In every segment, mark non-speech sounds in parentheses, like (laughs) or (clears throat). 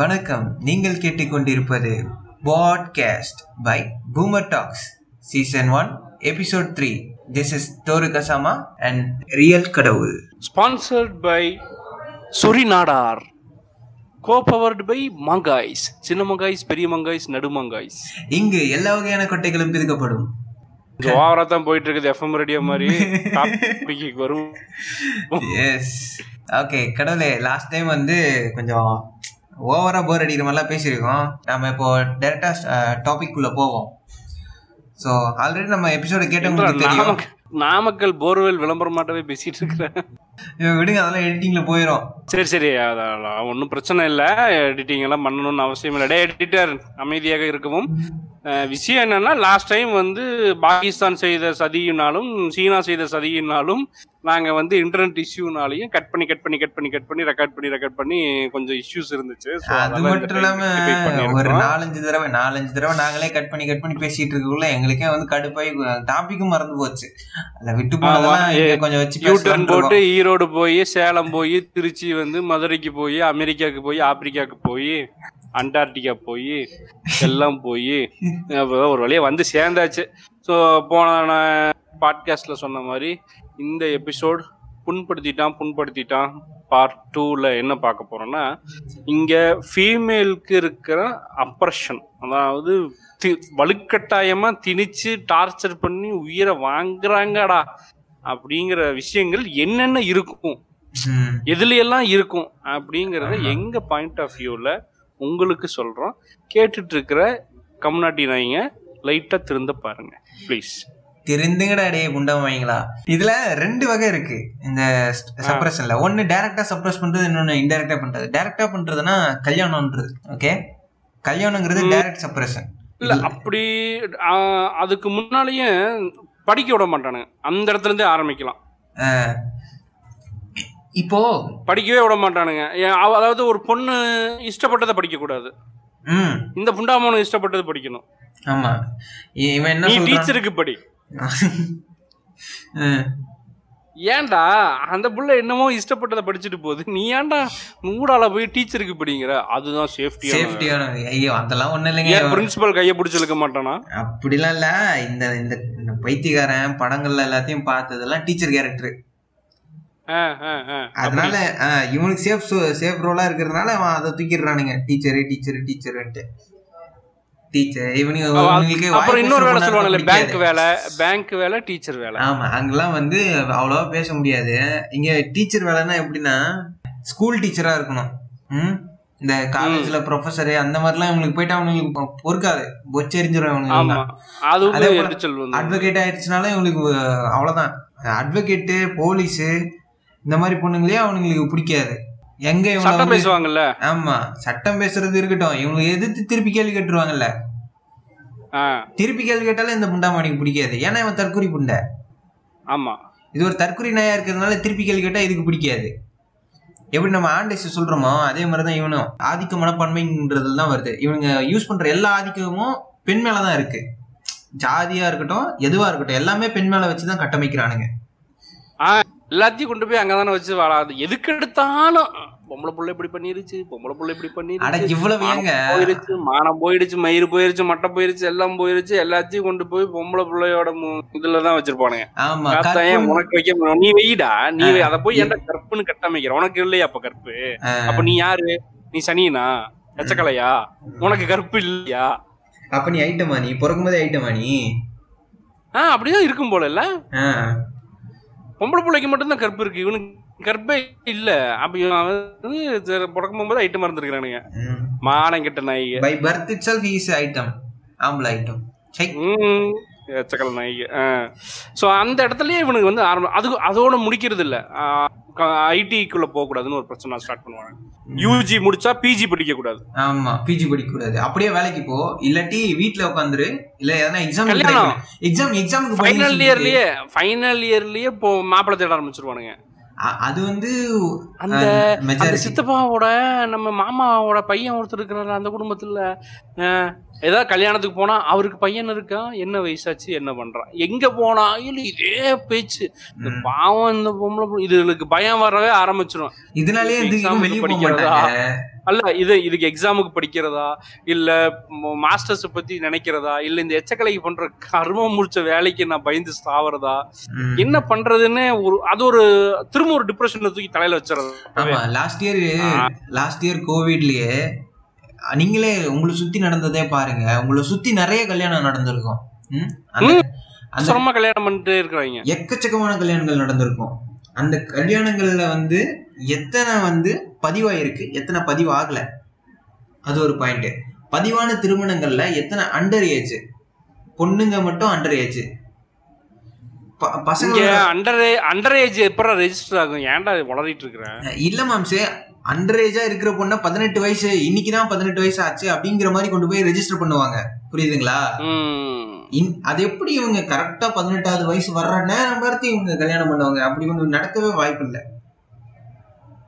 வணக்கம். நீங்கள் கேட்டுக்கொண்டிருப்பது podcast by Boomer Talks season one episode three this is தோரு கசாமா அண்ட் ரியல் கடவுள் ஸ்பான்சர்ட் பை சொரி நாடார் கோ பவர்டு பை மங்காய்ஸ் சின்ன மங்காய்ஸ் பெரிய மங்காய்ஸ் நடு மங்காய்ஸ் இங்கு எல்லா வகையான கொட்டைகளும் பிரிக்கப்படும். ஓவரா தான் போயிட்டு இருக்குது எஃப்எம் ரேடியோ மாதிரி. டாபிக் வரும். எஸ் ஓகே கடவுளே லாஸ்ட் டைம் வந்து கொஞ்சம் ஓவரா போர் அடிக்கிற மாதிரிலாம் பேசியிருக்கோம். நம்ம இப்போ டேரக்டா டாபிக் குள்ள போவோம். ஸோ ஆல்ரெடி நம்ம எபிசோட கேட்டவங்களுக்கு தெரியும். நாமக்கல் போர்வெல் விளம்பரம் மாட்டவே பேசிட்டு இருக்கிறேன். விடுங்க அதெல்லாம் எடிட்டிங்ல போயிடும் சரி சரி அதெல்லாம் ஒன்றும் பிரச்சனை இல்லை. எடிட்டிங் எல்லாம் பண்ணணும்னு அவசியம் இல்லை. டே எடிட்டர் அமைதியாக இருக்கவும். விஷயம் என்னன்னா லாஸ்ட் டைம் வந்து பாகிஸ்தான் செய்த சதியினாலும் சீனா செய்த சதியினாலும் நாங்கள் வந்து இன்டர்நெட் இஷ்யூனாலையும் கட் பண்ணி கட் பண்ணி கட் பண்ணி கட் பண்ணி ரெக்கார்ட் பண்ணி ரெக்கார்ட் பண்ணி கொஞ்சம் இஷ்யூஸ் இருந்துச்சு அது மட்டும் time இல்லாம rectify ஒரு. நாலஞ்சு தடவை நாலஞ்சு தடவை நாங்களே கட் பண்ணி கட் பண்ணி பேசிட்டு இருக்கக்குள்ள எங்களுக்கே வந்து கடுப்பாய் டாபிக்கும் மறந்து போச்சு அதுல விட்டு போனதெல்லாம் கொஞ்சம் வச்சு யூ டர்ன் பேசலாம்னு போட்டு. ஈரோடு போய் சேலம் போய் திருச்சி வந்து மதுரைக்கு போய் அமெரிக்காவுக்கு போய் ஆப்பிரிக்காவுக்கு போய் அண்டார்டிகா போய் எல்லாம் போய் ஒரு வழியா வந்து சேர்ந்தாச்சு ஸோ போன பாட்காஸ்ட்ல சொன்ன மாதிரி இந்த எபிசோட் புண்படுத்திட்டான் புண்படுத்திட்டான். பார்ட் டூவில் என்ன பார்க்க போறோம்னா இங்க ஃபீமேலுக்கு இருக்கிற அப்ரஷன் அதாவது தி- வலுக்கட்டாயமா திணிச்சு டார்ச்சர் பண்ணி உயிரை வாங்குறாங்கடா அப்படிங்கிற விஷயங்கள் என்னென்ன இருக்கும். எதுல எல்லாம் இருக்கும்? அப்படிங்கறத எங்க பாயிண்ட் ஆஃப் வியூல உங்களுக்கு சொல்றோம். கேட்டுட்டு இருக்கிற கம்நாட்டி நாய்ங்க லைட்டா திருந்த பாருங்க ப்ளீஸ் தெரிந்துங்கடா டே குண்டம் வாங்கிங்களா இதுல ரெண்டு வகை இருக்கு இந்த சப்ரஷன்ல ஒன்னு டைரக்டா சப்ரஸ் பண்றது இன்னொன்னு இன்டைரக்டா பண்றது. டைரக்டா பண்றதுன்னா கல்யாணம்ன்றது ஓகே கல்யாணங்கிறது டைரக்ட் சப்ரஷன் இல்ல அப்படி அதுக்கு முன்னாலேயே படிக்க விட மாட்டானுங்க. அந்த இடத்துல இருந்தே ஆரம்பிக்கலாம். இப்போ படிக்கவே விட மாட்டானுங்க. அதாவது ஒரு பொண்ணு இஷ்டப்பட்டதை படிக்க கூடாது இந்த புண்டாமனு இஷ்டப்பட்டது படிக்கணும். ஆமா. இவன் என்ன டீச்சருக்கு படி. ஏன்டா? அந்த புள்ள என்னமோ இஷ்டப்பட்டதை படிச்சுட்டு போகுது. நீ ஏன்டா மூடால போய் டீச்சருக்கு படிங்கிற அதுதான் சேஃப்டியா சேஃப்டியான ஐயோ அதெல்லாம் ஒண்ணும் இல்லைங்க. ஏன் பிரின்சிபல் கையை பிடிச்சி இழுக்க மாட்டானா? அப்படிலாம் இல்ல. இந்த இந்த பைத்தியக்காரன் படங்கள்ல எல்லாத்தையும் பார்த்ததெல்லாம் டீச்சர் கேரக்டர். அதனால இவனுக்கு சேஃப் சேஃப் ரோலா இருக்கிறதுனால அவன் அதை தூக்கிடுறானுங்க. டீச்சரு டீச்சர் டீச்சர்ன்ட்டு. டீச்சர் இவனுக்கு அப்புறம் இன்னொரு வேலை சொல்லுவாங்கல்ல. பேங்க் வேலை பேங்க் வேலை டீச்சர் வேலை. ஆமா அங்கெல்லாம் வந்து அவ்வளவா பேச முடியாது. இங்க டீச்சர் வேலைன்னா எப்படின்னா ஸ்கூல் டீச்சரா இருக்கணும். ம்? இந்த காலேஜ்ல ப்ரொஃபஸர் அந்த மாதிரிலாம் இவங்களுக்கு போயிட்டு அவனுங்களுக்கு பொறுக்காது. எரிச்சல் வந்து. அட்வொகேட் ஆயிடுச்சுனாலும் அஹ், அவ்வளவுதான். அட்வொகேட்டு போலீஸ் இந்த மாதிரி பொண்ணுங்களே அவனுங்களுக்கு பிடிக்காது. எங்க இவங்க சட்டம் பேசுவாங்கல்ல? ஆமா சட்டம் பேசுறது இருக்கட்டும். இவங்களுக்கு எதிர்த்து திருப்பி கேள்வி கேட்டுருவாங்கல்ல. திருப்பி கேள்வி கேட்டாலும் இந்த புண்டாமணிக்கு பிடிக்காது. ஏன்னா இவன் தற்கொலை புண்டை. ஆமா. இது ஒரு தற்கொலை நாயா இருக்கிறதுனால திருப்பி கேள்வி கேட்டா இதுக்கு பிடிக்காது. எப்படி நம்ம ஆண்டேஸ் சொல்றோமோ அதே மாதிரிதான் இவனும். ஆதிக்க மனப்பான்மைன்றதுல தான் வருது. இவனுங்க யூஸ் பண்ற எல்லா ஆதிக்கமும் பெண் மேலதான் இருக்கு. ஜாதியா இருக்கட்டும் எதுவா இருக்கட்டும் எல்லாமே பெண் மேல வச்சுதான் கட்டமைக்கிறானுங்க. எல்லாத்தையும் கொண்டு போய் அங்கதானே வச்சு வாழாது எதுக்கு எடுத்தாலும் பொம்பளை புள்ள இப்படி பண்ணிருச்சு பொம்பளை புள்ள இப்படி பண்ணிருச்சு. இவ்வளவு போயிருச்சு மானம் போயிடுச்சு மயிறு போயிருச்சு மட்டை போயிருச்சு எல்லாம் போயிருச்சு எல்லாத்தையும் கொண்டு போய் பொம்பளை பிள்ளையோட இதுலதான் வச்சிருப்பானுங்க. ஏன் உனக்கு வைக்க? நீ வெயிடா நீ. அத போய் ஏன்டா கற்புன்னு கட்டமைக்கிற. உனக்கு இல்லையா அப்ப கற்பு? அப்ப நீ யாரு? நீ சனியனா? எச்சக்கலையா உனக்கு கற்பு இல்லையா? அப்ப நீ ஐட்டமா நீ? பிறக்கும் போதே ஐட்டமா நீ? ஆ அப்படிதான் இருக்கும் போல இல்ல? பொம்பளை பிள்ளைக்கு மட்டும்தான் கற்பு இருக்கு இவனுக்கு கற்பே இல்ல. அப்ப இவன் வந்து சரி, பிறக்கும் போது ஐட்டம் மறந்துருக்கானுங்க ம். மானம் கெட்ட நாய்க by birth itself he is item ஆம்பளை ஐட்டம் எச்சக்கலை நாய்க ஸோ அந்த இடத்துலயே இவனுக்கு வந்து ஆரம்ப அது அதோட முடிக்கிறது இல்ல ஐடிக்குள்ள போகக்கூடாதுன்னு ஒரு பிரச்சனை ஸ்டார்ட் பண்ணுவாங்க. யூஜி முடிச்சா பிஜி படிக்க கூடாது ஆமா பிஜி படிக்க கூடாது அப்படியே வேலைக்கு போ. இல்லாட்டி வீட்ல உட்காந்துரு இல்ல எதனா எக்ஸாம் கல்யாணம். எக்ஸாம் எக்ஸாமுக்கு ஃபைனல் இயர்லயே ஃபைனல் இயர்லயே இப்போ மாப்பிள்ளை தேட ஆரம்பிச்சிருவானுங்க. அது வந்து அந்த அந்த சித்தப்பாவோட நம்ம மாமாவோட பையன் ஒருத்தர் இருக்கிறாரு அந்த குடும்பத்துல ஏதாவது கல்யாணத்துக்கு போனா அவருக்கு பையன் இருக்கா? என்ன வயசாச்சு? என்ன பண்றான் எங்க போனாலும் இதே பேச்சு. இந்த பாவம் இந்த பொம்பளை இதுகளுக்கு பயம் வரவே வெளியே போக படிக்கிறதா? அல்ல இது இதுக்கு எக்ஸாமுக்கு படிக்கிறதா? இல்ல மாஸ்டர்ஸ் பத்தி நினைக்கிறதா? இல்ல இந்த எச்சக்கலைக்கு பண்ற கர்மம் முடிச்ச வேலைக்கு நான் பயந்து சாவறதா. என்ன பண்றதுன்னு ஒரு அது ஒரு திரும்ப ஒரு டிப்ரெஷன்ல தூக்கி தலையில வச்சுறது ஆமா லாஸ்ட் இயர் லாஸ்ட் இயர் கோவிட்லயே நீங்களே உங்களை சுத்தி நடந்ததே பாருங்க. உங்களை சுத்தி நிறைய கல்யாணம் நடந்திருக்கும்? அந்த கல்யாணம் பண்ணிட்டு இருக்கிறாங்க. எக்கச்சக்கமான கல்யாணங்கள் நடந்திருக்கும். அந்த கல்யாணங்கள்ல வந்து எத்தனை வந்து பதிவாயிருக்கு. எத்தனை பதிவு ஆகல அது ஒரு பாயிண்ட் பதிவான திருமணங்கள்ல எத்தனை அண்டர் ஏஜ் பொண்ணுங்க மட்டும் அண்டர் ஏஜ் பசங்க அண்டர் அண்டர் ஏஜ் எப்பறம் ரெஜிஸ்டர் ஆகும்? ஏன்டா வளரிட்டு இருக்கிறேன் இல்ல மாம்சே அண்டர் ஏஜா இருக்கிற பொண்ண பதினெட்டு வயசு இன்னைக்கு தான் பதினெட்டு வயசு ஆச்சு அப்படிங்கிற மாதிரி கொண்டு போய் ரெஜிஸ்டர் பண்ணுவாங்க. புரியுதுங்களா? அது எப்படி இவங்க கரெக்டா பதினெட்டாவது வயசு வர்ற நேரம் பார்த்து இவங்க கல்யாணம் பண்ணுவாங்க? அப்படி ஒண்ணு நடக்கவே வாய்ப்பு இல்லை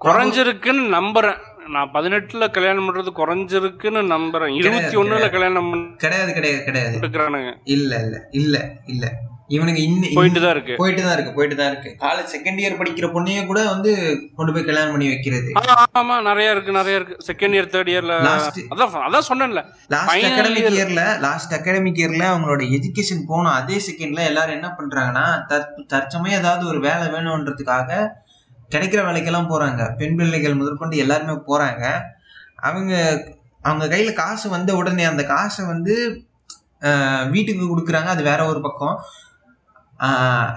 குறைஞ்சிருக்குன்னு நம்புறேன். நான் பதினெட்டுல கல்யாணம் பண்றது குறைஞ்சிருக்குன்னு நம்புறேன். இருபத்தி ஒண்ணுல கல்யாணம் கிடையாது கிடையாது கிடையாது. இல்ல இல்ல இல்ல இல்ல. இவனுங்க இன்னும் போயிட்டு தான் இருக்கு. போயிட்டு தான் இருக்கு போயிட்டு தான் இருக்கு. காலேஜ் செகண்ட் இயர் படிக்கிற பொண்ணைய கூட வந்து கொண்டு போய் கல்யாணம் பண்ணி வைக்கிறது. ஆமா நிறைய இருக்கு நிறைய இருக்கு. செகண்ட் இயர் தேர்ட் இயர்ல அதான் அதான் சொன்னேன்ல. Last academic. இயர்ல லாஸ்ட் அகாடமிக் இயர்ல அவங்களோட எஜுகேஷன் போன அதே செகண்ட்ல எல்லாரும் என்ன பண்றாங்கன்னா தற்- தற்சமயம் ஏதாவது ஒரு வேலை வேணும்ன்றதுக்காக கிடைக்கிற வேலைக்கெல்லாம் போகிறாங்க பெண் பிள்ளைகள் முதற்கொண்டு எல்லாருமே போகிறாங்க அவங்க அவங்க கையில் காசு வந்த உடனே அந்த காசை வந்து வீட்டுக்கு கொடுக்குறாங்க. அது வேற ஒரு பக்கம்.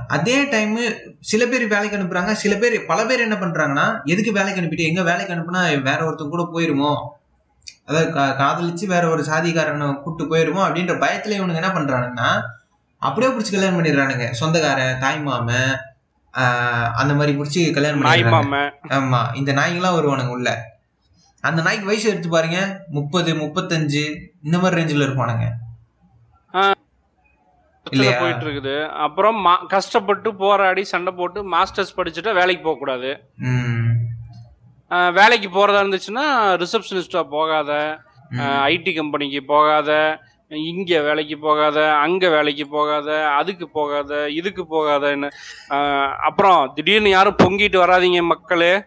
அதே டைமு சில பேர் வேலைக்கு அனுப்புறாங்க. சில பேர் பல பேர் என்ன பண்ணுறாங்கன்னா எதுக்கு வேலைக்கு அனுப்பிட்டு எங்கே வேலைக்கு அனுப்புனா வேற ஒருத்தங்க கூட போயிருமோ? அதாவது கா- காதலிச்சு வேற ஒரு சாதிக்காரனை கூப்பிட்டு போயிருமோ? அப்படின்ற பயத்துல இவனுங்க என்ன பண்ணுறானுங்கன்னா அப்படியே பிடிச்சி கல்யாணம் பண்ணிடுறானுங்க. சொந்தக்காரன் தாய்மாமன் மாமன் அந்த மாதிரி பிடிச்சி கல்யாணம் மாம. ஆமா இந்த நாய்ங்களாம் வருவானுங்க உள்ள. அந்த நாய்க்கு வயசு எடுத்து பாருங்க முப்பது முப்பத்தஞ்சு இந்த மாதிரி ரேஞ்சில் இருப்பானுங்க. இல்லையா? போயிட்டு இருக்குது அப்புறம் கஷ்டப்பட்டு போராடி சண்டை போட்டு மாஸ்டர்ஸ் படிச்சுட்டா வேலைக்கு போக கூடாது வேலைக்கு போறதா இருந்துச்சுன்னா ரிசப்ஷனிஸ்டா போகாத. ஐடி கம்பெனிக்கு போகாத. இங்க வேலைக்கு போகாத அங்க வேலைக்கு போகாத அதுக்கு போகாத இதுக்கு போகாதன்னு. அப்புறம் திடீர்னு யாரும் பொங்கிட்டு வராதீங்க மக்களே.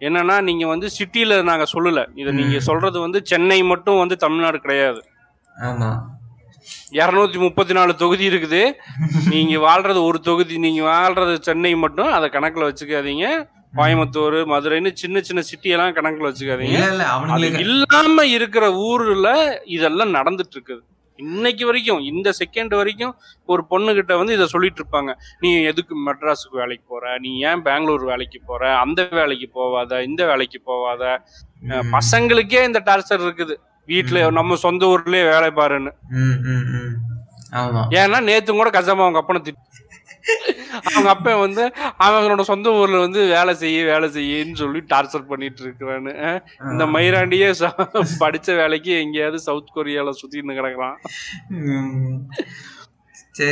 என்னன்னா நீங்க வந்து சிட்டில நாங்க சொல்லல. இதை நீங்க. சொல்றது வந்து சென்னை மட்டும் வந்து தமிழ்நாடு கிடையாது. ஆமா. இரநூத்தி முப்பத்தி நாலு தொகுதி இருக்குது. நீங்க வாழ்றது ஒரு தொகுதி நீங்க வாழ்றது சென்னை மட்டும். அதை கணக்குல வச்சுக்காதீங்க. கோயம்புத்தூர் மதுரைன்னு சின்ன சின்ன சிட்டி எல்லாம் கணக்குல வச்சுக்காதீங்க. இல்லாம இருக்கிற ஊர்ல இதெல்லாம் நடந்துட்டு இருக்குது. இன்னைக்கு வரைக்கும் இந்த செகண்ட் வரைக்கும் ஒரு பொண்ணு கிட்ட வந்து இதை சொல்லிட்டு இருப்பாங்க. நீ எதுக்கு மெட்ராஸுக்கு வேலைக்கு போற? நீ ஏன் பெங்களூர் வேலைக்கு போற? அந்த வேலைக்கு போவாத இந்த வேலைக்கு போவாத. பசங்களுக்கே இந்த டார்ச்சர் இருக்குது. வீட்டுல. நம்ம சொந்த ஊர்லயே வேலை பாருன்னு. ஏன்னா நேத்து கூட கஜாமா அவங்க அப்பனை திட்டு அவங்க அப்பா வந்து அவங்களோட சொந்த ஊர்ல வந்து வேலை செய்ய வேலை செய்யன்னு சொல்லி டார்ச்சர் பண்ணிட்டு இருக்கிறான்னு இந்த மயிராண்டியே ச- படிச்ச வேலைக்கு எங்கேயாவது சவுத் கொரியால சுத்தின்னு கிடக்குறான்.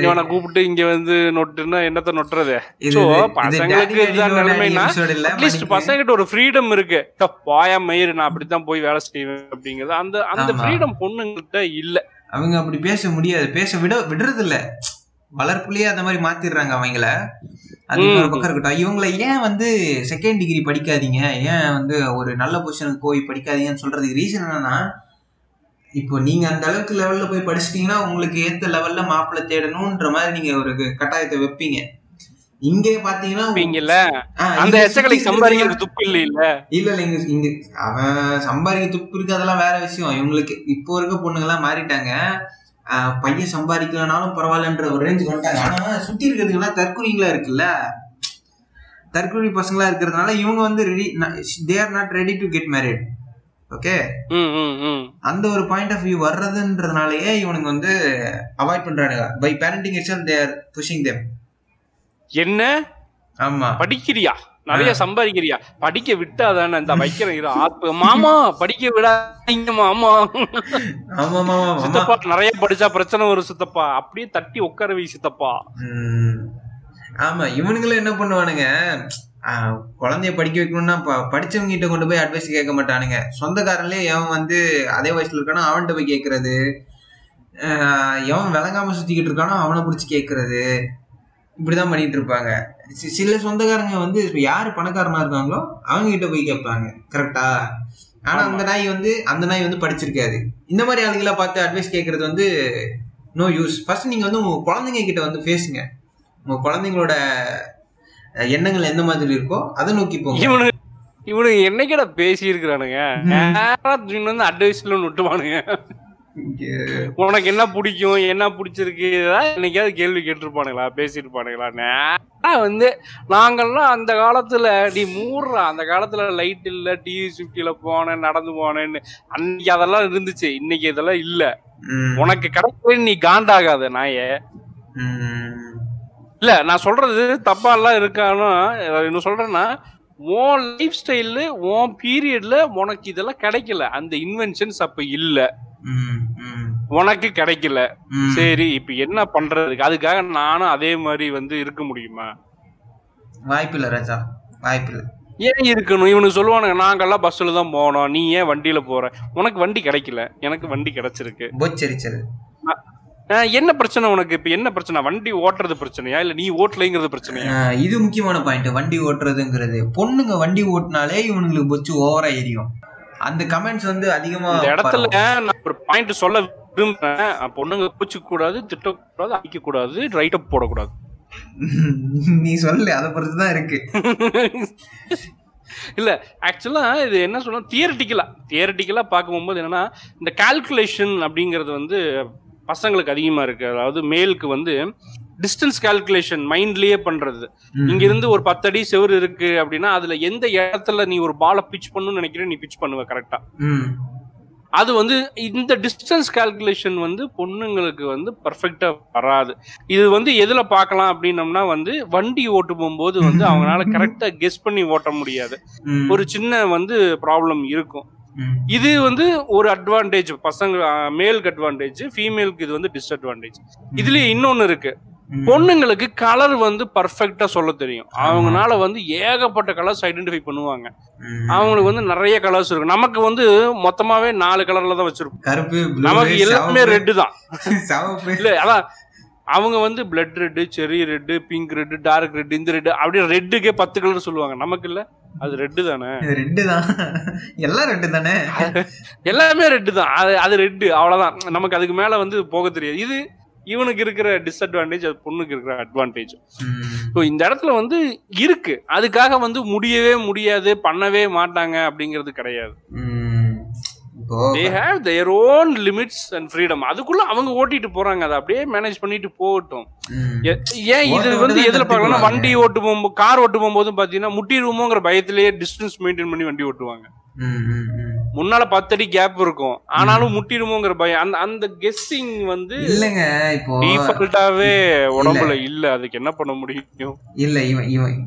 இவனை கூப்பிட்டு இங்க வந்து நொட்டுன்னா என்னத்த நொட்டுறது? இது பசங்களுக்கு இதுதான் நிலைமைனா, அட்லீஸ்ட். பசங்கிட்ட ஒரு ஃப்ரீடம் இருக்கு. "டா, போயா மயிர் நான் அப்படித்தான் போய் வேலை செய்வேன் அப்படிங்கிறது. அந்த அந்த. ஃப்ரீடம் பொண்ணுங்கிட்ட இல்ல. அவங்க அப்படி பேச முடியாது. பேச விட விடுறது இல்ல வளர்ப்புலயே அந்த மாதிரி மாத்திடுறாங்க அவங்கள. அது. ஒரு பக்கம் இருக்கட்டும். இவங்களை ஏன் வந்து செகண்ட் டிகிரி படிக்காதீங்க? ஏன் வந்து ஒரு நல்ல பொசிஷனுக்கு போய் படிக்காதீங்கன்னு சொல்றதுக்கு ரீசன் என்னன்னா இப்போ நீங்க அந்த அளவுக்கு லெவல்ல போய் படிச்சிட்டீங்கன்னா உங்களுக்கு ஏத்த லெவல்ல மாப்பிள்ளை தேடணும்ன்ற மாதிரி நீங்க ஒரு கட்டாயத்தை வைப்பீங்க. இங்க பாத்தீங்கன்னா அந்த சம்பாதிக்கிறது துப்பு இல்ல இல்ல இல்ல இல்ல இங்க அவன் சம்பாதிக்க துப்பு இருக்கு அதெல்லாம் வேற விஷயம். இவங்களுக்கு இப்போ இருக்க பொண்ணுங்க எல்லாம் மாறிட்டாங்க. பையன் சம்பாதிக்கலனாலும் பரவாயில்லன்ற ஒரு ரேஞ்சுக்கு வந்துட்டாங்க. ஆனா சுத்தி இருக்கிறதுங்கலாம் தற்குறிங்களா இருக்குல்ல? தற்குறி பசங்களா இருக்கிறதுனால இவங்க வந்து ready they are not ready to get married okay ம் ம் ம். அந்த ஒரு பாயிண்ட் ஆஃப் வியூ வர்றதுன்றதுனாலயே இவனுங்க வந்து அவாய்ட் பண்றானுங்க. By parenting it's they are pushing them என்ன? ஆமா. படிக்கிறியா? நிறைய சம்பாதிக்கிறியா? படிக்க விட்டா தானே இந்த (laughs) வைக்கிறேன் ஆப்பு மாமா படிக்க விடாதீங்க மாமா. சித்தப்பா நிறைய படிச்சா பிரச்சனை வரும் சித்தப்பா. அப்படியே தட்டி உட்கார வை சித்தப்பா. ஆமா இவனுங்களும் என்ன பண்ணுவானுங்க? குழந்தைய படிக்க வைக்கணும்னா படிச்சவங்க கிட்ட கொண்டு போய் அட்வைஸ் கேட்க மாட்டானுங்க. சொந்தக்காரன்லயே எவன் வந்து அதே வயசுல இருக்கானோ அவன்கிட்ட போய் கேட்கறது. எவன் விளங்காம சுத்திக்கிட்டு இருக்கானோ அவனை பிடிச்சி கேட்கறது. இப்படிதான் பண்ணிட்டு இருப்பாங்க. சில சொந்தக்காரங்க வந்து இப்ப யாரு பணக்காரனா இருக்காங்களோ அவங்க கிட்ட போய் கேட்பாங்க கரெக்டா ஆனா. அந்த நாய் வந்து அந்த நாய் வந்து படிச்சிருக்காது. இந்த மாதிரி ஆளுங்களை பார்த்து அட்வைஸ் கேட்கறது வந்து நோ யூஸ் ஃபர்ஸ்ட் நீங்க வந்து உங்க குழந்தைங்க கிட்ட வந்து பேசுங்க. உங்க குழந்தைங்களோட எண்ணங்கள் எந்த மாதிரி இருக்கோ அதை நோக்கி போங்க. இவனு இவனுங்க என்னைக்கடா பேசி இருக்கிறானுங்க வந்து அட்வைஸ்ல விட்டுவானுங்க. உனக்கு என்ன பிடிக்கும் என்ன பிடிச்சிருக்கு? என்னைக்காவது கேள்வி கேட்டிருப்பானுங்களா? பேசியிருப்பானுங்களா நேரா வந்து நாங்கெல்லாம் அந்த காலத்துல நீ மூடுறா. அந்த காலத்துல லைட் இல்ல டிவி சுட்டில போனேன் நடந்து போனேன்னு. அன்னைக்கு அதெல்லாம் இருந்துச்சு. இன்னைக்கு இதெல்லாம் இல்ல. உனக்கு கிடைக்கவே நீ காண்டாகாத நாயே. இல்ல நான் சொல்றது தப்பா எல்லாம் இருக்கானோ என்ன சொல்றேன்னா உன் லைஃப் ஸ்டைலு உன் பீரியட்ல உனக்கு இதெல்லாம் கிடைக்கல. அந்த இன்வென்ஷன்ஸ் அப்ப இல்ல. உனக்கு கிடைக்கல. சரி இப்ப என்ன பண்றதுக்கு? அதுக்காக நானும் அதே மாதிரி வந்து இருக்க முடியுமா? வாய்ப்பில்லை ராஜா. வாய்ப்பில்லை. ஏன் இருக்கணும்? இவனுக்கு சொல்லுவானுங்க நாங்கெல்லாம் பஸ்ல தான் போனோம். நீ ஏன் வண்டியில போற? உனக்கு வண்டி கிடைக்கல. எனக்கு வண்டி கிடைச்சிருக்கு. என்ன பிரச்சனை உனக்கு? இப்ப என்ன பிரச்சனை? வண்டி ஓட்டுறது பிரச்சனையா? இல்ல நீ ஓட்டலைங்கிறது பிரச்சனையா? இது முக்கியமான பாயிண்ட் வண்டி ஓட்டுறதுங்கிறது. பொண்ணுங்க வண்டி ஓட்டினாலே இவனுங்களுக்கு பொச்சு ஓவரா எரியும். அந்த கமெண்ட்ஸ் வந்து அதிகமா இந்த இடத்துல. நான் ஒரு பாயிண்ட் சொல்ல விரும்புறேன். பொண்ணுங்க பூச்சிக்க கூடாது திட்டக்கூடாது அடிக்க கூடாது ரைட் அப் போடக்கூடாது. (laughs) நீ சொல்லு அதை பொறுத்து தான் இருக்கு. (laughs) இல்ல ஆக்சுவலா இது என்ன சொல்ல தியரட்டிக்கலா தியரட்டிக்கலா பார்க்கும்போது என்னன்னா இந்த கால்குலேஷன் அப்படிங்கிறது வந்து பசங்களுக்கு அதிகமா இருக்கு. அதாவது மேலுக்கு வந்து டிஸ்டன்ஸ் கால்குலேஷன் மைண்ட்லயே பண்றது. இங்க இருந்து ஒரு பத்தடி செவுரு இருக்கு அப்படின்னா அதுல எந்த இடத்துல நீ ஒரு பாலை பிச் பண்ணணும்னு நினைக்கிற நீ பிச் பண்ணுவ கரெக்டா. அது வந்து இந்த டிஸ்டன்ஸ் கால்குலேஷன் வந்து பொண்ணுங்களுக்கு வந்து பர்ஃபெக்டா வராது இது வந்து எதுல பார்க்கலாம் அப்படின்னம்னா வந்து வண்டி ஓட்டு போகும்போது வந்து அவங்களால கரெக்டா கெஸ் பண்ணி ஓட்ட முடியாது. ஒரு சின்ன வந்து ப்ராப்ளம் இருக்கும். இது வந்து ஒரு அட்வான்டேஜ் பசங்க மேலுக்கு அட்வான்டேஜ் ஃபீமேலுக்கு இது வந்து டிஸ்அட்வான்டேஜ் இதுலயே இன்னொன்னு இருக்கு. பொண்ணுங்களுக்கு கலர் வந்து பர்ஃபெக்டா சொல்ல தெரியும். அவங்கனால வந்து ஏகப்பட்ட கலர்ஸ் ஐடென்டிஃபை பண்ணுவாங்க. அவங்களுக்கு வந்து நிறைய கலர்ஸ் இருக்கும் நமக்கு வந்து மொத்தமாவே நாலு கலர்ல தான் வச்சிருப்போம். கருப்பு நமக்கு எல்லாமே ரெட்டு தான். (laughs) இல்ல அதான் அவங்க வந்து blood red cherry red pink red dark red இந்த ரெட்டு அப்படியே ரெட்டுக்கே பத்து கலர் சொல்லுவாங்க. நமக்கு இல்ல. அது ரெட்டு தானே. ரெட்டு தான். எல்லாம் ரெட்டு தானே? (laughs) எல்லாமே ரெட்டு தான். அது அது ரெட்டு அவ்வளவுதான். நமக்கு அதுக்கு மேல வந்து போக தெரியாது. இது இவனுக்கு இருக்கிற டிஸ்அட்வான்டேஜ் அது பொண்ணுக்கு இருக்கிற அட்வான்டேஜ். ஸோ இந்த இடத்துல வந்து இருக்கு. அதுக்காக வந்து முடியவே முடியாது பண்ணவே மாட்டாங்க அப்படிங்கிறது கிடையாது. They have their own limits and freedom அதுக்குள்ள அவங்க ஓட்டிட்டு போறாங்க. அதை அப்படியே மேனேஜ் பண்ணிட்டு போகட்டும். ஏன் இது வந்து எதுல கத்துக்குவாங்க. வண்டி ஓட்டு போகும்போது கார் ஓட்டு போகும்போதும் பாத்தீங்கன்னா முட்டிடுவோங்கிற பயத்திலேயே டிஸ்டன்ஸ் மெயின்டைன் பண்ணி வண்டி ஓட்டுவாங்க. முன்னால பத்தடி கேப் இருக்கும். ஆனாலும் முட்டிடுமோங்கிற பயம். அந்த அந்த கெஸ்ஸிங் வந்து இல்லங்க இப்போ டிஃபால்ட்டாவே உடம்புல இல்ல. அதுக்கு என்ன பண்ண முடியும்? இல்ல இவன் இவன்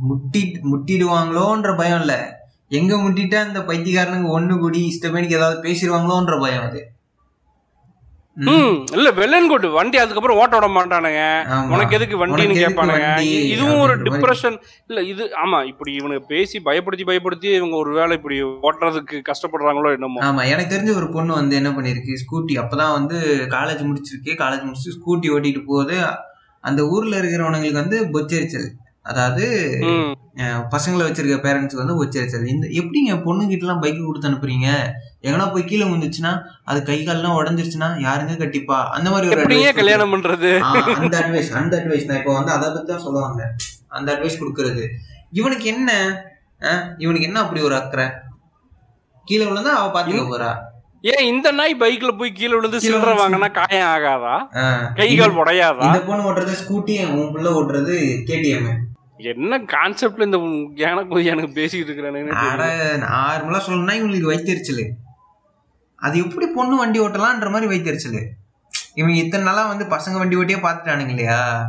முட்டி முட்டிடுவாங்களோன்ற பயம் இல்ல. எங்க முட்டிட்டா இந்த பைத்தியக்காரனுங்க ஒண்ணு கூடி இஷ்டமேனிக்கு ஏதாவது பேசிடுவாங்களோன்ற பயம் அது. இல்ல வெள்ளன் கோட்டு வண்டி அதுக்கப்புறம் ஓட்ட விட மாட்டானுங்க. உனக்கு எதுக்கு வண்டின்னு கேட்பானுங்க இதுவும் ஒரு. டிப்ரெஷன் இல்ல இது ஆமா இப்படி இவனுக்கு பேசி பயப்படுத்தி பயப்படுத்தி இவங்க ஒரு வேளை இப்படி ஓட்டுறதுக்கு கஷ்டப்படுறாங்களோ என்னமோ. ஆமா எனக்கு தெரிஞ்ச ஒரு பொண்ணு வந்து என்ன பண்ணிருக்கு ஸ்கூட்டி அப்பதான் வந்து காலேஜ் முடிச்சிருக்கு. காலேஜ் முடிச்சு ஸ்கூட்டி ஓட்டிட்டு போகுது. அந்த ஊர்ல இருக்கிறவனுங்களுக்கு வந்து பொச்சரிச்சல் அதாவது பசங்களை வச்சிருக்க பேரண்ட்ஸ்க்கு வந்து பொச்சரிச்சல் இந்த எப்படிங்க பொண்ணுகிட்ட எல்லாம் பைக் கொடுத்து அனுப்புறீங்க? எங்கன்னா போய் கீழே விழுந்துச்சுன்னா அது கை கால்லாம் உடஞ்சிருச்சுன்னா யாருங்க கட்டிப்பா? அந்த மாதிரி ஒரு கல்யாணம் பண்றது? அந்த அட்வைஸ் அந்த அட்வைஸ் நான் இப்போ வந்து அதை பத்தி தான் சொல்லுவாங்க. அந்த அட்வைஸ் கொடுக்கறது. இவனுக்கு என்ன? இவனுக்கு என்ன அப்படி ஒரு அக்கறை? கீழே விழுந்தா அவ பாத்துக்க போறா. ஏன் இந்த நாய் பைக்ல போய் கீழே விழுந்து சில்லற வாங்கினா காயம் ஆகாதா? கை கால் உடையாதா? இந்த பொண்ணு ஓட்டுறது ஸ்கூட்டி உன் புள்ள ஓட்டுறது கேடிஎம் என்ன கான்செப்ட்ல இந்த எனக்கு எனக்கு பேசிட்டு தெரியல. நார்மலா சொல்லணும்னா இவங்களுக்கு வைத்தறிச்சல் அது எப்படி பொண்ணு வண்டி ஓட்டலான்ற மாதிரி வைத்தறிச்சல் இவங்க இத்தனை நாளா வந்து பசங்க வண்டி ஓட்டியே பாத்துட்டானுங்க இல்லையா?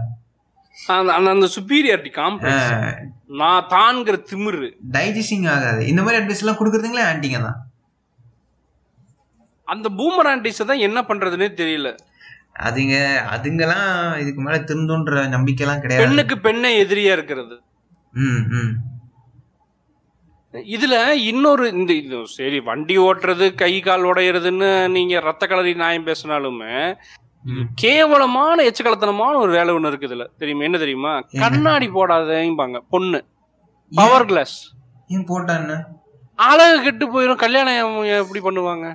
அந்த அந்த- சுப்பீரியாரிட்டி காம்ப்ளெக்ஸ் நான் தான்ங்கிற திமிரு. டைஜஸ்டிங் ஆகாது. இந்த மாதிரி அட்வைஸ் எல்லாம் கொடுக்குறதுங்களே ஆன்ட்டிங்க தான். அந்த பூமர் ஆண்டிஸ் தான் என்ன பண்றதுன்னே தெரியல. அதுங்க அதுங்கெல்லாம் இதுக்கு மேல திருந்துன்ற நம்பிக்கை எல்லாம் கிடையாது. பெண்ணுக்கு பெண்ணே எதிரியா இருக்கிறது. ம் ம். இதுல இன்னொரு இந்த இது சரி வண்டி ஓட்டுறது கை கால் உடையறதுன்னு நீங்க ரத்த கலரி நியாயம் பேசினாலுமே. கேவலமான எச்சக்கலத்தனமான ஒரு வேலை ஒண்ணு இருக்குது இதுல. தெரியுமா? என்ன தெரியுமா? கண்ணாடி போடாதேம்பாங்க பொண்ணு. பவர் கிளாஸ் ஏன் போட்டா என்ன? அழகு கெட்டு போயிடும் கல்யாணம் எப்படி பண்ணுவாங்க.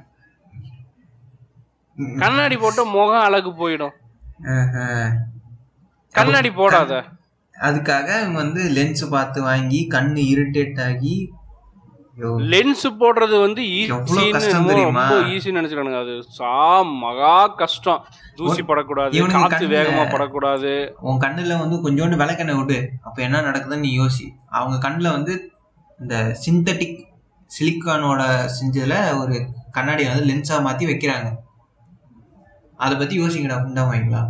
கண்ணாடி போட்ட முகம் அழகு போயிடும். கண்ணாடி போடாத. அதுக்காக அவங்க வந்து லென்ஸ் பார்த்து வாங்கி கண்ணு இரிட்டேட் ஆகி லென்ஸ் போடுறது வந்து? ரொம்ப ஈஸின்னு நினைச்சுக்கானுங்க அது சா மகா கஷ்டம். தூசி படக்கூடாது காத்து வேகமா படக்கூடாது. உன் கண்ணுல வந்து கொஞ்சோண்டு விளக்கெண்ணெய் விடு. அப்ப என்ன நடக்குதுன்னு நீ யோசி. அவங்க கண்ணுல வந்து இந்த சிந்தட்டிக் சிலிக்கானோட செஞ்சதுல ஒரு கண்ணாடி வந்து லென்ஸா மாத்தி வைக்கிறாங்க. அதை பத்தி யோசிங்கடா உண்டாமாங்களா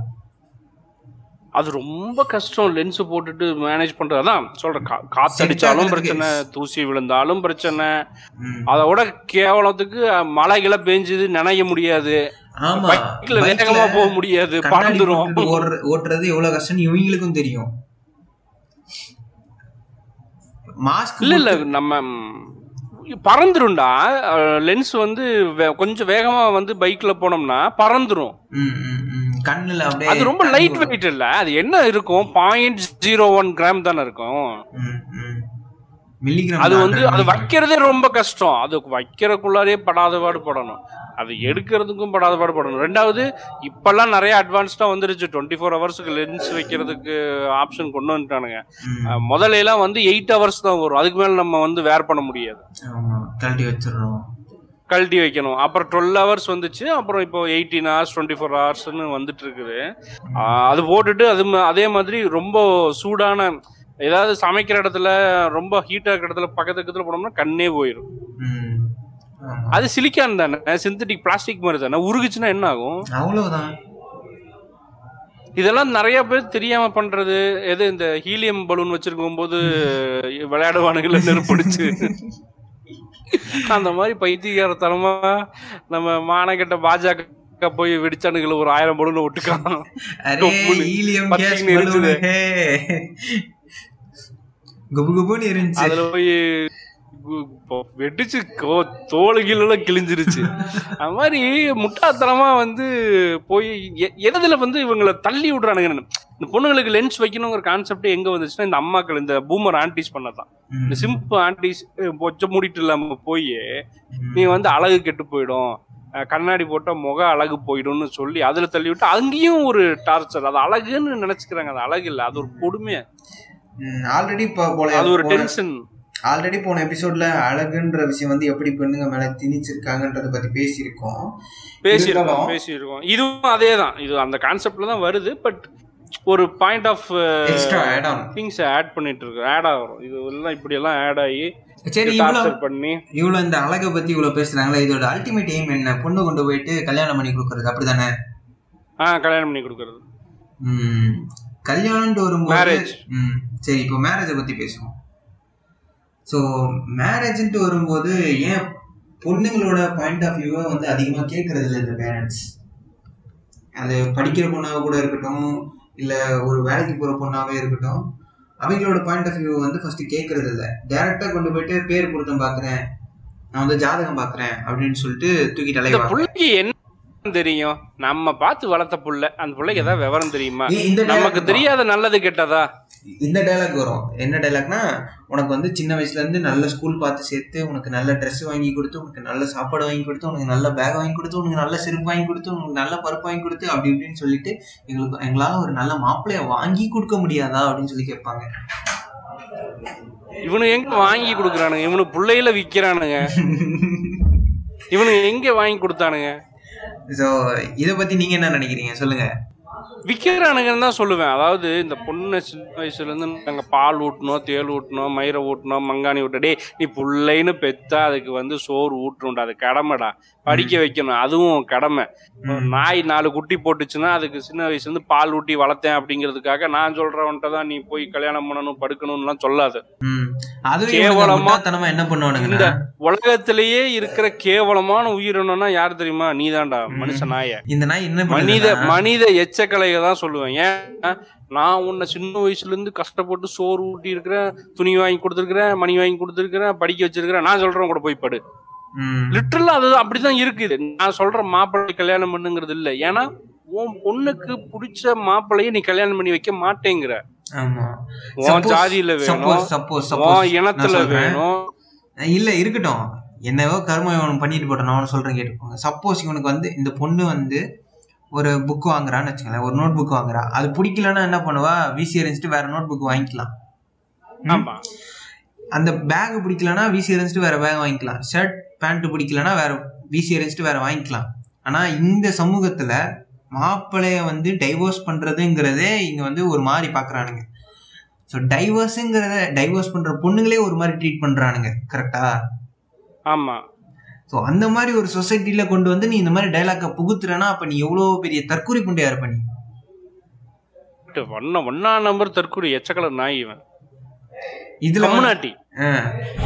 அது ரொம்ப கஷ்டம் லென்ஸ் போட்டுட்டு மேனேஜ் பண்றது. அதான் சொல்றேன் காத்தடிச்சாலும் பிரச்சனை தூசி விழுந்தாலும் பிரச்சனை. அதோட கேவலத்துக்கு மழை கிளை பெஞ்சுது நனைய முடியாது. வேகமா போக முடியாது பறந்துரும். ஓட்டுறது எவ்வளவு கஷ்டம்னு இவங்களுக்கும் தெரியும். மாஸ்க் இல்ல இல்ல நம்ம பறந்துரும்டா. லென்ஸ் வந்து கொஞ்சம் வேகமா வந்து பைக்ல போனோம்னா பறந்துரும். கண்ணுல அது ரொம்ப லைட் வெயிட் இல்ல. அது என்ன இருக்கும்? பாயிண்ட் ஜீரோ ஒன் கிராம் தானே இருக்கும். அது வந்து அது வைக்கிறதே ரொம்ப கஷ்டம். அது வைக்கிறதுக்குள்ளாரே படாத பாடு படணும். அது எடுக்கிறதுக்கும் படாத பாடு படணும் ரெண்டாவது இப்பெல்லாம் நிறைய அட்வான்ஸ்டா வந்துருச்சு. டுவெண்ட்டி ஃபோர் ஹவர்ஸுக்கு லென்ஸ் வைக்கிறதுக்கு ஆப்ஷன் கொண்டு வந்துட்டானுங்க. முதல்ல எல்லாம் வந்து எயிட் ஹவர்ஸ் தான் வரும். அதுக்கு மேல நம்ம வந்து வேர் பண்ண முடியாது. கழட்டி வச்சிடணும். கழட்டி வைக்கணும். அப்புறம் டுவெல் ஹவர்ஸ் வந்துச்சு. அப்புறம் இப்போ எயிட்டீன் ஹவர்ஸ் டுவெண்ட்டி ஃபோர் ஹவர்ஸ்னு வந்துட்டு இருக்குது அது போட்டுட்டு அது அதே மாதிரி ரொம்ப சூடான ஏதாவது சமைக்கிற இடத்துல ரொம்ப ஹீட்டா இருக்கிற இடத்துல பக்கத்து பக்கத்துல போனோம்னா கண்ணே போயிடும். அது சிலிக்கான் தானே சிந்தட்டிக் பிளாஸ்டிக் மாதிரி தானே உருகுச்சுன்னா என்ன ஆகும்? அவ்வளவுதான். இதெல்லாம் நிறைய பேர் தெரியாம பண்றது எது இந்த ஹீலியம் பலூன் வச்சிருக்கும் போது விளையாடுவானுங்கள நெருப்பிடிச்சு. அந்த மாதிரி பைத்தியகாரத்தனமா நம்ம மானகெட்ட பாஜக போய் வெடிச்சானுங்கள ஒரு ஆயிரம் பலூன் ஒட்டுக்கான். இருந்துச்சு அதுல போய் வெடிச்சு கோ- தோல் கீழெல்லாம் கிழிஞ்சிருச்சு. அது மாதிரி முட்டாத்தனமா வந்து போய் எதுல வந்து இவங்களை தள்ளி விடுறானுங்க இந்த பொண்ணுங்களுக்கு லென்ஸ் வைக்கணுங்கிற கான்செப்ட் எங்க வந்துச்சுன்னா இந்த அம்மாக்கள் இந்த பூமர் ஆன்டிஸ் பண்ணதான். இந்த சிம்பு ஆன்டிஸ் பொச்ச மூடிட்டு இல்லாம போய். நீ வந்து அழகு கெட்டு போயிடும். கண்ணாடி போட்டா முக அழகு போயிடும்னு சொல்லி அதுல தள்ளி விட்டு அங்கேயும் ஒரு டார்ச்சர் அது அழகுன்னு நினைச்சுக்கிறாங்க. அது அழகு இல்ல. அது ஒரு கொடுமை ஆல்ரெடி இப்போ அது ஒரு டென்ஷன் ஆல்ரெடி போன எபிசோட்ல அழகுன்ற விஷயம் வந்து எப்படி பெண்ணுங்க மேல திணிச்சிருக்காங்கன்றத பத்தி பேசியிருக்கோம். பேசியிருக்கோம் பேசியிருக்கோம். இதுவும் அதே தான் இது அந்த கான்செப்ட்ல தான் வருது பட் ஒரு point of extra add on things add பண்ணிட்டு இருக்கு ஆட் ஆகும் இது எல்லாம் இப்படி எல்லாம் ஆட் ஆகி சரி பண்ணி. இவ்வளவு இந்த அழகை பத்தி இவ்வளவு பேசுறாங்களா இதோட அல்டிமேட் எய்ம் என்ன? பொண்ணு கொண்டு போயிட்டு கல்யாணம் பண்ணி கொடுக்கறது அப்படிதானே? ஆ கல்யாணம் பண்ணி கொடுக்கறது. ம், கல்யாணம்னு வரும்போது Marriage. ம், சரி இப்போ மேரேஜை பத்தி பேசுவோம். ஸோ மேரேஜ்ன்ட்டு வரும்போது ஏன் பொண்ணுங்களோட பாயிண்ட் ஆஃப் வியூவை வந்து அதிகமாக கேட்கறது இல்லை இந்த பேரண்ட்ஸ் அது படிக்கிற பொண்ணாக கூட இருக்கட்டும் இல்லை ஒரு வேலைக்கு போகிற பொண்ணாகவே இருக்கட்டும் அவங்களோட பாயிண்ட் ஆஃப் வியூ வந்து ஃபஸ்ட்டு கேட்கறது இல்லை டேரெக்டாக கொண்டு போயிட்டு பேர் பொருத்தம் பார்க்குறேன் நான் வந்து ஜாதகம் பார்க்குறேன் அப்படின்னு சொல்லிட்டு தூக்கிட்டு இந்த என்ன தெரியும். நம்ம பார்த்து வளர்த்த புள்ள அந்த புள்ளைக்கு ஏதாவது விவரம் தெரியுமா? நமக்கு தெரியாத நல்லது கெட்டதா? இந்த டைலாக் வரும். என்ன டைலாக்னா உனக்கு வந்து சின்ன வயசுல இருந்து நல்ல ஸ்கூல் பார்த்து சேர்த்து உனக்கு நல்ல Dress வாங்கி கொடுத்து உனக்கு நல்ல சாப்பாடு வாங்கி கொடுத்து உனக்கு நல்ல பேக் வாங்கி கொடுத்து உனக்கு நல்ல செருப்பு வாங்கி கொடுத்து உனக்கு நல்ல பருப்பு வாங்கி கொடுத்து அப்படி இப்படின்னு சொல்லிட்டு எங்களுக்கு எங்களால ஒரு நல்ல மாப்பிள்ளைய வாங்கி கொடுக்க முடியாதா அப்படின்னு சொல்லி கேட்பாங்க. இவனு எங்க வாங்கி கொடுக்குறானுங்க? இவனு புள்ளையில விக்கிறானுங்க. இவனு எங்க வாங்கி கொடுத்தானுங்க? ஸோ இதை பத்தி நீங்க என்ன நினைக்கிறீங்க? சொல்லுங்க. விற்கிறானுங்கன்னு தான் சொல்லுவேன். அதாவது இந்த பொண்ணு சின்ன வயசுல இருந்து நாங்க பால் ஊட்டணும் தேள் ஊட்டணும் மயிரை ஊட்டணும் மங்கானி ஊட்ட டேய் நீ புள்ளைன்னு பெத்தா அதுக்கு வந்து சோறு ஊட்டணும்டா அது கடமைடா. படிக்க வைக்கணும். அதுவும் கடமை. நாய் நாலு குட்டி போட்டுச்சுன்னா அதுக்கு சின்ன வயசுல இருந்து பால் ஊட்டி வளர்த்தேன் அப்படிங்கிறதுக்காக நான் சொல்றவன்ட்ட தான் நீ போய் கல்யாணம் பண்ணணும் படுக்கணும்லாம் சொல்லாது. கேவலமா- என்ன பண்ணுவானுங்கன்னா? இந்த உலகத்திலேயே இருக்கிற கேவலமான உயிரினம்னா யார் தெரியுமா? நீதான்டா மனுஷ நாய. இந்த நாய் என்ன மனித பண்ணுதுன்னா, எச்சக்கலையை தான் சொல்லுவேன். ஏன்? நான் உன்னை சின்ன வயசுல இருந்து கஷ்டப்பட்டு சோறு ஊட்டி இருக்கிறேன் துணி வாங்கி கொடுத்துருக்கிறேன் மணி வாங்கி கொடுத்துருக்கிறேன் படிக்க வச்சிருக்கிறேன். நான் சொல்றேன் கூட போய் படு. லிட்டரலா அது அப்படிதான் இருக்குது. நான் சொல்ற மாப்பிள்ளை கல்யாணம் பண்ணுங்கிறது இல்ல. ஏன்னா உன் பொண்ணுக்கு பிடிச்ச மாப்பிள்ளைய நீ கல்யாணம் பண்ணி வைக்க மாட்டேங்கிற. உன் ஜாதியில வேணும். இனத்துல வேணும். இல்ல இருக்கட்டும். என்னவோ கர்மம் இவன் பண்ணிட்டு போட்டோம். நான் சொல்றேன் கேட்டுக்கோங்க. சப்போஸ் இவனுக்கு வந்து இந்த பொண்ணு வந்து ஒரு புக் வாங்குறான்னு வச்சுக்கோங்களேன் ஒரு நோட் புக் வாங்குறா. அது பிடிக்கலன்னா என்ன பண்ணுவா? விசி எரிஞ்சிட்டு வேற நோட் புக் வாங்கிக்கலாம். ஆமா. அந்த பேக் பிடிக்கலன்னா விசி எரிஞ்சிட்டு வேற பேக் வாங்கிக்கலாம். ஷர்ட் பேண்ட் பிடிக்கலன்னா வேற விசி எரிஞ்சிட்டு வேற வாங்கிக்கலாம். ஆனா இந்த சமூகத்துல மாப்பிள்ளைய வந்து டைவோர்ஸ் பண்றதுங்கிறதே இங்க வந்து ஒரு மாதிரி பாக்குறானுங்க. ஸோ டைவர்ஸுங்கிறத டைவர்ஸ் பண்ற பொண்ணுங்களே ஒரு மாதிரி ட்ரீட் பண்றானுங்க. கரெக்டா ஆமா. ஸோ அந்த மாதிரி ஒரு சொசைட்டில கொண்டு வந்து நீ இந்த மாதிரி டைலாக்கை புகுத்துறனா அப்ப நீ எவ்வளவு பெரிய தற்கொலை புண்டையா இருப்ப நீ? ஒன்னா ஒன்னா நம்பர் தற்கூரி எச்சக்கலர் நாய் இவன். இதுல வந்து- கம்முனாட்டி.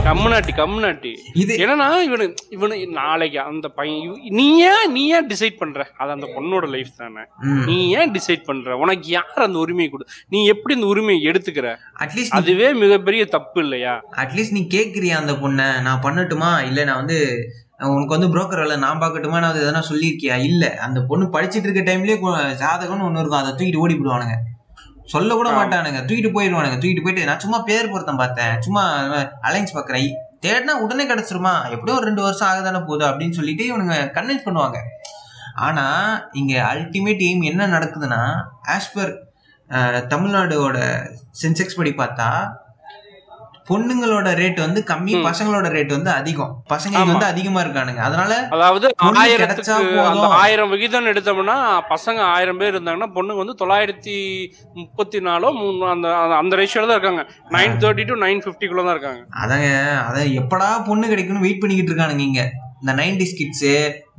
கம்முனாட்டி கம்முனாட்டி. இது ஏன்னா இவனு இவனு நாளைக்கு அந்த பையன் நீ ஏன் நீ ஏன் டிசைட் பண்ற? அது அந்த பொண்ணோட லைஃப் தானே. நீ ஏன் டிசைட் பண்ற? உனக்கு யார் அந்த உரிமையை கொடு? நீ எப்படி இந்த உரிமையை எடுத்துக்கிற? அட்லீஸ்ட் அதுவே மிகப்பெரிய தப்பு இல்லையா? அட்லீஸ்ட் நீ கேட்குறியா அந்த பொண்ணை? நான் பண்ணட்டுமா? இல்லை நான் வந்து உனக்கு வந்து புரோக்கர் வேலை நான் பார்க்கட்டுமா? நான் அது எதனா சொல்லியிருக்கியா? இல்லை. அந்த பொண்ணு படிச்சிட்டு இருக்க டைம்லேயே ஜாதகம்னு ஒன்று இருக்கும். அதை தூக்கிட்டு ஓடி விடுவானுங்க சொல்ல கூட. மாட்டானுங்க. தூக்கிட்டு போயிடுவானுங்க தூக்கிட்டு போயிட்டு நான் சும்மா பேர் பொருத்தம் பார்த்தேன். சும்மா அலைன்ஸ் பார்க்குறேன். தேடினா உடனே கிடச்சிருமா? எப்படியோ ஒரு ரெண்டு வருஷம் ஆகுதானே போகுது அப்படின்னு சொல்லிட்டு இவனுங்க கன்வின்ஸ் பண்ணுவாங்க. ஆனா இங்க அல்டிமேட் எய்ம் என்ன நடக்குதுன்னா ஆஸ் பர் தமிழ்நாடோட சென்செக்ஸ் படி பார்த்தா பொண்ணுங்களோட ரேட் வந்து கம்மி. பசங்களோட ரேட் வந்து அதிகம் பசங்க. வந்து அதிகமா இருக்கானுங்க அதனால அதாவது. அந்த ஆயிரம் விகிதம் எடுத்தோம்னா பசங்க ஆயிரம் பேர் இருந்தாங்கன்னா பொண்ணுங்க வந்து தொள்ளாயிரத்தி முப்பத்தி நாலோ அந்த அந்த- ரேஷியோல தான் இருக்காங்க நைன் தேர்ட்டி டு நைன் ஃபிஃப்டிக்குள்ள தான் இருக்காங்க அதாங்க அத எப்படா பொண்ணு கிடைக்கும்னு வெயிட் பண்ணிக்கிட்டு இருக்கானுங்க இங்க இந்த நைன்டி கிட்ஸு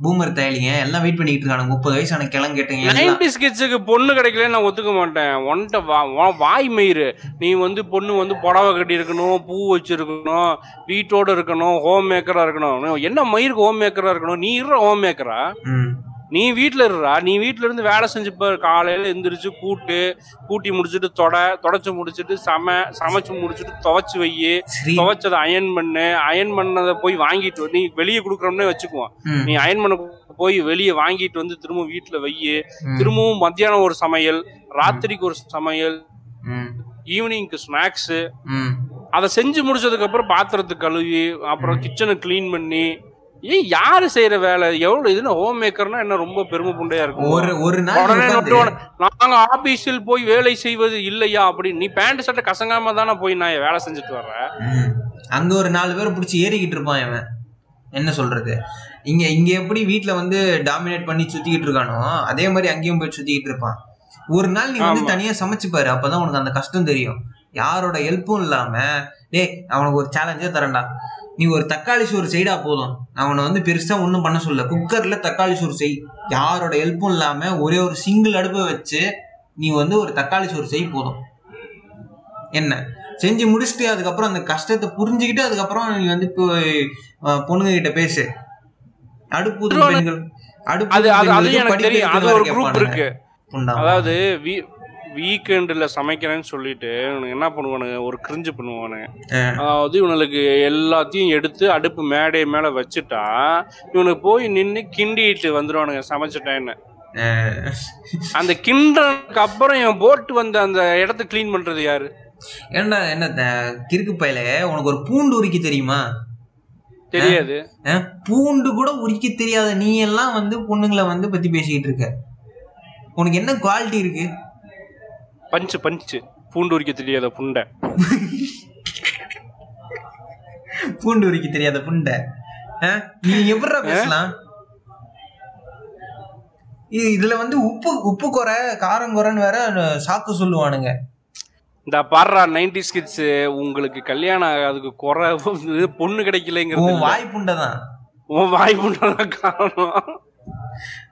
பூமர் தயலிங்க எல்லாம் வெயிட் பண்ணிக்கிட்டு இருக்கானுங்க. முப்பது வயசான கிளம் கேட்டுங்க எல்லாம். நைன்டி ஸ்கிட்ஸுக்கு பொண்ணு கிடைக்கல நான் ஒத்துக்க மாட்டேன். ஒன்ட்ட வா வாய் மயிறு. நீ வந்து பொண்ணு வந்து புடவை கட்டி இருக்கணும் பூ வச்சிருக்கணும் வீட்டோட இருக்கணும் ஹோம் மேக்கரா இருக்கணும். என்ன மயிருக்கு ஹோம் மேக்கரா இருக்கணும்? நீ இருற ஹோம் மேக்கரா நீ வீட்ல இருடா. நீ வீட்ல இருந்து வேலை செஞ்சு பாரு. காலையில எந்திரிச்சு கூட்டு கூட்டி முடிச்சுட்டு தொட தொடச்சு முடிச்சுட்டு சம சமைச்சு முடிச்சுட்டு துவைச்சு வை. துவைச்சதை அயன் பண்ணு. அயன் பண்ணதை போய் வாங்கிட்டு. நீ வெளியே கொடுக்குறோம்னே வச்சுக்குவோம். நீ அயன் பண்ண போய் வெளியே வாங்கிட்டு வந்து திரும்ப வீட்டுல வை. திரும்பவும் மத்தியானம் ஒரு சமையல் ராத்திரிக்கு ஒரு சமையல் ஈவினிங்க்கு ஸ்நாக்ஸ். அதை செஞ்சு முடிச்சதுக்கு அப்புறம் பாத்திரத்தை கழுவி அப்புறம் கிச்சனை க்ளீன் பண்ணி ஏன் யாரு செய்யற வேலை? எவ்வளவு இதுன்னு ஹோம் மேக்கர்னா என்ன ரொம்ப பெருமை புண்டையா இருக்கும்? ஒரு ஒரு நாங்க ஆபீஸில் போய் வேலை செய்வது இல்லையா அப்படின்னு. நீ பேண்ட் சட்டை கசங்காம தானே போய் நான் வேலை செஞ்சுட்டு வர்றேன். அங்க ஒரு நாலு பேரை பிடிச்சி ஏறிக்கிட்டு இருப்பான் இவன். என்ன சொல்றது? இங்க இங்க எப்படி வீட்ல வந்து டாமினேட் பண்ணி சுத்திக்கிட்டு இருக்கானோ அதே மாதிரி அங்கேயும் போய் சுத்திக்கிட்டு இருப்பான். ஒரு நாள் நீ வந்து. தனியா சமைச்சு பாரு அப்பதான் உனக்கு அந்த கஷ்டம் தெரியும். யாரோட ஹெல்ப்பும் இல்லாம டேய் அவனுக்கு ஒரு சேலஞ்சே தரேன்டா. நீ ஒரு தக்காளி சோறு செய்டா போதும். அவனை வந்து பெருசா ஒன்றும் பண்ண சொல்ல குக்கர்ல தக்காளி சோறு செய். யாரோட ஹெல்ப்பும் இல்லாம ஒரே ஒரு சிங்கிள் அடுப்பை வச்சு நீ வந்து ஒரு தக்காளி சோறு செய் போதும். என்ன? செஞ்சு முடிச்சுட்டு அதுக்கப்புறம் அந்த கஷ்டத்தை புரிஞ்சுக்கிட்டு அதுக்கப்புறம் நீ வந்து இப்போ பொண்ணுங்க கிட்ட பேசு. அடுப்பு பெண்கள் அடுப்பு அது அது எனக்கு தெரியும். அது ஒரு குரூப். இருக்கு. அதாவது வீக்கெண்டில் சமைக்கிறேன்னு சொல்லிட்டு இவனுங்க என்ன பண்ணுவானுங்க? ஒரு கிரிஞ்சு பண்ணுவானுங்க. அதாவது இவனுக்கு எல்லாத்தையும் எடுத்து அடுப்பு மேடை மேலே வச்சுட்டா இவனுக்கு போய் நின்று கிண்டிட்டு வந்துடுவானுங்க சமைச்சிட்டேன்னு. அந்த கிண்டனுக்கு அப்புறம் இவன் போட்டு வந்த அந்த இடத்த க்ளீன் பண்றது யாரு? ஏன்டா என்ன கிறுக்கு பயல? உனக்கு ஒரு பூண்டு உரிக்க தெரியுமா? தெரியாது. பூண்டு கூட உரிக்க தெரியாத நீ எல்லாம் வந்து பொண்ணுங்களை வந்து பத்தி பேசிக்கிட்டு இருக்க. உனக்கு என்ன குவாலிட்டி இருக்கு? பஞ்சு பஞ்சு. பூண்டு உரிக்க தெரியாத புண்டை. பூண்டு உரிக்க தெரியாத புண்டை. நீ எப்படிடா பேசலாம்? இது- இதுல வந்து உப்பு உப்பு குறை காரம் குறைன்னு வேற சாக்கு சொல்லுவானுங்க. இந்த பாடுறா நைன்டி கிட்ஸ் உங்களுக்கு கல்யாணம் ஆகாதுக்கு குறை பொண்ணு கிடைக்கலங்கிறது உன் இல்ல. வாய் புண்டை தான். உன் வாய் புண்டாதான் காரணம்.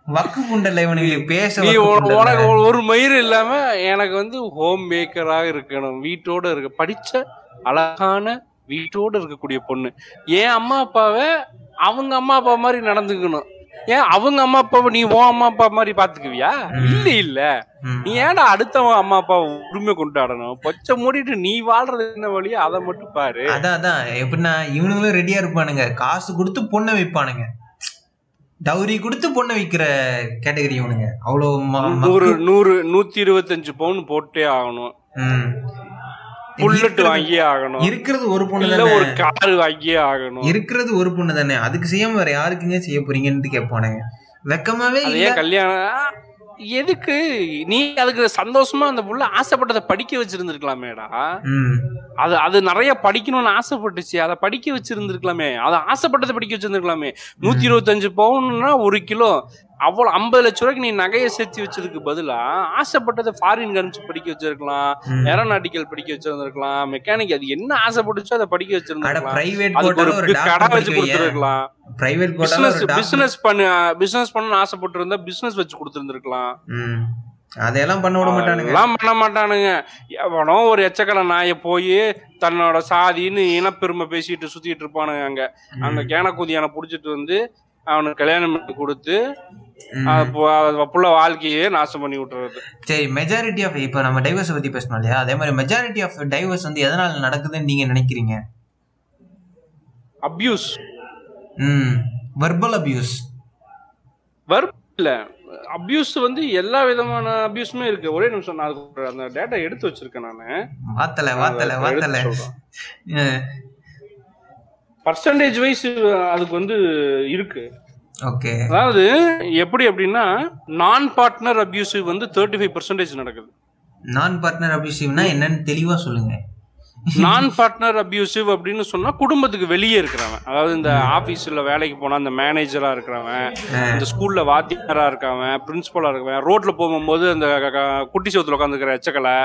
வக்கு புண்டல இவனுங்களுக்கு பேச நீ வக்கு உன- புண்டை உனக்கு இல்ல. ஒரு- மயிர் இல்லாம எனக்கு வந்து ஹோம் மேக்கராக இருக்கணும். வீட்டோட இருக்க படிச்ச அழகான வீட்டோட இருக்கக்கூடிய பொண்ணு. என் அம்மா அப்பாவை அவங்க அம்மா அப்பா மாதிரி நடந்துக்கணும். ஏன் அவங்க அம்மா அப்பாவை நீ உன் அம்மா அப்பா மாதிரி பாத்துக்குவியா. இல்ல இல்ல. நீ ஏன்டா அடுத்தவன் அம்மா அப்பா உரிமை கொண்டாடணும்? பொச்சை மூடிட்டு நீ வாழ்றது என்ன வழியோ அதை மட்டும் பாரு. அதான் அதான். எப்படின்னா இவனுங்களும் ரெடியா இருப்பானுங்க. காசு கொடுத்து பொண்ணை வைப்பானுங்க. டவுரி கொடுத்து பொண்ணை வைக்கிற கேட்டகரி இவனுங்க. அவ்வளோ நூறு நூறு நூத்தி இருபத்தஞ்சு பவுன் போட்டே ஆகணும். புல்லட் வாங்கியே ஆகணும். இருக்கிறது ஒரு பொண்ணு தானே. ஒரு கார் வாங்கியே ஆகணும். இருக்கிறது ஒரு பொண்ணு தானே. அதுக்கு செய்யாம வேற யாருக்குங்க செய்ய போறீங்கன்னு கேட்பானுங்க வெக்கமாவே ஏன் கல்யாணம் எதுக்கு? நீ அதுக்கு சந்தோஷமா அந்த புள்ள ஆசைப்பட்டதை படிக்க வச்சிருந்திருக்கலாமேடா. அது அது நிறைய படிக்கணும்னு ஆசைப்பட்டுச்சு. அதை படிக்க வச்சிருந்திருக்கலாமே. அதை ஆசைப்பட்டதை படிக்க வச்சிருந்திருக்கலாமே. நூத்தி இருபத்தஞ்சு பவுன்னா ஒரு கிலோ. அவ்வளவு ஐம்பது லட்ச ரூபாய்க்கு நீ நகையை சேர்த்து வச்சதுக்கு பதிலா ஆசைப்பட்டதை ஃபாரின் கரன்சி படிக்க வச்சிருக்கலாம். ஏரோநாட்டிக்கல் படிக்க வச்சிருந்திருக்கலாம் மெக்கானிக் அது என்ன ஆசைப்பட்டுச்சோ அதை படிக்க வச்சிருந்திருக்கலாம். கடை வச்சு கொடுத்துருக்கலாம். பிசினஸ் பிசினஸ் பண்ண பிசினஸ் பண்ண ஆசைப்பட்டு இருந்தா பிசினஸ் வச்சு கொடுத்துருந்துருக்கலாம். ம். அதையெல்லாம் பண்ண விட மாட்டானுங்க. அதெல்லாம் பண்ண மாட்டானுங்க. எவனோ ஒரு எச்சக்கலை நாயை போய் தன்னோட சாதின்னு இனப்பெருமை பேசிட்டு சுத்திட்டு இருப்பானுங்க அங்க. அந்த கேனக்குதியான புடிச்சிட்டு வந்து அவனுக்கு கல்யாணம் பண்ணி கொடுத்து புள்ள வாழ்க்கையே நாசம் பண்ணி விட்டுறது. சரி மெஜாரிட்டி ஆஃப் இப்போ நம்ம டைவர்ஸ் பத்தி பேசணும் இல்லையா? அதே மாதிரி மெஜாரிட்டி ஆஃப் டைவர்ஸ் வந்து எதனால நடக்குதுன்னு நீங்க நினைக்கிறீங்க? அபியூஸ் ம் வெர்பல் அபியூஸ் வரும் இல்ல. அபியூஸ் வந்து எல்லா விதமான அபியூஸுமே இருக்கு. ஒரே நிமிஷம் நான் அந்த டேட்டா எடுத்து வச்சிருக்கேன் நானு. வாத்தல வாத்தல வாத்தல. பர்சன்டேஜ் வைஸ் அதுக்கு வந்து இருக்கு. ஓகே அதாவது எப்படி அப்படின்னா நான் பார்ட்னர் அபியூசிவ் வந்து தேர்ட்டி ஃபைவ் பர்சன்டேஜ் நடக்குது நான் பார்ட்னர் அபியூசிவ்னா என்னன்னு தெளிவா சொல்லுங்க நான் பார்ட்னர் அபியூசிவ் அப்படின்னு சொன்னா குடும்பத்துக்கு வெளியே இருக்கிறவன் அதாவது இந்த ஆபீஸ்ல வேலைக்கு போனா அந்த மேனேஜரா இருக்கிறவன் இந்த ஸ்கூல்ல வாத்தியாரா இருக்கவன் பிரின்சிபலா இருக்கவன் ரோட்ல போகும்போது அந்த குட்டி சோத்துல உட்காந்துக்கிற எச்சக்கலை.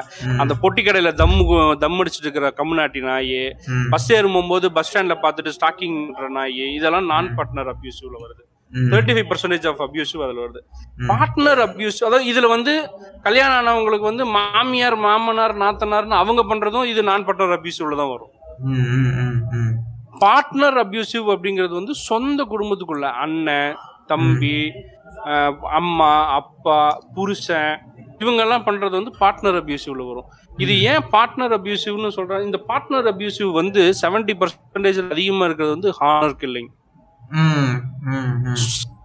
அந்த பொட்டி கடையில தம் தம் அடிச்சிட்டு இருக்கிற கம்முனாட்டி நாய். பஸ் ஏறும்போது பஸ் ஸ்டாண்ட்ல பார்த்துட்டு ஸ்டாக்கிங் பண்ற நாய் இதெல்லாம் நான் பார்ட்னர் அபியூசிவ்ல வருது. Thirty five percentage of abusive அதில் வருது. பார்ட்னர் அபியூஸ் அதாவது இதுல வந்து கல்யாணம் ஆனவங்களுக்கு வந்து மாமியார் மாமனார் நாத்தனார்னு அவங்க பண்றதும் இது நான் பார்ட்னர் அபியூசிவ்ல தான் வரும். பார்ட்னர் அபியூசிவ் அப்படிங்கிறது வந்து சொந்த குடும்பத்துக்குள்ள அண்ணன் தம்பி அம்மா அப்பா புருஷன் இவங்கெல்லாம் பண்றது வந்து பார்ட்னர் அபியூசிவ்ல வரும். இது ஏன் பார்ட்னர் அபியூசிவ்னு சொல்றாங்க இந்த பார்ட்னர் அபியூசிவ் வந்து செவன்டி பர்சன்டேஜ் அதிகமா இருக்கிறது வந்து ஹானர் கில்லிங்.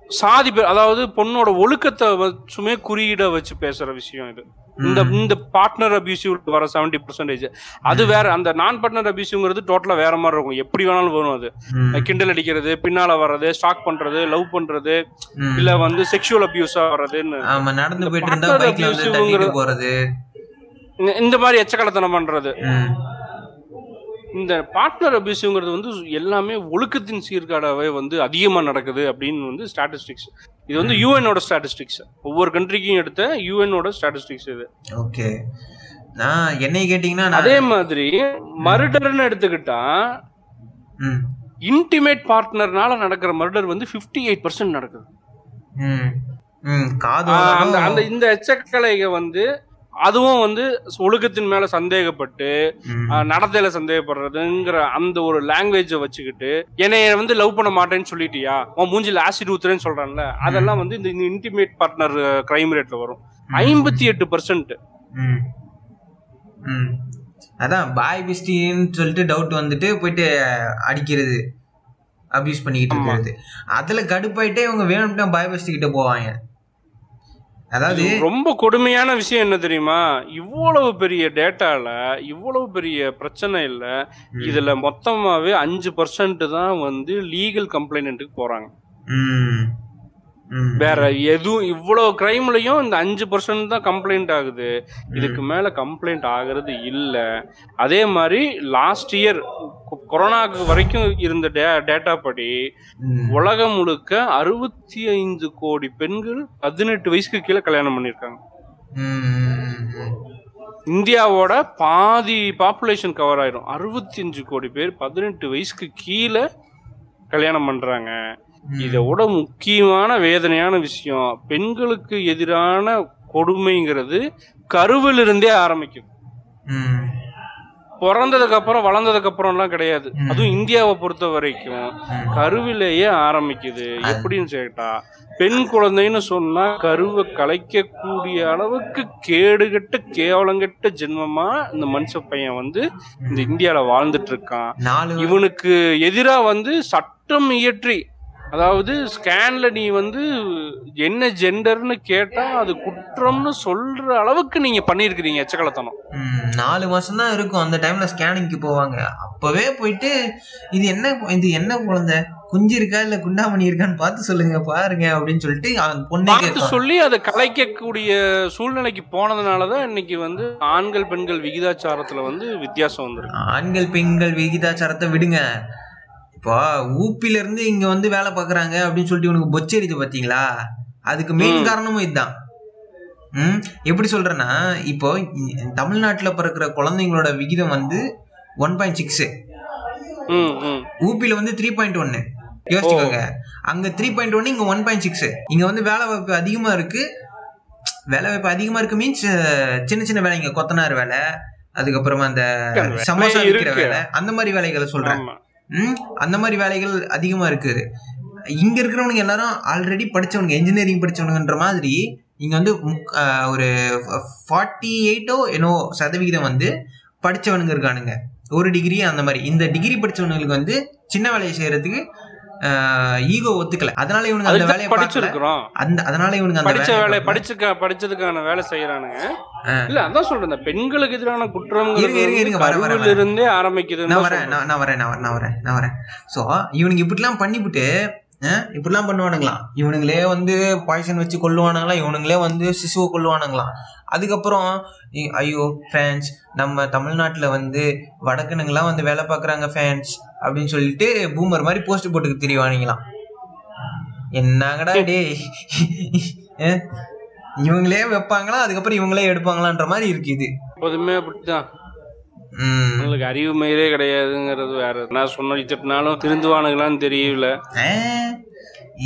சாதி அதாவது பொண்ணோட ஒழுக்கத்தை வச்சுமே குறியீட வச்சு பேசுற விஷயம் இது. இந்த இந்த பார்ட்னர் அபியூசிவ் வர செவன்டி பர்சன்டேஜ் அது வேற அந்த நான் பார்ட்னர் அபியூசிவ்ங்கிறது டோட்டலா வேற மாதிரி இருக்கும். எப்படி வேணாலும் வரும் அது. கிண்டல் அடிக்கிறது பின்னால வர்றது ஸ்டாக் பண்றது லவ் பண்றது. இல்ல வந்து செக்ஷுவல் அபியூஸா வர்றதுன்னு. நடந்து போயிட்டு இந்த- மாதிரி எச்சக்கலத்தனம் பண்றது. இந்த பார்ட்னர் அபியூசிவ்ங்கிறது வந்து எல்லாமே ஒழுக்கத்தின் சீர்காடாவே வந்து அதிகமா நடக்குது அப்படின்னு வந்து ஸ்டாட்டிஸ்டிக்ஸ் இது வந்து யூஎனோட ஸ்டாட்டிஸ்டிக்ஸ் ஒவ்வொரு கண்ட்ரிக்கும் எடுத்த யூஎனோட ஸ்டாட்டிஸ்டிக்ஸ் இது. ஓகே. நான் என்னைய கேட்டீங்கன்னா அதே மாதிரி மர்டர்னு எடுத்துக்கிட்டா இன்டிமேட் பார்ட்னர்னால நடக்கிற மர்டர் வந்து 58% எயிட் பர்சன்ட் நடக்குது. ம், ம், காது ஆஹ் அந்த வலகம். அந்த இந்த எச்சக்கலைக வந்து அதுவும் வந்து ஒழுக்கத்தின் மேல சந்தேகப்பட்டு நடத்தையில சந்தேகப்படுறதுங்கிற அந்த ஒரு லாங்குவேஜை வச்சுக்கிட்டு என்னைய வந்து லவ் பண்ண மாட்டேன்னு சொல்லிட்டியா? உன் மூஞ்சில ஆசிட் ஊத்துறேன்னு சொல்றான்ல. அதெல்லாம் வந்து இந்த இன்டிமேட் பார்ட்னர் கிரைம் ரேட்ல வரும். ஐம்பத்தி எட்டு பர்சன்ட். அதான் பாய் பிஸ்டின்னு சொல்லிட்டு டவுட் வந்துட்டு போயிட்டு அடிக்கிறது அபியூஸ் பண்ணிக்கிட்டு. இருக்கிறது. அதுல கடுப்பாயிட்டே இவங்க வேணும்னா பாய் பெஸ்டி கிட்ட போவாங்க. அதாவது ரொம்ப கொடுமையான விஷயம் என்ன தெரியுமா? இவ்வளவு பெரிய டேட்டால இவ்வளவு பெரிய பிரச்சனை இல்ல இதுல மொத்தமாவே அஞ்சு பர்சன்ட் தான் வந்து லீகல் கம்ப்ளைண்ட்டுக்கு போறாங்க. வேற எதுவும் இவ்வளவு கிரைம்லயும் இந்த அஞ்சு பர்சன்ட் தான் கம்ப்ளைண்ட் ஆகுது. இதுக்கு மேல கம்ப்ளைண்ட் ஆகுறது இல்ல. அதே மாதிரி லாஸ்ட் இயர் கொரோனாக்கு வரைக்கும் இருந்த டேட்டா படி உலகம் முழுக்க அறுபத்தி ஐந்து கோடி பெண்கள் பதினெட்டு வயசுக்கு கீழே கல்யாணம் பண்ணிருக்காங்க. இந்தியாவோட பாதி பாப்புலேஷன் கவர் ஆயிரும். அறுபத்தி அஞ்சு கோடி பேர் பதினெட்டு வயசுக்கு கீழே கல்யாணம் பண்றாங்க. இதோட முக்கியமான வேதனையான விஷயம் பெண்களுக்கு எதிரான கொடுமைங்கிறது கருவிலிருந்தே ஆரம்பிக்கும் பிறந்ததுக்கு அப்புறம் வளர்ந்ததுக்கு அப்புறம்லாம் கிடையாது. ம். அதுவும் இந்தியாவை பொறுத்த வரைக்கும். கருவிலேயே ஆரம்பிக்குது. எப்படின்னு கேட்டா பெண் குழந்தைன்னு சொன்னா கருவை கலைக்கக்கூடிய அளவுக்கு கேடுகட்ட கேவலங்கெட்ட ஜென்மமா இந்த மனுஷ பையன் வந்து இந்த இந்தியால வாழ்ந்துட்டு இருக்கான். இவனுக்கு எதிரா வந்து சட்டம் இயற்றி அதாவது ஸ்கேன்ல நீ வந்து என்ன ஜெண்டர்னு கேட்டா அது குற்றம்னு சொல்ற அளவுக்கு நீங்க பண்ணிருக்கிறீங்க எச்சக்கலத்தனம். நாலு மாசம் தான் இருக்கும். அந்த டைம்ல ஸ்கேனிங்க்கு போவாங்க. அப்பவே போயிட்டு இது என்ன இது என்ன குழந்தை? குஞ்சு இருக்கா இல்ல குண்டாமணி இருக்கான்னு பார்த்து சொல்லுங்க பாருங்க அப்படின்னு சொல்லிட்டு பொண்ணே சொல்லி அதை கலைக்கக்கூடிய சூழ்நிலைக்கு போனதுனாலதான் இன்னைக்கு வந்து ஆண்கள் பெண்கள் விகிதாச்சாரத்துல வந்து வித்தியாசம் வந்துருக்கு. ஆண்கள் பெண்கள் விகிதாச்சாரத்தை விடுங்க. இப்போ ஊப்பில இருந்து இங்க வந்து வேலை பார்க்கறாங்க அப்படின்னு சொல்லிட்டு இவனுக்கு பொச்சரிது பாத்தீங்களா? அதுக்கு மெயின். காரணமும் இதுதான். ம்? எப்படி சொல்றேன்னா இப்போ தமிழ்நாட்டுல பிறக்கிற குழந்தைங்களோட விகிதம் வந்து ஒன் பாயிண்ட் சிக்ஸ் ஊபில வந்து த்ரீ பாயிண்ட் ஒன்னு யோசிச்சுக்கோங்க. அங்க த்ரீ பாயிண்ட் ஒன்னு இங்க ஒன் பாயிண்ட் சிக்ஸ் இங்க வந்து வேலை வாய்ப்பு அதிகமா இருக்கு. வேலை வாய்ப்பு அதிகமா இருக்கு மீன்ஸ் சின்ன சின்ன வேலைங்க. கொத்தனார் வேலை அதுக்கப்புறமா அந்த சமோசா விற்கிற இருக்கு. வேலை அந்த மாதிரி வேலைகளை ம் அந்த மாதிரி வேலைகள் அதிகமாக இருக்குது. இங்கே இருக்கிறவனுங்க எல்லாரும் ஆல்ரெடி படிச்சவனுங்க இன்ஜினியரிங் படிச்சவனுங்கன்ற மாதிரி இங்கே வந்து ஒரு ஃபார்ட்டி எயிட்டோ என்னோ சதவிகிதம் வந்து படிச்சவனுங்க இருக்கானுங்க. ஒரு டிகிரி அந்த மாதிரி. இந்த டிகிரி படித்தவனுங்களுக்கு வந்து சின்ன வேலையை செய்கிறதுக்கு ஈகோ ஒத்துக்கல. அதனால இவனுங்க அந்த வேலையை படிச்சிருக்கிறோம். அந்த அதனால இவனுங்க அந்த படிச்ச வேலையை வேலை. படிச்சுக்க படிச்சதுக்கான வேலை செய்யறானுங்க. இல்ல அதான் சொல்றேன் பெண்களுக்கு எதிரான குற்றம் இருங்க, இருங்க, இருங்க, வரேன், வரேன். இருந்தே ஆரம்பிக்குதுன்னு நான் வரேன் நான் வரேன் நான் வரேன், நான் வரேன் நான் வரேன். ஸோ இவனுங்க இப்படிலாம் பண்ணிவிட்டு இப்படிலாம் பண்ணுவானுங்களாம். இவனுங்களே வந்து பாய்சன் வச்சு கொல்லுவானுங்களாம் இவனுங்களே வந்து சிசுவை கொல்லுவானுங்களாம். அதுக்கப்புறம் ஐயோ ஃபேன்ஸ் நம்ம தமிழ்நாட்டில் வந்து வடக்கனுங்களாம் வந்து வேலை பார்க்குறாங்க ஃபேன்ஸ் அப்படின்னு சொல்லிட்டு பூமர் மாதிரி போஸ்ட் போட்டுக்கு தெரியவானுங்களாம். என்னங்கடா டேய். அஹ், இவங்களே வைப்பாங்களா? அதுக்கப்புறம் இவங்களே எடுப்பாங்களான்ற மாதிரி இருக்கு இது. எப்போதுமே அப்படித்தான். உங்களுக்கு அறிவு மயிலே கிடையாதுங்கிறது வேற. நான் சொன்ன திட்டினாலும் திருந்துவானுங்களான்னு தெரியல.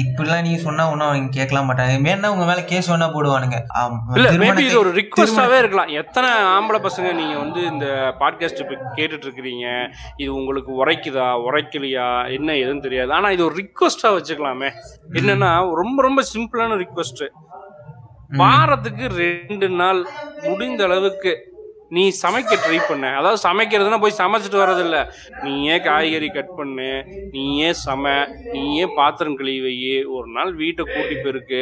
இப்படிலாம் நீங்க சொன்னா ஒன்றும் அவங்க கேட்கலாம் மாட்டாங்க. வேணா உங்க மேல கேஸ் வேணா போடுவானுங்க. மேபி இது ஒரு ரிக்வஸ்டாவே இருக்கலாம். எத்தனை ஆம்பளை பசங்க நீங்க வந்து இந்த பாட்காஸ்ட் இப்ப கேட்டுட்டு இருக்கிறீங்க இது உங்களுக்கு உரைக்குதா? உரைக்கலையா? என்ன எதுன்னு தெரியாது. ஆனா இது ஒரு ரிக்வஸ்டா வச்சுக்கலாமே. என்னன்னா ரொம்ப ரொம்ப சிம்பிளான ரிக்வஸ்ட் வாரத்துக்கு ரெண்டு நாள் முடிந்த அளவுக்கு நீ சமைக்க ட்ரை பண்ண. அதாவது சமைக்கிறதுனா போய் சமைச்சிட்டு வர்றதில்ல. நீயே காய்கறி கட் பண்ணு. நீயே சம. நீயே பாத்திரம் கழுவி வை. ஒரு நாள் வீட்டை கூட்டி போயிருக்கு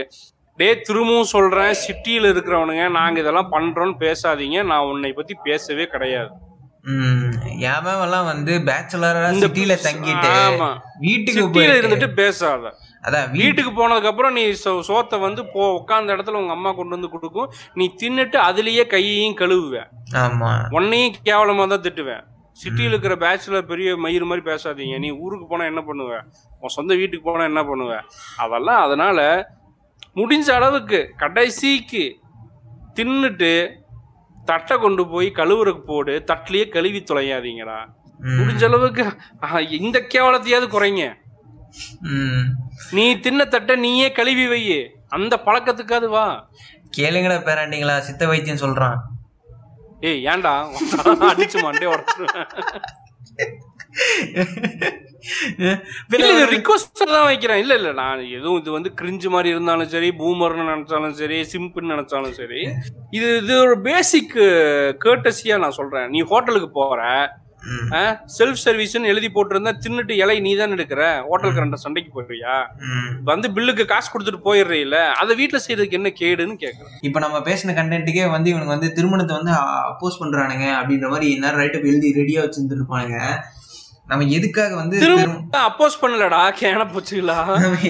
டே திரும்பவும் சொல்றேன். சிட்டியில இருக்கிறவனுங்க நாங்க இதெல்லாம் பண்றோம்னு பேசாதீங்க. நான் உன்னை பத்தி பேசவே கிடையாது. ம், எவன் எல்லாம் வந்து பேச்சுலரா சிட்டில தங்கிட்டு வீட்டுக்கு இருந்துட்டு பேசாத. அதான் வீட்டு வீட்டுக்கு போனதுக்கு அப்புறம் நீ சோ- சோத்தை வந்து போ உட்காந்த இடத்துல உங்க அம்மா கொண்டு வந்து கொடுக்கும். நீ தின்னுட்டு அதுலயே கையையும் கழுவுவ ஆமா. உன்னையும் கேவலமா தான் திட்டுவேன். சிட்டியில் இருக்கிற பேச்சுலர் பெரிய மயிறு மாதிரி பேசாதீங்க. நீ ஊருக்கு போனா என்ன பண்ணுவ? உன் சொந்த வீட்டுக்கு போனா என்ன பண்ணுவ? அதெல்லாம் அதனால முடிஞ்ச அளவுக்கு கடைசிக்கு தின்னுட்டு தட்டை கொண்டு போய் கழுவுறதுக்கு போடு. தட்டிலேயே கழுவி தொலையாதீங்கடா. முடிஞ்ச அளவுக்கு இந்த கேவலத்தையாவது குறைங்க. நீ தின்ன தட்டை நீயே கழுவி வை அந்த பழக்கத்துக்காவது வா. கேளுங்கடா பேராண்டிங்களா சித்த வைத்தியம் சொல்றான். ஏய் ஏன்டா? அடிச்சு மண்டே இல்ல ரிக்வஸ்ட் தான் வைக்கிறேன். இல்ல இல்ல நான் எதுவும் இது வந்து கிரிஞ்சு மாதிரி இருந்தாலும் சரி பூமர்னு நினைச்சாலும் சரி சிம்பிள்னு நினைச்சாலும் சரி இது இது ஒரு பேசிக் கேட்டசியா நான் சொல்றேன். நீ ஹோட்டலுக்கு போற செல்ஃப் சர்வீஸ்னு எழுதி போட்டிருந்தா தின்னுட்டு இலை நீ தான் எடுக்கிற ஹோட்டலுக்கு ரெண்டு சண்டைக்கு போயிடுறியா. வந்து பில்லுக்கு காசு கொடுத்துட்டு போயிடுறீல்ல அதை வீட்டுல செய்யறதுக்கு என்ன கேடுன்னு கேக்குறேன். இப்ப நம்ம பேசின கண்டென்ட்டுக்கே வந்து இவனுக்கு வந்து திருமணத்தை வந்து அப்போஸ் பண்றானுங்க அப்படின்ற மாதிரி நேரம் ரைட்டப் எழுதி ரெடியா வச்சிருந்துட்டு இருப்பானுங்க நம்ம எதுக்காக வந்து அப்போஸ் பண்ணலடா கேன போச்சுங்களா?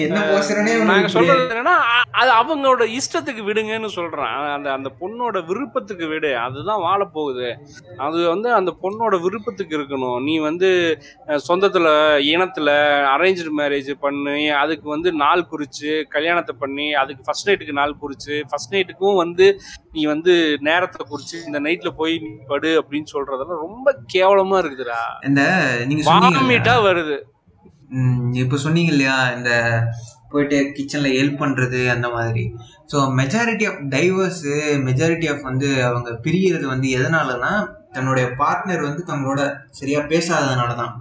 என்ன போசுறனே நாங்க சொல்றது என்னன்னா அது அவங்களோட இஷ்டத்துக்கு விடுங்கன்னு சொல்றேன். அந்த அந்த பொண்ணோட விருப்பத்துக்கு விடு அதுதான் வாழ போகுது. அது வந்து அந்த பொண்ணோட விருப்பத்துக்கு இருக்கணும். நீ வந்து சொந்தத்துல இனத்துல அரேஞ்சு மேரேஜ் பண்ணி அதுக்கு வந்து நாள் குறிச்சு கல்யாணத்தை பண்ணி அதுக்கு ஃபர்ஸ்ட் நைட்டுக்கு நாள் குறிச்சு ஃபர்ஸ்ட் நைட்டுக்கும் வந்து நீ வந்து நேரத்தை குறிச்சு இந்த நைட்ல போய் படு அப்படின்னு சொல்றதெல்லாம் ரொம்ப கேவலமா இருக்குதுடா. இந்த நீங்க சொன்னீங்க வாமிட்டா வருது. இப்ப சொன்னீங்க இல்லையா? இந்த போயிட்டு கிச்சன்ல ஹெல்ப் பண்றது அந்த மாதிரி. So majority of divorce majority of வந்து அவங்க பிரியறது வந்து எதனாலனா தன்னுடைய பார்ட்னர் வந்து தங்களோட சரியா பேசாததுனால தான்.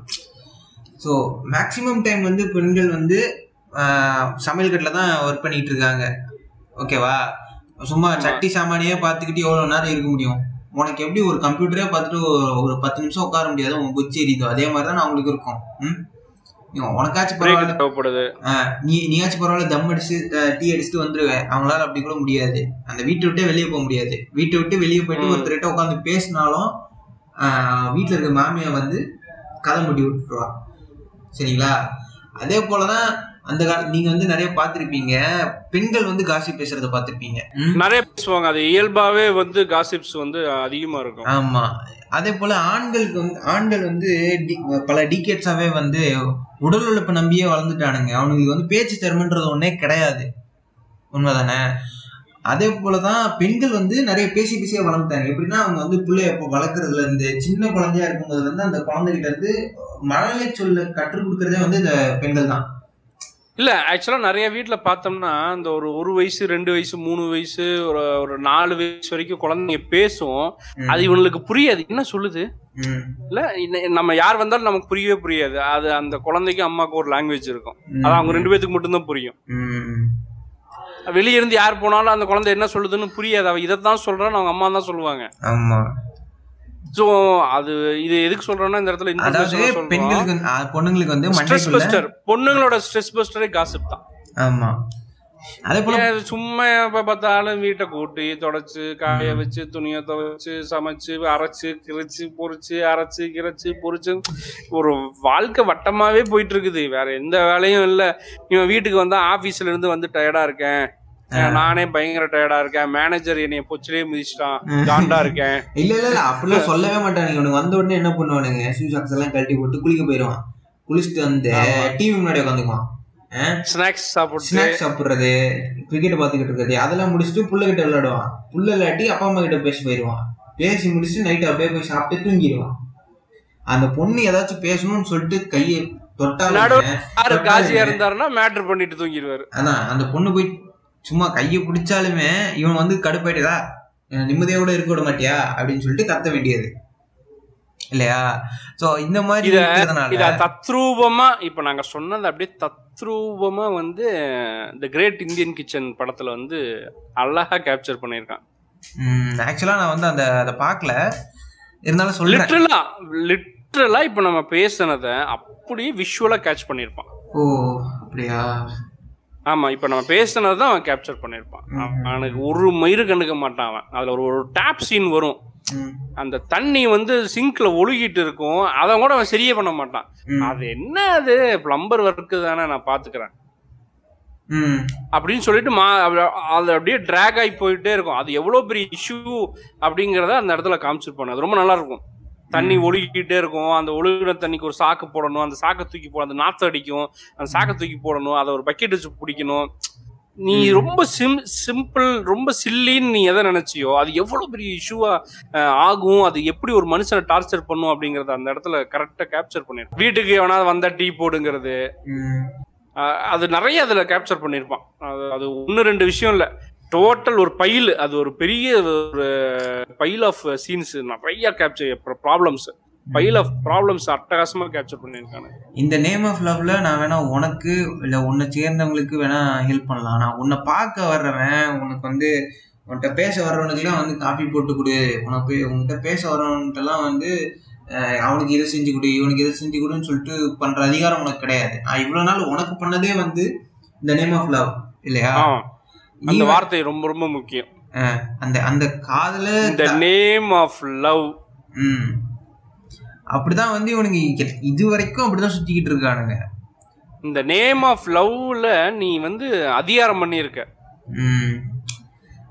ஸோ மேக்ஸிமம் டைம் வந்து பெண்கள் வந்து சமையல் கட்டில் தான் ஒர்க் பண்ணிட்டு இருக்காங்க. ஓகேவா சும்மா சட்டி சாமானியே பார்த்துக்கிட்டு எவ்வளோ நேரம் இருக்க முடியும்? உனக்கு எப்படி ஒரு கம்ப்யூட்டரே பார்த்துட்டு ஒரு- பத்து நிமிஷம் உட்கார முடியாது? உன் குச்சி எரியுதோ? அதே மாதிரி தான் அவங்களுக்கு இருக்கும். உனக்காச்சும் பரவாயில்ல. தேவைப்படுது. நீ நீயாச்சும் பரவாயில்ல தம் அடிச்சு டீ அடிச்சுட்டு வந்துருவேன். அவங்களால அப்படி கூட முடியாது. அந்த வீட்டை விட்டே வெளியே போக முடியாது. வீட்டை விட்டு வெளியே போயிட்டு. ஒருத்தர்கிட்ட உட்காந்து பேசினாலும் வீட்டுல இருக்க மாமியா வந்து கதை முடி விட்டுருவா. சரிங்களா? அதே போலதான் அந்த கால நீங்க வந்து நிறைய பார்த்திருப்பீங்க. பெண்கள் வந்து காசி பேசுறத பார்த்திருப்பீங்க. ம்? நிறைய பேசுவாங்க. அது இயல்பாவே வந்து காசிப்ஸ் வந்து அதிகமா இருக்கும். ஆமா. அதே போல ஆண்களுக்கு வந்து ஆண்கள் வந்து பல டிகேட்ஸாவே வந்து உடல் உழைப்பை நம்பியே வளர்ந்துட்டானுங்க. அவனுங்களுக்கு வந்து பேச்சு திறமைன்றது ஒண்ணே கிடையாது. உண்மைதானே? அதே போலதான் பெண்கள் வந்து நிறைய பேசி பேசியே வளர்ந்துட்டாங்க. எப்படின்னா அவங்க வந்து பிள்ளைய இப்போ வளர்க்குறதுல இருந்து சின்ன குழந்தையா இருக்கும்போது வந்து அந்த குழந்தைகிட்ட இருந்து மழலை சொல்ல கற்றுக் கொடுக்கறதே வந்து இந்த பெண்கள் தான். இல்ல ஆக்சுவலா நிறைய வீட்ல பார்த்தோம்னா இந்த ஒரு ஒரு வயசு ரெண்டு வயசு மூணு வயசு ஒரு ஒரு நாலு வயசு வரைக்கும் குழந்தைங்க பேசும். அது இவனுக்கு புரியாது. என்ன சொல்லுது? இல்ல நம்ம யார் வந்தாலும் நமக்கு புரியவே புரியாது. அது அந்த குழந்தைக்கும் அம்மாவுக்கு ஒரு லாங்குவேஜ் இருக்கும். அது அவங்க ரெண்டு பேத்துக்கு மட்டும்தான் புரியும். ம், வெளிய இருந்து யார் போனாலும் அந்த குழந்தை என்ன சொல்லுதுன்னு புரியாது. அவ இதைத்தான் சொல்றான்னு அவங்க அம்மா தான் சொல்லுவாங்க. ஆமா. சோ அது இது எதுக்கு சொல்றேன்னா இந்த இடத்துல அதாவது பெண்களுக்கு பொண்ணுங்களுக்கு வந்து ஸ்ட்ரெஸ் பஸ்டர் பொண்ணுங்களோட ஸ்ட்ரெஸ் பஸ்டரே காசிப் தான். ஆமா. அதே போல சும்மா எப்ப பார்த்தாலும் வீட்டை கூட்டி தொடச்சு காய வச்சு துணியை துவைச்சு சமைச்சு அரைச்சு கிரைச்சு பொரிச்சு அரைச்சு கிரைச்சு பொரிச்சு. ஒரு வாழ்க்கை வட்டமாவே போயிட்டு இருக்குது. வேற எந்த வேலையும் இல்ல. இவன் வீட்டுக்கு வந்தா ஆபீஸ்ல இருந்து வந்து டயர்டா இருக்கேன். நானே பயங்கர டயர்டா இருக்கேன். மேனேஜர் என்னைய பொச்சிலே மிதிச்சிட்டான். காண்டா இருக்கேன். இல்ல இல்ல இல்ல அப்படிலாம் சொல்லவே மாட்டானுங்க. இவனுக்கு வந்த உடனே என்ன பண்ணுவானுங்க? ஷூ சாக்ஸ் எல்லாம் கழட்டி போட்டு குளிக்க போயிடுவான் குளிச்சுட்டு வந்து. டிவி முன்னாடி உட்காந்துக்குவான் ஸ்நாக்ஸ் சாப்பிட்டு. ஸ்நாக்ஸ் சாப்பிடுறது கிரிக்கெட் பார்த்துக்கிட்டு இருக்கிறது அதெல்லாம் முடிச்சுட்டு புள்ள கிட்ட விளையாடுவான். புள்ள இல்லாட்டி அப்பா அம்மா கிட்ட பேசி போயிடுவான் பேசி முடிச்சுட்டு நைட் அப்படியே போய் சாப்பிட்டு தூங்கிடுவான் அந்த பொண்ணு ஏதாச்சும் பேசணும்னு சொல்லிட்டு கையை தொட்டாலும் காசியா இருந்தாருன்னா மேட்டர் பண்ணிட்டு தூங்கிடுவாரு. அதான் அந்த பொண்ணு போய் சும்மா கையை பிடிச்சாலுமே இவன் வந்து கடுப்பாயிட்டதா? நிம்மதியோட இருக்க விட மாட்டியா? அப்படின்னு சொல்லிட்டு கத்த வேண்டியது. இல்லையா? சோ இந்த மாதிரி தத்ரூபமா இப்ப நாங்க சொன்னது அப்படியே தத்ரூபமா வந்து த கிரேட் இந்தியன் கிச்சன் படத்துல வந்து அழகா கேப்சர் பண்ணிருக்கான் ஆக்சுவலா நான் வந்து அந்த அதை பார்க்கல. இருந்தாலும் சொல்றேன். லிட்ரலா லிட்ரலா இப்ப நம்ம பேசுனத அப்படியே விஷுவலா கேட்ச் பண்ணிருப்பான் ஓ அப்படியா? ஆமா இப்ப நம்ம பேசுனதான் அவன் கேப்சர் பண்ணிருப்பான். அவனுக்கு ஒரு மயிறு கண்டுக்க மாட்டான் அவன். அதுல ஒரு ஒரு டேப் சீன் வரும். அந்த தண்ணி வந்து சிங்க்ல ஒழுகிட்டு இருக்கும். அதை கூட அவன் சரியே பண்ண மாட்டான். அது என்ன அது? பிளம்பர் ஒர்க்கு தானே நான் பாத்துக்கிறேன். அப்படின்னு சொல்லிட்டு மா அது அப்படியே ட்ராக் ஆகி போயிட்டே இருக்கும். அது எவ்வளோ பெரிய இஷ்யூ அப்படிங்கிறத அந்த இடத்துல காமிச்சிருப்பாங்க அது ரொம்ப நல்லா இருக்கும். தண்ணி ஒழுகிக்கிட்டே இருக்கும். அந்த ஒழுகின தண்ணிக்கு ஒரு சாக்கு போடணும். அந்த சாக்கை தூக்கி போட அந்த நாற்று அடிக்கும். அந்த சாக்கை தூக்கி போடணும். அதை ஒரு பக்கெட் வச்சு பிடிக்கணும். நீ ரொம்ப சிம் சிம்பிள் ரொம்ப சில்லின்னு நீ எதை நினைச்சியோ அது எவ்வளவு பெரிய இஷ்யூவா ஆகும்? அது எப்படி ஒரு மனுஷனை டார்ச்சர் பண்ணும் அப்படிங்கறத அந்த இடத்துல கரெக்டா கேப்சர் பண்ணிருக்கும் வீட்டுக்கு எவனாவது வந்தா டீ போடுங்கிறது. அது நிறைய அதுல கேப்சர் பண்ணியிருப்பான் அது அது ஒன்று ரெண்டு விஷயம் இல்லை. டோட்டல் ஒரு பைல் அது ஒரு பெரிய ஒரு பைல் ஆஃப் சீன்ஸ் நிறைய capture problems pile of problems அட்டகாசமா கேப்சர் பண்ணியிருக்காங்க. இந்த நேம் ஆஃப் லவ்ல நான் வேணா உனக்கு இல்ல உன்னை சேர்ந்தவங்களுக்கு வேணா ஹெல்ப் பண்ணலாம். நான் உன்னை பார்க்க வர்றவன் உனக்கு வந்து உன்கிட்ட பேச வர்றவனுக்குலாம் வந்து காஃபி போட்டு கொடு. உனக்கு உன்கிட்ட பேச வர்றவன்கிட்டலாம் வந்து அவனுக்கு இதை செஞ்சு கொடு இவனுக்கு இதை செஞ்சு கொடுன்னு சொல்லிட்டு பண்ற அதிகாரம் உனக்கு கிடையாது. நான் இவ்வளவு நாள் உனக்கு பண்ணதே வந்து இந்த நேம் ஆஃப் லவ் இல்லையா? அந்த வார்த்தை ரொம்ப ரொம்ப முக்கியம். அந்த அந்த காதல இந்த நேம் ஆஃப் லவ் ம். அப்படிதான் வந்து இவனுங்க இங்க- இது வரைக்கும் அப்படிதான் சுத்திக்கிட்டு இருக்கானுங்க. இந்த நேம் ஆஃப் லவ்ல நீ வந்து அதிகாரம் பண்ணியிருக்க. ம்.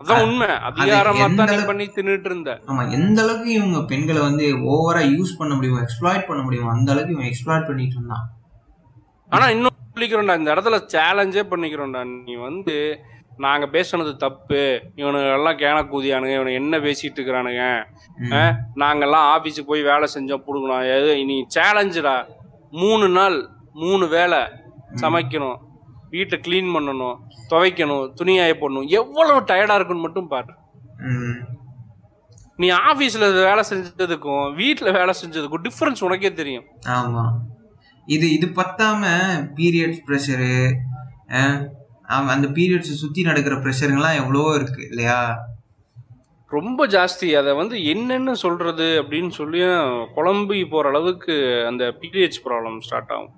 அதான் உண்மை. அதிகாரமா தான் பண்ணி தின்னுட்டு இருந்த ஆமா எந்த அளவுக்கு இவங்க பெண்களை வந்து ஓவரா யூஸ் பண்ண முடியுமோ எக்ஸ்ப்ளாய்ட் பண்ண முடியுமோ அந்த அளவுக்கு இவன் எக்ஸ்ப்ளாய்ட் பண்ணிட்டு இருந்தான். ஆனா இன்னும் சொல்லிக்கிறோம்டா இந்த இடத்துல சேலஞ்சே பண்ணிக்கிறோம்டா. நீ வந்து நாங்க பேசுனது தப்பு. இவனுங்க எல்லாம் கேன கூதியானுங்க. இவனுங்க என்ன பேசிட்டு இருக்கிறானுங்க? நாங்கெல்லாம் ஆபீஸுக்கு போய் வேலை செஞ்சோம். புடுங்கணும். எது நீ சேலஞ்சுடா மூணு நாள் மூணு வேலை சமைக்கணும். வீட்டை க்ளீன் பண்ணணும். துவைக்கணும். துணியாய போடணும். எவ்வளவு டயர்டா இருக்குன்னு மட்டும் பாரு. நீ ஆபீஸ்ல வேலை செஞ்சதுக்கும் வீட்ல வேலை செஞ்சதுக்கும் டிஃபரன்ஸ் உனக்கே தெரியும். ஆமா. இது இது பத்தாம பீரியட்ஸ் ப்ரெஷரு அந்த பீரியட்ஸ் சுத்தி நடக்கிற ப்ரெஷருங்கெல்லாம் எவ்வளவோ இருக்கு இல்லையா? ரொம்ப ஜாஸ்தி. அதை வந்து என்னென்னு சொல்றது அப்படின்னு சொல்லி குழம்பி போற அளவுக்கு அந்த பிஹெச் ப்ராப்ளம் ஸ்டார்ட் ஆகும்.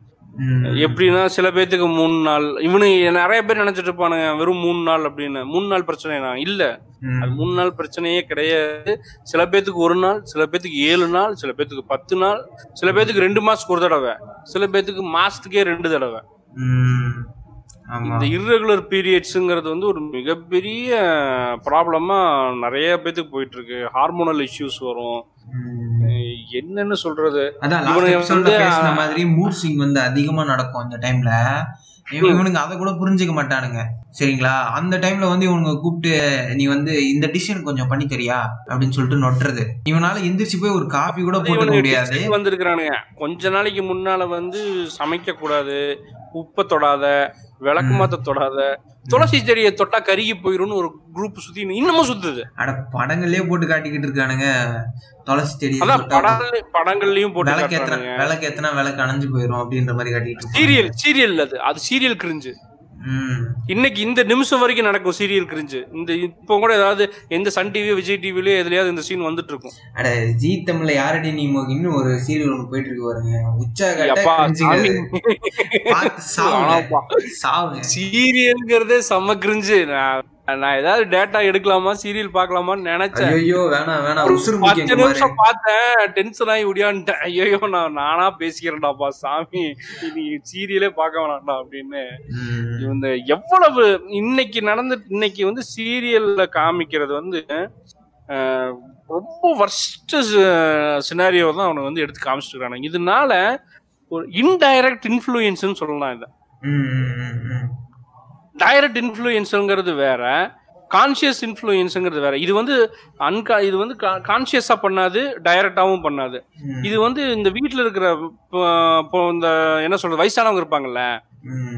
எப்படின்னா சில பேர்த்துக்கு மூணு நாள் இவனுங்க நிறைய பேர் நினைச்சிட்டு இருப்பானுங்க வெறும் மூணு நாள் அப்படின்னு. மூணு நாள் பிரச்சனை இல்ல. ம். அது மூணு நாள் பிரச்சனையே கிடையாது. சில பேர்த்துக்கு ஒரு நாள் சில பேர்த்துக்கு ஏழு நாள் சில பேர்த்துக்கு பத்து நாள் சில பேர்த்துக்கு ரெண்டு மாசத்துக்கு ஒரு தடவை சில பேர்த்துக்கு மாசத்துக்கே ரெண்டு தடவை. இந்த irregular பீரியட்ஸுங்கிறது வந்து ஒரு மிகப்பெரிய ப்ராப்ளமா நிறைய பேத்துக்கு போயிட்டு இருக்கு ஹார்மோனல் இஷ்யூஸ் வரும். என்னன்னு சொல்றது? அதான் மாதிரி மூட் ஸ்விங் வந்து அதிகமா நடக்கும் அந்த டைம்ல இவனுங்க அதை கூட புரிஞ்சுக்க மாட்டானுங்க. சரிங்களா? அந்த டைம்ல வந்து இவனுங்க கூப்பிட்டு நீ வந்து இந்த டிஷன் கொஞ்சம் பண்ணி தரியா? அப்படின்னு சொல்லிட்டு நொட்டுறது. இவனால எந்திரிச்சு போய் ஒரு காஃபி கூட போட்டுக்க முடியாது. வந்திருக்கிறானுங்க. கொஞ்ச நாளைக்கு முன்னால வந்து சமைக்க கூடாது உப்பை தொடாத விளக்கு மாத்த தொடாத துளசி செடியை தொட்டா கருகி போயிரும்னு ஒரு குரூப் சுத்தி இன்னமும் சுத்துது. அட படங்கள்லயே போட்டு காட்டிக்கிட்டு இருக்கானுங்க. துளசி செடி படங்கள்லயும் போட்டு விளக்கு ஏத்தனா விளக்கு ஏத்தனா விளக்கு அணைஞ்சு போயிரும் அப்படின்ற மாதிரி காட்டிட்டு இருப்பாங்க. சீரியல் சீரியல் அது. அது சீரியல் கிரிஞ்சு இன்னைக்கு இந்த நிமிஷம் வரைக்கும் நடக்கும் சீரியல் கிரிஞ்சு இந்த இப்போ கூட ஏதாவது எந்த சன் டிவி விஜய் டிவிலயோ எதுலயாவது இந்த சீன் வந்துட்டு இருக்கும். அட ஜி தமிழ்ல யாரடி நீ இன்னும் ஒரு சீரியல் ஒண்ணு போயிட்டு இருக்கு பாருங்க அப்பா உச்சா சீரியல்ங்கிறதே செம்ம கிரிஞ்சு நான் நான் ஏதாவது டேட்டா எடுக்கலாமா? சீரியல் பார்க்கலாமான்னு நினைச்சேன். ஐயோ வேணாம் வேணாம். உசுறு பத்து நிமிஷம் பார்த்தேன். டென்ஷன் ஆகி முடியான்ட்டேன் ஐயோ நான் நானா பேசிக்கிறேன்டாப்பா சாமி. நீ சீரியலே பார்க்க வேணாம்டா அப்படின்னு. இந்த எவ்வளவு இன்னைக்கு நடந்து இன்னைக்கு வந்து சீரியல்ல காமிக்கிறது வந்து ரொம்ப வர்ஸ்ட் சினாரியோ தான் அவனை வந்து எடுத்து காமிச்சிருக்கானுங்க. இதனால ஒரு இன்டைரக்ட் இன்ஃப்ளூயன்ஸ்னு சொல்லலாம் இதை. டைரக்ட் இன்ஃப்ளூயன்ஸுங்கிறது வேற கான்சியஸ் இன்ஃப்ளூயன்ஸுங்கிறது வேற இது வந்து அன்கா இது வந்து கான்சியஸா பண்ணாது டைரக்டாவும் பண்ணாது. இது வந்து இந்த வீட்ல இருக்கிற இப்போ இந்த என்ன சொல்றது வயசானவங்க இருப்பாங்கல்ல.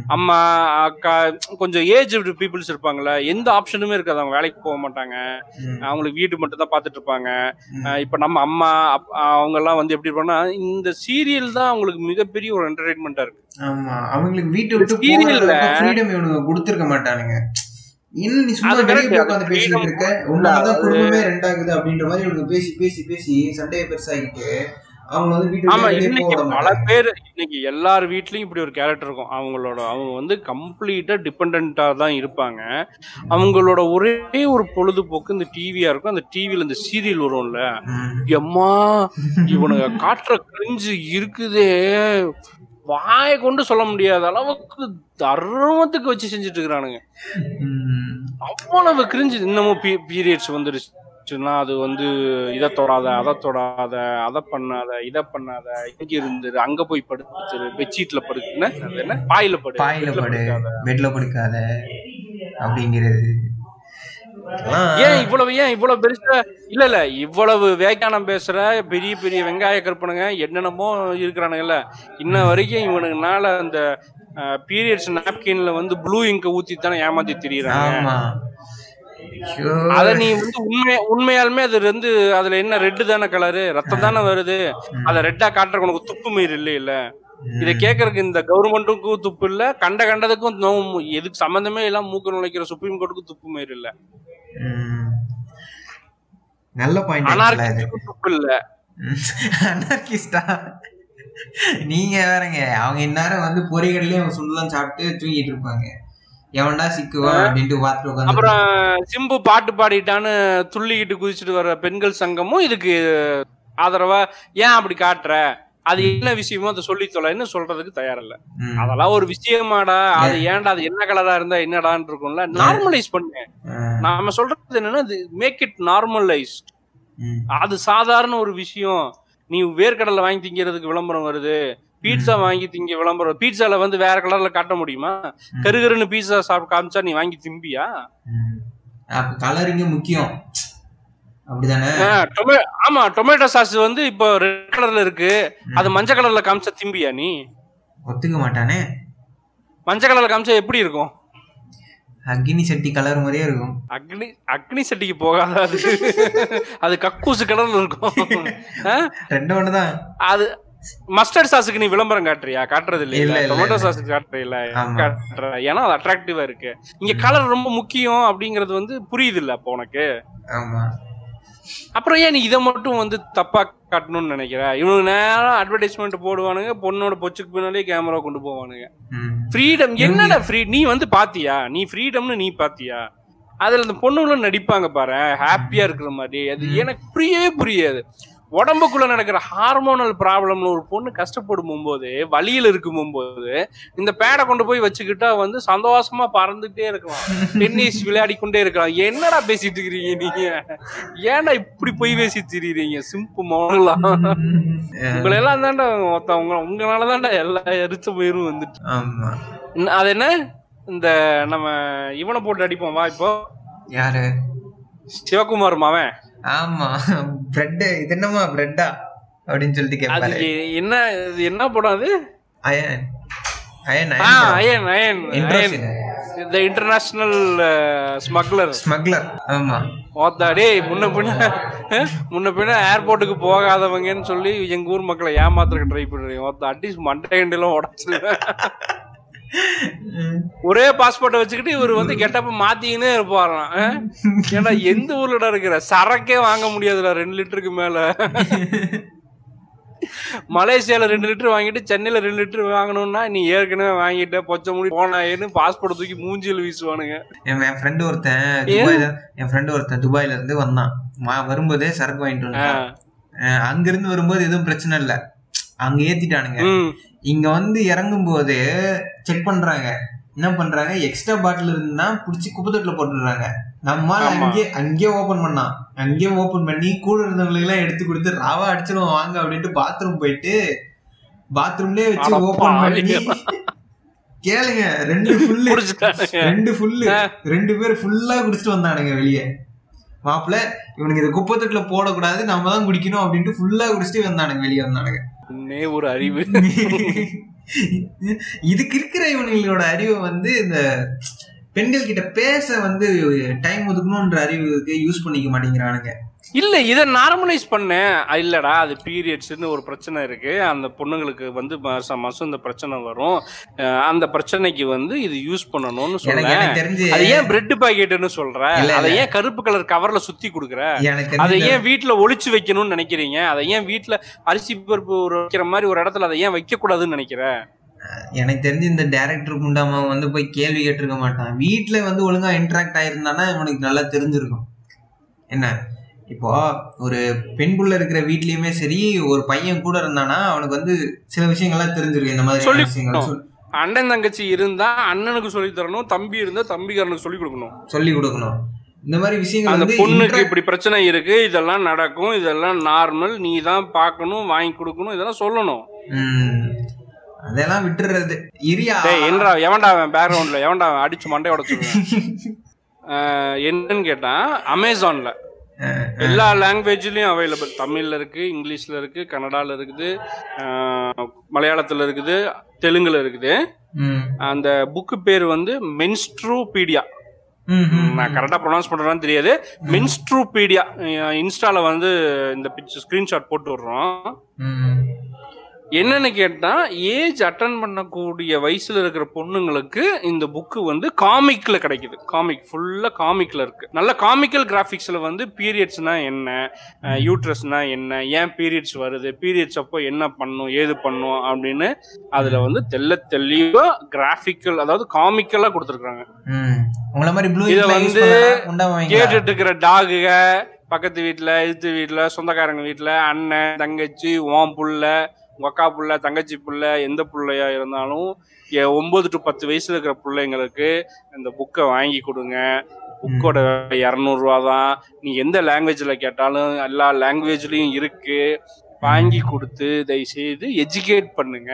அம்மா அக்கா கொஞ்சம் ஏஜ் பீப்புள்ஸ் இருப்பாங்கல்ல எந்த ஆப்ஷனுமே இருக்காது. அவங்க வேலைக்கு போக மாட்டாங்க. அவங்களுக்கு வீடு மட்டும் தான் பார்த்துட்டு இருப்பாங்க. இப்ப நம்ம அம்மா அவங்க எல்லாம் வந்து எப்படி இருப்பாங்கன்னா இந்த சீரியல் தான் அவங்களுக்கு மிகப்பெரிய ஒரு என்டர்டைன்மெண்டா இருக்கு. ஆமா. அவங்களுக்கு வீட்டை விட்டு Serial ல- ஃப்ரீடம் இவனுங்க கொடுத்துருக்க நீ சும்மா வெளியே. போய் உட்காந்து பேசிட்டு இருக்க? உன்னாலதான் குடும்பமே ரெண்டாகுது அப்படின்ற மாதிரி இவனுக்கு பேசி பேசி பேசி சண்டையை பெருசாகிட்டு ஆமா இன்னைக்கு பல பேர் இன்னைக்கு எல்லார் வீட்லயும் இப்படி ஒரு கேரக்டர் இருக்கும். அவங்களோட அவங்க வந்து கம்ப்ளீட்டா டிபெண்டா தான் இருப்பாங்க. அவங்களோட ஒரே ஒரு பொழுதுபோக்கு இந்த டிவியா இருக்கும். அந்த டிவில இந்த சீரியல் வரும்ல. எம்மா இவனுங்க காட்டுற கிரிஞ்சு இருக்குதே. வாயை கொண்டு சொல்ல முடியாத அளவுக்கு தர்மத்துக்கு வச்சு செஞ்சுட்டு இருக்கிறானுங்க. அவ்வளவு கிரிஞ்சு இன்னமும் பீரியட்ஸ் வந்துருச்சுன்னா அது வந்து இதை தொடாத அதை தொடாத அதை பண்ணாத இதை பண்ணாத இங்க இருந்து அங்க போய் படுத்துரு பெட்ஷீட்ல படுக்குன்னு அது என்ன? பாயில படு பாயில படு. பெட்ல படுக்காத அப்படிங்கிறது. ஏன் இவ்வளவு ஏன் இவ்வளவு பெருசா? இல்ல இல்ல இவ்வளவு வேக்கானம் பேசுற பெரிய பெரிய வெங்காய கற்பனுங்க என்னென்னமோ இருக்கிறானுங்கல்ல. இன்ன வரைக்கும் இவனுங்கனால அந்த பீரியட்ஸ் நாப்கின்ல வந்து ப்ளூ இங்க ஊத்தி தானே ஏமாத்தி திரியறாங்க. அத நீ வந்து உண்மை உண்மையாலுமே அது வந்து அதுல என்ன ரெட்டு தானே கலரு ரத்தம் தானே வருது. அத ரெட்டா காட்டுறதுக்கு உனக்கு துப்பு மயிர் இல்ல? இல்ல. இத கேக்குறதுக்கு இந்த கவர்மெண்ட்டுக்கும் துப்பு இல்ல கண்ட கண்டதுக்கும் எதுக்கு சம்பந்தமே எல்லாம் மூக்க நுழைக்கிற சுப்ரீம் கோர்ட்டுக்கும் துப்பு மயிர் இல்ல. நல்ல பாயிண்ட் துப்பு இல்ல. (laughs) அனார்கிஸ்டா நீங்க வேறங்க. அவங்க இந்நேரம் வந்து பொறிகள்லயும் சுண்டலாம் சாப்பிட்டு தூங்கிட்டு இருப்பாங்க. எவன்டா சிக்குவான் அப்படின்ட்டு பார்த்துட்டு அப்புறம் சிம்பு பாட்டு பாடிட்டான்னு துள்ளிக்கிட்டு குதிச்சுட்டு வர்ற பெண்கள் சங்கமும் இதுக்கு ஆதரவா ஏன் அப்படி காட்டுற? அது என்ன விஷயமோ அதை சொல்லி தொலைன்னு சொல்றதுக்கு தயாரில்ல. அதெல்லாம் ஒரு விஷயமாடா. அது ஏன்டா? அது என்ன கலரா இருந்தா என்னடான்னு இருக்கும்ல. நார்மலைஸ் பண்ணு. நாம சொல்றது என்னன்னா மேக் இட் நார்மலைஸ் அது சாதாரண ஒரு விஷயம். நீ வேர்க்கடலை வாங்கி திங்கிறதுக்கு விளம்பரம் வருது. பீட்சா வாங்கி திங்க விளம்பரம். பீட்சால வந்து வேற கலர்ல காட்ட முடியுமா? கருகருன்னு பீட்சா சாப்பிட்டு காமிச்சா நீ வாங்கி திம்பியா? கலரிங்க முக்கியம். அப்படிதானே? ஆமா டொமேட்டோ சாஸ் வந்து இப்போ ரெட் கலர்ல இருக்கு. அது மஞ்சள் கலர்ல காமிச்சா திம்பியா நீ? ஒத்துக்க மாட்டானே. மஞ்சள் கலர்ல காமிச்சா எப்படி இருக்கும்? அக்னி சட்டி கலர் மாதிரியே இருக்கும். அக்னி அக்னி சட்டிக்கு போகாத அது? அது கக்கூசு கலர்ல இருக்கும்? ரெண்டு ஒண்ணுதான். அது மஸ்டர்ட் சாஸுக்கு நீ விளம்பரம் காட்டுறியா? காட்டுறது இல்ல, டொமேட்டோ. சாஸுக்கு காட்டுறீல்ல ஆமா. காட்டுற. ஏன்னா அது அட்ராக்டிவா இருக்கு. இங்க கலர் ரொம்ப முக்கியம் அப்படிங்கறது வந்து புரியுது இல்ல அப்போ உனக்கு. அப்புறம் ஏன் நீ இதை மட்டும் வந்து தப்பா காட்டணும்னு நினைக்கிற? இவனுக்கு நேரம் அட்வர்டைஸ்மெண்ட் போடுவானுங்க பொண்ணோட பொச்சுக்கு பின்னாலே கேமரா கொண்டு போவானுங்க. ஃப்ரீடம் என்னடா ஃப்ரீ நீ வந்து பாத்தியா? நீ ஃப்ரீடம்னு நீ பாத்தியா? அதுல அந்த பொண்ணுங்களும் நடிப்பாங்க பாரு ஹாப்பியா இருக்கிற மாதிரி. அது எனக்கு புரியவே புரியாது. உடம்புக்குள்ள நடக்கிற ஹார்மோனல் ப்ராப்ளம்ல ஒரு பொண்ணு கஷ்டப்படும் போது வலியில இருக்கும் போது இந்த பேடை கொண்டு போய் வச்சுக்கிட்டா வந்து சந்தோஷமா பறந்துட்டே இருக்கலாம். டென்னிஸ் விளையாடி கொண்டே இருக்கலாம். என்னடா பேசிட்டு இருக்கிறீங்க நீங்க? ஏன்டா இப்படி போய் பேசி திரியுறீங்க சிம்பு மௌனலாம் உங்களை எல்லாம் தாண்டா ஒருத்தவங்க உங்களால தாண்டா எல்லா எரிச்ச பயிரும் வந்துட்டு. அது என்ன? இந்த நம்ம இவனை போட்டு அடிப்போம். வா இப்போ. யாரு? சிவகுமார் மாவன். ஆமா. பிரெட் இது என்னமா பிரெட்டா அப்படின்னு சொல்லிட்டு கேட்பாரு என்ன இது என்ன படம் அது? அயன். அயன் அயன் அயன் அயன் இந்த இன்டர்நேஷனல் ஸ்மக்லர் ஸ்மக்லர் ஆமா. ஓத்தா டேய் முன்ன பின்ன முன்ன பின்ன ஏர்போர்ட்டுக்கு போகாதவங்கன்னு சொல்லி எங்க ஊர் மக்களை ஏமாத்துறதுக்கு ட்ரை பண்றீங்க ஓத்தா அட்லீஸ்ட் மண்டை கண்டெல்லாம் உடச்சு ஒரே பாஸ்போர்ட்டை வச்சுக்கிட்டு இவர் வந்து கெட்டப்ப மாத்திக்கினே இருப்பாராம்? ஏன்னா எந்த ஊர்லடா இருக்கிற? சரக்கே வாங்க முடியாதுடா ரெண்டு லிட்டருக்கு மேல. மலேசியால ரெண்டு லிட்டர் வாங்கிட்டு சென்னையில ரெண்டு லிட்டர் வாங்கணும்னா நீ ஏற்கனவே வாங்கிட்ட பொச்ச முடி போனாயேன்னு பாஸ்போர்ட் தூக்கி மூஞ்சியில் வீசுவானுங்க. என் என் ஃப்ரெண்டு ஒருத்தன் துபாயில என் ஃப்ரெண்டு ஒருத்தன் துபாயில இருந்து வந்தான். வரும்போதே சரக்கு வாங்கிட்டு வந்தான் அங்க இருந்து வரும்போது எதுவும் பிரச்சனை இல்ல. அங்க ஏத்திட்டானுங்க. இங்க வந்து இறங்கும் போது செக் பண்றாங்க. என்ன பண்றாங்க? எக்ஸ்ட்ரா பாட்டில் இருந்தா புடிச்சு குப்பத்தொட்டில போட்டுடுறாங்க. நம்மால ஆமா. அங்கே அங்கேயே ஓபன் பண்ணான் அங்கேயே ஓபன் பண்ணி கூட இருந்தவங்களுக்கு எல்லாம் எடுத்து கொடுத்து ராவா அடிச்சிடும் வாங்க அப்படின்ட்டு பாத்ரூம் போயிட்டு பாத்ரூம்லயே வச்சு ஓபன் பண்ணி. கேளுங்க ரெண்டு ஃபுல்லு ரெண்டு ஃபுல்லு. ரெண்டு பேர் ஃபுல்லா குடிச்சிட்டு வந்தானுங்க வெளியே. மாப்பிள்ள இவனுக்கு இதை குப்பத்தொட்டில போடக்கூடாது நம்ம தான் குடிக்கணும் அப்படின்ட்டு ஃபுல்லா குடிச்சிட்டு வந்தானுங்க வெளியே வந்தானுங்க. இன்னே ஒரு அறிவு. (laughs) இதுக்கு இருக்கிற இவங்களோட அறிவை வந்து இந்த பெண்கள் கிட்ட பேச வந்து டைம் ஒதுக்கணும்ன்ற அறிவுக்கு யூஸ் பண்ணிக்க மாட்டேங்கிறானுங்க. இல்ல இத நார்மலைஸ் பண்ண. இல்லடா அது பீரியட்ஸ்னு ஒரு பிரச்சனை இருக்கு. அந்த பொண்ணுங்களுக்கு வந்து மாசம் மாசம் இந்த பிரச்சனை வரும். அந்த பிரச்சனைக்கு வந்து இது யூஸ் பண்ணணும்னு சொல்றேன். அது ஏன் பிரெட் பாக்கெட்னு சொல்ற. அதை ஏன் கருப்பு கலர் கவர்ல சுத்தி கொடுக்குற? அதை ஏன் வீட்ல ஒளிச்சு வைக்கணும்னு நினைக்கிறீங்க? அதை ஏன் வீட்ல அரிசி பருப்பு வைக்கிற மாதிரி ஒரு இடத்துல அதை ஏன் வைக்க கூடாதுன்னு நினைக்கிற எனக்கு தெரிஞ்சு இந்த டேரக்டர் குண்டாமா வந்து போய் கேள்வி கேட்டிருக்க மாட்டான். வீட்ல வந்து ஒழுங்கா இன்டராக்ட் ஆயிருந்தானா இவனுக்கு நல்லா தெரிஞ்சிருக்கும். என்ன? இப்போ ஒரு பெண் புள்ள இருக்கிற வீட்லயுமே சரி ஒரு பையன் கூட இருந்தானா அவனுக்கு வந்து சில விஷயங்கள்லாம் தெரிஞ்சிருக்கும். இந்த மாதிரி விஷயங்கள். அண்ணன் தங்கச்சி இருந்தா அண்ணனுக்கு சொல்லி தரணும் தம்பி இருந்தா தம்பிக்காரனுக்கு சொல்லி கொடுக்கணும். சொல்லி கொடுக்கணும். இந்த மாதிரி விஷயங்கள் அந்த பொண்ணுக்கு இப்படி பிரச்சனை இருக்கு இதெல்லாம் நடக்கும் இதெல்லாம் நார்மல் நீ தான் பார்க்கணும் வாங்கி கொடுக்கணும் இதெல்லாம் சொல்லணும். அதெல்லாம் விட்டுறது. இரியா என்னடா எவன்டா அவன் பேக்ரவுண்ட்ல எவன்டா அவன் அடிச்சு மண்டை உடச்சிருவேன் (laughs) என்னன்னு கேட்டா அமேசான்ல எல்லா லாங்குவேஜ்லயும் அவைலபிள் தமிழ்ல இருக்கு இங்கிலீஷ்ல இருக்கு கன்னடால இருக்குது மலையாளத்துல இருக்குது தெலுங்குல இருக்குது. அந்த புக்கு பேர் வந்து மென்ஸ்ட்ரூபீடியா நான் கரெக்டா ப்ரொனவுன்ஸ் பண்றேன்னு தெரியாது. மென்ஸ்ட்ரூபீடியா இன்ஸ்டால வந்து இந்த பிக்சர் ஸ்கிரீன்ஷாட் போட்டு விடுறோம். என்னன்னு கேட்டா ஏஜ் அட்டன் பண்ணக்கூடிய வயசுல இருக்கிற பொண்ணுங்களுக்கு இந்த புக்கு வந்து காமிக்ல கிடைக்குது. காமிக் ஃபுல்லா காமிக்ல இருக்கு. நல்ல காமிக்கல் கிராபிக்ஸ்ல வந்து பீரியட்ஸ்னா என்ன? யூட்ரஸ்னா என்ன? ஏன் பீரியட்ஸ் வருது? பீரியட்ஸ் அப்போ என்ன பண்ணும்? ஏது பண்ணும்? அப்படின்னு அதுல வந்து தெள்ள தெளிவா கிராஃபிக்கல் அதாவது காமிக்கலா மாதிரி ப்ளூ இத வந்து கேட்டுட்டு இருக்கிற டாகுக பக்கத்து வீட்டுல எதிர்த்து வீட்டுல சொந்தக்காரங்க வீட்டுல அண்ணன் தங்கச்சி ஓம் புள்ள உங்க அக்கா புள்ள தங்கச்சி புள்ள எந்த புள்ளையா இருந்தாலும் ஒன்பது டு பத்து வயசுல இருக்கிற பிள்ளைங்களுக்கு இந்த புக்கை வாங்கி கொடுங்க. புக்கோட இரநூறுவா தான். நீ எந்த லாங்குவேஜ்ல கேட்டாலும் எல்லா லாங்குவேஜ்லயும் இருக்கு. வாங்கி கொடுத்து தயவு செய்து எஜுகேட் பண்ணுங்க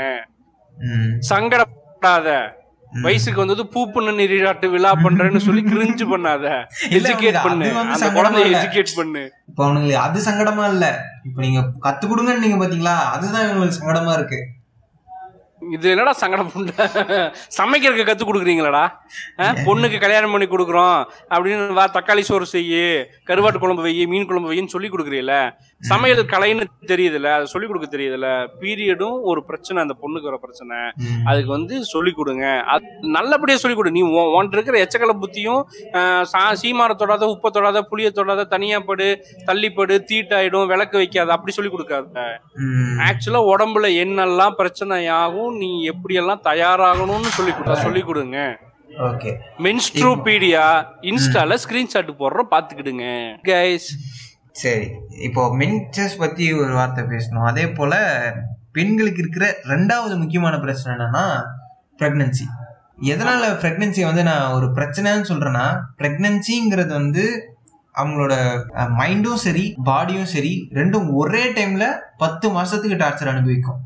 சங்கடப்படாத. வயசுக்கு வந்தது பூப்புன்னு நீராட்டு விழா பண்றேன்னு சொல்லி கிரிஞ்சு பண்ணாத. (laughs) எஜுகேட் பண்ணு. அந்த குழந்தைய. எஜுகேட் பண்ணு. இப்ப அவனுங்களுக்கு அது சங்கடமா இல்ல. இப்ப நீங்க கத்து கொடுங்கன்னு நீங்க பாத்தீங்களா? அதுதான் இவங்களுக்கு சங்கடமா இருக்கு. இது என்னடா சங்கடம் புண்ட சமைக்கிறதுக்கு கத்து கொடுக்குறீங்களாடா? பொண்ணுக்கு கல்யாணம் பண்ணி கொடுக்குறோம் அப்படின்னு வா தக்காளி சோறு செய்யு கருவாட்டு குழம்பு வை மீன் குழம்பு வையின்னு சொல்லி கொடுக்குறீல சமையல் கலைன்னு தெரியுதுல்ல அதை சொல்லி கொடுக்க தெரியுதுல்ல. பீரியடும் ஒரு பிரச்சனை அந்த பொண்ணுக்கு வர பிரச்சனை. அதுக்கு வந்து சொல்லி கொடுங்க. அது நல்லபடியா சொல்லி கொடு. நீ உன்கிட்ட இருக்கிற எச்சக்கல புத்தியும் சீமாரை தொடாத உப்பை தொடாத புளியை தொடாத தனியா படு தள்ளிப்படு தீட்டாயிடும் விளக்கு வைக்காத அப்படி சொல்லி கொடுக்காத. ஆக்சுவலா உடம்புல என்னெல்லாம் பிரச்சனையாகும் நீ எப்படியெல்லாம் தயாராகணும்னு சொல்லி கொடு சொல்லி கொடுங்க. ஓகே. மென்ஸ்ட்ரோபீடியா இன்ஸ்டால ஸ்கிரீன்ஷாட் போடுறோம் பாத்துக்கிடுங்க கைஸ் சரி இப்போ மென்சஸ் பத்தி ஒரு வார்த்தை பேசணும். அதே போல பெண்களுக்கு இருக்கிற ரெண்டாவது முக்கியமான பிரச்சனை என்னன்னா பிரெக்னன்சி எதனால பிரெக்னன்சி வந்து நான் ஒரு பிரச்சனைன்னு சொல்றேன்னா பிரெக்னன்சிங்கிறது வந்து அவங்களோட மைண்டும் சரி பாடியும் சரி ரெண்டும் ஒரே டைம்ல பத்து மாசத்துக்கு டார்ச்சர் அனுபவிக்கும்.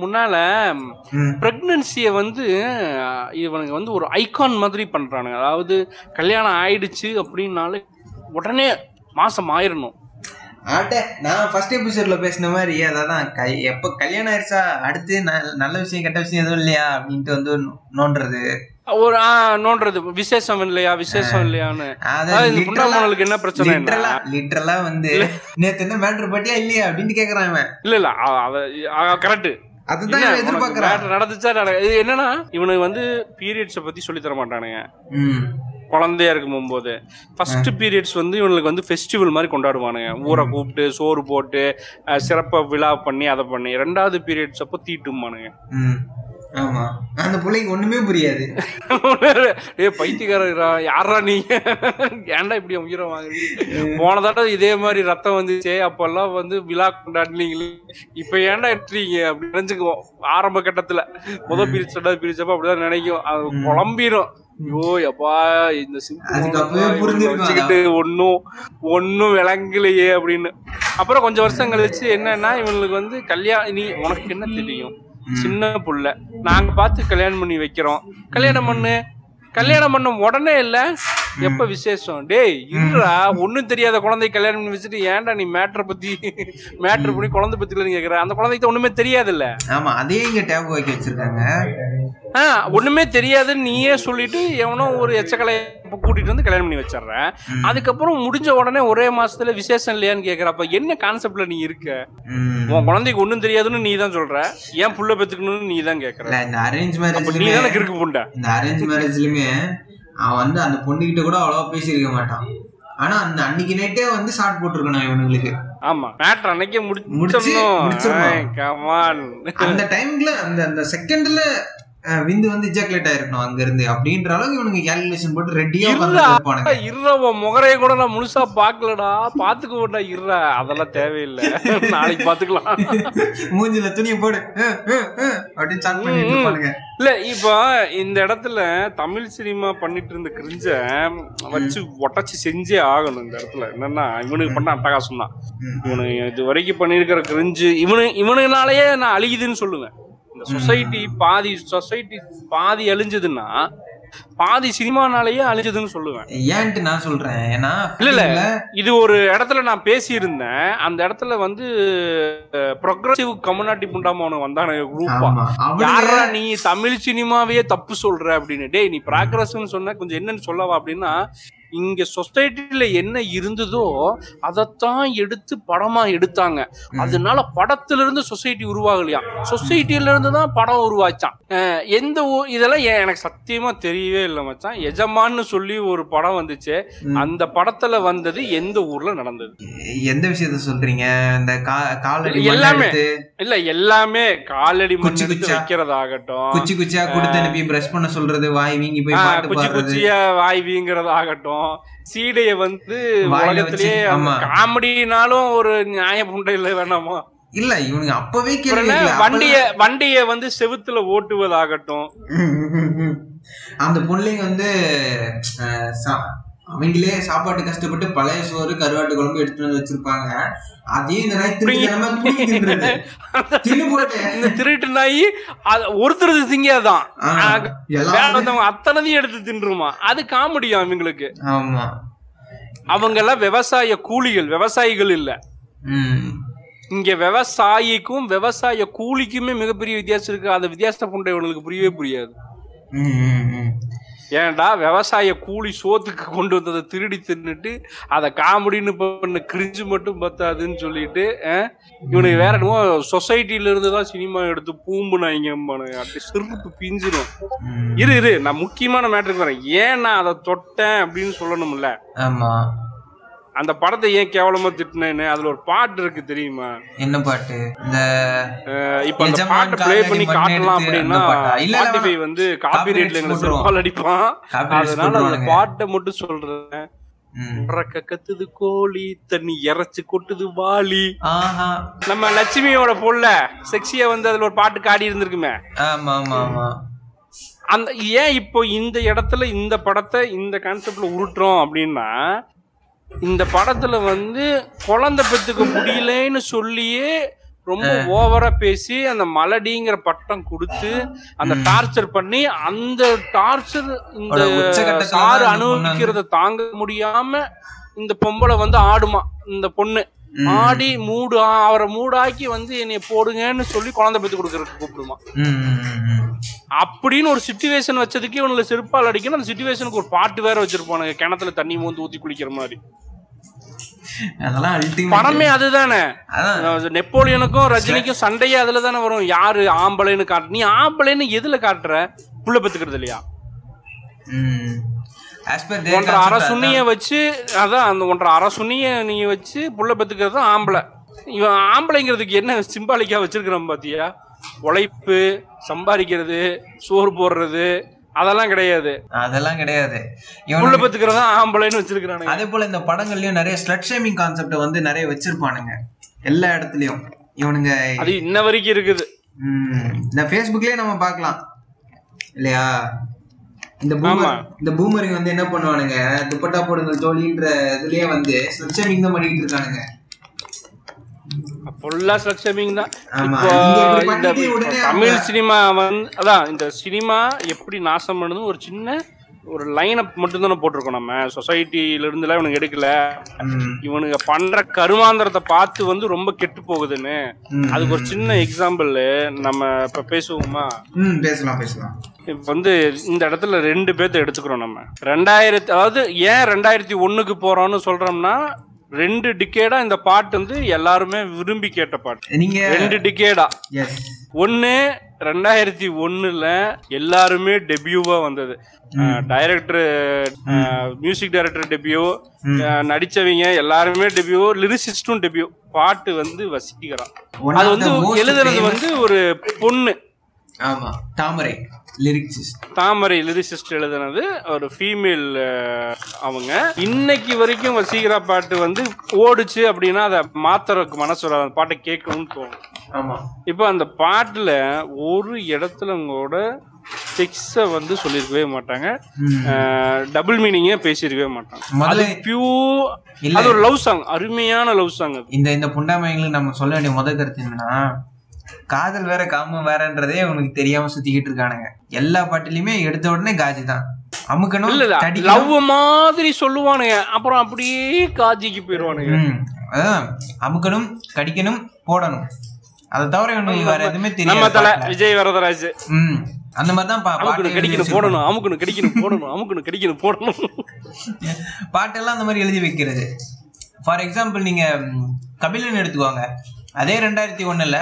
முன்னால பிரெக்னன்சியை வந்து அஹ், இவனுங்க வந்து ஒரு ஐகான் மாதிரி பண்றானுங்க. அதாவது கல்யாணம் ஆயிடுச்சு அப்படின்னாலே உடனே மாசம் ஆயிரணும். ஆட்ட நான் ஃபர்ஸ்ட் எபிசோட்ல பேசின மாதிரி அதான் கை எப்ப கல்யாணம் ஆயிடுச்சா அடுத்து நல்ல விஷயம் கெட்ட விஷயம் எதுவும் இல்லையா அப்படின்ட்டு வந்து நோண்டுறது. ஒரு ஆ, நோண்டுறது. விசேஷம் இல்லையா விசேஷம் இல்லையான்னு. அதாவது புண்டாமணலுக்கு என்ன பிரச்சனை என்ன? லிட்டரலா வந்து நேத்து என்ன மேட்ரு பட்டியா இல்லையா அப்படின்னு கேக்குறான் இவன். இல்ல இல்ல கரெக்ட் அதுதான் எதிர்பார்க்கறான். நடந்துச்சா என்னன்னா இவனுக்கு வந்து பீரியட்ஸ பத்தி சொல்லி தர மாட்டானுங்க குழந்தையா இருக்கும் போது ஃபர்ஸ்ட் பீரியட்ஸ் வந்து இவனுக்கு வந்து ஃபெஸ்டிவல் மாதிரி கொண்டாடுவானுங்க. ஊரை கூப்பிட்டு சோறு போட்டு அஹ், சிறப்பா விழா பண்ணி அதை பண்ணி. ரெண்டாவது பீரியட்ஸ் அப்போ தீட்டுமானுங்க. ஆமா. அந்த பிள்ளைக்கு ஒண்ணுமே புரியாது. (laughs) ஏ பைத்தியக்காரா யாரா நீங்க ஏன்டா இப்படி உயிரை வாங்குறீங்க போன தடவை இதே மாதிரி ரத்தம் வந்துச்சே அப்பெல்லாம் வந்து விழா கொண்டாடுனீங்களே. இப்ப ஏன்டா எடுத்துறீங்க அப்படி நினைச்சுக்குவோம். ஆரம்ப கட்டத்துல. முதல் பிரிச்சு ரெண்டாவது பிரிச்சப்ப அப்படிதான் நினைக்கும். அது குழம்பிரும். ஐயோ எப்பா இந்த வச்சுக்கிட்டு ஒன்னும் ஒன்னும் விளங்கலையே அப்படின்னு. அப்புறம் கொஞ்சம் வருஷம் கழிச்சு என்னன்னா இவங்களுக்கு வந்து கல்யாணம் நீ உனக்கு என்ன தெரியும்? சின்ன புள்ள. நாங்க பார்த்து கல்யாணம் பண்ணி வைக்கிறோம். கல்யாணம் பண்ணு கல்யாணம் பண்ண உடனே இல்ல. எப்ப விசேஷம்? டேய் இருடா ஒண்ணும் தெரியாத குழந்தை கல்யாணம் பண்ணி வச்சுட்டு ஏன்டா நீ மேட்ரை பத்தி மேட்ரு பண்ணி குழந்தை பத்தில நீ கேக்குற? அந்த குழந்தைக்கு ஒண்ணுமே தெரியாதுல்ல. ஆமா அதே இங்க டேப் வைக்க வச்சிருக்காங்க. ஆ ஒண்ணுமே தெரியாதுன்னு நீயே சொல்லிட்டு எவனோ ஒரு எச்சக்கலை கூட்டிட்டு வந்து கல்யாணம் பண்ணி வச்சிடுற அதுக்கப்புறம் முடிஞ்ச உடனே ஒரே மாசத்துல விசேஷம் இல்லையான்னு கேக்குற அப்ப என்ன கான்செப்ட்ல நீ இருக்க. உன் குழந்தைக்கு ஒண்ணும் தெரியாதுன்னு நீ தான் சொல்ற. ஏன் புள்ள பெத்துக்கணும்னு நீ தான் கேக்குற. இந்த அரேஞ்ச் அப்ப நீ தானே கிறுக்கு புண்டை. இந்த அரேஞ்ச் மேரேஜ்லயுமே அவன் வந்து அந்த பொண்ணுகிட்ட கூட அவ்வளவா பேசியிருக்க மாட்டான். ஆனா அந்த அன்னைக்கு நைட்டே வந்து ஷார்ட் போட்டிருக்கணும் இவனுங்களுக்கு. ஆமா மேட்ரு அன்னைக்கே முடிச்சு- முடிச்சிடணும். அந்த டைம்ல அந்த அந்த செகண்ட்ல விந்து வந்து இஜாக்குலேட் ஆயிருக்கணும் அங்க இருந்து அப்படின்ற அளவுக்கு இவனுக்கு கேல்குலேஷன் போட்டு ரெடியா இருப்பானுங்க. உன் முகரைய கூட நான் முழுசா பாக்கலடா பாத்துக்க மாட்டா இருடா. அதெல்லாம் தேவையில்லை. (laughs) நாளைக்கு பாத்துக்கலாம் மூஞ்சில துணியை போடு. அப்படின்னு சாட் பண்ணிட்டு இருப்பானுங்க. இல்ல இப்போ இந்த இடத்துல தமிழ் சினிமா பண்ணிட்டு இருந்த கிரிஞ்ச வச்சு ஒட்டச்சு செஞ்சே ஆகணும் இந்த இடத்துல. என்னன்னா இவனுக்கு பண்ண அட்டகாசம் தான். இவனு இது வரைக்கும் பண்ணியிருக்கிற கிரிஞ்சு இவனு இவனுனாலயே நான் அழியுதுன்னு சொல்லுவேன். சொசைட்டி பாதி சொசைட்டி பாதி அழிஞ்சதுன்னா பாதி சினிமானாலேயே அழிஞ்சதுன்னு சொல்லுவேன். ஏன்ட்டு நான் சொல்றேன்? ஏன்னா இல்ல, இல்ல. இது ஒரு இடத்துல நான் பேசியிருந்தேன். அந்த இடத்துல வந்து ப்ரொக்ரஸிவ் கம்யூனிட்டி புண்டாம அவனு வந்தான குரூப்பா யாரா நீ தமிழ் சினிமாவையே தப்பு சொல்ற அப்படின்னு. டேய் நீ ப்ராக்ரஸ்னு சொன்ன கொஞ்சம் என்னன்னு சொல்லவா அப்படின்னா இங்க சொசைட்டில என்ன இருந்ததோ அதைத்தான் எடுத்து படமா எடுத்தாங்க. அதனால படத்துல இருந்து சொசைட்டி உருவாகலையா? சொசைட்டில இருந்து தான் படம் உருவாச்சான். எந்த இதெல்லாம் எனக்கு சத்தியமா தெரியவே இல்லை மச்சான். எஜமான்னு சொல்லி ஒரு படம் வந்துச்சு. அந்த படத்துல வந்தது எந்த ஊர்ல நடந்தது? எந்த விஷயத்த சொல்றீங்க? இந்த காலடி எல்லாமே. இல்ல எல்லாமே காலடி மண். வைக்கிறதாகட்டும். குச்சி குச்சியா கொடுத்து அனுப்பி பிரஷ் பண்ண சொல்றது வாய் வீங்கி போய் குச்சி குச்சியா வாய் வீங்கிறது ஆகட்டும் சீடைய வந்து உலகத்திலேயே. காமெடினாலும் ஒரு நியாய புண்டையில வேணாமா இல்ல இவனுங்க அப்பவே கேள்வி. வண்டிய வண்டிய வந்து செவுத்துல ஓட்டுவதாகட்டும் (laughs) அந்த பொண்ணுங்க வந்து அவங்களே சாப்பாட்டு கஷ்டப்பட்டு பழைய சோறு கருவாட்டு குழம்பு எடுத்துட்டு வந்து வச்சிருப்பாங்க. அதையும் இந்த நாய் போட்டு இந்த திருட்டு நாய் அது ஒருத்தரது திங்காதான். வந்தவங்க அத்தனையும் எடுத்து தின்றுமா. அது காமெடியா அவங்களுக்கு. ஆமா. அவங்க எல்லாம் விவசாய கூலிகள் விவசாயிகள் இல்ல. இங்க விவசாயிக்கும் விவசாய கூலிக்குமே மிகப்பெரிய வித்தியாசம் இருக்கு. அந்த வித்தியாசம் கொண்ட இவனுக்கு புரியவே புரியாது. ஏன்டா விவசாய கூலி சோத்துக்கு கொண்டு வந்ததை திருடி தின்னுட்டு அதை காமெடின்னு பண்ண கிரிஞ்சு மட்டும் பத்தாதுன்னு சொல்லிட்டு இவனுக்கு வேற என்னமோ சொசைட்டில இருந்து தான் சினிமா எடுத்து பூம்புனாங்க அப்படி சிறுப்பு பிஞ்சிரும். ம். இரு இரு நான் முக்கியமான மேட்ருக்கு வரேன். ஏன் நான் அதை தொட்டேன் அப்படின்னு சொல்லணும்ல? ஆமா. அந்த படத்தை ஏன் கேவலமா திட்டினேன்னு அதுல ஒரு பாட்டு இருக்கு தெரியுமா? என்ன பாட்டு? இந்த இப்ப அந்த பாட்டை ப்ளே பண்ணி காட்டலாம் அப்படின்னா ஸ்பாட்டிஃபை. வந்து காப்பி ரேட்ல எங்களை போட்டுருவோம். செருப்பால் அடிப்பான். அதனால அந்த. பாட்டை மட்டும் சொல்றேன். கத்துது கோழி தண்ணி இறைச்சு கொட்டுது ஆஹா. நம்ம லட்சுமியோட பொல்ல செக்ஸியா வந்து அதுல ஒரு பாட்டு காடி இருந்திருக்குமே. ஆமா ஆமா ஆமா. அந்த ஏன் இப்போ இந்த இடத்துல இந்த படத்தை இந்த கான்செப்ட்ல உருட்டுறோம் அப்படின்னா இந்த படத்துல வந்து குழந்தை பெத்துக்க முடியலன்னு சொல்லியே ரொம்ப ஓவரா பேசி அந்த மலடிங்கிற பட்டம் கொடுத்து அந்த டார்ச்சர் பண்ணி அந்த டார்ச்சர் இந்த பொண்ணு அனுபவிக்கிறத தாங்க முடியாம இந்த பொம்பளை வந்து ஆடுமா இந்த பொண்ணு. ஆடி மூடு அவரை மூடாக்கி வந்து என்னைய போடுங்கன்னு சொல்லி குழந்தை பெத்து கொடுக்கறதுக்கு கூப்பிடுமா. அப்படின்னு ஒரு சுச்சுவேஷன் வச்சதுக்கு இவனுல செருப்பால் அடிக்கணும். அந்த சுச்சுவேஷனுக்கு ஒரு பாட்டு வேற வச்சிருப்பானுங்க. கிணத்துல தண்ணி மோந்து ஊத்தி குளிக்கிற மாதிரி. படமே அதுதானே. நெப்போலியனுக்கும் ரஜினிக்கும் சண்டையே அதுல தானே வரும். யாரு ஆம்பளைன்னு காட்டு நீ ஆம்பளைன்னு எதுல காட்டுற? புள்ள பெத்துக்கிறது இல்லையா? ஒன்றரை அரை சுண்ணிய வச்சு அதான் அந்த ஒன்றரை அரை சுண்ணிய நீங்க வச்சு புள்ள பெத்துக்கிறது ஆம்பளை. இவன் ஆம்பளைங்கிறதுக்கு என்ன சிம்பாலிக்கா வச்சிருக்கிறான் பாத்தியா? உழைப்பு சம்பாதிக்கிறது சோறு போடுறது அதெல்லாம் கிடையாது. அதெல்லாம் கிடையாது. இவனுக்கு பெத்துக்கிறது ஆம்பளைன்னு வச்சிருக்கிறானுங்க. அதே போல இந்த படங்கள்லயும் நிறைய ஸ்லட் ஷேமிங் கான்செப்ட வந்து நிறைய வச்சிருப்பானுங்க. எல்லா இடத்துலயும். இவனுங்க அது இன்ன வரைக்கும் இருக்குது. இந்த ஃபேஸ்புக்லயே நம்ம பார்க்கலாம். இல்லையா? இந்த. பூமர் இந்த பூமரிங் வந்து என்ன பண்ணுவானுங்க துப்பட்டா போடுங்க தோழின்ற இதுலயே வந்து ஸ்லட் ஷேமிங் தான் பண்ணிட்டு இருக்கானுங்க ஃபுல்லா ஸ்ட்ரக்சரிங் தான். இப்போ தமிழ் சினிமா வந்து அதான் இந்த சினிமா எப்படி நாசம் பண்ணுது ஒரு சின்ன ஒரு லைனப் மட்டும் தானே போட்டிருக்கோம் நம்ம. சொசைட்டில இருந்துலாம் இவனுக்கு எடுக்கல இவனுங்க பண்ற கருமாந்திரத்தை பார்த்து வந்து ரொம்ப கெட்டு போகுதுன்னு. அதுக்கு ஒரு சின்ன எக்ஸாம்பிள் நம்ம இப்ப பேசுவோமா? பேசலாம் பேசலாம். இப்ப வந்து இந்த இடத்துல ரெண்டு பேர்த்த எடுத்துக்கிறோம் நம்ம. ரெண்டாயிரத்தி அதாவது ஏன் ரெண்டாயிரத்தி ஒண்ணுக்கு போறோம்னு சொல்றோம்னா ரெண்டு டிக்கேடா இந்த பாட்டு வந்து எல்லாருமே விரும்பி கேட்ட பாட்டு. நீங்க ரெண்டு டிக்கேடா ஒன்னு ரெண்டாயிரத்தி ஒண்ணுல எல்லாருமே டெபியூவா வந்தது. டைரக்டர் மியூசிக் டைரக்டர் டெபியூ நடிச்சவங்க எல்லாருமே டெபியூ லிரிசிஸ்டும் டெபியூ. பாட்டு வந்து வசீகரம் அது வந்து எழுதுறது வந்து ஒரு பொண்ணு. ஆமா தாமரை. லிரிக்ஸிஸ்ட் தாமரை லிரிசிஸ்ட் எழுதுனது ஒரு ஃபீமேல் அவங்க. இன்னைக்கு வரைக்கும் வசீகரா பாட்டு வந்து ஓடுச்சு அப்படின்னா அதை மாத்துறதுக்கு மனசு வராது. அந்த பாட்டை கேட்கணும்னு தோணும். ஆமா. இப்போ அந்த பாட்டுல ஒரு இடத்துல கூட செக்ஸ வந்து சொல்லியிருக்கவே மாட்டாங்க. டபுள் மீனிங்கே பேசியிருக்கவே மாட்டாங்க. அது முதல்ல பியூ இல்ல. அது ஒரு லவ் சாங் அருமையான லவ் சாங் இந்த இந்த புண்டாமைங்களுக்கு நம்ம சொல்ல வேண்டிய முதல் கருத்து என்னன்னா காதல் வேற காமம் வேறன்றதே அவனுக்கு தெரியாம சுத்திக்கிட்டு இருக்கானுங்க. எல்லா பாட்டிலையுமே எடுத்த உடனே காஜி தான். அமுக்கணும். லவ் மாதிரி சொல்லுவானுங்க. அப்புறம் அப்படியே காஜிக்கு போயிடுவானுங்க. அதான். அமுக்கணும் கடிக்கணும் போடணும். அதை தவிர வேற எதுவுமே தெரியாது விஜய் வரதராஜ். ம் அந்த மாதிரி தான் பா- அமுக்கணும் கடிக்கணும். போடணும் அமுக்கணும் கடிக்கணும் போடணும் அமுக்கணும் கடிக்கணும் போடணும். பாட்டெல்லாம் அந்த மாதிரி எழுதி வைக்கிறது. ஃபார் எக்ஸாம்பிள் நீங்க கபிலன் எடுத்துக்கோங்க. அதே ரெண்டாயிரத்தி ஒண்ணுல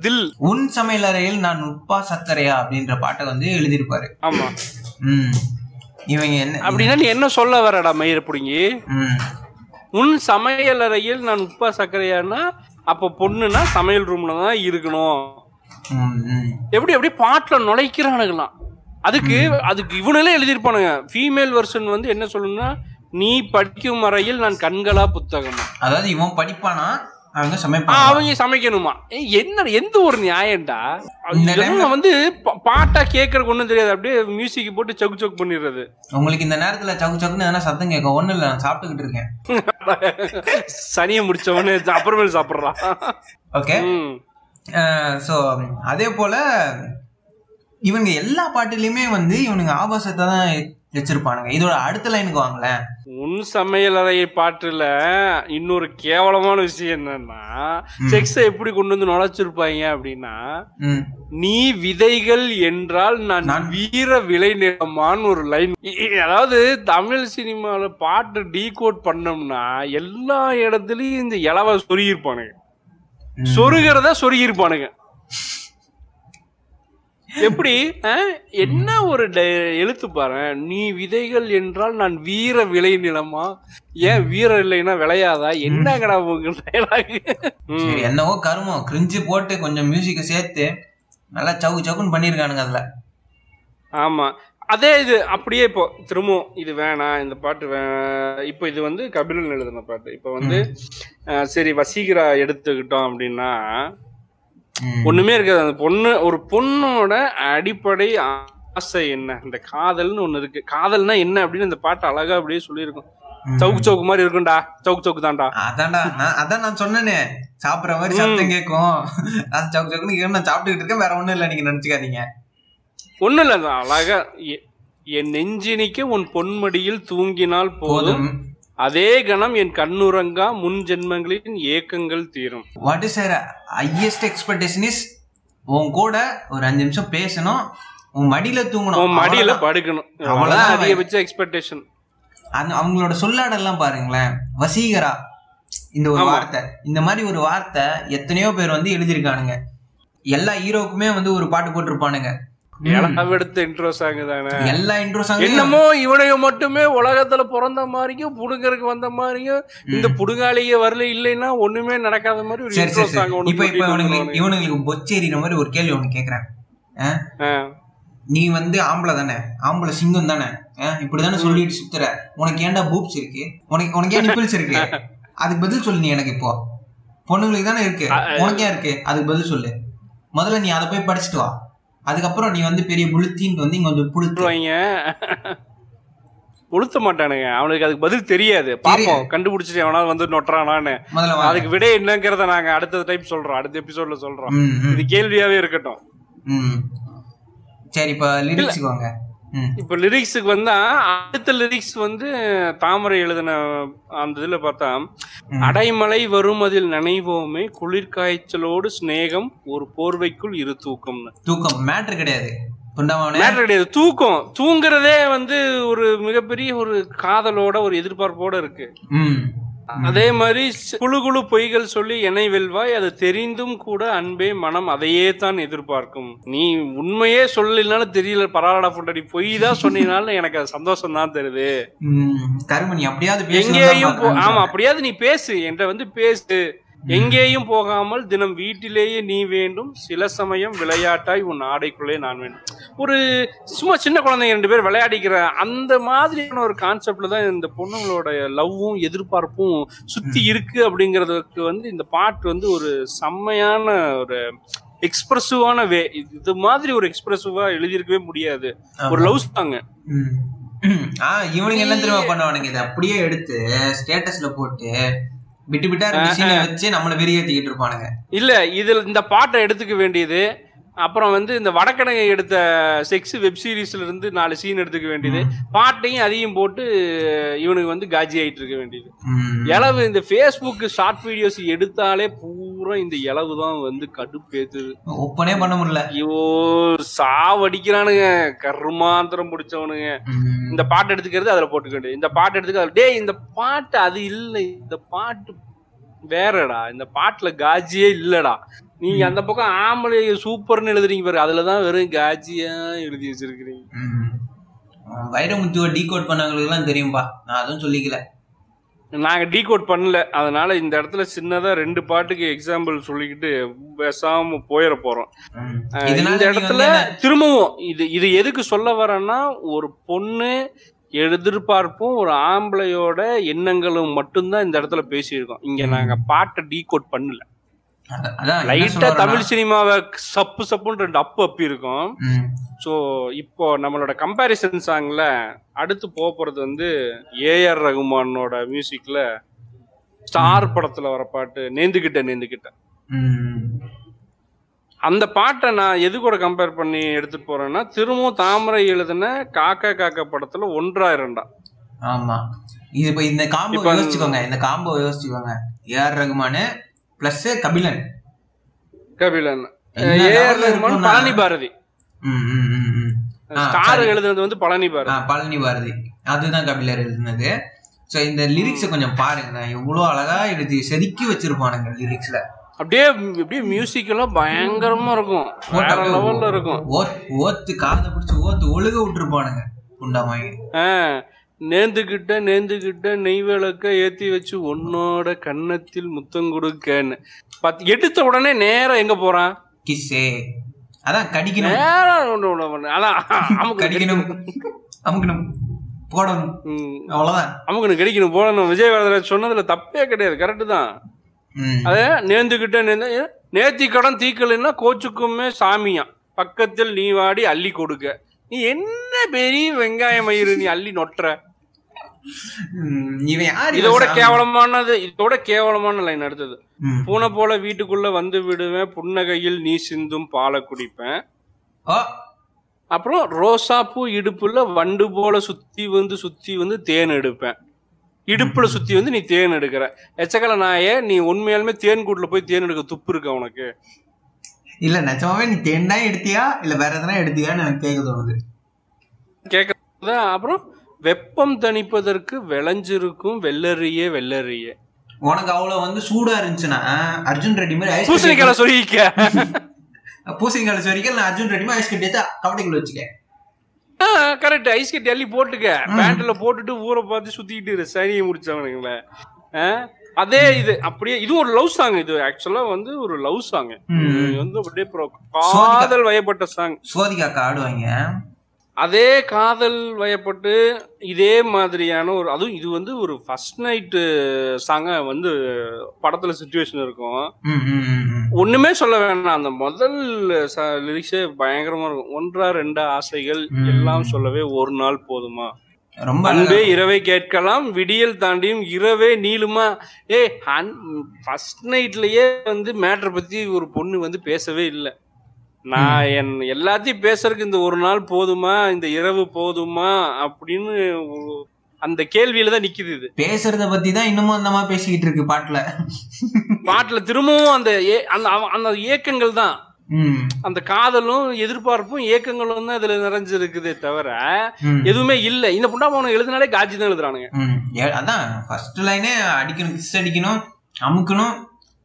தில். உன் சமையலறையில் நான் உப்பா சர்க்கரையா அப்படின்ற பாட்டை வந்து எழுதியிருப்பாரு. ஆமா. ம். இவங்க என்ன அப்படின்னா நீ என்ன சொல்ல வரடா மயிர புடுங்கி? உன் சமையல் அறையில் நான் உப்பா சர்க்கரையானா அப்ப பொண்ணுனா சமையல் ரூம்ல தான் இருக்கணும். எப்படி எப்படி பாட்டுல நுழைக்கிறானுங்களாம். அதுக்கு அதுக்கு இவனுங்களே எழுதியிருப்பானுங்க. ஃபீமேல் வெர்ஷன் வந்து என்ன சொல்லணும்னா நீ படிக்கும் அறையில் நான் கண்களா புத்தகமா? அதாவது இவன் படிப்பானா அவங்க சமைப்பாங்க. அவங்க சமைக்கணுமா? என்ன எந்த ஒரு நியாயம்டா? வந்து பாட்டா கேட்கறதுக்கு ஒண்ணும் தெரியாது. அப்படியே மியூசிக் போட்டு சவுக் சவுக் பண்ணிடுறது. உங்களுக்கு இந்த நேரத்துல சவுக்கு சவுக்குன்னு எதனா சத்தம் கேட்கும் ஒண்ணும் இல்ல நான் சாப்பிட்டுக்கிட்டு இருக்கேன். சனியை முடிச்சவனே அப்புறமேல் சாப்பிடுறான் ஓகே. ஸோ அதே போல இவங்க எல்லா பாட்டுலயுமே வந்து இவனுங்க ஆபாசத்தை தான் வச்சிருப்பானுங்க. இதோட அடுத்த லைனுக்கு வாங்களேன். உன் சமையலறை பாட்டுல இன்னொரு கேவலமான விஷயம் என்னன்னா. செக்ஸ எப்படி கொண்டு வந்து நுழைச்சிருப்பாங்க அப்படின்னா நீ விதைகள் என்றால் நான் வீர விளை நிலமான்னு ஒரு லைன் அதாவது தமிழ் சினிமால பாட்டு டீகோட் பண்ணோம்னா எல்லா இடத்துலயும் இந்த இலவ சொருகிருப்பானுங்க. சொருகிறத சொருகிருப்பானுங்க எப்படி? என்ன ஒரு எழுத்து பாரு. நீ விதைகள் என்றால் நான் வீர விளை நிலமா? ஏன் வீரம் இல்லைன்னா விளையாதா? ம். சரி என்னவோ கருமம் கிரிஞ்சு போட்டு கொஞ்சம் மியூசிக்கை சேர்த்து நல்லா சவுக்கு சவுக்குன்னு பண்ணியிருக்கானுங்க அதுல. ஆமா. அதே இது அப்படியே இப்போ திரும்பவும் இது வேணாம் இந்த பாட்டு வே இப்போ இது வந்து கபிலன் எழுதின பாட்டு. இப்போ வந்து சரி வசீகரா எடுத்துக்கிட்டோம் அப்படின்னா. ஒண்ணுமே இருக்காது. அந்த பொண்ணு ஒரு பொண்ணோட அடிப்படை ஆசை என்ன? இந்த காதல்னு ஒண்ணு இருக்கு. காதல்னா என்ன அப்படின்னு இந்த பாட்டு அழகா அப்படியே சொல்லியிருக்கும். சவுக்கு சவுக்கு மாதிரி இருக்கும்டா. சவுக்கு சவுக்கு தான்டா. அதான்டா நான் அதான் நான் சொன்னேனே. சாப்பிடுற மாதிரி சத்தம் கேட்கும். அது சவுக்கு சவுக்குன்னு நான் சாப்பிட்டுக்கிட்டு இருக்கேன். வேற ஒண்ணும் இல்லை. நீங்க நினைச்சுக்காதீங்க. ஒண்ணும் இல்ல. அழகா என் நெஞ்சினிக்க உன் பொன்மடியில் தூங்கினால் போதும். போதும். அதே கணம் என் கண்ணுறங்கா முன் ஜென்மங்களின் ஏக்கங்கள் தீரும். What is highest expectation is உன் கூட ஒரு அஞ்சு நிமிஷம் பேசணும் உன் மடியில தூங்கணும் உன் மடியில. படுக்கணும் அவ்வளவுதான். அதிகபட்ச எக்ஸ்பெக்டேஷன் அவங்களோட சொல்லாடெல்லாம் பாருங்களேன் வசீகரா இந்த ஒரு. வார்த்தை இந்த மாதிரி ஒரு வார்த்தை எத்தனையோ பேர் வந்து எழுதியிருக்கானுங்க எல்லா ஹீரோக்குமே வந்து ஒரு பாட்டு போட்டிருப்பானுங்க. எடுத்த இன்ட்ரோ சாங் தானே. எல்லா இன்ட்ரோ சாங் என்னமோ இவனைய மட்டுமே உலகத்துல பிறந்த மாதிரியும் புடுங்கறதுக்கு வந்த மாதிரியும் இந்த புடுங்காளிய வரல இல்லைன்னா ஒண்ணுமே நடக்காத மாதிரி ஒரு இன்ட்ரோ சாங் இப்ப இப்ப இவனுங்களுக்கு. இவனுங்களுக்கு பொச்சேரின மாதிரி ஒரு கேள்வி ஒண்ணு கேக்குறேன். நீ வந்து ஆம்பளை தானே? ஆம்பளை சிங்கம் தானே? இப்படிதானே சொல்லிட்டு சுத்துற. உனக்கு ஏன்டா பூப்ஸ் இருக்கு? உனக்கு உனக்கு ஏன் நிப்பிள்ஸ் இருக்கு? (laughs) அதுக்கு பதில் சொல்லு நீ எனக்கு இப்போ. பொண்ணுங்களுக்கு தானே இருக்கு? உனக்கு ஏன் இருக்கு? அதுக்கு பதில் சொல்லு. முதல்ல நீ அதை போய் படிச்சுட்டு வா. அதுக்கப்புறம் நீ வந்து பெரிய புளுத்தின்ட்டு வந்து இங்க வந்து புளுத்து. விட்டுருவாங்க உளுத்த மாட்டானுங்க. அவனுக்கு அதுக்கு பதில் தெரியாது. பாப்போம் கண்டுபிடிச்சிட்டு எவனாவது வந்து நொட்டுறானான்னு. அதுக்கு விட என்னங்கிறத நாங்க அடுத்த டைப் சொல்றோம். அடுத்த எபிசோட்ல சொல்றோம். இது கேள்வியாவே இருக்கட்டும். சரி இப்ப லிரிக்ஸுக்கு வாங்க. இப்ப லிரிக்ஸுக்கு வந்தா அடுத்த லிரிக்ஸ் வந்து தாமரை எழுதின அந்த இதுல பார்த்தா ம். அடைமழை வரும் அதில் நனைவோமே குளிர்காய்ச்சலோடு சிநேகம் ஒரு போர்வைக்குள் இரு தூக்கம்னு. தூக்கம் மேட்ரு கிடையாது. மேட்டர் கிடையாது. தூக்கம் தூங்குறதே வந்து ஒரு மிகப்பெரிய ஒரு காதலோட ஒரு எதிர்பார்ப்போட இருக்கு. அதே மாதிரி குழு குழு பொய்கள் சொல்லி என்னை வெல்வாய் அது தெரிந்தும் கூட அன்பே மனம் அதையே தான் எதிர்பார்க்கும். நீ உண்மையே சொல்லலைனாலும் தெரியல பரவாயில்ல பொண்டாடி பொய் தான் சொன்னீங்கனாலும் எனக்கு அது சந்தோஷம் தான் தருது. கருமணி அப்படியாவது எங்கேயும் ஆமா. அப்படியாவது நீ பேசு என்கிட்ட வந்து பேசு. எங்கேயும் போகாமல் தினம் வீட்டிலேயே நீ வேண்டும். சில சமயம் விளையாட்டாய் உன் ஆடைக்குள்ளே நான் வேண்டும். ஒரு சும்மா சின்ன குழந்தைங்க ரெண்டு பேர் விளையாடிக்கிற அந்த மாதிரியான ஒரு கான்செப்ட்ல தான் இந்த பொண்ணுங்களோட லவ்வும் எதிர்பார்ப்பும் சுத்தி இருக்கு அப்படிங்கிறதுக்கு வந்து இந்த பாட்டு வந்து ஒரு செம்மையான ஒரு எக்ஸ்பிரசிவான வே இது மாதிரி ஒரு எக்ஸ்பிரசிவா எழுதியிருக்கவே முடியாது. ஒரு. லவ் சாங் இவனுங்க என்ன தெரியுமா பண்ணுவானுங்க? இதை அப்படியே எடுத்து ஸ்டேட்டஸ்ல போட்டு விட்டு விட்டா வச்சு நம்மள வெறியேத்திக்கிட்டு இருப்பானுங்க. இல்ல இதுல இந்த பாட்டை எடுத்துக்க வேண்டியது அப்புறம் வந்து இந்த வடக்கடகை எடுத்த செக்ஸ் வெப் சீரிஸ்ல இருந்து நாலு சீன் எடுத்துக்க வேண்டியது. பாட்டையும் அதையும் போட்டு இவனுக்கு வந்து காஜி ஆயிட்டு இருக்க வேண்டியது. இளவு இந்த ஃபேஸ்புக் ஷார்ட் வீடியோஸ் எடுத்தாலே பூரா இந்த இளவு தான் வந்து கடுப்பேத்துது. ஒப்பனே பண்ண முடியல. ஐயோ சாவடிக்கிறானுங்க. கருமாந்திரம் பிடிச்சவனுங்க. இந்த பாட்டு எடுத்துக்கிறது அதுல போட்டுக்க வேண்டியது. இந்த பாட்டு எடுத்துக்க டேய் இந்த பாட்டு அது இல்லை. இந்த பாட்டு வேறடா. இந்த பாட்டுல காஜியே இல்லடா. நீங்க அந்த பக்கம் ஆம்பளை சூப்பர்னு எழுதுறீங்க பாரு. அதுலதான் வெறும் காஜியா எழுதி வச்சிருக்கிறீங்க. வைரமுத்துவை டீகோட் பண்ணவங்களுக்கு எல்லாம் தெரியும்பா. நான் அதுவும் சொல்லிக்கல. நாங்க டீகோட் பண்ணல. அதனால இந்த இடத்துல சின்னதா ரெண்டு பாட்டுக்கு எக்ஸாம்பிள் சொல்லிக்கிட்டு பேசாம போயிட போறோம். ம். அஹ் இதனால இந்த இடத்துல திரும்பவும் இது இது எதுக்கு சொல்ல வரேன்னா ஒரு பொண்ணு எதிர்பார்ப்பும் ஒரு ஆம்பளையோட எண்ணங்களும் மட்டும்தான் இந்த இடத்துல பேசியிருக்கோம். இங்க நாங்க பாட்டை டீகோட் பண்ணல. லைட்டா தமிழ் சினிமாவை சப்பு சப்புன்னு ரெண்டு அப்பு அப்பி இருக்கும். ஸோ இப்போ நம்மளோட கம்பேரிசன் சாங்ல அடுத்து போக போறது வந்து ஏஆர் ரகுமானோட மியூசிக்ல ஸ்டார் படத்துல வர பாட்டு நேந்துகிட்ட நேந்துகிட்ட. அந்த பாட்டை நான் எது கூட கம்பேர் பண்ணி எடுத்துட்டு போறேன்னா திரும்பவும் தாமரை எழுதின காக்கா காக்கா படத்துல ஒன்றா இரண்டா. ஆமா. இது இந்த காம்போ யோசிச்சுக்கோங்க இந்த combo யோசிச்சுக்கோங்க. A R Rahman plus Kabilan. Kabilan. A R Rahman Palani Bharathi star. எழுதுனது வந்து பழனி பாரதி பழனி பாரதி அதுதான் கபிலர் எழுதுனது. சோ இந்த லிரிக்ஸை கொஞ்சம் பாருங்க. எவ்வளவு அழகா எழுதி செதுக்கி வச்சிருப்பானுங்க லிரிக்ஸ்ல அப்படியே அப்படியே மியூசிக் எல்லாம் பயங்கரமா இருக்கும். வேற லெவல்ல இருக்கும். ஓத்து காதை பிடிச்சு ஓத்து ஒழுக விட்டுருப்பானுங்க. புண்டாமாயி ஆ, நேந்துகிட்ட நேந்துகிட்ட நெய் விளக்க ஏத்தி வச்சு உன்னோட கன்னத்தில் முத்தம் கொடுக்கன்னு. பத்து எடுத்த உடனே நேரா எங்க போறான்? கிஸ்ஸே. அதான் கடிக்கணும். நேரா ஒண்ணு ஒண்ணு ஒண்ணு. அதான் அமுக்கு கடிக்கணும். அமுக்கணும். போடணும். ம், அவ்வளவுதான். அமுக்கணும் கிடைக்கணும் போடணும். விஜய் வரதராஜ் சொன்னதுல தப்பே கிடையாது. கரெக்டு தான். அதே நேந்துகிட்ட நேர்ந்து நேத்தி கடன் தீக்கலைன்னா கோச்சுக்குமே சாமியா பக்கத்தில் நீ வாடி அள்ளி கொடுக்க. நீ என்ன பெரிய வெங்காய மயிறு நீ அள்ளி நொட்டுற? இதோட? கேவலமானது இதோட கேவலமான லைன் அடுத்தது. பூனை போல வீட்டுக்குள்ள வந்து விடுவேன் புன்னகையில் நீ சிந்தும் பாலை குடிப்பேன். அப்புறம் ரோசாப்பூ இடுப்புல வண்டு போல சுத்தி வந்து சுத்தி வந்து தேன் எடுப்பேன். இடுப்புல சுத்தி வந்து நீ தேன் எடுக்கிற. எச்சக்கல நாயே நீ உண்மையாலுமே தேன் கூட்டுல போய் தேன் எடுக்க துப்பு இருக்க உனக்கு? இல்ல நிஜமாவே நீ தேன் தான் எடுத்தியா? இல்ல வேற எதனா எடுத்தியான்னு எனக்கு கேட்க தோணுது. கேட்கறது அப்புறம் வெப்பம் தணிப்பதற்கு விளைஞ்சிருக்கும் வெள்ளரியே வெள்ளரியே. உனக்கு அவ்வளவு வந்து சூடா இருந்துச்சுன்னா அர்ஜுன் ரெட்டி மாதிரி பூசணிக்கால சொல்லிக்க (laughs) பூசணிக்கால வரைக்கும் நான் அர்ஜுன் ரெட்டி மாதிரி ஐஸ் கட்டி எடுத்து கபடிக்குள்ள வச்சுக்க. கரெக்ட் ஐஸ் கட்டி அள்ளி போட்டுக்க. பேண்ட்ல போட்டுட்டு ஊரை பார்த்து சுத்திக்கிட்டு சனியை முடிச்சவனுங்களே? அதே இது அப்படியே இது ஒரு லவ் சாங் இது. ஆக்சுவலா வந்து ஒரு லவ் சாங். வந்து அப்படியே காதல் வயப்பட்ட சாங் சோதிகாக்கா ஆடுவாங்க. அதே காதல் வயப்பட்டு இதே மாதிரியான ஒரு அதுவும் இது வந்து ஒரு ஃபர்ஸ்ட் நைட்டு சாங்கா வந்து படத்துல சுச்சுவேஷன் இருக்கும். ஒண்ணுமே சொல்ல வேணாம். அந்த முதல் லிரிக்ஸே பயங்கரமா இருக்கும். ஒன்றா ரெண்டா ஆசைகள். எல்லாம் சொல்லவே ஒரு நாள் போதுமா? ரொம்ப அன்பே இரவை கேட்கலாம் விடியல் தாண்டியும் இரவே நீளுமா? ஏ ஃபர்ஸ்ட் நைட்லயே வந்து மேட்டர் பத்தி ஒரு பொண்ணு வந்து பேசவே இல்லை. நான் என் எல்லாத்தையும் பேசுறதுக்கு இந்த ஒரு நாள் போதுமா? இந்த இரவு போதுமா? அப்படின்னு அந்த கேள்வியில தான் நிக்குது இது. பேசுறத பத்தி தான் இன்னமும் அந்த மாதிரி பேசிக்கிட்டு இருக்கு பாட்டுல. பாட்டுல திரும்பவும் அந்த அந்த ஏக்கங்கள் தான். அந்த காதலும் எதிர்பார்ப்பும் ஏக்கங்களும் தான் இதுல நிறைஞ்சிருக்குதே தவிர எதுவுமே இல்ல. இந்த புண்டாமவனை எழுதினாலே காஜி தான் எழுதுறானுங்க அதான் ஃபர்ஸ்ட் லைனே அடிக்கணும் கிஸ் அடிக்கணும் அமுக்கணும்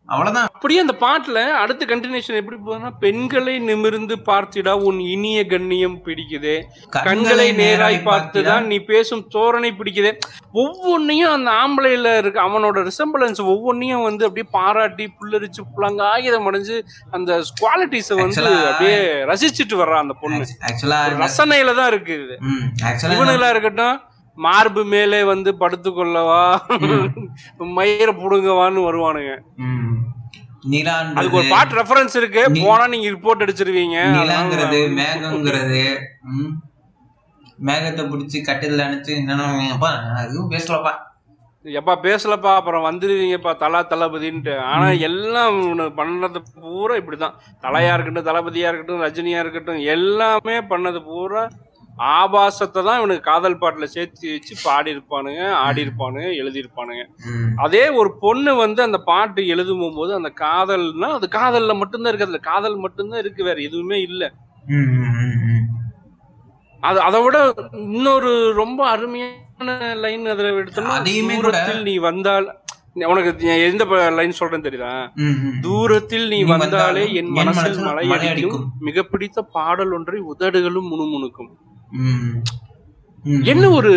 அவ்வளவுதான். அப்படியே அந்த பாட்டுல அடுத்த கண்டினியூஷன் எப்படி போகுதுன்னா பெண்களை நிமிர்ந்து பார்த்திடா உன் இனிய கண்ணியம் பிடிக்குதே. கண்களை நேராய் பார்த்துதான் நீ பேசும் தோரணை பிடிக்குதே. ஒவ்வொன்னையும் அந்த ஆம்பளைல இருக்க அவனோட ரிசம்பிளன்ஸ் ஒவ்வொன்னையும் வந்து அப்படியே பாராட்டி புல்லரிச்சு புள்ளங்காயுதம் அடைஞ்சு அந்த குவாலிட்டிஸ வந்து அப்படியே ரசிச்சுட்டு வர்றான் அந்த பொண்ணு. ரசனையில தான் இருக்கு இது. இவனுங்களா இருக்கட்டும் மார்பு மேலே வந்து படுத்துக்கொள்ளவா? மயிர புடுங்கவான்னு வருவானுங்க. அதுக்கு ஒரு பாட்டு ரெஃபரன்ஸ் இருக்கு. போனா நீங்க ரிப்போர்ட் அடிச்சிருவீங்க. நிலாங்கிறது மேகங்கிறது. மேகத்தை பிடிச்சி கட்டில அணைச்சு என்னப்பா அதுவும் பேசலப்பா. எப்பா பேசலப்பா அப்புறம் வந்துருவீங்கப்பா தலா தளபதின்ட்டு. ஆனா எல்லாம் பண்ணது பூரா இப்படிதான். தலையா இருக்கட்டும் தளபதியா இருக்கட்டும் ரஜினியா இருக்கட்டும் எல்லாமே பண்ணது பூரா ஆபாசத்தை தான் இவனுக்கு காதல் பாட்டுல சேர்த்து வச்சு பாடி இருப்பானுங்க ஆடி இருப்பானுங்க எழுதியிருப்பானுங்க. அதே ஒரு பொண்ணு வந்து அந்த பாட்டு எழுதும் போது அந்த காதல்னா அது காதல்ல மட்டும்தான் இருக்கு அதுல காதல் மட்டும்தான் இருக்கு வேற எதுவுமே இல்ல. அது அதை விட இன்னொரு ரொம்ப அருமையான லைன் அதுல எடுத்தோம்னா நீ வந்தால் உனக்கு எந்த லைன் சொல்றேன்னு தெரியுதா. தூரத்தில் நீ வந்தாலே என் மனசில் மனசில் மலை மலை அடிக்கும் அடிக்கும். மிக பிடித்த பாடல் ஒன்றை உதடுகளும் முணுமுணுக்கும். என்ன ஒரு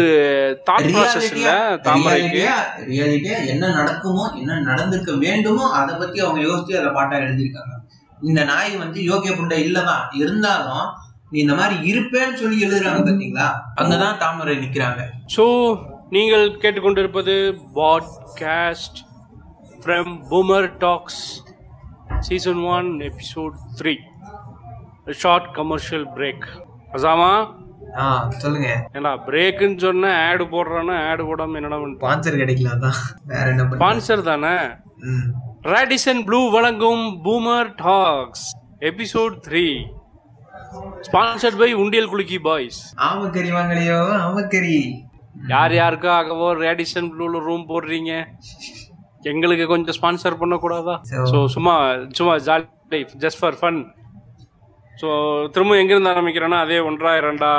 தாட் ப்ராசஸ் இல்ல ரியாலிட்டியா- தாமரைக்கு ரியாலிட்டியா என்ன நடக்குமோ என்ன நடந்திருக்க வேண்டுமோ அதை பத்தி அவங்க யோசிச்சு அதை பாட்டா எழுதியிருக்காங்க. இந்த நாய் வந்து யோகிய புண்டை இல்லதான் இருந்தாலும் நீ இந்த மாதிரி இருப்பேன்னு சொல்லி எழுதுறாங்க பாத்தீங்களா? அங்கதான் தாமரை நிக்கிறாங்க. ஸோ நீங்கள் கேட்டுக்கொண்டிருப்பது podcast from boomer talks season one episode three short commercial break அசாமா ஆ சொல்லுங்க. ஏண்டா பிரேக்குன்னு சொன்ன ஆடு போடுறான்னா ஆடு போடாம என்னடா ஸ்பான்சர் கிடைக்கல அதான். வேற என்ன ஸ்பான்சர் தானே. ராடிசன் ப்ளூ வழங்கும் boomer talks episode three sponsored by உண்டியல் குலுக்கி பாய்ஸ் ஆமக்கறி வாங்கலையோ? ஆமக்கறி. யார் யாருக்காகவோ ரேடிசன் ப்ளூல ரூம் போடுறீங்க? எங்களுக்கு கொஞ்சம் ஸ்பான்சர் பண்ணக்கூடாதா? ஸோ சும்மா சும்மா jolly just for fun so திரும்ப எங்கேருந்து ஆரம்பிக்கிறேன்னா அதே ஒன்றா இரண்டா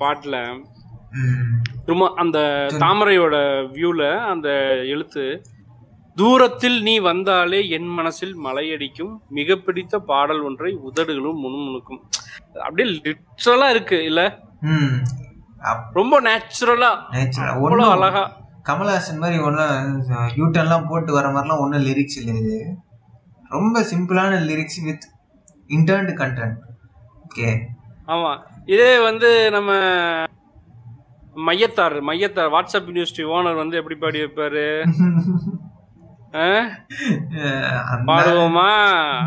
பாட்டில். திரும்ப அந்த தாமரையோட வியூல அந்த எழுத்து தூரத்தில் நீ வந்தாலே என் மனசில் மலையடிக்கும் மிக பிடித்த பாடல் ஒன்றை உதடுகளும் முணுமுணுக்கும். அப்படியே லிட்ரலா இருக்கு இல்ல? ரொம்ப நேச்சுரலா natural. அவ்வளோ அழகா. கமலஹாசன் மாதிரி ஒன்றும் யூட்டர்ன்லாம் போட்டு வர மாதிரிலாம் ஒன்றும் லிரிக்ஸ் இல்லை இது. ரொம்ப சிம்பிளான lyrics with intended content okay ஆமா. இதே வந்து நம்ம மையத்தார் மையத்தார் வாட்ஸ்அப் யூனிவர்சிட்டி ஓனர் வந்து எப்படி பாடி வைப்பாரு? (laughs) பாடுவோமா?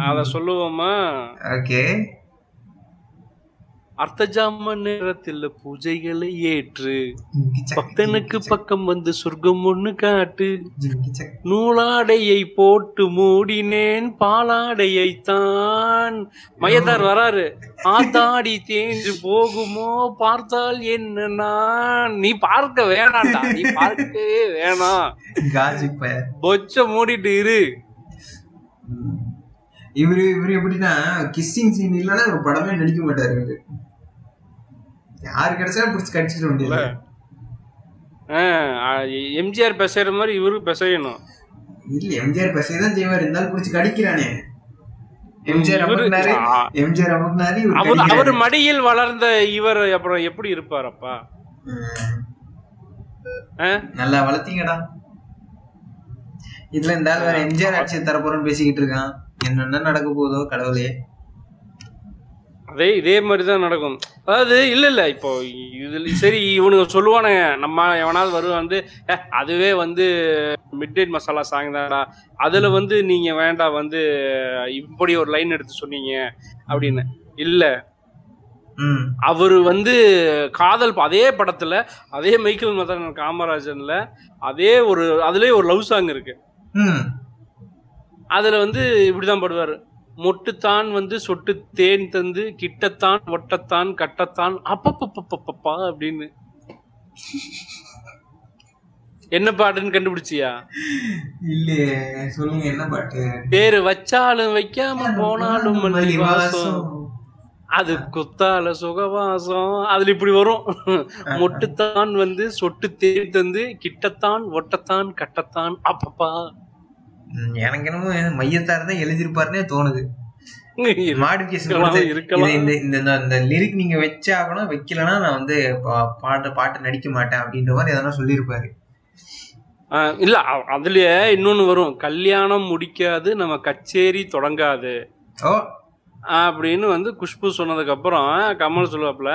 அத சொல்லுவோமா? ஓகே அர்த்தஜாம நேரத்தில் பூஜைகளை ஏற்று பக்தனுக்கு பக்கம் வந்து சொர்க்கம் ஒண்ணு காட்டு. நூலாடையை போட்டு மூடினேன் பாலாடையை தான் மையத்தார் வராரு. ஆத்தாடி தேஞ்சு போகுமோ? பார்த்தால் என்ன நான்? நீ பார்க்க வேணாம்டா நீ பார்க்கவே வேணாம். பொச்ச மூடிட்டு இரு. இவரு இவரு எப்படின்னா கிஸ்ஸிங் சீன் இல்லைன்னா படமே நடிக்க மாட்டாரு யாரு கிடைச்சா பிடிச்சி கடிச்சிட வேண்டியது எம்ஜிஆர் பேசுற மாதிரி இவரு பேசணும் இல்ல எம்ஜிஆர் பசங்க தான் செய்வார். இருந்தாலும் பிடிச்சி கடிக்கிறானே. அவர். மடியில் வளர்ந்த இவர் அப்புறம் எப்படி இருப்பாரப்பா? நல்லா வளர்த்தீங்கடா. இதுல இந்த எம்ஜிஆர் ஆட்சியை தரப்போறோம்னு பேசிக்கிட்டு இருக்கான். என்னென்ன நடக்க போதோ கடவுளே. அதே இதே மாதிரி தான் நடக்கும். அதாவது இல்ல இல்ல இப்போ இதுல சரி இவனுங்க சொல்லுவானுங்க நம்ம எவனாவது வருவான் வந்து "ஏ, அதுவே வந்து மிட் நைட் மசாலா சாங் தான்டா. அதுல வந்து நீங்க வேண்டாம் வந்து இப்படி ஒரு லைன் எடுத்து சொன்னீங்க அப்படின்னு. இல்ல. அவர் வந்து காதல் அதே படத்துல அதே மைக்கேல் மதன் காமராஜன்ல அதே ஒரு அதுலயே ஒரு லவ் சாங் இருக்கு. அதுல வந்து இப்படிதான் பாடுவாரு. மொட்டுத்தான் வந்து சொட்டு தேன் தந்து கிட்டத்தான் ஒட்டத்தான் கட்டத்தான் அப்பப்பப்பப்பப்பா அப்படின்னு. என்ன பாட்டுன்னு கண்டுபிடிச்சியா? இல்லையே சொல்லுங்க என்ன பாட்டு? பேரு வச்சாலும் வைக்காம போனாலும் வாசம். அது குத்தால சுகவாசம். அதுல இப்படி வரும். மொட்டுத்தான் வந்து சொட்டு தேன் தந்து கிட்டத்தான் ஒட்டத்தான் கட்டத்தான் அப்பப்பா. எனக்கு என்னமோ மையத்தார் தான் எழுதியிருப்பாருன்னே தோணுது. (laughs) மாடிஃபிகேஷன். இந்த இந்த இந்த- லிரிக் நீங்க வச்சாகணும் வைக்கலனா நான் வந்து பாட்டு பாட்டு நடிக்க மாட்டேன் அப்படின்ற மாதிரி எதனா சொல்லியிருப்பாரு. இல்ல அதுலயே இன்னொன்னு வரும். கல்யாணம் முடிக்காது நம்ம கச்சேரி தொடங்காது. அப்படின்னு வந்து குஷ்பு சொன்னதுக்கு அப்புறம் கமல் சொல்லுவாப்புல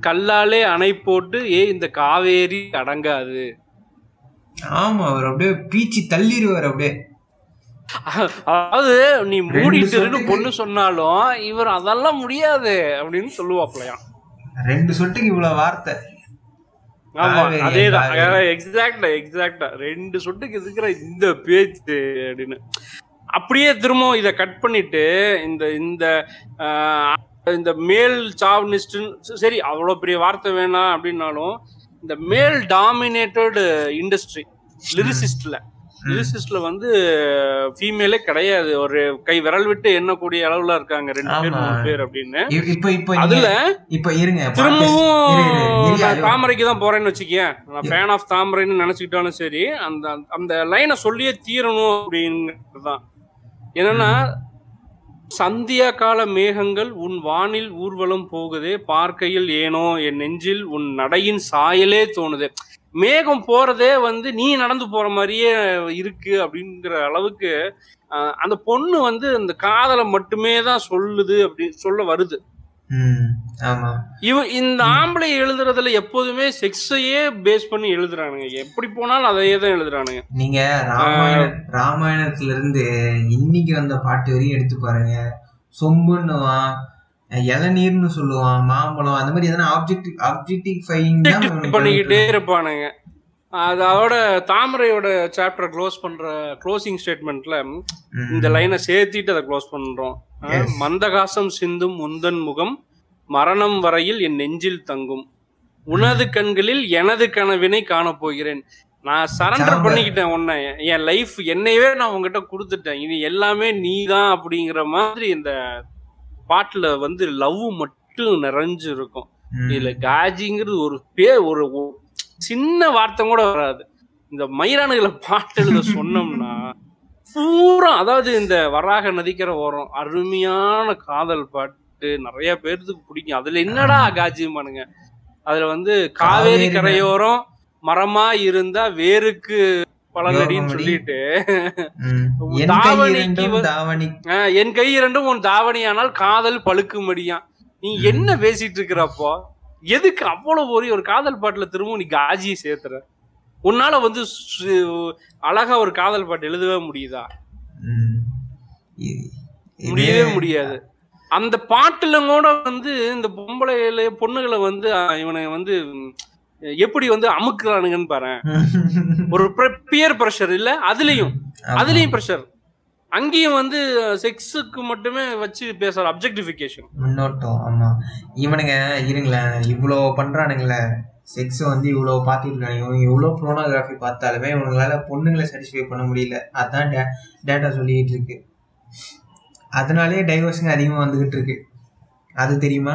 கல்லாலே அணை போட்டு ஏ இந்த காவேரி அடங்காது. ஆமா அவர் அப்படியே பீச்சி தள்ளிடுவார் அப்படியே. அதாவது நீ மூடிட்டு இருந்து சொட்டுக்கு- பொண்ணு சொன்னாலும் இவர் அதெல்லாம் முடியாது அப்படின்னு சொல்லுவாப்லயாம் ரெண்டு சொட்டுக்கு இவ்வளவு வார்த்தை. ஆமா அதேதான். எக்ஸாக்டா எக்ஸாக்டா ரெண்டு சொட்டுக்கு இருக்கிற இந்த பேச்சு அப்படின்னு. அப்படியே திரும்ப இத கட் பண்ணிட்டு இந்த இந்த இந்த மேல் சாவனிஸ்ட் சரி அவ்வளவு பெரிய வார்த்தை வேணாம் அப்படின்னாலும் இந்த மேல் டாமினேட்டட் இண்டஸ்ட்ரி லிரிசிஸ்ட்ல லிரிசிஸ்ட்ல வந்து ஃபீமேலே கிடையாது. ஒரு கை விரல் விட்டு எண்ணக்கூடிய அளவுல இருக்காங்க. ரெண்டு பேர். மூணு பேர் அப்படின்னு. இப்ப இப்ப அதுல இப்ப இருங்க இரு, இரு, திரும்பவும். தாமரைக்கு தான் போறேன்னு வச்சுக்கேன். நான் ஃபேன் ஆஃப் தாமரைன்னு நினைச்சுக்கிட்டாலும் சரி அந்த அந்த லைனை சொல்லியே தீரணும் அப்படிங்கிறது தான். என்னன்னா சந்தியா கால மேகங்கள் உன் வானில் ஊர்வலம் போகுதே பார்க்கையில் ஏனோ என் நெஞ்சில் உன் நடையின் சாயலே தோணுது. மேகம் போறதே வந்து நீ நடந்து போற மாதிரியே இருக்கு அப்படிங்கிற அளவுக்கு அந்த பொண்ணு வந்து அந்த காதலை மட்டுமே தான் சொல்லுது அப்படி சொல்ல வருது. இவ இந்த ஆம்பளை எழுதுறதுல எப்போதுமே செக்ஸையே பேஸ் பண்ணி எழுதுறானுங்க. எப்படி போனாலும் அதையே தான் எழுதுறானுங்க. நீங்க ராமாயண ராமாயணத்துல இருந்து இன்னைக்கு வந்த பாட்டு வரையும் எடுத்து பாருங்க. சொம்புன்னுவான் இளநீர்னு சொல்லுவான் மாம்பழம் அந்த மாதிரி எதனா ஆப்ஜெக்ட் ஆப்ஜெக்டிஃபைங் தான் இவனுக்கு பண்ணிக்கிட்டே இருப்பானுங்க. அது அதோட தாமரையோட சாப்டர் க்ளோஸ் பண்ற க்ளோசிங் ஸ்டேட்மெண்ட்ல. இந்த லைனை சேர்த்திட்டு அதை க்ளோஸ் பண்றோம். மந்தகாசம் சிந்தும் முந்தன் முகம் மரணம் வரையில் என் நெஞ்சில் தங்கும். உனது கண்களில் எனது கனவினை காணப் போகிறேன் நான் சரண்டர். பண்ணிக்கிட்டேன் உன்னை. என் லைஃப் என்னையவே நான் உங்ககிட்ட கொடுத்துட்டேன். இது எல்லாமே நீதான் அப்படிங்கிற மாதிரி இந்த பாட்டுல வந்து லவ் மட்டும் நிறைஞ்சு இருக்கும். இதுல காஜிங்கிறது ஒரு பேர் ஒரு சின்ன வார்த்தை கூட வராது. இந்த மயிரானுகளை பாட்டு எழுத சொன்னோம்னா பூரா அதாவது இந்த வராக நதிக்கிற ஓரம் அருமையான காதல் பாட்டு நிறைய பேர்த்துக்கு பிடிக்கும். அதுல என்னடா காஜிமானுங்க அதுல வந்து காவேரி கரையோரம் மரமா இருந்தா வேருக்கு யோகமடி. சொல்லிட்டு ம். என் கை தாவணிக்கு என் கை இரண்டும் உன் தாவணியானால் காதல் பழுக்கும்படியான் நீ என்ன பேசிட்டு இருக்கிறப்போ எதுக்கு அவ்வளவு ஒரு ஒரு காதல் பாட்டுல திரும்ப நீ காஜியை சேர்த்துற? உன்னால வந்து அழகா ஒரு காதல் பாட்டு எழுதவே முடியுதா? முடியவே முடியாது. அந்த பாட்டுல கூட வந்து இந்த பொம்பளை பொண்ணுகளை வந்து இவனை வந்து எப்படி வந்து அமுக்குறானுங்கன்னு பாரு. ஒரு பியர் ப்ரெஷர் இல்ல அதுலயும். அதுலயும் ப்ரெஷர் அங்கேயும் வந்து செக்ஸுக்கு மட்டுமே வச்சு பேசுற அப்ஜெக்டிஃபிகேஷன் முன்னோட்டம் ஆமா. இவனுங்க இருங்களேன் இவ்வளோ பண்றானுங்களே. செக்ஸ் வந்து இவ்வளோ பார்த்துருக்காங்க இவங்க இவ்வளோ ப்ரோனோகிராஃபி பார்த்தாலுமே இவங்களால பொண்ணுங்களை சாட்டிஸ்ஃபை பண்ண முடியல. அதான் டே டேட்டா சொல்லிக்கிட்டு இருக்கு. அதனாலேயே டைவர்ஸுங்க அதிகமாக வந்துகிட்டு இருக்கு. அது தெரியுமா?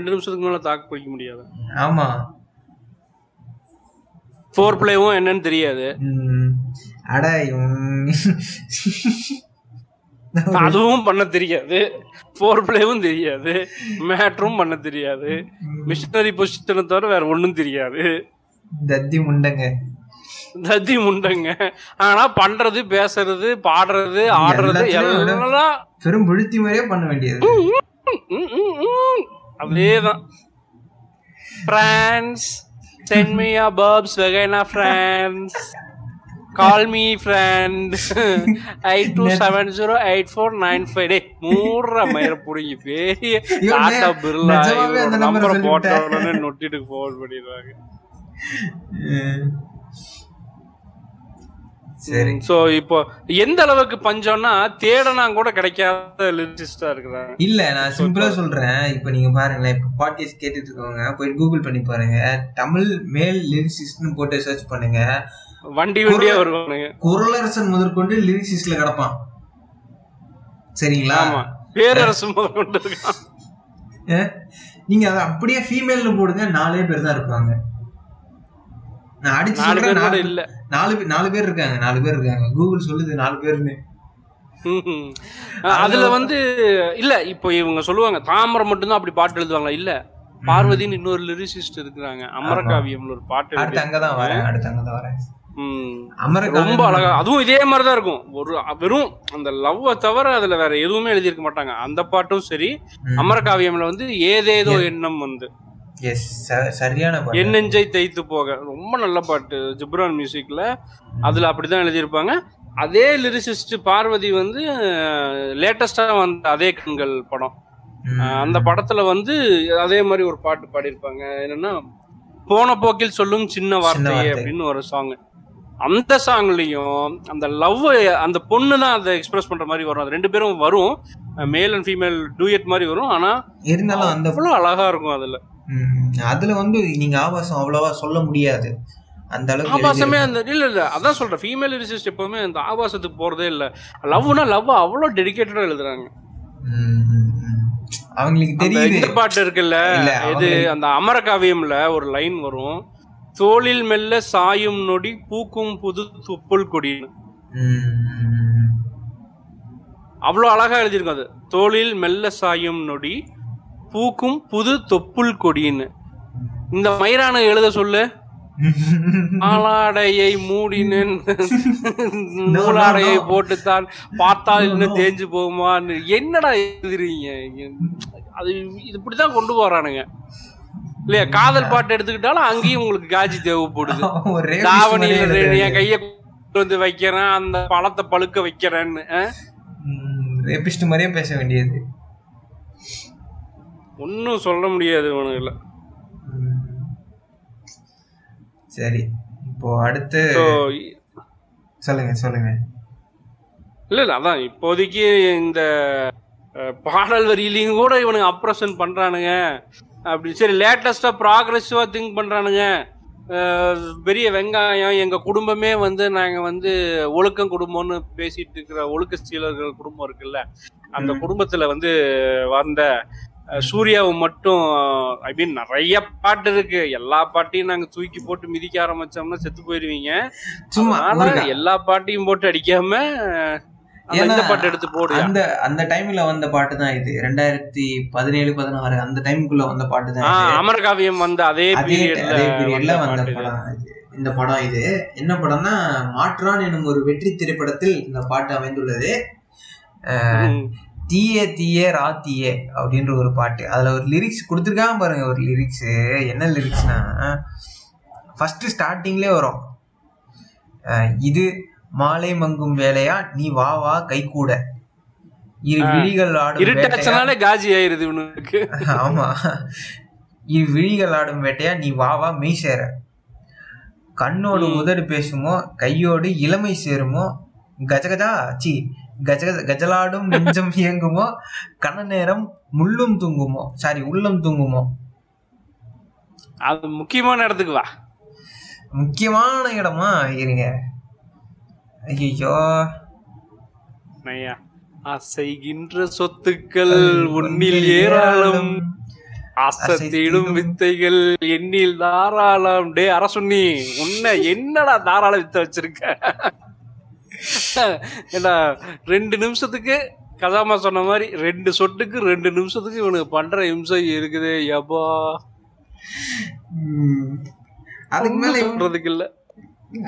ரெண்டு நிமிஷத்துக்கு மேல தாக்கு பிடிக்க முடியாது. ஆமா. ஃபோர் பிளேவும் என்னன்னு தெரியாது. அட அதுவும் பண்ண தெரியாது. ஃபோர் பிளேவும் தெரியாது. மேட்ரும் பண்ண தெரியாது. மிஷினரி பொசிஷனை தவிர வேற ஒண்ணும் தெரியாது. தத்தி முண்டங்க. தத்தி முண்டங்க. ஆனா பண்றது பேசுறது பாடுறது ஆடுறது எல்லாம் பெரும் புழுத்தி மாதிரியே பண்ண வேண்டியது. ம், ம், ம். அதேதான் friends send me a burps vagina friends call me friend eight two seven zero eight four nine five டே மூடுற மயிர புடிங்கி பெரிய டாடா பிர்லா நம்பரை. போட்ட உடனே நொட்டிட்டு ஃபோன் பண்ணிடுவாங்க. சரி. சோ இப்போ எந்த அளவுக்கு பஞ்சம்னா தேடனா கூட கிடைக்காத லிரிசிஸ்டா இருக்கிறாங்க. இல்ல நான் சிம்பிளா சொல்றேன். இப்ப நீங்க பாருங்களேன் இப்ப பாட்டிஸ் கேட்டுட்டு இருக்கவங்க போய் கூகுள் பண்ணி பாருங்க. தமிழ் மேல் லிரிசிஸ்ட்னு போட்டு சர்ச் பண்ணுங்க. வண்டி வண்டியா வருவானுங்க. குரலரசன் முதற்கொண்டு லிரிசிஸ்ட்ல கிடப்பான். சரிங்களா? ஆமா. பேரரசு முதல் கொண்டு இருக்கான். அஹ், நீங்க அதை அப்படியே ஃபீமேல்னு போடுங்க நாலே பேர் தான் இருப்பாங்க. நான் அடிச்சு நாலு சொல்றேன் பேர் கூட நாலு இல்ல. நாலு பேர் நாலு பேர் இருக்காங்க நாலு பேர் இருக்காங்க. கூகுள் சொல்லுது நாலு பேர்னு ம்ஹும். (laughs) அதுல வந்து இல்ல இப்போ இவங்க சொல்லுவாங்க தாமரம் மட்டும்தான் அப்படி பாட்டு எழுதுவாங்க இல்ல. பார்வதின்னு இன்னொரு லிரிசிஸ்ட் இருக்கிறாங்க. அமரகாவியம்னு ஒரு பாட்டு அடுத்து அங்கதான் வரேன் அடுத்து அங்கதான் வரேன். ம். அமரகாவியம். ரொம்ப அழகா அதுவும் இதே மாதிரிதான் இருக்கும். ஒரு வெறும் அந்த லவ்வை தவிர அதுல வேற எதுவுமே எழுதியிருக்க மாட்டாங்க. அந்த பாட்டும் சரி. அமரகாவியம்ல வந்து ஏதேதோ எண்ணம் வந்து. எஸ் சரியான என் நெஞ்சை தைத்து போக. ரொம்ப நல்ல பாட்டு. ஜிப்ரான் மியூசிக்ல அதுல அப்படிதான் எழுதியிருப்பாங்க. அதே லிரிசிஸ்ட் பார்வதி வந்து லேட்டஸ்டா வந்த அதே கண்கள் படம். அந்த படத்துல வந்து அதே மாதிரி ஒரு பாட்டு பாடியிருப்பாங்க. என்னன்னா போன போக்கில் சொல்லும் சின்ன வார்த்தை. அப்படின்னு ஒரு சாங் அந்த சாங்லயும் அந்த லவ் அந்த பொண்ணு தான் அதை எக்ஸ்பிரஸ் பண்ற மாதிரி வரும். அது ரெண்டு பேரும் வரும். மேல் அண்ட் ஃபீமேல் டூயட் மாதிரி வரும். ஆனா இருந்தாலும் அந்த அவ்வளவு அழகா இருக்கும் அதுல. அதுல வந்து நீங்க ஆபாசம் அவ்வளவா சொல்ல முடியாது. அந்த அளவுக்கு ஆபாசமே. அந்த இல்ல இல்ல அதான் சொல்றேன். ஃபீமேல் ரிசிஸ்ட் எப்பவுமே அந்த ஆபாசத்துக்கு போறதே இல்ல. லவ்னா லவ் அவ்வளவு டெடிகேட்டடா எழுதுறாங்க. அவங்களுக்கு தெரியுது. இந்த பாட்டு இருக்குல்ல இது அந்த அமரகாவியம்ல ஒரு லைன் வரும். தோளில் மெல்ல சாயும் நொடி பூக்கும் புது துப்புள் ம். அவ்வளவு அழகா எழுதியிருக்கும் அது. தோளில் மெல்ல சாயும் நொடி பூக்கும் புது தொப்புள் கொடின்னு. இந்த மயிரான எழுத சொல்லு. ஆளாடையை மூடினேன் நூலாடையை போட்டுத்தான் பார்த்தால் இன்னும் தேஞ்சு போகுமான்னு. என்னடா எழுதுறீங்க? அது இப்படிதான் கொண்டு போறானுங்க. இல்லையா? காதல் பாட்டு எடுத்துக்கிட்டாலும் அங்கேயும் உங்களுக்கு காஜி தேவைப்படுது. (laughs) தாவணியில என். கைய வந்து வைக்கிறேன். அந்த பழத்தை பழுக்க வைக்கிறேன்னு rapist மாதிரியே பேச வேண்டியது. ஒண்ணும் சொல்ல முடியாது இவனுங்கள. சரி இப்போ அடுத்து சொல்லுங்க சொல்லுங்க இல்ல இல்ல அதான் இப்போதைக்கு இந்த பாடல் வரியிலையும் கூட இவனுங்க அப்ரஷன் பண்றானுங்க அப்படி சரி லேட்டஸ்டா ப்ராக்ரெசிவா திங்க் பண்றானுங்க அஹ், பெரிய வெங்காயம் எங்க குடும்பமே வந்து நாங்க வந்து ஒழுக்கம் குடும்பம்னு பேசிட்டு இருக்கிற ஒழுக்க சீலர்கள் குடும்பம் இருக்குல்ல அந்த. குடும்பத்துல வந்து வந்த சூர்யாவை மட்டும் ஐ மீன் நிறைய பாட்டு இருக்கு எல்லா பாட்டையும் நாங்க தூக்கி போட்டு மிதிக்க ஆரம்பிச்சோம்னா செத்து போயிருவீங்க சும்மா. எல்லா பாட்டையும் போட்டு அடிக்காம இந்த பாட்டு எடுத்து போடு அந்த அந்த டைம்ல வந்த பாட்டு தான் இது ரெண்டாயிரத்தி பதினேழு பதினாறு அந்த டைமுக்குள்ள வந்த பாட்டு தான் இது. அமரகாவியம் வந்த அதே அதே பீரியட்ல வந்த. படம் இந்த படம் இது என்ன படம்னா மாற்றான் எனும் ஒரு வெற்றி திரைப்படத்தில் இந்த பாட்டு அமைந்துள்ளது. தீயே தீயே ரா தீயே அப்படின்ற ஒரு பாட்டு. அதுல ஒரு லிரிக்ஸ் கொடுத்துருக்காங்க பாருங்க ஒரு லிரிக்ஸ் என்ன லிரிக்ஸ்னா ஃபர்ஸ்ட் ஸ்டார்டிங்லேயே வரும். இது மாலை மங்கும் வேலையா? நீ வா வா கை கூட. இரு. விழிகள் ஆடும் காஜி ஆயிருது இவனுக்கு. (laughs) ஆமா. இரு விழிகள் ஆடும் வேட்டையா? நீ வா வா மெய் சேர. கண்ணோடு. உதடு பேசுமோ? கையோடு இளமை சேருமோ? கஜகஜா சி. கஜ கஜலாடும் நெஞ்சம் (laughs) இயங்குமோ? கன நேரம் முள்ளும் தூங்குமோ? சாரி உள்ளம் தூங்குமோ? அது முக்கியமான இடத்துக்கு வா. முக்கியமான இடமா? இருங்க. ஐயோ அசைகின்ற சொத்துக்கள் உன்னில் ஏராளம். அசத்திடும் வித்தைகள் எண்ணில் தாராளம். டே அரசுண்ணி உன்னை என்னடா தாராள வித்தை வச்சிருக்க? ஏடா ரெண்டு நிமிஷத்துக்கு கதாமா சொன்ன மாதிரி ரெண்டு சொட்டுக்கு ரெண்டு நிமிஷத்துக்கு இவனுக்கு பண்ற இம்சை இருக்குது யப்பா ம். அதுக்கு மேல சொல்றதுக்கு இல்ல.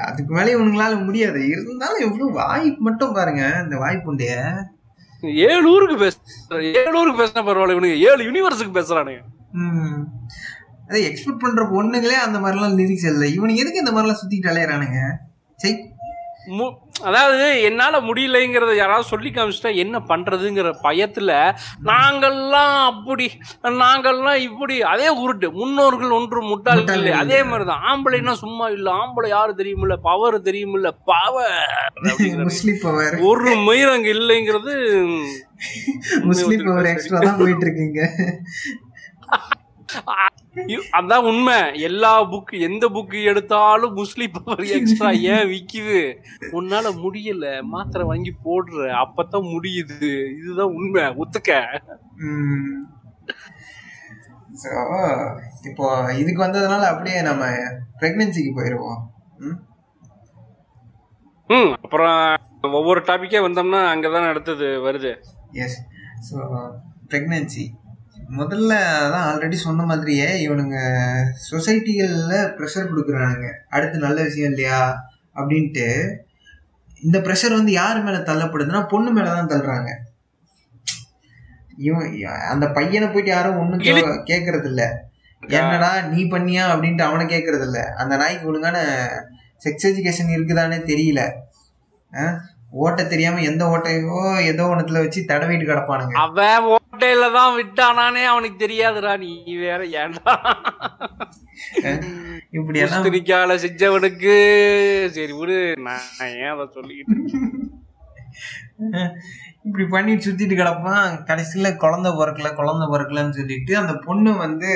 அதுக்கு மேல இவனுங்களால முடியாது. இருந்தாலும் எவ்வளவு வாய்ப்பு மட்டும் பாருங்க இந்த வாய்ப்புண்டைய ஏழு ஊருக்கு பேச ஏழு ஊருக்கு பேசினா பரவாயில்ல இவனுக்கு ஏழு யூனிவர்ஸுக்கு பேசுறானுங்க. ம். அதை எக்ஸ்பெக்ட் பண்ற பொண்ணுங்களே அந்த மாதிரிலாம் லிரிக்ஸ் இல்லை. இவனுக்கு எதுக்கு இந்த மாதிரிலாம் சுத்திட்டு அலையறானுங்க? சை மு- அதாவது என்னால முடியலைங்கிறத யாராவது சொல்லி காமிச்சிட்டா என்ன பண்றதுங்கிற பயத்துல நாங்கள்லாம் அப்படி நாங்கள்லாம் இப்படி அதே உருட்டு. முன்னோர்கள் ஒன்று முட்டாள் முட்டாள் இல்லை. அதே மாதிரிதான். ஆம்பளைன்னா சும்மா இல்ல. ஆம்பளை யாரு தெரியுமில்ல? பவர் தெரியுமில்ல? பவர் ஒரு மயிர் அங்க இல்லைங்கிறது முஸ்லீம் பவர் எக்ஸ்ட்ரா தான் போயிட்டு இருக்குங்க. (laughs) அதான் உண்மை. எல்லா புக் எந்த புக் எடுத்தாலும் முஸ்லீம் பவர் எக்ஸ்ட்ரா ஏன் விக்குது? உன்னால முடியல. மாத்திரை வாங்கி போடுற. அப்பதான் முடியுது. இதுதான் உண்மை. ஒத்துக்க? ஸோ இப்போ இதுக்கு வந்ததுனால அப்படியே நம்ம ப்ரெக்னென்சிக்கு போயிடுவோம் ம்? அப்புறம் ஒவ்வொரு டாபிக்கே வந்தோம்னா அங்கதான் அடுத்தது வருது. எஸ் ஸோ ப்ரெக்னென்சி முதல்ல தான் ஆல்ரெடி சொன்ன மாதிரியே இவனுங்க சொசைட்டிகளில் ப்ரெஷர் கொடுக்குறானுங்க. அடுத்து நல்ல விஷயம் இல்லையா? அப்படின்ட்டு இந்த ப்ரெஷர் வந்து யார் மேலே தள்ளப்படுதுன்னா பொண்ணு மேலே தான் தள்ளுறாங்க. இவன் அந்த பையனை போயிட்டு யாரும் ஒன்றும் கேட்கறது இல்ல என்னடா நீ பண்ணியா அப்படின்ட்டு அவனை கேட்கறது இல்ல அந்த நாய்க்கு ஒழுங்கான செக்ஸ் எஜுகேஷன் இருக்குதானே தெரியல. ஓட்ட தெரியாம எந்த ஓட்டையோ ஏதோ ஒண்ணுத்துல வச்சு தடவிட்டு கிடப்பானுங்க. அவன் ஓட்டையில தான் விட்டானானே அவனுக்கு தெரியாதுடா நீ வேற ஏன்டா? இப்படி எல்லாம் குஸ்திரிக்கால செஞ்சவனுக்கு சரி விடு நான் ஏன் அதை சொல்லிக்கிட்டு இப்படி பண்ணிட்டு சுத்திட்டு கிடப்பான். கடைசியில குழந்தை பிறக்கல குழந்தை பிறக்கலன்னு சொல்லிட்டு அந்த பொண்ணு வந்து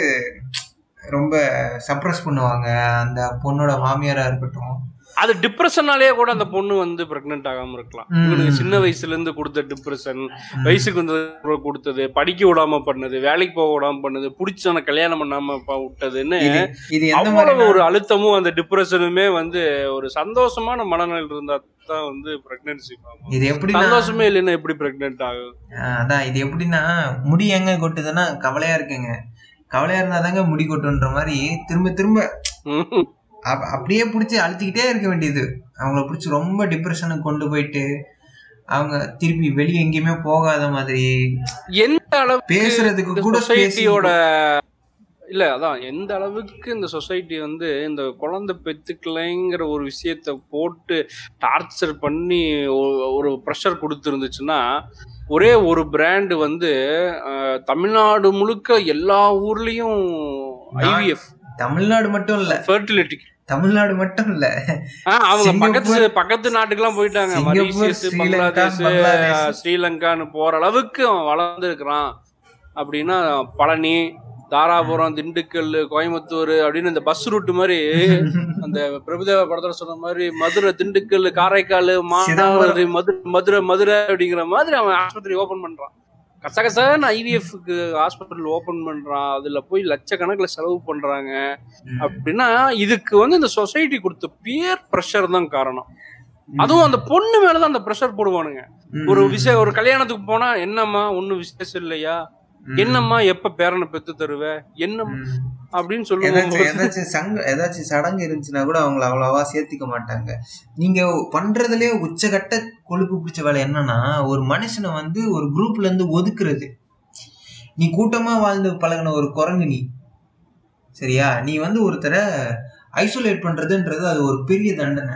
ரொம்ப சப்ரஸ் பண்ணுவாங்க. அந்த பொண்ணோட மாமியாரா இருக்கட்டும். அது டிப்ரெஷனாலே கூட அந்த பொண்ணு வந்து பிரெக்னென்ட் ஆகாம இருக்கலாம். இவனுக்கு சின்ன வயசுல இருந்து கொடுத்த டிப்ரெஷன் வயசுக்கு வந்து கொடுத்தது படிக்க விடாம பண்ணது வேலைக்கு போக விடாம பண்ணது பிடிச்சவன கல்யாணம் பண்ணாம விட்டதுன்னு அவ்வளவு மாதிரி ஒரு அழுத்தமும் அந்த டிப்ரெஷனுமே வந்து ஒரு சந்தோஷமான மனநிலையில் இருந்தா தான் வந்து பிரெக்னன்சி இது எப்படின்னா சந்தோஷமே இல்லைன்னா எப்படி பிரெக்னென்ட் ஆகும் அதான் இது எப்படின்னா முடி எங்க கொட்டுதுன்னா கவலையா இருக்குங்க கவலையா இருந்தாதாங்க முடி கொட்டுன்ற மாதிரி திரும்ப திரும்ப. அப்- அப்படியே பிடிச்சி அழுத்திக்கிட்டே இருக்க வேண்டியது. அவங்கள பிடிச்சி ரொம்ப டிப்ரெஷனுக்கு கொண்டு போயிட்டு அவங்க திருப்பி வெளியே எங்கேயுமே போகாத மாதிரி. எந்த அளவுக்கு பேசுறதுக்கு இந்த கூட சொசைட்டியோட இல்ல அதான் எந்த அளவுக்கு இந்த சொசைட்டி வந்து இந்த குழந்தை பெத்துக்கலைங்கிற ஒரு விஷயத்த போட்டு டார்ச்சர் பண்ணி ஒரு ப்ரெஷர் கொடுத்துருந்துச்சுன்னா ஒரே ஒரு பிராண்டு வந்து தமிழ்நாடு முழுக்க எல்லா ஊர்லயும் ஐவிஎஃப் தமிழ்நாடு மட்டும் இல்ல. ஃபெர்டிலிட்டி தமிழ்நாடு மட்டும் இல்ல. அவங்க பக்கத்து பக்கத்து நாட்டுக்கெல்லாம் போயிட்டாங்க. ஸ்ரீலங்கா, பங்களாதேஷ். ஸ்ரீலங்கான்னு போற அளவுக்கு அவன் வளர்ந்து இருக்கிறான் அப்படின்னா பழனி தாராபுரம் திண்டுக்கல் கோயம்புத்தூர் அப்படின்னு இந்த பஸ் ரூட் மாதிரி அந்த பிரபுதேவ படத்துல சொன்ன மாதிரி மதுரை திண்டுக்கல் காரைக்கால் மானாவாரி மதுரை மதுரை மதுரை அப்படிங்கிற மாதிரி அவன் ஆஸ்பத்திரி ஓபன் பண்றான். கசகசன்னு ஐவிஎஃப்க்கு ஹாஸ்பிட்டல் ஓபன் பண்றான் அதுல போய் லட்சக்கணக்கில் செலவு பண்றாங்க. அப்படின்னா இதுக்கு வந்து இந்த சொசைட்டி கொடுத்த பியர் ப்ரெஷர் தான் காரணம். அதுவும் அந்த பொண்ணு மேலதான் அந்த ப்ரெஷர் போடுவானுங்க. ஒரு விஷயம் ஒரு கல்யாணத்துக்கு போனா என்னம்மா ஒண்ணும் விசேஷம் இல்லையா. என்னம்மா எப்ப பேரனை பெத்து தருவ? என்ன. அப்படின்னு சொல்லுவோம். ஏதாச்சும் சங்க ஏதாச்சும் சடங்கு இருந்துச்சுன்னா கூட அவங்கள அவ்வளவா சேர்த்துக்க மாட்டாங்க. நீங்க பண்றதுலயே உச்சகட்ட கொழுப்பு பிடிச்ச வேலை என்னன்னா ஒரு மனுஷனை வந்து ஒரு குரூப்ல இருந்து ஒதுக்குறது. நீ கூட்டமா வாழ்ந்து பழகுன ஒரு குரங்கு நீ. சரியா? நீ வந்து ஒருத்தரை ஐசோலேட் பண்றதுன்றது அது ஒரு பெரிய தண்டனை.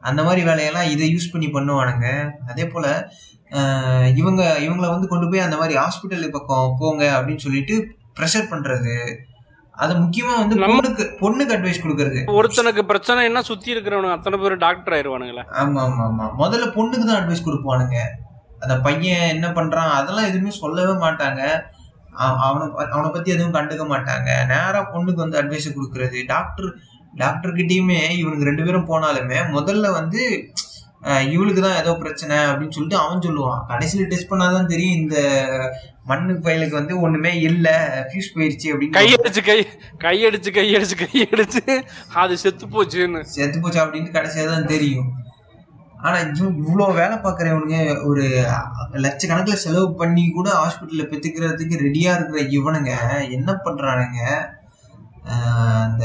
அந்த மாதிரி வேலையெல்லாம் இதை யூஸ் பண்ணி பண்ணுவானுங்க. அதே போல இவங்க இவங்களை வந்து கொண்டு போய் அந்த மாதிரி ஹாஸ்பிட்டல் பக்கம் போங்க அப்படின்னு சொல்லிட்டு ப்ரெஷர் பண்றது. அது முக்கியமா வந்து பொண்ணுக்கு பொண்ணுக்கு அட்வைஸ் கொடுக்கறது. ஒருத்தனுக்கு பிரச்சனை என்ன சுத்தி இருக்கிறவனுங்க அத்தனை பேர் டாக்டர் ஆயிருவானுங்களே. ஆமா ஆமா ஆமா. முதல்ல பொண்ணுக்கு தான் அட்வைஸ் கொடுப்பானுங்க. அந்த பையன் என்ன பண்றான் அதெல்லாம் எதுவுமே சொல்லவே மாட்டாங்க. அவனை அவனை பத்தி எதுவும் கண்டுக்க மாட்டாங்க. நேரா பொண்ணுக்கு வந்து அட்வைஸ் கொடுக்கறது. டாக்டர் டாக்டர் கிட்டயுமே இவனுக்கு ரெண்டு பேரும் போனாலுமே முதல்ல வந்து இவளுக்கு தான் ஏதோ பிரச்சனை அப்படின்னு சொல்லிட்டு அவன் சொல்லுவான். கடைசியில டெஸ்ட் பண்ணாதான் தெரியும் இந்த மண்ணு பயலுக்கு வந்து ஒண்ணுமே இல்ல ஃபியூஸ் போயிருச்சு அப்படின்னு கையடிச்சு கை கையடிச்சு கையடிச்சு கையடிச்சு அது செத்து போச்சுன்னு. செத்து போச்சு அப்படின்ட்டு கடைசியா தான் தெரியும். ஆனா இவ்- இவ்வளவு வேலை பாக்குறவனுங்க ஒரு லட்சக்கணக்கில் செலவு பண்ணி கூட ஹாஸ்பிட்டல்ல பெத்துக்கிறதுக்கு ரெடியா இருக்கிற இவனுங்க என்ன பண்றானுங்க? அந்த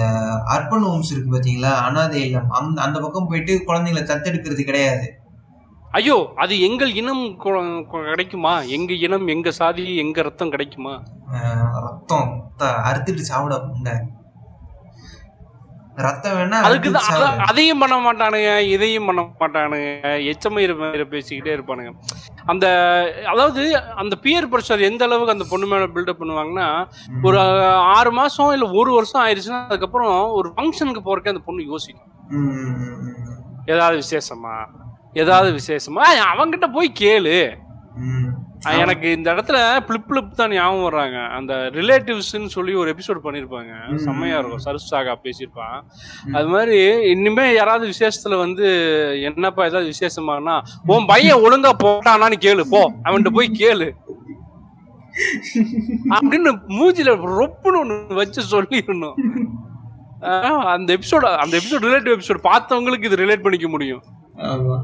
அர்பன் ஹோம்ஸ் இருக்கு பாத்தீங்களா? அனாதை இல்லம் அந்த அந்த பக்கம் போயிட்டு குழந்தைங்களை தத்தெடுக்கிறது கிடையாது. ஐயோ அது எங்கள் இனம் கிடைக்குமா? எங்க இனம் எங்க சாதி எங்க ரத்தம் கிடைக்குமா? ரத்தம். அறுத்துட்டு சாப்பிட உண்ட ரத்தம் வேணா அதுக்கு அதையும் பண்ண மாட்டானுங்க இதையும் பண்ண மாட்டானுங்க. எச்சமயிர மயிர பேசிக்கிட்டே இருப்பானுங்க. அந்த அதாவது அந்த பியர் ப்ரெஷர் எந்த அளவுக்கு அந்த பொண்ணு மேல பில்டப் பண்ணுவாங்கன்னா. ஒரு ஆறு மாசம் இல்ல ஒரு வருஷம் ஆயிடுச்சுன்னா அதுக்கப்புறம் ஒரு ஃபங்க்ஷனுக்கு போறதுக்கு அந்த பொண்ணு யோசிக்கும். ஏதாவது விசேஷமா? ஏதாவது விசேஷமா? அஹ் அவன்கிட்ட போய் கேளு. எனக்கு இந்த இடத்துல பிளிப் பிளிப் தான் ஞாபகம் வர்றாங்க. அந்த ரிலேட்டிவ்ஸ்னு சொல்லி ஒரு எபிசோட் பண்ணிருப்பாங்க. ம். செம்மையா இருக்கும். சருசாகா பேசியிருப்பான். ம். அது மாதிரி இனிமே யாராவது விசேஷத்துல வந்து என்னப்பா ஏதாவது விசேஷமானா உன் பையன் ஒழுங்கா போட்டானான்னு கேளு போ. அவன்கிட்ட போய் கேளு. அப்படின்னு மூஞ்சில ரொப்புன்னு ஒண்ணு வச்சு சொல்லிடணும். அந்த எபிசோட் அந்த எபிசோட் ரிலேட்டிவ் எபிசோட் பார்த்தவங்களுக்கு இது ரிலேட் பண்ணிக்க முடியும். ஆமா.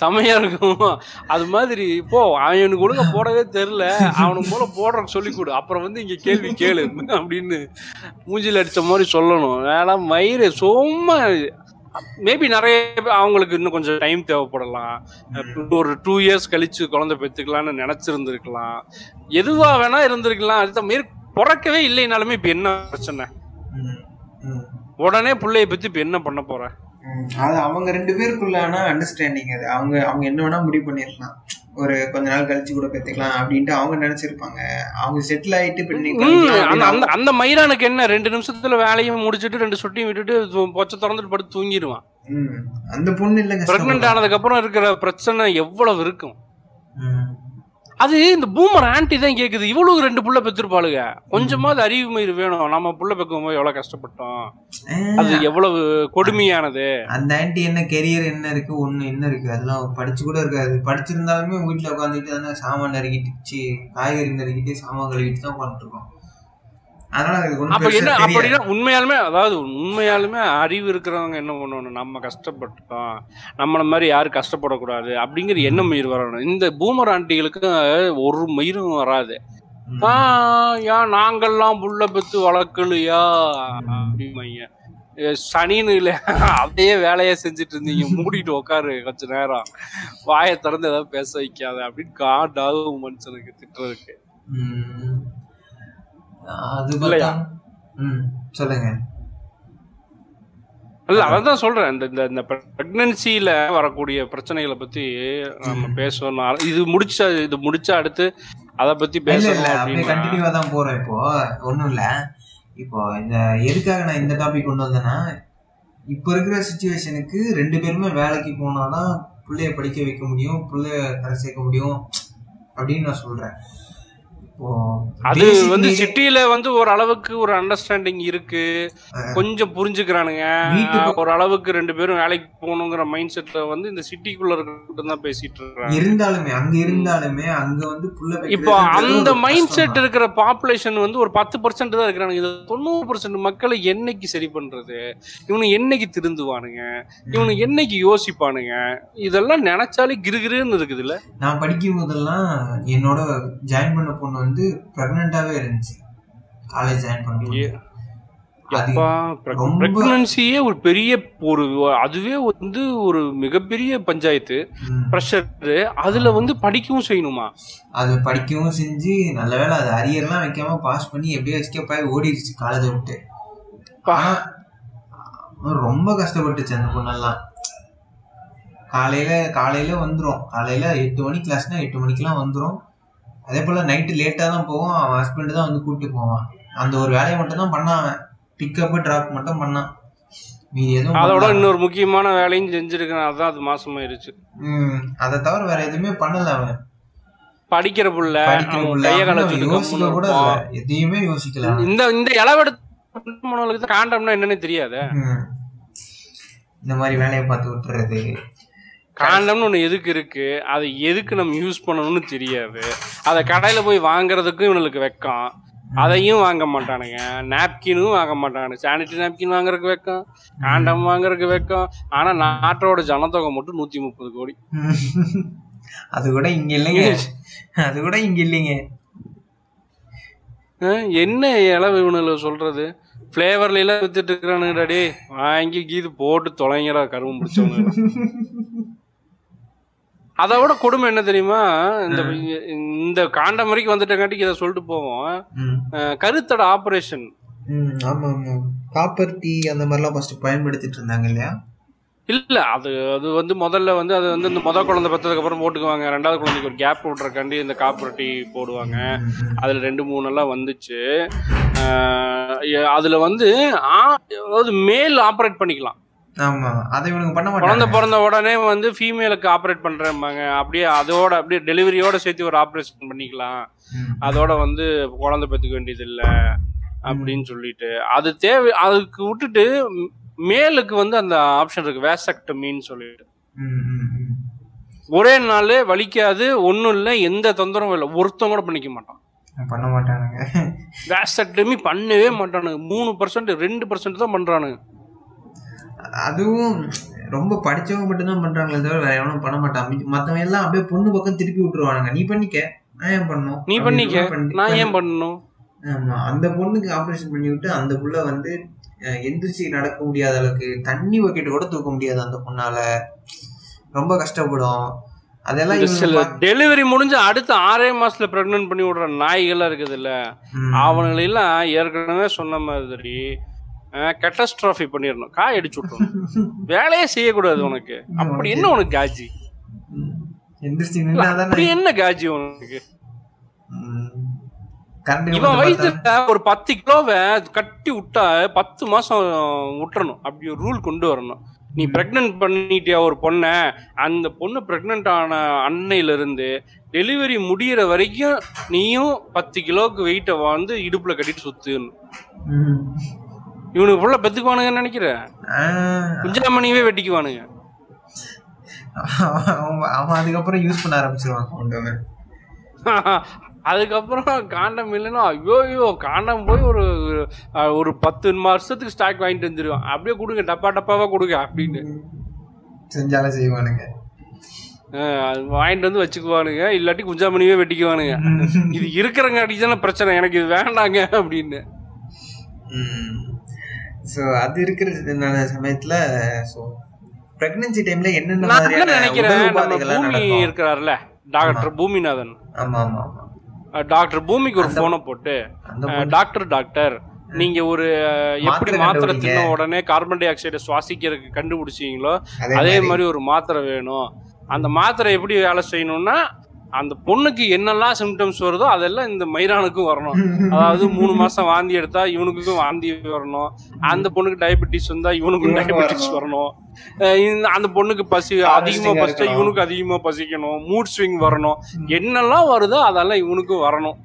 செமையா இருக்கும்? அது மாதிரி போ அவனுக்கு ஒழுங்கா போடவே தெரியல. அவனுக்கு போல போடுறக்கு சொல்லி கொடு. அப்புறம் வந்து இங்க கேள்வி கேளு அப்படின்னு மூஞ்சில அடிச்ச மாதிரி சொல்லணும். வேலை மயிறு சும்மா மேபி நிறைய அவங்களுக்கு இன்னும் கொஞ்சம் டைம் தேவைப்படலாம். ஒரு டூ இயர்ஸ் கழிச்சு குழந்தை பெற்றுக்கலாம்னு நினைச்சிருந்திருக்கலாம். எதுவா வேணா இருந்திருக்கலாம். அதுதான் மாரி பிறக்கவே இல்லைனாலுமே இப்ப என்ன பிரச்சனை. உடனே பிள்ளைய பத்தி இப்ப என்ன பண்ண போற? ம், அது அவங்க ரெண்டு பேருக்குள்ளான அண்டர்ஸ்டாண்டிங் அது. அவங்க அவங்க என்ன வேணா முடிவு பண்ணிருக்கலாம். ஒரு கொஞ்ச நாள் கழிச்சு கூட பெத்துக்கலாம் அப்படின்ட்டு அவங்க நினைச்சிருப்பாங்க. அவங்க செட்டில் ஆயிட்டு இப்ப ம், அந்த அந்த அந்த மயிரானுக்கு என்ன? ரெண்டு நிமிஷத்துல வேலையும் முடிச்சிட்டு ரெண்டு சொட்டியும் விட்டுட்டு து- பொச்சை திறந்துட்டு படுத்து தூங்கிடுவான் ம், அந்த பொண்ணு இல்ல பிரெக்னென்ட் ஆனதுக்கு அப்புறம் இருக்கிற பிரச்சனை எவ்வளவு இருக்கும்? ம், அது இந்த பூமர் ஆன்டி தான் கேக்குது. இவ்வளவு ரெண்டு புள்ள பெற்றிருப்பாளுங்க கொஞ்சமாவது அறிவு மயிர் வேணும். நம்ம புள்ள பெக்கும் போது எவ்வளவு கஷ்டப்பட்டோம். அது எவ்வளவு கொடுமையானது. அந்த ஆன்டி என்ன கெரியர் என்ன இருக்கு ஒண்ணு என்ன இருக்கு? அதெல்லாம் படிச்சு கூட இருக்காது. படிச்சிருந்தாலுமே வீட்டுல உட்காந்துட்டு தானே சாமான் நறுக்கிட்டு காய்கறி நறுக்கிட்டு சாமான் கழுவிட்டு தான் உட்காந்துட்டு இருக்கோம் அதனால அது ஒண்ணும் அப்ப என்ன அப்படின்னா உண்மையாலுமே அதாவது உண்மையாலுமே அறிவு இருக்கிறவங்க என்ன பண்ணணும்? நம்ம கஷ்டப்பட்டோம் நம்மள மாதிரி யாரும் கஷ்டப்படக்கூடாது. அப்படிங்கிற எண்ணம் மயிர் வரணும். இந்த பூமர் ஆண்டிகளுக்கு ஒரு மயிரும் வராது. ம், ஆ, ஏன் நாங்கெல்லாம் புள்ள பெத்து வளர்க்கலையா? அப்படிமைய சனின்னு இல்ல. அப்படியே வேலையை செஞ்சுட்டு இருந்தீங்க. மூடிட்டு உட்காரு கொஞ்ச நேரம். வாயை திறந்து ஏதாவது பேச வைக்காத அப்படின்னு காண்டாகும் மனுஷனுக்கு திட்டுறதுக்கு. அது இல்லையா? ம் சொல்லுங்க. இல்ல அதான் சொல்றேன். இந்த இந்த இந்த பிரெக்னன்சில வரக்கூடிய பிரச்சனைகளை பத்தி நம்ம. பேசணும். இது முடிச்சா இது முடிச்சா அடுத்து அத பத்தி பேசணும் அப்படியே கண்டினியூவா தான் போறோம் இப்போ. ஒண்ணும் இல்ல. இப்போ இந்த எதுக்காக நான் இந்த டாபிக் கொண்டு வந்தேன்னா இப்போ இருக்கிற சுச்சுவேஷனுக்கு ரெண்டு பேருமே வேலைக்கு போனாதான் பிள்ளைய படிக்க வைக்க முடியும் பிள்ளைய கரை சேர்க்க முடியும் அப்படின்னு நான் சொல்றேன். அது வந்து சிட்டில வந்து ஒரு அளவுக்கு ஒரு அண்டர்ஸ்டாண்டிங் இருக்கு. கொஞ்சம் புரிஞ்சுக்கிறானுங்க. ஒரு அளவுக்கு ரெண்டு பேரும் வேலைக்கு போகணுங்கிற மைண்ட் செட்ல வந்து இந்த சிட்டிக்குள்ள இருக்கிட்டு தான் பேசிட்டு இருக்காங்க. இருந்தாலுமே அங்க இருந்தாலுமே அங்க வந்து இப்போ அந்த மைண்ட் செட். இருக்கிற பாப்புலேஷன் வந்து ஒரு பத்து பர்சன்ட் தான் இருக்கிறானுங்க. இது தொண்ணூறு பர்சன்ட் மக்களை என்னைக்கு சரி பண்றது? இவனு என்னைக்கு திருந்துவானுங்க? இவனு என்னைக்கு யோசிப்பானுங்க? இதெல்லாம் நினைச்சாலே கிருகிருன்னு இருக்குதுல்ல. நான் படிக்கும் போதெல்லாம் என்னோட ஜாயின் பண்ண பொண்ணு வந்து பிரெக்னெண்டாவே இருந்துச்சு. காலேஜ் ஜாயின் பண்ணும்போது. பிரெக்னன்சியே ஒரு பெரிய ஒரு அதுவே வந்து ஒரு மிகப்பெரிய பஞ்சாயத்து. ப்ரெஷர் அதுல வந்து படிக்கவும் செய்யணுமா? அது படிக்கவும் செஞ்சு நல்ல வேளை அது அரியர்லாம் வைக்காம பாஸ் பண்ணி எப்படியோ எஸ்கேப் ஆகி ஓடிடுச்சு காலேஜை விட்டு. ரொம்ப கஷ்டப்பட்டுச்சு அந்த பொண்ணெல்லாம். காலையில காலையில வந்துரும். காலையில எட்டு மணி கிளாஸ்னா எட்டு மணிக்கெல்லாம் வந்துரும். அதே போல நைட்டு லேட்டா தான் போவோம் அவன் ஹஸ்பண்ட் தான் வந்து கூப்பிட்டு போவான். அந்த ஒரு வேலையை மட்டும் தான் பண்ணான் அவன். பிக்கப் டிராப் மட்டும் பண்ணான். மீதி எதுவும் அதோட. இன்னொரு முக்கியமான வேலையும் செஞ்சிருக்கேன் அதான் அது மாசமாயிருச்சு. ம், அதை தவிர வேற எதுவுமே பண்ணல அவன். படிக்கிற புள்ள யோசிக்க கூட. எதையுமே யோசிக்கல. இந்த இந்த இளவெடுத்து காண்டம்னா என்னன்னு தெரியாத. இந்த மாதிரி வேலையை பார்த்து விட்டுறது. காண்டம்னு ஒண்ணு எதுக்கு இருக்கு? அதை எதுக்கு நம்ம யூஸ் பண்ணணும்னு தெரியாது. அதை கடையில போய் வாங்குறதுக்கும் இவனுக்கு வெக்கம். அதையும் வாங்க மாட்டானுங்க. நாப்கினும் வாங்க மாட்டானுங்க. சானிட்டரி நாப்கின் வாங்குறதுக்கு வெக்கம். காண்டம் வாங்குறதுக்கு வெக்கம். ஆனா நாட்டோட ஜனத்தொகை மட்டும் நூத்தி முப்பது கோடி. (laughs) அது கூட இங்க இல்லைங்க. அது கூட இங்க இல்லைங்க. என்ன இளவு இவனுல சொல்றது? ஃப்ளேவர்ல எல்லாம் வித்துட்டு இருக்கிறானுங்கடா டே வாங்கி கீது போட்டு தொலைங்கடா கரும்பு முடிச்சவங்க (laughs) அதை விட கொடுமை என்ன தெரியுமா? இந்த இந்த காண்டம் வரைக்கும் வந்துட்டங்காட்டிக்கு இதை சொல்லிட்டு போவோம். கருத்தடை ஆபரேஷன். ஆமா ஆமா. காப்பர் டீ அந்த மாதிரிலாம் ஃபர்ஸ்ட் பயன்படுத்திட்டு இருந்தாங்க இல்லையா? இல்ல அது அது வந்து முதல்ல வந்து அது வந்து இந்த முத குழந்தை பெற்றதுக்கு அப்புறம் போட்டுக்குவாங்க. ரெண்டாவது குழந்தைக்கு ஒரு கேப் விட்றக்காண்டி இந்த காப்பரட்டி போடுவாங்க. அதுல ரெண்டு மூணு எல்லாம் வந்துச்சு. அதுல வந்து அதாவது மேல் ஆப்ரேட் பண்ணிக்கலாம். ஆமா அதை பண்ண குழந்தை மாட்டாங்க பிறந்த உடனே வந்து ஃபீமேலுக்கு ஆப்ரேட் பண்றேன்பாங்க அப்படியே அதோட அப்படியே டெலிவரியோட சேர்த்து ஒரு ஆப்ரேஷன் பண்ணிக்கலாம். அதோட வந்து குழந்தை பெற்றுக்க வேண்டியது இல்ல அப்படின்னு சொல்லிட்டு. அது தேவை அதுக்கு விட்டுட்டு மேலுக்கு வந்து அந்த ஆப்ஷன் இருக்கு வேசக்டமின்னு சொல்லிட்டு. ஒரே நாள் வலிக்காது ஒன்றும் இல்லை எந்த தொந்தரவும் இல்லை. ஒருத்தன் கூட பண்ணிக்க மாட்டான். பண்ண மாட்டானுங்க. வேசக்டமி பண்ணவே மாட்டானுங்க. மூணு பர்சன்ட் ரெண்டு பர்சன்ட் தான் பண்றானுங்க. அதுவும் ரொம்ப படிச்சவங்க மட்டும்தான் பண்றாங்களே தவிர வேற எவனும் பண்ண மாட்டான் மத்தவன் எல்லாம் அப்படியே பொண்ணு பக்கம் திருப்பி விட்டுருவானுங்க. நீ பண்ணிக்க. நான் ஏன் பண்ணணும்? நீ பண்ணிக்க. பண்ணி- நான் ஏன் பண்ணணும்? ஆமா. அந்த பொண்ணுக்கு ஆபரேஷன் பண்ணி விட்டு அந்த புள்ள வந்து எந்திரிச்சு நடக்க முடியாத அளவுக்கு தண்ணி பக்கெட் கூட தூக்க முடியாது அந்த பொண்ணால. ரொம்ப கஷ்டப்படும். அதெல்லாம் டெலிவரி முடிஞ்சு அடுத்த ஆறே மாசத்துல பிரெக்னன்ட் பண்ணி விடுற நாய்கள்லாம் இருக்குது இல்ல. அவனுங்களெல்லாம் ஏற்கனவே சொன்ன மாதிரி கெட்டஸ்ட்ராஃபி பண்ணிடணும். காய் அடிச்சு விட்டுறணும். வேலையே செய்யக்கூடாது உனக்கு. அப்படி என்ன உனக்கு காஜி? அப்படி என்ன காஜி உனக்கு? இவன் வயசுல ஒரு பத்து கிலோவை கட்டி விட்டா பத்து மாசம் விட்டுறணும். அப்படி ஒரு ரூல் கொண்டு வரணும். நீ பிரெக்னன்ட் பண்ணிட்டியா ஒரு பொண்ணை? அந்த பொண்ணு பிரெக்னன்ட் ஆன அன்னையில இருந்து டெலிவரி முடியிற வரைக்கும் நீயும் பத்து கிலோவுக்கு வெயிட்டை வந்து இடுப்புல கட்டிட்டு சுத்துணும் ம். இவனுக்கு ஃபுல்லா பெத்துக்குவானுங்கன்னு நினைக்கிற? ஆ, குஞ்சாமணியவே வெட்டிக்குவானுங்க. அவன் அதுக்கப்புறம் யூஸ் பண்ண ஆரம்பிச்சிருவான் கொண்டு. (laughs) அதுக்கப்புறம் காண்டம் இல்லைன்னா ஐயோ ஐயோ காண்டம் போய் ஒரு ஒரு பத்து வருஷத்துக்கு ஸ்டாக் வாங்கிட்டு வந்துருவான். அப்படியே கொடுங்க டப்பா டப்பாவா கொடுங்க அப்படின்னு. செஞ்சாலும் செய்வானுங்க. அது வாங்கிட்டு வந்து வச்சுக்குவானுங்க இல்லாட்டி குஞ்சாமணியே வெட்டிக்குவானுங்க. இது இருக்கிறங்காட்டி தானே பிரச்சனை எனக்கு இது வேண்டாங்க அப்படின்னு. ஸோ அது இருக்கிற சமயத்துல ஸோ பிரெக்னன்சி டைம்ல என்னென்ன மாதிரியான நினைக்கிறேன். இருக்கிறார்ல டாக்டர் பூமிநாதன். ஆமா ஆமா டாக்டர் பூமிக்கு ஒரு போனை போட்டு டாக்டர் டாக்டர் நீங்க ஒரு எப்படி மாத்திரை. தின்ன உடனே கார்பன் டை ஆக்சைடை சுவாசிக்கிறதுக்கு கண்டுபிடிச்சீங்களோ அதே மாதிரி ஒரு மாத்திரை வேணும். அந்த மாத்திரை எப்படி வேலை செய்யணும்னா அந்த பொண்ணுக்கு என்னெல்லாம் சிம்டம்ஸ் வருதோ அதெல்லாம் இந்த மைரானுக்கும் வரணும். அதாவது மூணு மாசம் வாந்தி எடுத்தா இவனுக்கும் வாந்தி வரணும். அந்த பொண்ணுக்கு டயபெட்டிஸ் வந்தா இவனுக்கும் டயபெட்டிஸ் வரணும். அந்த பொண்ணுக்கு பசி அதிகமா பசிச்சா. இவனுக்கு அதிகமா பசிக்கணும். மூட் ஸ்விங் வரணும். என்னெல்லாம் வருதோ அதெல்லாம் இவனுக்கும் வரணும்.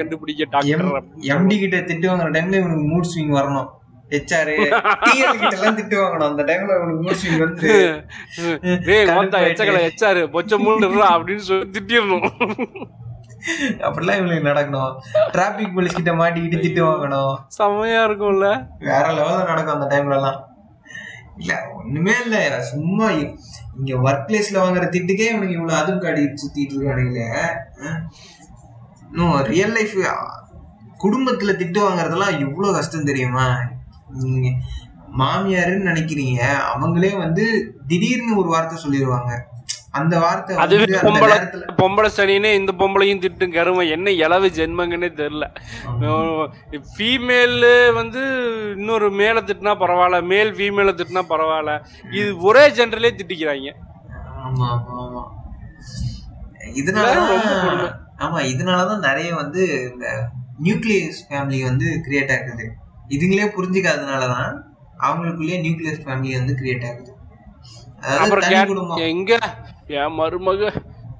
கண்டுபிடிக்க டாக்டர் எம்டி கிட்ட திட்டு வாங்குற டைம்ல இவனுக்கு மூட் ஸ்விங் வரணும். ஹெச்ஆர் டிஎல் கிட்ட எல்லாம் திட்டு வாங்கணும். அந்த டைம்ல மூட் ஸ்விங் வந்து (laughs) டேய் பொச்ச மூணுறா அப்படின்னு சொல்லி திட்டிடணும். (laughs) அப்படிலாம் இவனுக்கு நடக்கணும். டிராபிக் போலீஸ் கிட்ட மாட்டிக்கிட்டு திட்டு வாங்கணும். செம்மையா இருக்கும்ல. வேற லெவல்ல நடக்கும் அந்த டைம்ல எல்லாம் இல்ல ஒண்ணுமே இல்ல. சும்மா இங்க ஒர்க் பிளேஸ்ல வாங்குற திட்டுக்கே இவனுக்கு இவ்வளவு அதுவும் காடி சுத்திட்டு இருக்கானுங்களே. இன்னும் ரியல் லைஃப் குடும்பத்துல திட்டு வாங்குறதெல்லாம் எவ்வளவு கஷ்டம் தெரியுமா? மாமியாருன்னு நினைக்கிறீங்க அவங்களே வந்து திடீர்னு ஒரு வார்த்தை சொல்லிடுவாங்க அந்த வார்த்தை அதுவே பொம்பளை பொம்பளை சனினே இந்த பொம்பளையும் திட்டும் கருமை. என்ன இளவு ஜென்மங்கன்னே தெரியல. ஃபீமேல் வந்து இன்னொரு மேல திட்டினா பரவாயில்ல மேல் ஃபீமேல திட்டினா பரவாயில்ல. இது ஒரே ஜென்ரலே திட்டிக்கிறாங்க. ஆமா ஆமா ஆமா. கொடுமை. ஆமா இதனாலதான் நிறைய வந்து இந்த நியூக்ளியஸ் ஃபேமிலி வந்து கிரியேட் ஆகுது. இதுங்களே புரிஞ்சுக்காதனாலதான் அவங்களுக்குள்ளேயே நியூக்ளியஸ் ஃபேமிலி வந்து கிரியேட் ஆகுது. அதாவது தனி எங்க? என் மருமக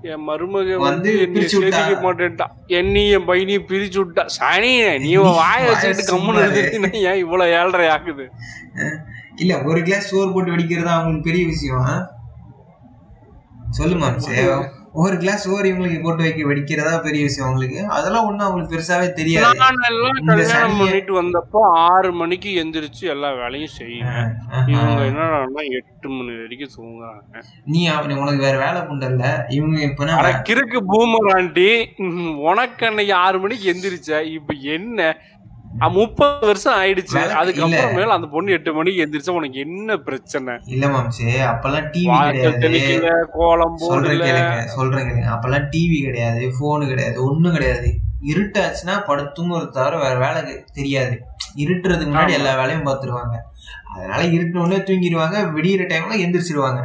என் மருமக வந்து. சேர்த்துக்க மாட்டேன்ட்டான் என்னையும் என் பையனையும் பிரிச்சு விட்டா. சனி நீ வாய வச்சுக்கிட்டு கம்முன்னு இருந்துட்டு ஏன் இவ்வளவு ஏழரை ஆகுது? இல்ல ஒரு கிளாஸ் சோறு போட்டு வெடிக்கிறதா அவங்களுக்கு பெரிய விஷயம்? ஆ? சொல்லு மாம்சே ஒரு கிளாஸ் சோறு இவங்களுக்கு போட்டு வைக்க வெடிக்கிறதா பெரிய விஷயம் அவங்களுக்கு. அதெல்லாம் ஒண்ணும் அவங்களுக்கு பெருசாவே தெரியாது. பண்ணிட்டு வந்தப்போ ஆறு மணிக்கு எந்திரிச்சு எல்லா வேலையும் செய்யுங்க இவங்க என்னன்னா எட்டு மணி வரைக்கும் தூங்குறாங்க. நீ அவனை உனக்கு வேற வேலை புண்டல்ல? இவங்க இப்ப கிறுக்கு பூமர் ஆண்டி. ம், உனக்கு அன்னைக்கு ஆறு மணிக்கு எந்திரிச்ச இப்ப என்ன? முப்பது வருஷம் ஆயிடுச்சு. அதுக்கப்புறம் மேல அந்த பொண்ணு எட்டு மணிக்கு எந்திரிச்சா உனக்கு என்ன பிரச்சனை? இல்ல மாம்சே அப்பெல்லாம் டிவி கிடையாது. கோலம் சொல்றேன் கேளுங்க சொல்றேன் கேளுங்க. அப்பெல்லாம் டிவி கிடையாது போனு கிடையாது ஒண்ணும் கிடையாது. இருட்டாச்சுன்னா படுத்துங்கிற தவிர வேற வேலை தெரியாது. இருட்டுறதுக்கு முன்னாடி. எல்லா வேலையும் பார்த்துருவாங்க. அதனால இருட்டின உடனே தூங்கிடுவாங்க விடியிற டைம்ல எந்திரிச்சிருவாங்க.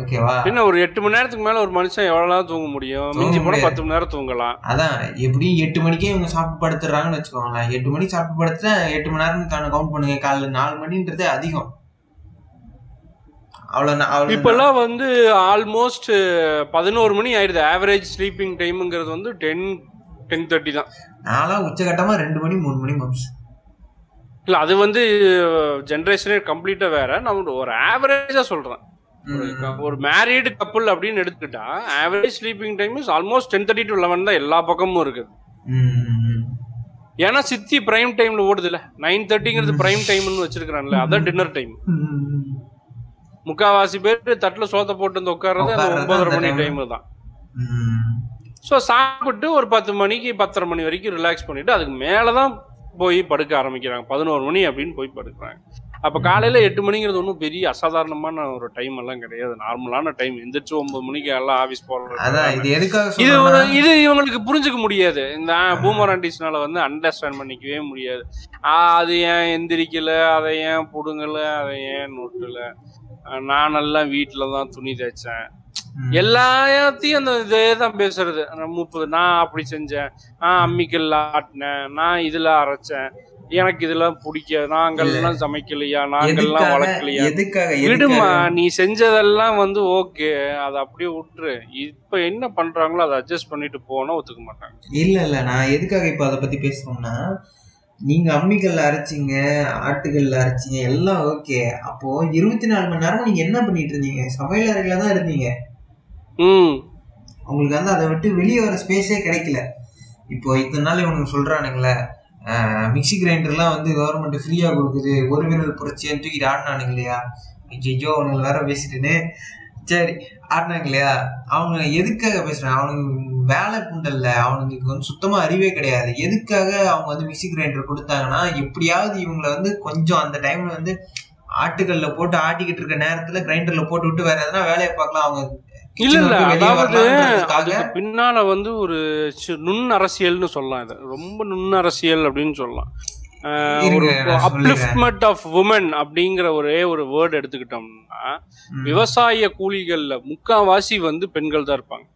ஓகேவா? என்ன ஒரு எட்டு மணி நேரத்துக்கு மேல ஒரு மனுஷன் எவ்வளவு தூங்க முடியும். மிஞ்சி போனா. பத்து மணி நேரம் தூங்கலாம். அதான் எப்படியும் எட்டு மணிக்கே இவங்க சாப்பிட்டு படுத்துறாங்கன்னு வச்சுக்கோங்களேன். எட்டு மணிக்கு சாப்பிட்டு படுத்துட்டா எட்டு மணி நேரம் கவுண்ட் பண்ணுங்க. காலைல நாலு மணின்றதே அதிகம். அவ்வளவு இப்பெல்லாம் வந்து ஆல்மோஸ்ட் பதினோரு மணி ஆயிடுது. ஆவரேஜ் ஸ்லீப்பிங் டைம்ங்கிறது வந்து டென் டென் தேர்ட்டி தான். நான்லாம் உச்சகட்டமா ரெண்டு மணி மூணு மணி மாம்ஸ் இல்ல அது வந்து ஜென்ரேஷனே கம்ப்ளீட்டா வேற. நம்ம ஒரு ஆவரேஜா சொல்றேன். ஒரு- மேரீடு கப்புள் அப்படின்னு எடுத்துக்கிட்டா average sleeping time is almost ten thirty to eleven தான் எல்லா பக்கமும் இருக்குது. ஏன்னா சித்தி பிரைம் டைம்ல ஓடுதுல நைன் தேர்ட்டிங்கிறது பிரைம் டைம்னு வச்சிருக்கான்ல அதான் டின்னர் டைம் முக்காவாசி பேர் தட்டுல சோத்த போட்டு வந்து உட்கார்றது அந்த உட்கார்றது ஒன்பதரை மணி time. டைம் தான். ஸோ சாப்பிட்டு ஒரு பத்து மணிக்கு பத்தரை மணி வரைக்கும் ரிலாக்ஸ் பண்ணிட்டு அதுக்கு மேலே தான் போய் படுக்க ஆரம்பிக்கிறாங்க. பதினோரு மணி அப்படின்னு போய் படுக்கிறாங்க. அப்போ காலையில் எட்டு மணிங்கிறது ஒன்றும் பெரிய அசாதாரணமான ஒரு டைம் எல்லாம் கிடையாது. நார்மலான டைம் எந்திரிச்சு ஒன்பது மணிக்கு எல்லாம் ஆஃபீஸ் போடுறாங்க இது இது இவங்களுக்கு புரிஞ்சுக்க முடியாது. இந்த பூமராண்டிஸ்னால வந்து அண்டர்ஸ்டாண்ட் பண்ணிக்கவே முடியாது. அது ஏன் எந்திரிக்கல? அதை ஏன் புடுங்கல? அதை ஏன் நொட்டல? நானெல்லாம் வீட்டில் தான் துணி தைச்சேன். எல்லாத்தையும் அந்த இதே தான் பேசுறது. முப்பது நான் அப்படி செஞ்சேன். நான் அம்மிக்கல்ல ஆட்டினேன். நான் இதுல அரைச்சேன். எனக்கு இதெல்லாம் பிடிக்காது. நாங்கெல்லாம் சமைக்கலையா? எதுக்காக? வளர்க்கலையா? எதுக்காக? விடுமா நீ செஞ்சதெல்லாம் வந்து ஓகே. அதை அப்படியே விட்டுரு. இப்ப என்ன பண்றாங்களோ அதை அட்ஜஸ்ட் பண்ணிட்டு போனா ஒத்துக்க மாட்டாங்க. இல்ல இல்ல. நான் எதுக்காக இப்ப அதை பத்தி பேசுறோம்னா நீங்க அம்மிக்கல்ல அரைச்சீங்க ஆட்டுக்கல்ல அரைச்சீங்க எல்லாம் ஓகே. அப்போ இருபத்தி நாலு மணி நேரமும் நீங்க என்ன பண்ணிட்டு இருந்தீங்க? சமையல் அறையில தான் இருந்தீங்க. ம். உங்களுக்கு வந்து அதை விட்டு வெளியே வர ஸ்பேஸே கிடைக்கல. இப்போ இத்தனை நாள் இவனுக்கு சொல்றானுங்களே மிக்சி கிரைண்டர்லாம் வந்து கவர்மெண்ட் ஃப்ரீயாக கொடுக்குது. ஒரு விரல் புரட்சின்னு தூக்கிட்டு ஆடினானுங்க இல்லையா? ஐயோ அவனுங்க வேற பேசிட்டுன்னு சரி ஆடினாங்க இல்லையா? அவங்க எதுக்காக பேசுறாங்க? அவனுக்கு வேலை புண்டல்ல அவனுங்களுக்கு வந்து சுத்தமா அறிவே கிடையாது. எதுக்காக அவங்க வந்து மிக்சி கிரைண்டர் கொடுத்தாங்கன்னா எப்படியாவது இவங்களை வந்து கொஞ்சம் அந்த டைம்ல வந்து ஆட்டுக்கல்ல போட்டு ஆட்டிக்கிட்டு இருக்க நேரத்தில் கிரைண்டரில் போட்டு விட்டு வேற எதனா வேலையை பார்க்கலாம். அவங்க இல்ல இல்ல. அதாவது அதுக்கு பின்னால வந்து ஒரு நுண் அரசியல்னு சொல்லலாம் இது. ரொம்ப நுண் அரசியல் அப்படின்னு சொல்லலாம். ஒரு. அப்லிஃப்ட்மெண்ட் ஆஃப் உமன் அப்படிங்கிற ஒரே ஒரு வேர்டு எடுத்துக்கிட்டோம்னா விவசாய கூலிகள்ல முக்காவாசி வந்து பெண்கள் தான் இருப்பாங்க.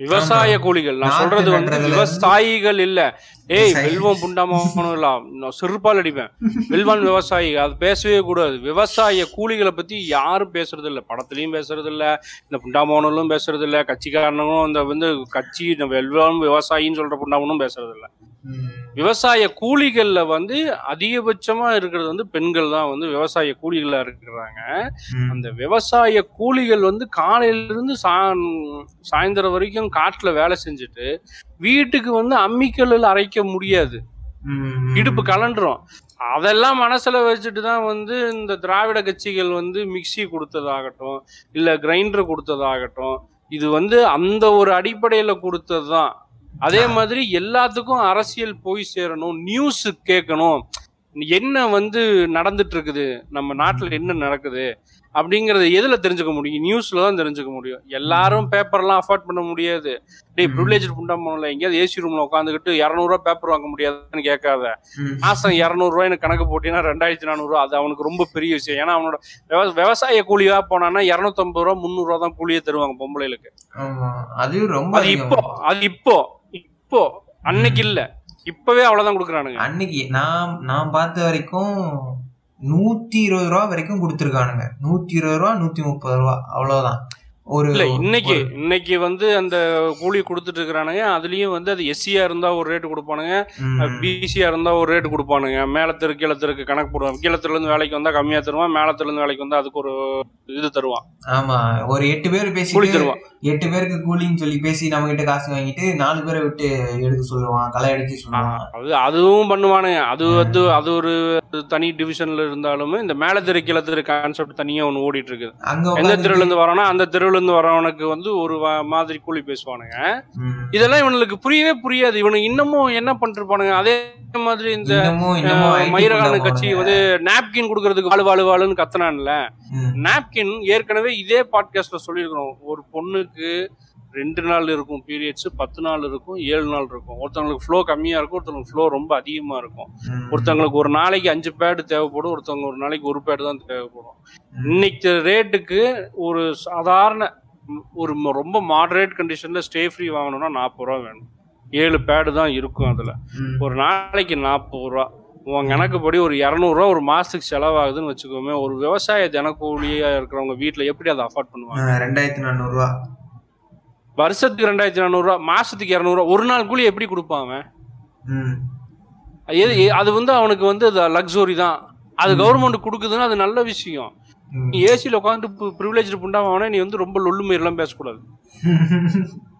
விவசாய கூலிகள். நான் சொல்றது வந்து விவசாயிகள் இல்ல. ஏய். வெல்வம் நான் செருப்பால் அடிப்பேன். வெல்வான் விவசாயி. அது பேசவே கூடாது. விவசாய கூலிகளை பத்தி யாரும் பேசுறது இல்ல படத்துலயும் பேசுறது இல்ல இந்த புண்டாமோனும் பேசுறது இல்ல கட்சிக்காரனும் இந்த வந்து கட்சி இந்த வெல்வான் விவசாயின்னு சொல்ற புண்டாமனும் பேசுறது இல்ல விவசாய கூலிகள்ல வந்து அதிகபட்சமா இருக்கிறது வந்து பெண்கள் தான் வந்து விவசாய கூலிகளா இருக்கிறாங்க. அந்த விவசாய கூலிகள் வந்து காலையில இருந்து சா சாயந்தரம் வரைக்கும் காட்டுல வேலை செஞ்சுட்டு வீட்டுக்கு வந்து அம்மிக்கல்லில் அரைக்க முடியாது. இடுப்பு கலண்டுரும். அதெல்லாம் மனசுல வச்சுட்டு தான் வந்து இந்த திராவிட கட்சிகள் வந்து மிக்ஸி கொடுத்ததாகட்டும் இல்ல கிரைண்டர் கொடுத்ததாகட்டும் இது வந்து அந்த ஒரு அடிப்படையில கொடுத்தது தான் அதே மாதிரி எல்லாத்துக்கும் அரசியல் போய் சேரணும் நியூஸ் கேட்கணும். என்ன வந்து நடந்துட்டு இருக்குது? நம்ம நாட்டுல என்ன நடக்குது? அப்படிங்கறத எதுல தெரிஞ்சுக்க முடியும்? நியூஸ்ல தான் தெரிஞ்சுக்க முடியும். எல்லாரும் பேப்பர்லாம் அஃபோர்ட் பண்ண முடியாது. டேய் ம். ப்ரிவிலேஜ் புண்டம்ல எங்கேயாவது ஏசி ரூம்ல உட்காந்துக்கிட்டு இரநூறுவா பேப்பர் வாங்க முடியாதுன்னு கேட்காத. மாசம் இரநூறுவா எனக்கு கணக்கு போட்டீங்கன்னா ரெண்டாயிரத்தி நானூறுவா அது அவனுக்கு ரொம்ப பெரிய விஷயம். ஏன்னா அவனோட விவ- விவசாய கூலியா போனான்னா இரநூத்தம்பது ரூபா முந்நூறுவா தான் கூலியே தருவாங்க பொம்பளைகளுக்கு. அது ரொம்ப அது. இப்போ அது இப்போ. இப்போ அன்னைக்கு இல்ல. இப்பவே அவ்வளவுதான் கொடுக்குறானுங்க. அன்னைக்கு நான் நான் பார்த்த வரைக்கும் நூத்தி இருபது ரூபா வரைக்கும் கொடுத்துருக்கானுங்க. நூத்தி இருபது ரூபா நூத்தி முப்பது ரூபா. அவ்வளவுதான். ஒரு இல்ல இன்னைக்கு இன்னைக்கு வந்து அந்த கூலி கொடுத்துட்டு இருக்கிறானுங்க. அதுலயும் வந்து அது எஸ்சியா இருந்தா ஒரு ரேட் கொடுப்பானுங்க. பிசியா இருந்தா ஒரு ரேட் கொடுப்பானுங்க. மேல தெரு கீழ தெருக்கு கணக்கு போடுவான் கீழ தெருல இருந்து வேலைக்கு வந்தா கம்மியா தருவான். மேல தெருல இருந்து வேலைக்கு வந்தா அதுக்கு ஒரு இது தருவான். ஆமா. ஒரு எட்டு பேர் கூலி பேசிட்டு தருவான். எட்டு பேருக்கு கூலின்னு சொல்லி பேசி நம்ம கிட்ட காசு வாங்கிட்டு நாலு பேரை விட்டு எடுக்க சொல்லுவான். களை அடிக்க சொல்லுவான். அது அதுவும் பண்ணுவானுங்க. அது வந்து அது ஒரு தனி டிவிஷன்ல இருந்தாலுமே இந்த மேல தெரு கீழ தெரு கான்செப்ட் தனியா ஒண்ணு ஓடிட்டு இருக்குது. எந்த தெருவுல இருந்து வரானோ அந்த தெருவுல இருந்து வரவனுக்கு வந்து ஒரு மாதிரி கூலி பேசுவானுங்க. இதெல்லாம் இவனுக்கு புரியவே புரியாது இவனுக்கு இன்னமும் என்ன பண்ணிருப்பானுங்க அதே மாதிரி இந்த மயிரகான கட்சி. வந்து நாப்கின் கொடுக்கறதுக்கு வாழு வாழு வாழுன்னு கத்துனான்ல. நாப்கின் ஏற்கனவே இதே பாட்காஸ்ட்ல சொல்லியிருக்கிறோம் ஒரு பொண்ணுக்கு ரெண்டு நாள் இருக்கும் பீரியட்ஸ் பத்து நாள் இருக்கும் ஏழு நாள் இருக்கும். ஒருத்தவங்களுக்கு ஃப்ளோ கம்மியா இருக்கும் ஒருத்தவங்களுக்கு ஃப்ளோ ரொம்ப அதிகமா இருக்கும். ஒருத்தவங்களுக்கு ஒரு நாளைக்கு அஞ்சு பேடு தேவைப்படும் ஒருத்தவங்க ஒரு நாளைக்கு ஒரு பேடு தான் தேவைப்படும். இன்னைக்கு ரேட்டுக்கு ஒரு சாதாரண ஒரு ரொம்ப மாடரேட் கண்டிஷன்ல ஸ்டே ஃப்ரீ வாங்கணும்னா நாற்பது ரூபா வேணும். ஏழு பேடு தான் இருக்கும் அதுல. ஒரு நாளைக்கு நாற்பது ரூபா. உன் கணக்குப்படி ஒரு இரநூறுவா ஒரு மாசத்துக்கு செலவாகுதுன்னு வச்சுக்கோமே ஒரு விவசாய தினக்கூலியா இருக்கிறவங்க வீட்ல எப்படி அதை அஃபோர்ட் பண்ணுவாங்க? ரெண்டாயிரத்தி நானூறு ரூபா. வருஷத்துக்கு ரெண்டாயிரத்தி நானூறுரூவா மாசத்துக்கு இரநூறுவா ஒரு நாள் கூலி எப்படி கொடுப்பான் அவன். எது அது வந்து அவனுக்கு வந்து லக்ஸுரி தான். அது கவர்மெண்ட் கொடுக்குதுன்னா அது நல்ல விஷயம். நீ ஏசியில் உட்காந்து ப்ரிவிலேஜ் புண்டாம நீ வந்து ரொம்ப லொல்லு மாரிலாம் பேசக்கூடாது. (laughs)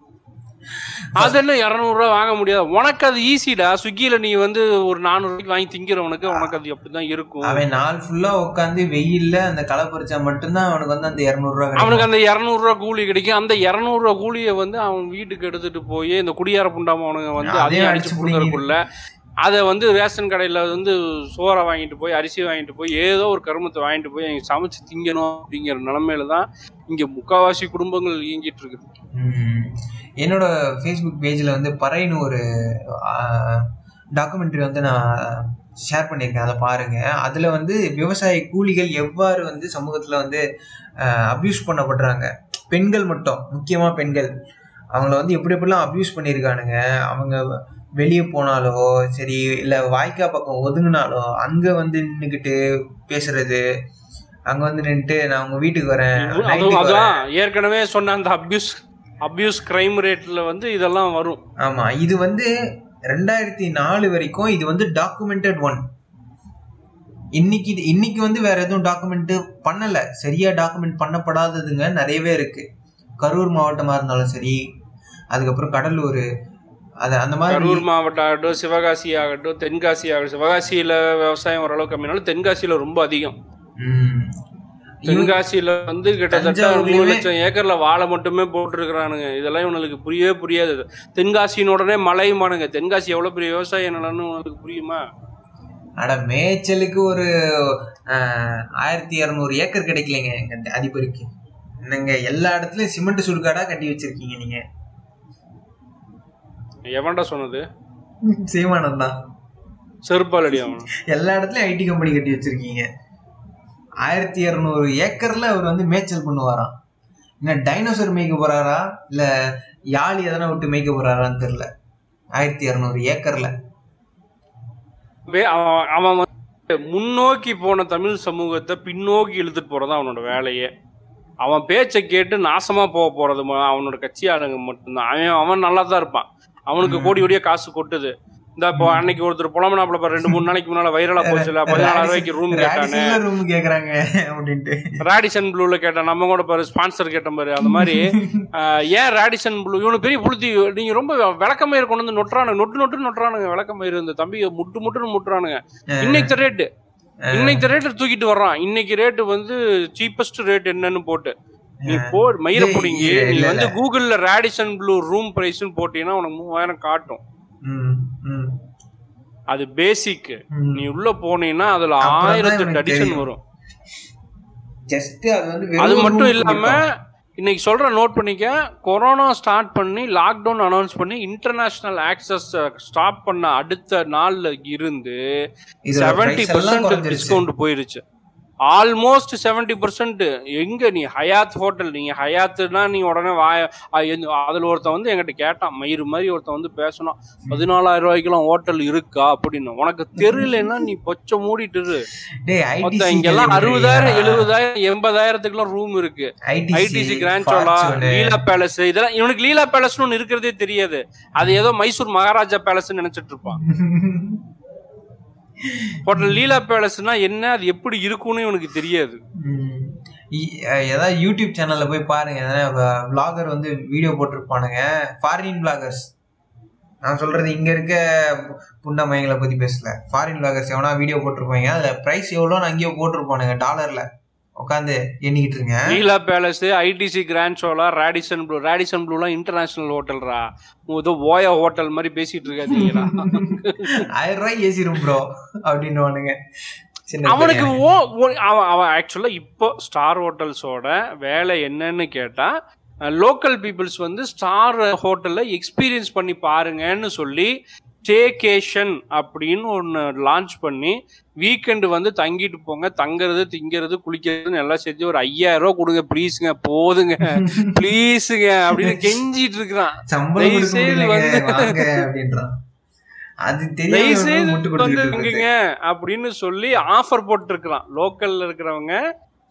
அது என்ன இரநூறுவா வாங்க முடியாது. உனக்கு அது ஈஸிடா ஸ்விக்கியில நீ வந்து ஒரு நானூறுவாய்க்கு வாங்கி திங்கிறவனுக்கு உனக்கு அது அப்படிதான் இருக்கும். அவன் நாள் ஃபுல்லா உட்காந்து வெயில்ல அந்த களை பறிச்சா மட்டும்தான் அவனுக்கு வந்து அந்த இருநூறு ரூபா கிடைக்கும். அவனுக்கு அந்த இரநூறுவா கூலி கிடைக்கும். அந்த இரநூறுவா கூலியை வந்து அவன் வீட்டுக்கு எடுத்துட்டு போய் இந்த குடியார புண்டாம அவனுங்க வந்து அதையும் அடிச்சு கொடுக்கறதுக்குள்ள அதை வந்து ரேஷன் கடையில் வந்து சோறை வாங்கிட்டு போய் அரிசி வாங்கிட்டு போய் ஏதோ ஒரு கருமத்தை வாங்கிட்டு போய் எங்கள் சமைச்சு திங்கணும் அப்படிங்கிற நிலமையில தான் இங்கே முக்காவாசி குடும்பங்கள் இயங்கிட்டு இருக்குது. என்னோட ஃபேஸ்புக் பேஜில் வந்து பறைன்னு ஒரு டாக்குமெண்ட்ரி வந்து நான் ஷேர் பண்ணியிருக்கேன். அதை பாருங்கள் அதில் வந்து விவசாய கூலிகள் எவ்வாறு வந்து சமூகத்தில் வந்து அப்யூஸ் பண்ணப்படுறாங்க. பெண்கள் மட்டும் முக்கியமாக பெண்கள். அவங்கள வந்து எப்படி எப்படிலாம் அப்யூஸ் பண்ணியிருக்கானுங்க. அவங்க வெளியே போனாலோ சரி இல்லை வாய்க்கா பக்கம் ஒதுங்கினாலோ அங்கே வந்து நின்றுக்கிட்டு பேசுறது அங்கே வந்து நின்றுட்டு நான் உங்கள் வீட்டுக்கு வரேன் அதான் ஏற்கனவே சொன்ன அந்த அபியூஸ் அபியூஸ் கிரைம் ரேட்ல வந்து இதெல்லாம் வரும். ஆமா இது வந்து ரெண்டாயிரத்தி நாலு வரைக்கும் இது வந்து டாக்குமெண்டட் ஒன் இன்னைக்கு இது- இன்னைக்கு வந்து வேற எதுவும் டாக்குமெண்ட் பண்ணல. சரியா டாக்குமெண்ட் பண்ணப்படாததுங்க நிறையவே இருக்கு. கரூர் மாவட்டமா இருந்தாலும் சரி அதுக்கப்புறம் கடலூர் அது அந்த மாதிரி கரூர் மாவட்டம் ஆகட்டும் சிவகாசி ஆகட்டும் தென்காசி ஆகட்டும் சிவகாசியில விவசாயம் ஓரளவு கம்மினாலும் தென்காசியில ரொம்ப அதிகம். தென்காசியில வந்து கிட்டத்தட்ட தஞ்சாவூர்லயுமே- மூணு லட்சம் ஏக்கர்ல வாழை மட்டுமே போட்டிருக்கிறானுங்க. இதெல்லாம் இவனுக்கு புரியவே புரியாது. தென்காசியின் உடனே மலையுமானுங்க தென்காசி எவ்வளவு பெரிய விவசாய நிலம்னு உனக்கு புரியுமா? அட மேய்ச்சலுக்கு ஒரு ஆயிரத்தி இரநூறு ஏக்கர் கிடைக்கலைங்க அதிபருக்கு. நீங்க எல்லா இடத்துலயும் சிமெண்ட் சுடுகாடா கட்டி வச்சிருக்கீங்க நீங்க. எவன்டா சொன்னது? சீமானம் தான் செருப்பால் அடி ஆகணும் எல்லா இடத்துலயும் ஐடி கம்பெனி கட்டி வச்சிருக்கீங்க. ஆயிரத்தி இரநூறு ஏக்கர்ல அவர் வந்து மேய்ச்சல் பண்ணுவாராம். என்ன டைனோசர் மேய்க்க போறாரா? இல்ல யாழி எதனா விட்டு மேய்க்க போறாரான்னு தெரியல. ஆயிரத்தி இரநூறு ஏக்கர்ல. அவன் அவன் வந்து முன்னோக்கி போன தமிழ் சமூகத்தை பின்னோக்கி இழுத்துட்டு போறது அவனோட வேலையே. அவன் பேச்சை கேட்டு நாசமா போக போறது அவனோட கட்சி ஆளுங்க மட்டும்தான். அவன் அவன் நல்லா தான் இருப்பான். அவனுக்கு. கோடி கோடியா காசு கொட்டுது. இந்த இப்போ அன்னைக்கு ஒருத்தர் புலம்புனாப்புல பாரு, ரெண்டு மூணு நாளைக்கு முன்னால வைரலா போச்சுல பதினாலாயிரம் ரூபாய்க்கு ரூம் கேட்டானே. ரூம் கேக்குறாங்க அப்படின்ட்டு. ராடிசன் ப்ளூல கேட்டான் நம்ம கூட பாரு ஸ்பான்சர் கேட்ட பாரு அந்த மாதிரி. (laughs) ஏன் ராடிசன் ப்ளூ இவனு பெரிய புளுத்தி நீங்க ரொம்ப விளக்கமயிர் கொண்டு வந்து நொட்டுறானுங்க நொட்டு நொட்டு நொட்டுறானுங்க விளக்கமயிர் இந்த தம்பி முட்டு முட்டுன்னு முட்டுறானுங்க. இன்னைக்கு ரேட்டு இன்னைக்கு ரேட்டு தூக்கிட்டு வர்றான். இன்னைக்கு ரேட்டு வந்து சீப்பஸ்ட் ரேட் என்னன்னு போட்டு. நீ போ மயிர புடிங்கி நீ வந்து கூகுள்ல ராடிசன் ப்ளூ ரூம் பிரைஸ்னு போட்டீங்கன்னா உனக்கு மூவாயிரம் காட்டும் அது பேசிக். நீ உள்ள போனீங்கன்னா அதுல ஆயிரத்தி அடிஷன் தெரியும். வரும் அது மட்டும் இல்லாம. இன்னைக்கு சொல்ற நோட் பண்ணிக்க கொரோனா ஸ்டார்ட் பண்ணி லாக்டவுன் அனௌன்ஸ் பண்ணி இன்டர்நேஷனல் ஆக்சஸ் ஸ்டாப் பண்ண அடுத்த நாள்ல இருந்து செவன்டி பர்சன்ட். டிஸ்கவுண்ட் போயிருச்சு ஆல்மோஸ்ட் செவன்டி பர்சன்ட் எங்க நீ ஹயாத் ஹோட்டல் நீங்க ஹயாத்துனா நீ உடனே வாய அதுல ஒருத்தன் வந்து என்கிட்ட கேட்டான். மயிறு மாதிரி ஒருத்தன் வந்து பேசணும் பதினாலாயிரம் ரூபாய்க்குலாம் ஹோட்டல் இருக்கா அப்படின்னு. உனக்கு தெரியலன்னா நீ பொச்ச மூடிட்டு மொத்தம் இங்கெல்லாம் அறுபதாயிரம் கேள்விப்பட்டிருக்கியா? எழுபதாயிரம் எண்பதாயிரத்துக்குலாம் ரூம் இருக்கு. ஐடிசி கிராண்ட்சோலா. லீலா பேலஸ் இதெல்லாம் இவனுக்கு லீலா பேலஸ்னு ஒன்று இருக்கிறதே தெரியாது. அது ஏதோ மைசூர் மகாராஜா பேலஸ்னு நினைச்சிட்டு இருப்பான். (laughs) ஹோட்டல் லீலா பேலஸ்னா என்ன? அது எப்படி இருக்கும்னு உனக்கு தெரியாது. ஏதாவது யூடியூப் சேனல்ல போய் பாருங்க. பிளாகர் வந்து வீடியோ போட்டிருப்பானுங்க. ஃபாரின் பிளாகர்ஸ் நான் சொல்றது இங்க இருக்க பு- புண்ட மையங்களை பத்தி பேசல. ஃபாரின் பிளாகர்ஸ் எவனா வீடியோ போட்டிருப்பாங்க? அதுல பிரைஸ் எவ்வளோன்னு அங்கேயோ போட்டிருப்பானுங்க டாலர்ல உட்காந்து எண்ணிக்கிட்டு இருங்க. லீலா Palace ITC Grand Chola Radisson Blu Radisson ப்ளூலாம் international ஹோட்டல்ரா ஏதோ ஓயா ஹோட்டல் மாதிரி பேசிட்டு இருக்காதீங்களா ஆயிரம் ரூபாய் ஏசி ரூம் ப்ரோ அப்படின்னு அவனுக்கு ஓ அவன் அவன் ஆக்சுவலா இப்போ ஸ்டார் ஹோட்டல்ஸோட வேலை என்னன்னு கேட்டா லோக்கல் பீப்புள்ஸ் வந்து ஸ்டார் ஹோட்டல்ல எக்ஸ்பீரியன்ஸ் பண்ணி பாருங்கன்னு சொல்லி ஸ்டேகேஷன் அப்படின்னு ஒன்று லான்ச் பண்ணி வீக்கெண்டு வந்து தங்கிட்டு போங்க தங்குறது திங்கிறது குளிக்கிறதுன்னு எல்லாம் சேர்த்து ஒரு ஐயாயிரம் ரூபா கொடுங்க ப்ளீஸுங்க போதுங்க (laughs) ப்ளீஸுங்க அப்படின்னு கெஞ்சிட்டு இருக்கிறான். வந்து- அப்படின்னு சொல்லி ஆஃபர் போட்டுருக்கலாம் லோக்கல்ல இருக்கிறவங்க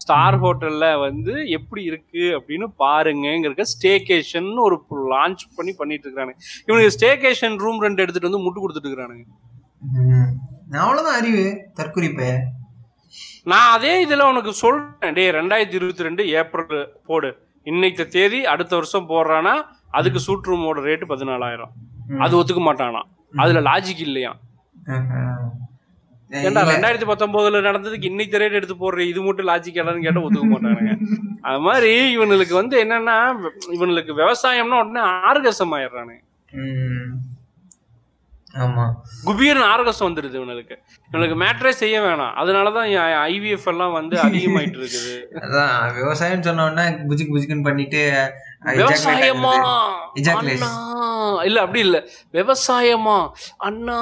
ஸ்டார் ஹோட்டல்ல வந்து எப்படி இருக்கு அப்படின்னு பாருங்கிறக்க ஸ்டேகேஷன் ஒரு லான்ச் பண்ணி பண்ணிட்டு இருக்கானுங்க இவனுக்கு ஸ்டேகேஷன் ரூம் ரெண்டு எடுத்துட்டு வந்து முட்டு கொடுத்துட்டு இருக்கானுங்க ம். அவ்வளவுதான் அறிவு தற்குறிப்ப. நான் அதே இதுல உனக்கு சொல்றேன். டேய் ரெண்டாயிரத்தி இருபத்தி ரெண்டு ஏப்ரல் போடு. இன்னைக்கு தேதி அடுத்த வருஷம் போடுறானா அதுக்கு சூட் ரூமோட ரேட்டு பதினாலாயிரம். அது ஒத்துக்க மாட்டானா. அதுல லாஜிக் இல்லையா? ஏன்டா ரெண்டாயிரத்தி பத்தொன்பதுல நடந்ததுக்கு இன்னைக்கு ரேட் எடுத்து போடுற? இது மட்டும் லாஜிக் இல்லைன்னு கேட்டா ஒத்துக்க மாட்டானுங்க. அது மாதிரி இவனுக்கு வந்து என்னன்னா இவனுக்கு விவசாயம்னா உடனே ஆர்கசம் ஆயிடுறானுங்க. ஆமா. குபீர்னு ஆர்கசம் வந்துடுது இவனுக்கு. இவனுக்கு மேட்ரே செய்ய வேணாம். அதனாலதான் ஐவிஎஃப் எல்லாம் வந்து அதிகமாயிட்டு இருக்குது. அதான் விவசாயம் சொன்ன உடனே புஜிக் புஜிக்குன்னு பண்ணிட்டு விவசாயமா. அண்ணா. இல்ல அப்படி இல்ல. விவசாயமா? அண்ணா.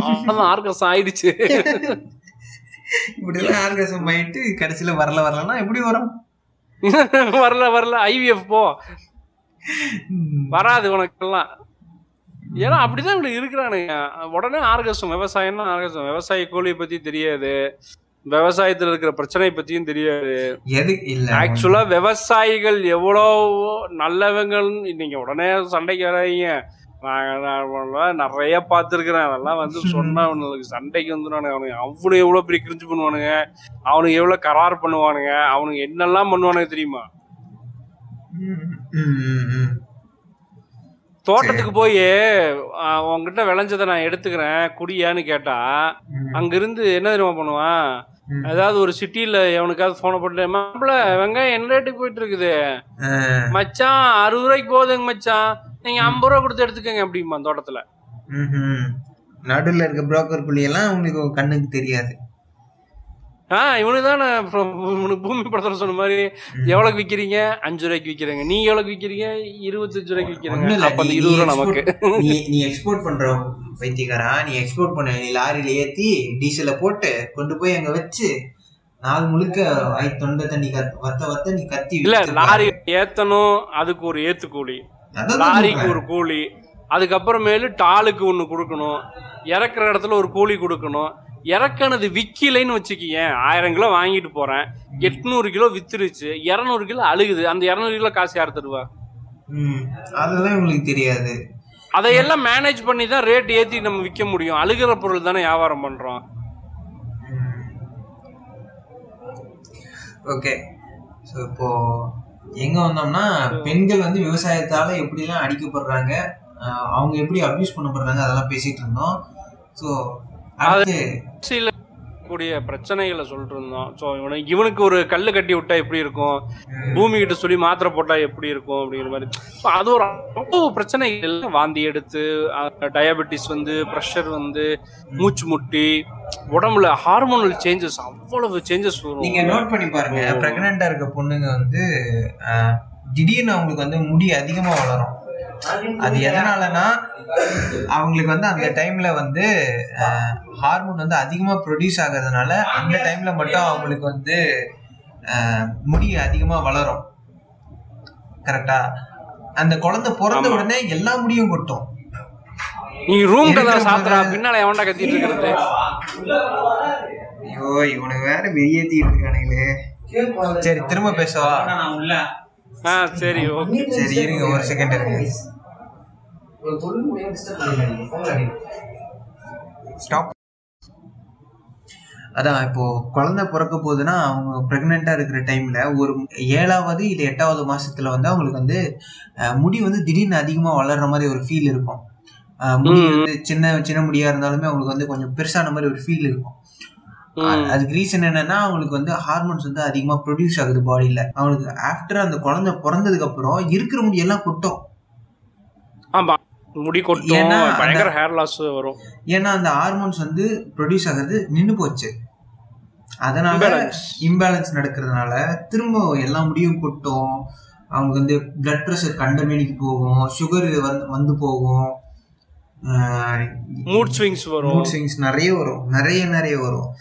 அவ்வளவுதான் ஆர்கசம் ஆயிடுச்சு. இப்படி எல்லாம் ஆர்கசம் ஆயிட்டு கடைசியில வரல வரலன்னா எப்படி வரும்? வரல வரல. ஐவிஎஃப் போ. வராது உனக்கெல்லாம். ஏன்னா அப்படிதான் இவனுக்கு இருக்கிறானுங்க. உடனே ஆர்கசம் விவசாயம்னா ஆர்கசம் விவசாய கூலியை பத்தி தெரியாது. விவசாயத்துல இருக்கிற பிரச்சனை பத்தியும் தெரியாது. ஆக்சுவலா விவசாயிகள் எவ்வளோ நல்லவங்கள் நீங்க உடனே சண்டைக்கு வராங்க நிறைய பார்த்துருக்கிறேன். அதெல்லாம் வந்து (laughs) சொன்னா அவனுக்கு சண்டைக்கு வந்துடுவானுங்க அவனுக்கு அவனுக்கு எவ்வளோ பெரிய கிரிஞ்சு பண்ணுவானுங்க. அவனுக்கு எவ்வளோ கரார் பண்ணுவானுங்க. அவனுக்கு என்னெல்லாம் பண்ணுவானுங்க தெரியுமா. தோட்டத்துக்கு போய் உங்ககிட்ட விளைஞ்சதை நான் எடுத்துக்கிறேன். குடியான்னு கேட்டா. அங்கிருந்து என்ன தெரியுமா பண்ணுவான்? ம். ஏதாவது ஒரு சிட்டில எவனுக்காவது போனை போட்டு மாப்பிள வெங்காயம் என்ன ரேட்டுக்கு போயிட்டு இருக்குது மச்சான் அறுபது ரூபாய்க்கு போகுதுங்க மச்சான். நீங்க ஐம்பது ரூபா கொடுத்து எடுத்துக்கங்க அப்படிமா தோட்டத்துல. நடுவுல இருக்க புரோக்கர் புள்ளி எல்லாம் உங்களுக்கு கண்ணுக்கு தெரியாது. ஆ இவனுக்கு தான் இவனுக்கு பூமி படத்துல சொன்ன மாதிரி எவ்வளவுக்கு விக்கிறீங்க? அஞ்சு ரூபாய்க்கு விக்கிறீங்க. நீங்க எவ்வளவுக்கு விக்கிறீங்க? இருபத்தஞ்சு ரூபாய்க்கு இல்ல, அப்ப அந்த நீ- இருபது ரூபா நீ நமக்கு. நீ நீ எக்ஸ்போர்ட் பண்ற பைத்தியக்காரா? நீ எக்ஸ்போர்ட் பண்ண நீ லாரியில ஏத்தி டீசல போட்டு கொண்டு போய் அங்க வச்சு நாள் முழுக்க வாய் தொண்டை தண்ணி வத்த வத்த நீ கத்தி இல்ல. லாரி ஏத்தணும் அதுக்கு ஒரு ஏத்து கூலி லாரிக்கு. ஒரு கூலி. அதுக்கப்புறமேலு டாலுக்கு ஒண்ணு கொடுக்கணும். இறக்குற இடத்துல ஒரு கூலி கொடுக்கணும். இறக்குனது விக்கிலைன்னு வச்சுக்கியேன் ஆயிரம் கிலோ வாங்கிட்டு போறேன். எட்நூறு கிலோ வித்துருச்சு. இருநூறு கிலோ அழுகுது. அந்த இருநூறு கிலோ காசு யார் தருவா? ம், அதெல்லாம் உங்களுக்கு தெரியாது. அதையெல்லாம் மேனேஜ் பண்ணி தான் ரேட் ஏத்தி நம்ம விற்க முடியும். அழுகிற பொருள் தானே வியாபாரம் பண்றோம். ஓகே. ஸோ இப்போ எங்க வந்தோம்னா பெண்கள் வந்து விவசாயத்தால எப்படிலாம் அடிக்கப்படுறாங்க அவங்க எப்படி அபியூஸ் பண்ணப்படுறாங்க அதெல்லாம் பேசிட்டு இருந்தோம். ஸோ அடுத்து சில கூடிய பிரச்சனைகளை சொல்லிட்டு இருந்தோம் ஸோ இவனுக்கு இவனுக்கு ஒரு கல்லு கட்டி விட்டா எப்படி இருக்கும்? பூமி கிட்ட சொல்லி மாத்திரை போட்டா எப்படி இருக்கும் அப்படிங்கிற மாதிரி. ஸோ அது ஒரு அவ்வளோ பிரச்சனைகள் வாந்தி எடுத்து டயபெட்டிஸ் வந்து ப்ரெஷர் வந்து மூச்சு முட்டி உடம்புல ஹார்மோனல் சேஞ்சஸ் அவ்வளவு சேஞ்சஸ் நீங்க வரும் நோட் பண்ணி பாருங்க. பிரெக்னெண்டா இருக்க பொண்ணுங்க வந்து திடீர்னு அவங்களுக்கு வந்து முடி அதிகமா வளரும். அது எதனாலனா அவங்களுக்கு வந்து அந்த டைம்ல வந்து ஹார்மோன் வந்து அதிகமா ப்ரொடியூஸ் ஆகிறதுனால அந்த டைம்ல மட்டும் அவங்களுக்கு வந்து ஆஹ், முடி அதிகமா வளரும். கரெக்டா அந்த குழந்தை பிறந்த. உடனே எல்லா முடியும் கொட்டும். நீ ரூம் கதவை இருக்கிற சாத்துறா பின்னால எவன்டா கத்திட்டு இருக்கிறது? ஐயோ இவனுக்கு வேற வெளியேற்றிட்டு இருக்கானுங்களே. சரி திரும்ப பேசவா? ஆ சரி ஓகே. சரி இருங்க ஒரு செகண்ட் இருங்க. ஸ்டாப் அதான் இப்போ குழந்தை பிறக்க போகுதுன்னா அவங்க ப்ரெக்னெண்ட்டாக இருக்கிற டைம்ல ஒரு ஏழாவது இல்லை எட்டாவது மாசத்துல வந்து அவங்களுக்கு வந்து முடி வந்து திடீர்னு அதிகமாக வளர்ற மாதிரி ஒரு ஃபீல் இருக்கும். முடி. வந்து சின்ன சின்ன முடியா இருந்தாலுமே அவங்களுக்கு வந்து கொஞ்சம் பெருசான மாதிரி ஒரு ஃபீல் இருக்கும். அதுக்கு ரீசன் என்னன்னா அவங்களுக்கு வந்து ஹார்மோன்ஸ் வந்து அதிகமா ப்ரொடியூஸ் ஆகுது பாடியில அவங்களுக்கு ஆஃப்டர் அந்த குழந்தை பிறந்ததுக்கு அப்புறம் இருக்கிற முடி எல்லாம் கொட்டும். ஆமா முடி கொட்டும் பயங்கர ஹேர் லாஸ் வரும். ஏன்னா அந்த ஹார்மோன்ஸ் வந்து ப்ரொடியூஸ் ஆகிறது நின்னு போச்சு. அதனால. இம்பேலன்ஸ் நடக்கிறதுனால திரும்ப எல்லா முடியும் கொட்டும். அவங்களுக்கு வந்து பிளட் ப்ரெஷர் கண்டமேனிக்கு போகும் சுகர் வந்து வந்து போகும். மூட் ஸ்விங்ஸ் வரும். மூட் ஸ்விங்ஸ் நிறைய வரும். நிறைய நிறைய வரும்.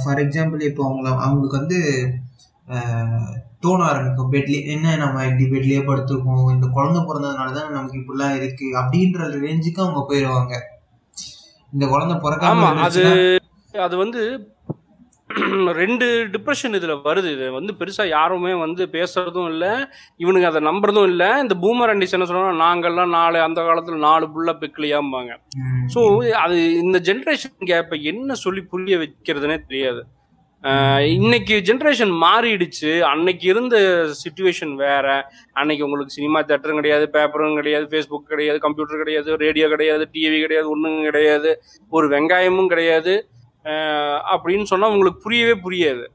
ஃபார் எக்ஸாம்பிள் இப்போ அவங்கள அவங்களுக்கு வந்து தோண ஆரம்பிக்கும் பெட்லி என்ன நம்ம இப்படி பெட்லயே படுத்துருக்கோம்? இந்த குழந்தை பிறந்ததுனால தான் நமக்கு இப்படிலாம் இருக்கு? அப்படின்ற ரேஞ்சுக்கு அவங்க போயிடுவாங்க இந்த குழந்தை பிறக்காம அது வந்து (clears throat) ரெண்டு டிப்ரெஷன் இதுல வருது. இது வந்து பெருசா யாருமே வந்து பேசுறதும் இல்ல இவனுங்க அதை நம்புறதும் இல்ல. இந்த பூமர் அண்டிஸ் என்ன சொல்றாங்க நாங்கெல்லாம் நாலு அந்த காலத்துல நாலு புள்ள பெக்கலையாம்பாங்க. ஸோ அது இந்த ஜென்ரேஷன் கேப்பை என்ன சொல்லி புரிய வைக்கிறதுனே தெரியாது. இன்னைக்கு ஜென்ரேஷன் மாறிடுச்சு. அன்னைக்கு இருந்த சுச்சுவேஷன் வேற. அன்னைக்கு உங்களுக்கு சினிமா தேட்டரும் கிடையாது பேப்பரும் கிடையாது ஃபேஸ்புக் கிடையாது கம்ப்யூட்டர் கிடையாது ரேடியோ கிடையாது டிவி கிடையாது ஒன்றும் கிடையாது. ஒரு வெங்காயமும் கிடையாது. அப்படின்னு சொன்னா உங்களுக்கு புரியவே புரியாது.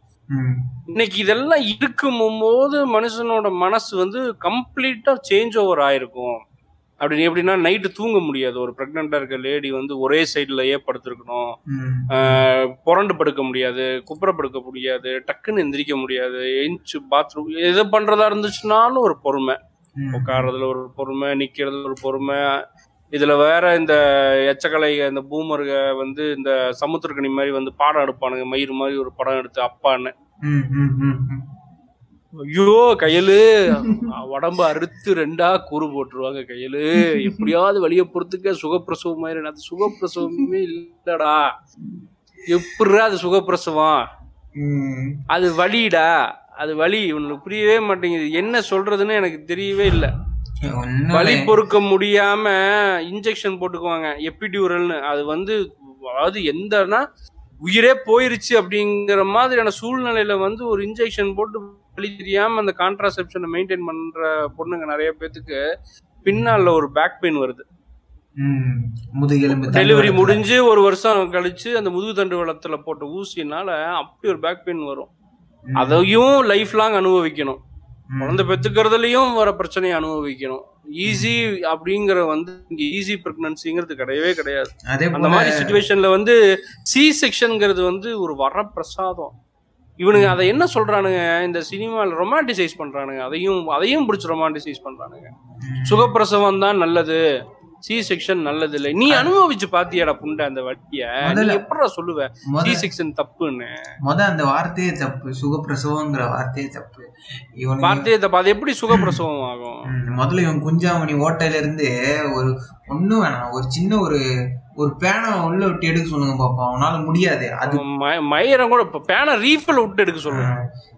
இன்னைக்கு இதெல்லாம் இருக்கும் போது மனுஷனோட மனசு வந்து கம்ப்ளீட்டா சேஞ்ச் ஓவர் ஆயிருக்கும். அப்படின்னு எப்படின்னா நைட்டு தூங்க முடியாது. ஒரு ப்ரெக்னெண்டா இருக்க லேடி வந்து ஒரே சைட்லயே படுத்திருக்கணும். புரண்டு படுக்க முடியாது குப்புற படுக்க முடியாது டக்குன்னு எந்திரிக்க முடியாது எஞ்சி பாத்ரூம் எது பண்றதா இருந்துச்சுனாலும் ஒரு பொறுமை. ம். உட்கார்றதுல ஒரு பொறுமை நிக்கிறதுல ஒரு பொறுமை இதுல வேற இந்த எச்சக்கலை இந்த பூமருக வந்து இந்த சமுத்திரக்கணி மாதிரி வந்து பாடம் எடுப்பானுங்க. மயிறு மாதிரி ஒரு படம் எடுத்து அப்பான்னு. ஐயோ கையலு. உடம்ப அறுத்து ரெண்டா கூறு போட்டுருவாங்க கையலு. எப்படியாவது வழிய பொறுத்துக்க சுகப்பிரசவம் மாதிரி அது சுகப்பிரசவமே இல்லடா. எப்படிடா அது சுகப்பிரசவம். அது வலிடா. அது வலி இவனுக்கு புரியவே மாட்டேங்குது. என்ன சொல்றதுன்னு எனக்கு தெரியவே இல்லை. வலி. பொறுக்க முடியாம இன்ஜெக்ஷன் போட்டுக்குவாங்க எபிடியூரல்னு அது வந்து அதாவது எந்தனா உயிரே போயிருச்சு அப்படிங்கிற மாதிரியான சூழ்நிலையில வந்து ஒரு இன்ஜெக்ஷன் போட்டு வலி தெரியாம அந்த கான்ட்ராசெப்ஷனை மெயின்டைன் பண்ற பொண்ணுங்க நிறைய பேத்துக்கு பின்னால ஒரு பேக் பெயின் வருது டெலிவரி. முடிஞ்சு ஒரு வருஷம் கழிச்சு அந்த முதுகு தண்டு வளத்துல போட்ட ஊசினால அப்படி ஒரு பேக் பெயின் வரும். அதையும் லைஃப் லாங் அனுபவிக்கணும் குழந்தை பெத்துக்கிறதுலயும் வர பிரச்சனையை அனுபவிக்கணும். ஈஸி அப்படிங்கிற வந்து இங்க ஈஸி பிரெக்னன்சிங்கிறது கிடையவே கிடையாது. அந்த மாதிரி சுச்சுவேஷன்ல வந்து சி செக்ஷன்ங்கிறது வந்து ஒரு வரப்பிரசாதம். இவனுங்க அதை என்ன சொல்றானுங்க? இந்த சினிமால ரொமான்டிசைஸ் பண்றானுங்க. அதையும் அதையும் பிடிச்சி ரொமான்டிசைஸ் பண்றானுங்க. சுகப்பிரசவம் தான் நல்லது. சி செக்ஷன் நல்லது இல்லை நீ அனுபவிச்சு பாத்தியாடா புண்டை அந்த வட்டிய? நீ எப்படா சொல்லுவ? சி செக்ஷன் தப்புன்னு. முத அந்த வார்த்தையே தப்பு. சுகப்பிரசவங்கிற வார்த்தையே தப்பு. இவனுக்கு வார்த்தையை தப்பு. அது எப்படி சுகப்பிரசவம் ஆகும்? முதல்ல இவன் குஞ்சாமணி ஓட்டையில இருந்து ஒரு ஒண்ணும் வேணாம். ஒரு சின்ன ஒரு ஒரு பேனை உள்ள விட்டு எடுக்க சொல்லுங்க பாப்போம் அவனால முடியாது. அது மயிரம் கூட இப்ப பேனை ரீஃபில் விட்டு எடுக்க சொல்லுங்க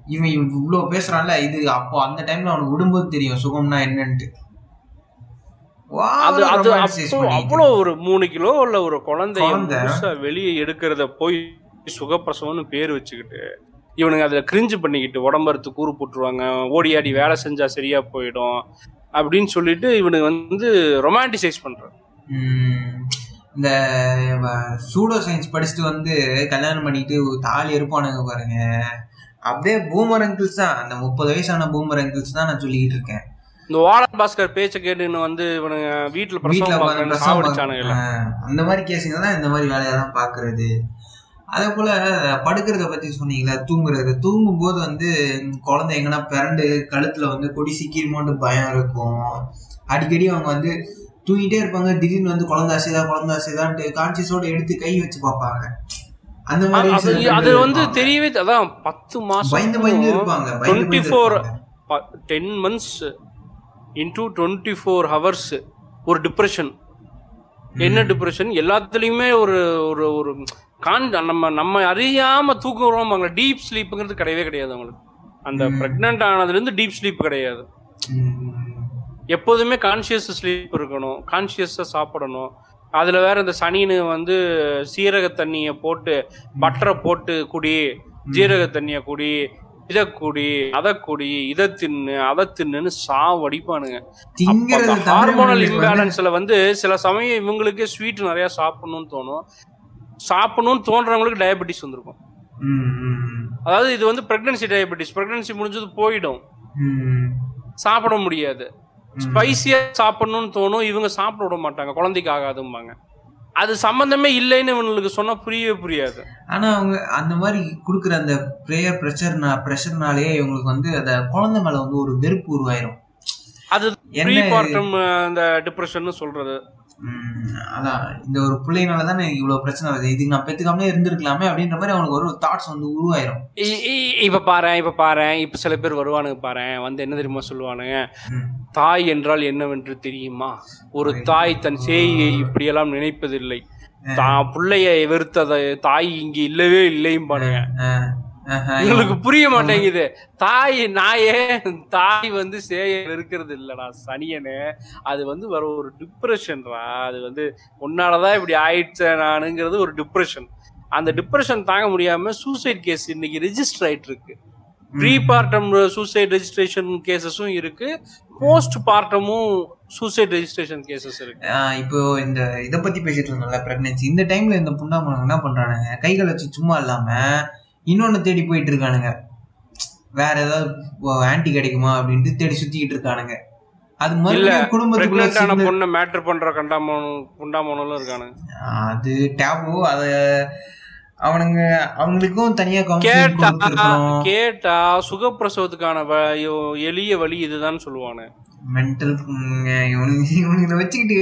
இவன் இவன் இவ்வளவு பேசுறான்ல இது அப்போ அந்த டைம்ல அவனுக்கு விடும்போது தெரியும் சுகம்னா என்னன்ட்டு. அது அது. அவ்வளோ ஒரு மூணு கிலோ உள்ள ஒரு குழந்தைய வெளியே எடுக்கிறத போய் சுகப்பிரசவம்னு பேர் வச்சுக்கிட்டு இவனுங்க அதுல கிரிஞ்சு பண்ணிக்கிட்டு உடம்பறுத்து கூறு போட்டுருவாங்க ஓடி ஆடி வேலை செஞ்சா சரியா போயிடும் அப்படின்னு சொல்லிட்டு இவனுக்கு வந்து ரொமான்டிசைஸ் பண்றான் ம், இந்த சூடோ சயின்ஸ் படிச்சுட்டு வந்து கல்யாணம் பண்ணிட்டு தாலி இருப்பானுங்க பாருங்க. அப்படியே பூமர் அங்கிள்ஸ் தான். அந்த முப்பது வயசான பூமர் அங்கிள்ஸ் தான் நான் சொல்லிக்கிட்டு இருக்கேன். இந்த வாலர் பாஸ்கர் பேச்ச கேட்டுன்னு வந்து இவனுங்க வீட்டுல பிரசவம் உட்கார்ந்து பார்க்கறேன்னு பிரசவம் சாவடிச்சானுங்க ஆஹ், அந்த மாதிரி கேஸுங்க தான் இந்த மாதிரி வேலையெல்லாம் பாக்குறது அதே போல படுக்கிறத பத்தி சொன்னீங்களா தூங்குறது தூங்கும் போது வந்து குழந்தை எங்கன்னா பிறண்டு கழுத்துல வந்து கொடி சிக்கிருமோன்னு பயம் இருக்கும். அடிக்கடி அவங்க வந்து தூங்கிட்டே இருப்பாங்க. திடீர்னு வந்து குழந்தை அசைதா குழந்தை அசைதான்ட்டு கான்சியஸோட எடுத்து கை வச்சு பார்ப்பாங்க. அந்த மாதிரி அது வந்து. தெரியவே அதான் பத்து பயந்து பயந்து மாசம் இருப்பாங்க. பயந்து 24 இருப்பாங்க. Ten months into twenty four hours ஒரு டிப்ரெஷன் என்ன டிப்ரெஷன் எல்லாத்துலயுமே ஒரு ஒரு ஒரு கான் நம்ம நம்ம அறியாம தூக்குறோம் டீப் ஸ்லீப்புங்கிறது கிடையவே கிடையாது அவங்களுக்கு. அந்த. பிரெக்னென்ட் ஆனதுல இருந்து டீப் ஸ்லீப் கிடையாது. எப்போதுமே கான்சியஸ் ஸ்லீப் இருக்கணும். கான்சியஸா சாப்பிடணும். அதுல வேற இந்த சனின்னு வந்து சீரக தண்ணிய போட்டு பட்டரை போட்டு குடி. ஜீரக தண்ணிய குடி. இதை குடி அதை குடி இதை தின்னு அதை தின்னுன்னு சாவடிப்பானுங்க ஹார்மோனல் இம்பேலன்ஸ்ல வந்து? சில சமயம் இவங்களுக்கே ஸ்வீட் நிறைய சாப்பிடணும்னு தோணும். சாப்பிடணும்னு தோன்றவங்களுக்கு டயபெட்டிஸ் வந்திருக்கும். அதாவது இது வந்து பிரெக்னன்சி டயபெட்டிஸ் பிரெக்னன்சி முடிஞ்சது போயிடும். சாப்பிட முடியாது. ஸ்பைசியா சாப்பிடணும்னு தோணும். இவங்க சாப்பிட விட மாட்டாங்க. குழந்தைக்கு ஆகாதும்பாங்க. அது சம்பந்தமே இல்லைன்னு இவங்களுக்கு சொன்னா புரியவே புரியாது. ஆனா அவங்க அந்த மாதிரி குடுக்குற அந்த ப்ரேயர் ப்ரெஷர்னா ப்ரெஷர்னாலேயே இவங்களுக்கு வந்து அந்த குழந்தை மேல வந்து ஒரு வெறுப்பு உருவாயிரும். அது என்ன அந்த டிப்ரெஷன் சொல்றது. அதான் இந்த ஒரு பிள்ளைனால தானே இவ்வளவு பிரச்சனை வருது? இதுக்கு நான் பெத்துக்காமலே இருந்திருக்கலாமே அப்படின்ற மாதிரி அவனுக்கு ஒரு தாட்ஸ் வந்து உருவாயிரும். இப்ப பாரு இப்ப பாரு இப்ப சில பேர் வருவானுங்க பாரு வந்து என்ன தெரியுமா சொல்லுவானுங்க? தாய் என்றால் என்னவென்று தெரியுமா? ஒரு தாய் தன் சேயை இப்படியெல்லாம் நினைப்பதில்லை. தான் பிள்ளைய வெறுத்தத தாய் இங்க இல்லவே இல்லையும் பாருங்க உங்களுக்கு புரிய மாட்டேங்குது. தாய் நாயே தாய் வந்து சேய வெறுக்கிறது இல்லடா சனியனு. அது வந்து வர ஒரு டிப்ரெஷன்ரா. அது வந்து உன்னாலதான் இப்படி ஆயிடுச்சு நானுங்கிறது ஒரு டிப்ரெஷன். அந்த டிப்ரெஷன் தாங்க முடியாம சூசைட் கேஸ் இன்னைக்கு ரெஜிஸ்டர் ஆயிட்டு இருக்கு ப்ரீ பார்ட்டம் சூசைட் ரெஜிஸ்ட்ரேஷன் கேசஸும் இருக்கு. போஸ்ட் பார்ட்டமும் சூசைட் ரெஜிஸ்ட்ரேஷன் கேசஸ் இருக்கு. இப்போ இந்த இத பத்தி பேசிட்டு இருந்தோம்ல பிரெக்னன்சி இந்த டைம்ல இந்த புண்ணாமனுங்க என்ன பண்றானுங்க? கைகளை வச்சு சும்மா இல்லாம இன்னொன்னு தேடி போயிட்டு இருக்கானுங்க வேற ஏதாவது ஆன்டி கிடைக்குமா அப்படின்ட்டு தேடி சுத்திக்கிட்டு இருக்கானுங்க. அது மறுபடியும் குடும்பத்துக்குள்ள பொண்ணை மேட்டர் பண்ற கண்டாமோனும் குண்டாமோனும் இருக்கானுங்க. அது டேபு அத அவனுங்க அவங்களுக்கும் தனியா கேட்டா கேட்டா சுகப்பிரசவத்துக்கான எளிய வழி இதுதான் சொல்லுவானு மென்டல் இவனுங்க இவனுங்களை வச்சுக்கிட்டு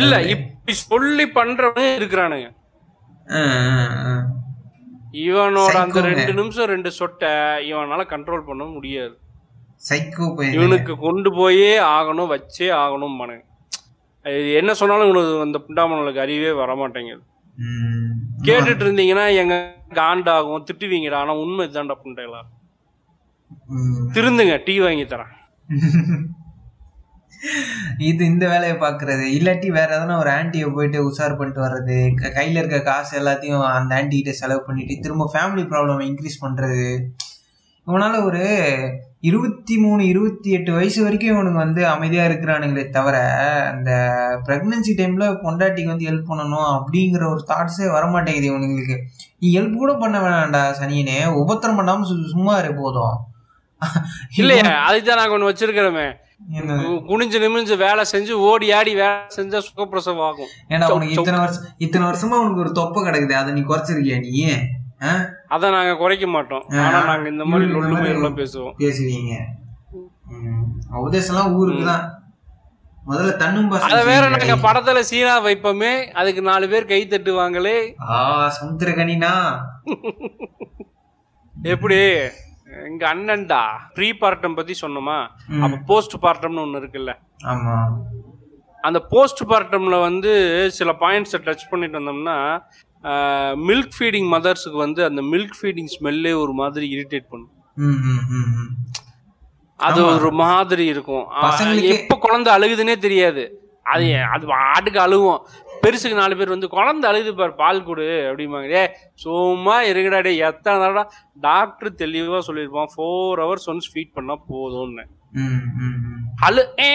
இல்ல இப்படி சொல்லி பண்றவனே இருக்கிறானுங்க. இவனோட அந்த. ரெண்டு நிமிஷம் ரெண்டு சொட்டை இவனால கண்ட்ரோல் பண்ண முடியாது இவனுக்கு கொண்டு போயே ஆகணும் வச்சே ஆகணும் மனு என்ன சொன்னாலும் இவனுக்கு அந்த புண்டாமனுக்கு அறிவே வர மாட்டேங்குது ம். கேட்டுட்டு இருந்தீங்கன்னா எங்க காண்டாகும் திட்டுவீங்கடா ஆனா உண்மை இதுதான்டா புண்டைகளா. திருந்துங்க டீ வாங்கி தரேன் (laughs) இது இந்த வேலையை பாக்குறது இல்லாட்டி வேற எதனா ஒரு ஆன்ட்டியை போயிட்டு உஷார் பண்ணிட்டு வர்றது. க- கையில இருக்க காசு எல்லாத்தையும் அந்த ஆன்டி கிட்ட செலவு பண்ணிட்டு திரும்ப ஃபேமிலி ப்ராப்ளம் இன்க்ரீஸ் பண்றது. இவனால ஒரு இருபத்தி மூணு இருபத்தி எட்டு வயசு வரைக்கும் இவனுக்கு வந்து அமைதியா இருக்கிறானுங்களே தவிர அந்த பிரெக்னன்சி டைம்ல பொண்டாட்டிக்கு வந்து ஹெல்ப் பண்ணணும் அப்படிங்கிற ஒரு தாட்ஸே வரமாட்டேங்குது இவனுங்களுக்கு. நீ ஹெல்ப் கூட பண்ண வேணாம்டா சனியனே. உபத்திரம் பண்ணாம சு- சும்மா இரு போதும். இல்லையா அதுதான் நாங்க ஒண்ணு வச்சிருக்கிறோமே. குனிஞ்சு நிமிஞ்சு வேலை செஞ்சு ஓடி ஆடி வேலை செஞ்சா சுகப்பிரசவம் ஆகும் ஏன்டா சௌ- உனக்கு இத்தனை வருஷம் இத்தனை வருஷமா உனக்கு ஒரு தொப்பை கிடக்குது அதை நீ குறைச்சிருக்கியா நீ? அத நாங்க குறைக்க மாட்டோம். ஆனா நாங்க இந்த மாதிரி லொல்லு பேசுவோம். பேசுவீங்க. ம். உபதேசம்லாம் ஊருக்கு தான் முதல்ல தன்னும் அத வேற. நாங்க படத்துல சீனா வைப்போமே அதுக்கு நாலு பேர் கை தட்டுவாங்களே. ஆ சமுத்திரகனினா. (laughs) எப்படி? எங்க அண்ணன்டா ப்ரீ பார்ட்டம் பத்தி சொன்னோமா. அப்ப போஸ்ட் பார்ட்டம்னு ஒண்ணு இருக்குல்ல. ஆமா. அந்த போஸ்ட் பார்ட்டம்ல வந்து சில பாயிண்ட்ஸை டச் பண்ணிட்டு வந்தோம்னா மில்க் ஃபீடிங் மதர்ஸுக்கு வந்து அந்த மில்க் ஃபீடிங் ஸ்மெல்லே ஒரு மாதிரி இரிட்டேட் பண்ணும். அது. ஒரு மாதிரி இருக்கும். எப்ப குழந்தை அழுகுதுன்னே தெரியாது. அது அது ஆட்டுக்கு அழுகும். பெருசுக்கு நாலு பேர் வந்து குழந்தை அழுகுது பாரு பால் கொடு அப்படிம்பாங்க. சும்மா இருங்கடா டே எத்தனை தடவை டாக்டர் தெளிவா சொல்லியிருப்பான். ஃபோர் ஹவர்ஸ் ஒன்ஸ் ஃபீட் பண்ணா போதும்னு. அழு ஏ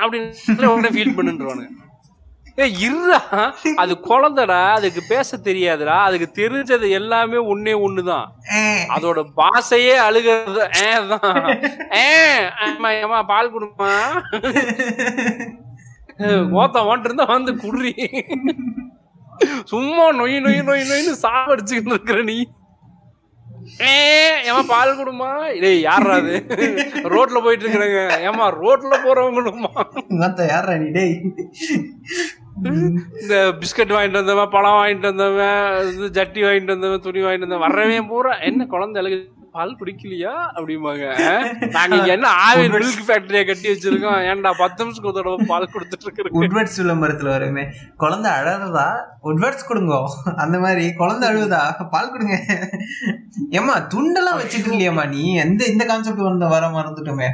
அப்படின்னு உடனே ஃபீல் பண்ணுன்றானுங்க ஏ இருடா அது குழந்தைடா அதுக்கு பேச தெரியாதுடா அதுக்கு தெரிஞ்சது எல்லாமே ஒன்னே ஒண்ணுதான் அதோட பாசையே அழுகிறது ஏ தான் ஏ அம்மா பால் கொடுமா? ஓத்த வான்ட்டு இருந்தா வந்து குடுறி. சும்மா நொய் நொய் நொய் நொய்னு சாவடிச்சுக்கிட்டு இருக்கிற நீ. ஏ ஏமா பால் கொடுமா டேய் யாரா அது? ரோட்ல போயிட்டு இருக்கிறாங்க ஏமா ரோட்ல போறவங்களுமா மத்த யாரா நீ டேய்? இந்த பிஸ்கட் வாங்கிட்டு வந்தவன் பழம் வாங்கிட்டு வந்தவன் இது ஜட்டி வாங்கிட்டு வந்தவன் துணி வாங்கிட்டு வந்தவன் வர்றவன் பூரா என்ன குழந்தை அழுகு பால் குடிக்கலையா? அப்படிம்பாங்க? நாங்க இங்க என்ன ஆவி மில்க் ஃபேக்டரியா கட்டி வச்சிருக்கோம். ஏன்டா பத்து நிமிஷத்துக்கு ஒரு தடவை பால் கொடுத்துட்டு இருக்கிறது உட்வர்ட்ஸ் விளம்பரத்துல வருமே குழந்தை அழறதா? உட்வர்ட்ஸ் கொடுங்க. அந்த மாதிரி குழந்தை அழுவுதா? பால் கொடுங்க. ஏமா துண்டெல்லாம் வச்சுட்டு இல்லையாம்மா நீ? எந்த இந்த கான்செப்ட் வந்து வர மறந்துட்டோமே.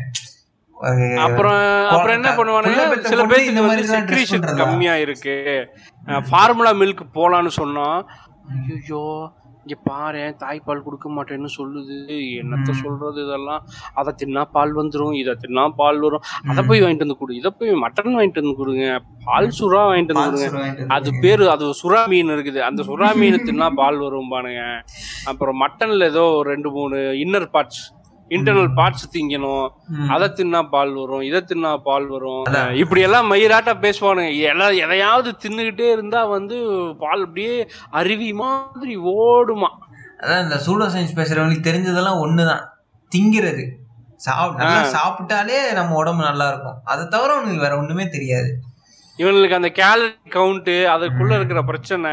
அப்புறம் அப்புறம் என்ன பண்ணுவானுங்க? சில பேருக்கு இந்த மாதிரி செக்ரீஷன்? கம்மியா இருக்கு ஃபார்முலா மில்க் போலான்னு சொன்னா ஐயோ இங்க பாரு தாய்ப்பால் கொடுக்க மாட்டேன்னு சொல்லுது. என்னத்த ம். சொல்றது இதெல்லாம்? அதை தின்னா பால் வந்துரும் இதை தின்னா பால் வரும். அதை போய் வாங்கிட்டு வந்து கொடு இதை போய் மட்டன் வாங்கிட்டு வந்து கொடுங்க. பால் சுறா வாங்கிட்டு வந்து கொடுங்க. அது பேரு அது சுறா மீன் இருக்குது. அந்த சுறா மீன் (laughs) தின்னா பால் வரும் பானுங்க அப்புறம் மட்டன்ல ஏதோ ரெண்டு மூணு இன்னர் பார்ட்ஸ் இன்டர்னல் பார்ட்ஸ் திங்கணும். அதை தின்னா பால் வரும் இதை தின்னா பால் வரும். இப்படி எல்லாம் மயிராட்டா பேசுவானுங்க. எல்லாம் எதையாவது தின்னுகிட்டே இருந்தா வந்து பால் அப்படியே அருவி மாதிரி ஓடுமா. அதான் இந்த சூடோ சயின்ஸ் பேசுறவங்களுக்கு தெரிஞ்சதெல்லாம் ஒண்ணுதான். திங்கிறது. சாப்பிட்டாலே நம்ம உடம்பு நல்லா இருக்கும். அதை தவிர உனக்கு வேற ஒண்ணுமே தெரியாது. இவனுக்கு அந்த கேலரி கவுண்ட் அதுக்குள்ள இருக்கிற பிரச்சனை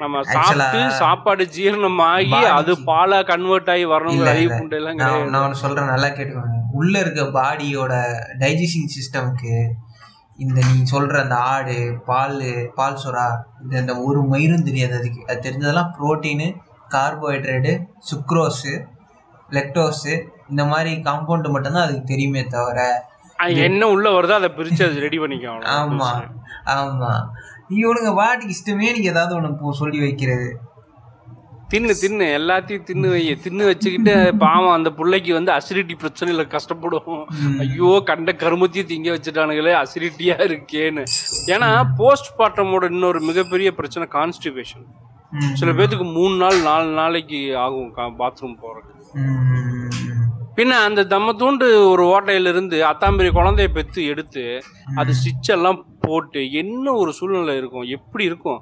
நம்ம சாப்பிட்டு சாப்பாடு ஜீரணம் ஆகி அது பாலா கன்வெர்ட் ஆகி வரணுங்கிற இல்ல, அறிவு இல்ல. புண்டை எல்லாம் நான் கிடையாது நான் ஒண்ணு சொல்றேன் நல்லா கேட்டுக்கோங்க. உள்ள இருக்க பாடியோட டைஜஷன் சிஸ்டம்க்கு இந்த நீ சொல்ற அந்த ஆடு பால் பால் சுறா இந்த இந்த ஒரு மயிரும் தெரியாது அதுக்கு. அது தெரிஞ்சதெல்லாம் புரோட்டீனு கார்போஹைட்ரேட்டு சுக்ரோஸு லெக்டோஸு இந்த மாதிரி காம்பவுண்ட் மட்டும்தான் அதுக்கு தெரியுமே தவிர என்ன உள்ள வருதோ அதை பிரிச்சு அது ரெடி பண்ணிக்க ஆமா ஆமா. இவனுங்க பாட்டுக்கு இஷ்டமே நீங்க ஏதாவது ஒண்ணு சொல்லி வைக்கிறது. தின்னு தின்னு. எல்லாத்தையும் தின்னு வை. தின்னு வச்சுக்கிட்டு பாவம் அந்த பிள்ளைக்கு வந்து அசிடிட்டி பிரச்சனையில கஷ்டப்படும் ஐயோ கண்ட கருமத்தையும் திங்க வச்சுட்டானுங்களே அசிடிட்டியா இருக்கேன்னு. ஏன்னா போஸ்ட் பார்ட்டமோட இன்னொரு மிகப்பெரிய பிரச்சனை கான்ஸ்டிபேஷன். சில பேத்துக்கு மூணு நாள் நாலு நாளைக்கு ஆகும் பாத்ரூம் போறதுக்கு. பின்ன அந்த தம்மத்தூண்டு ஒரு ஓட்டையில இருந்து அத்தாம்பரி குழந்தைய பெத்து எடுத்து அது ஸ்டிச் எல்லாம் போட்டு என்ன ஒரு சூழ்நிலை இருக்கும்? எப்படி இருக்கும்.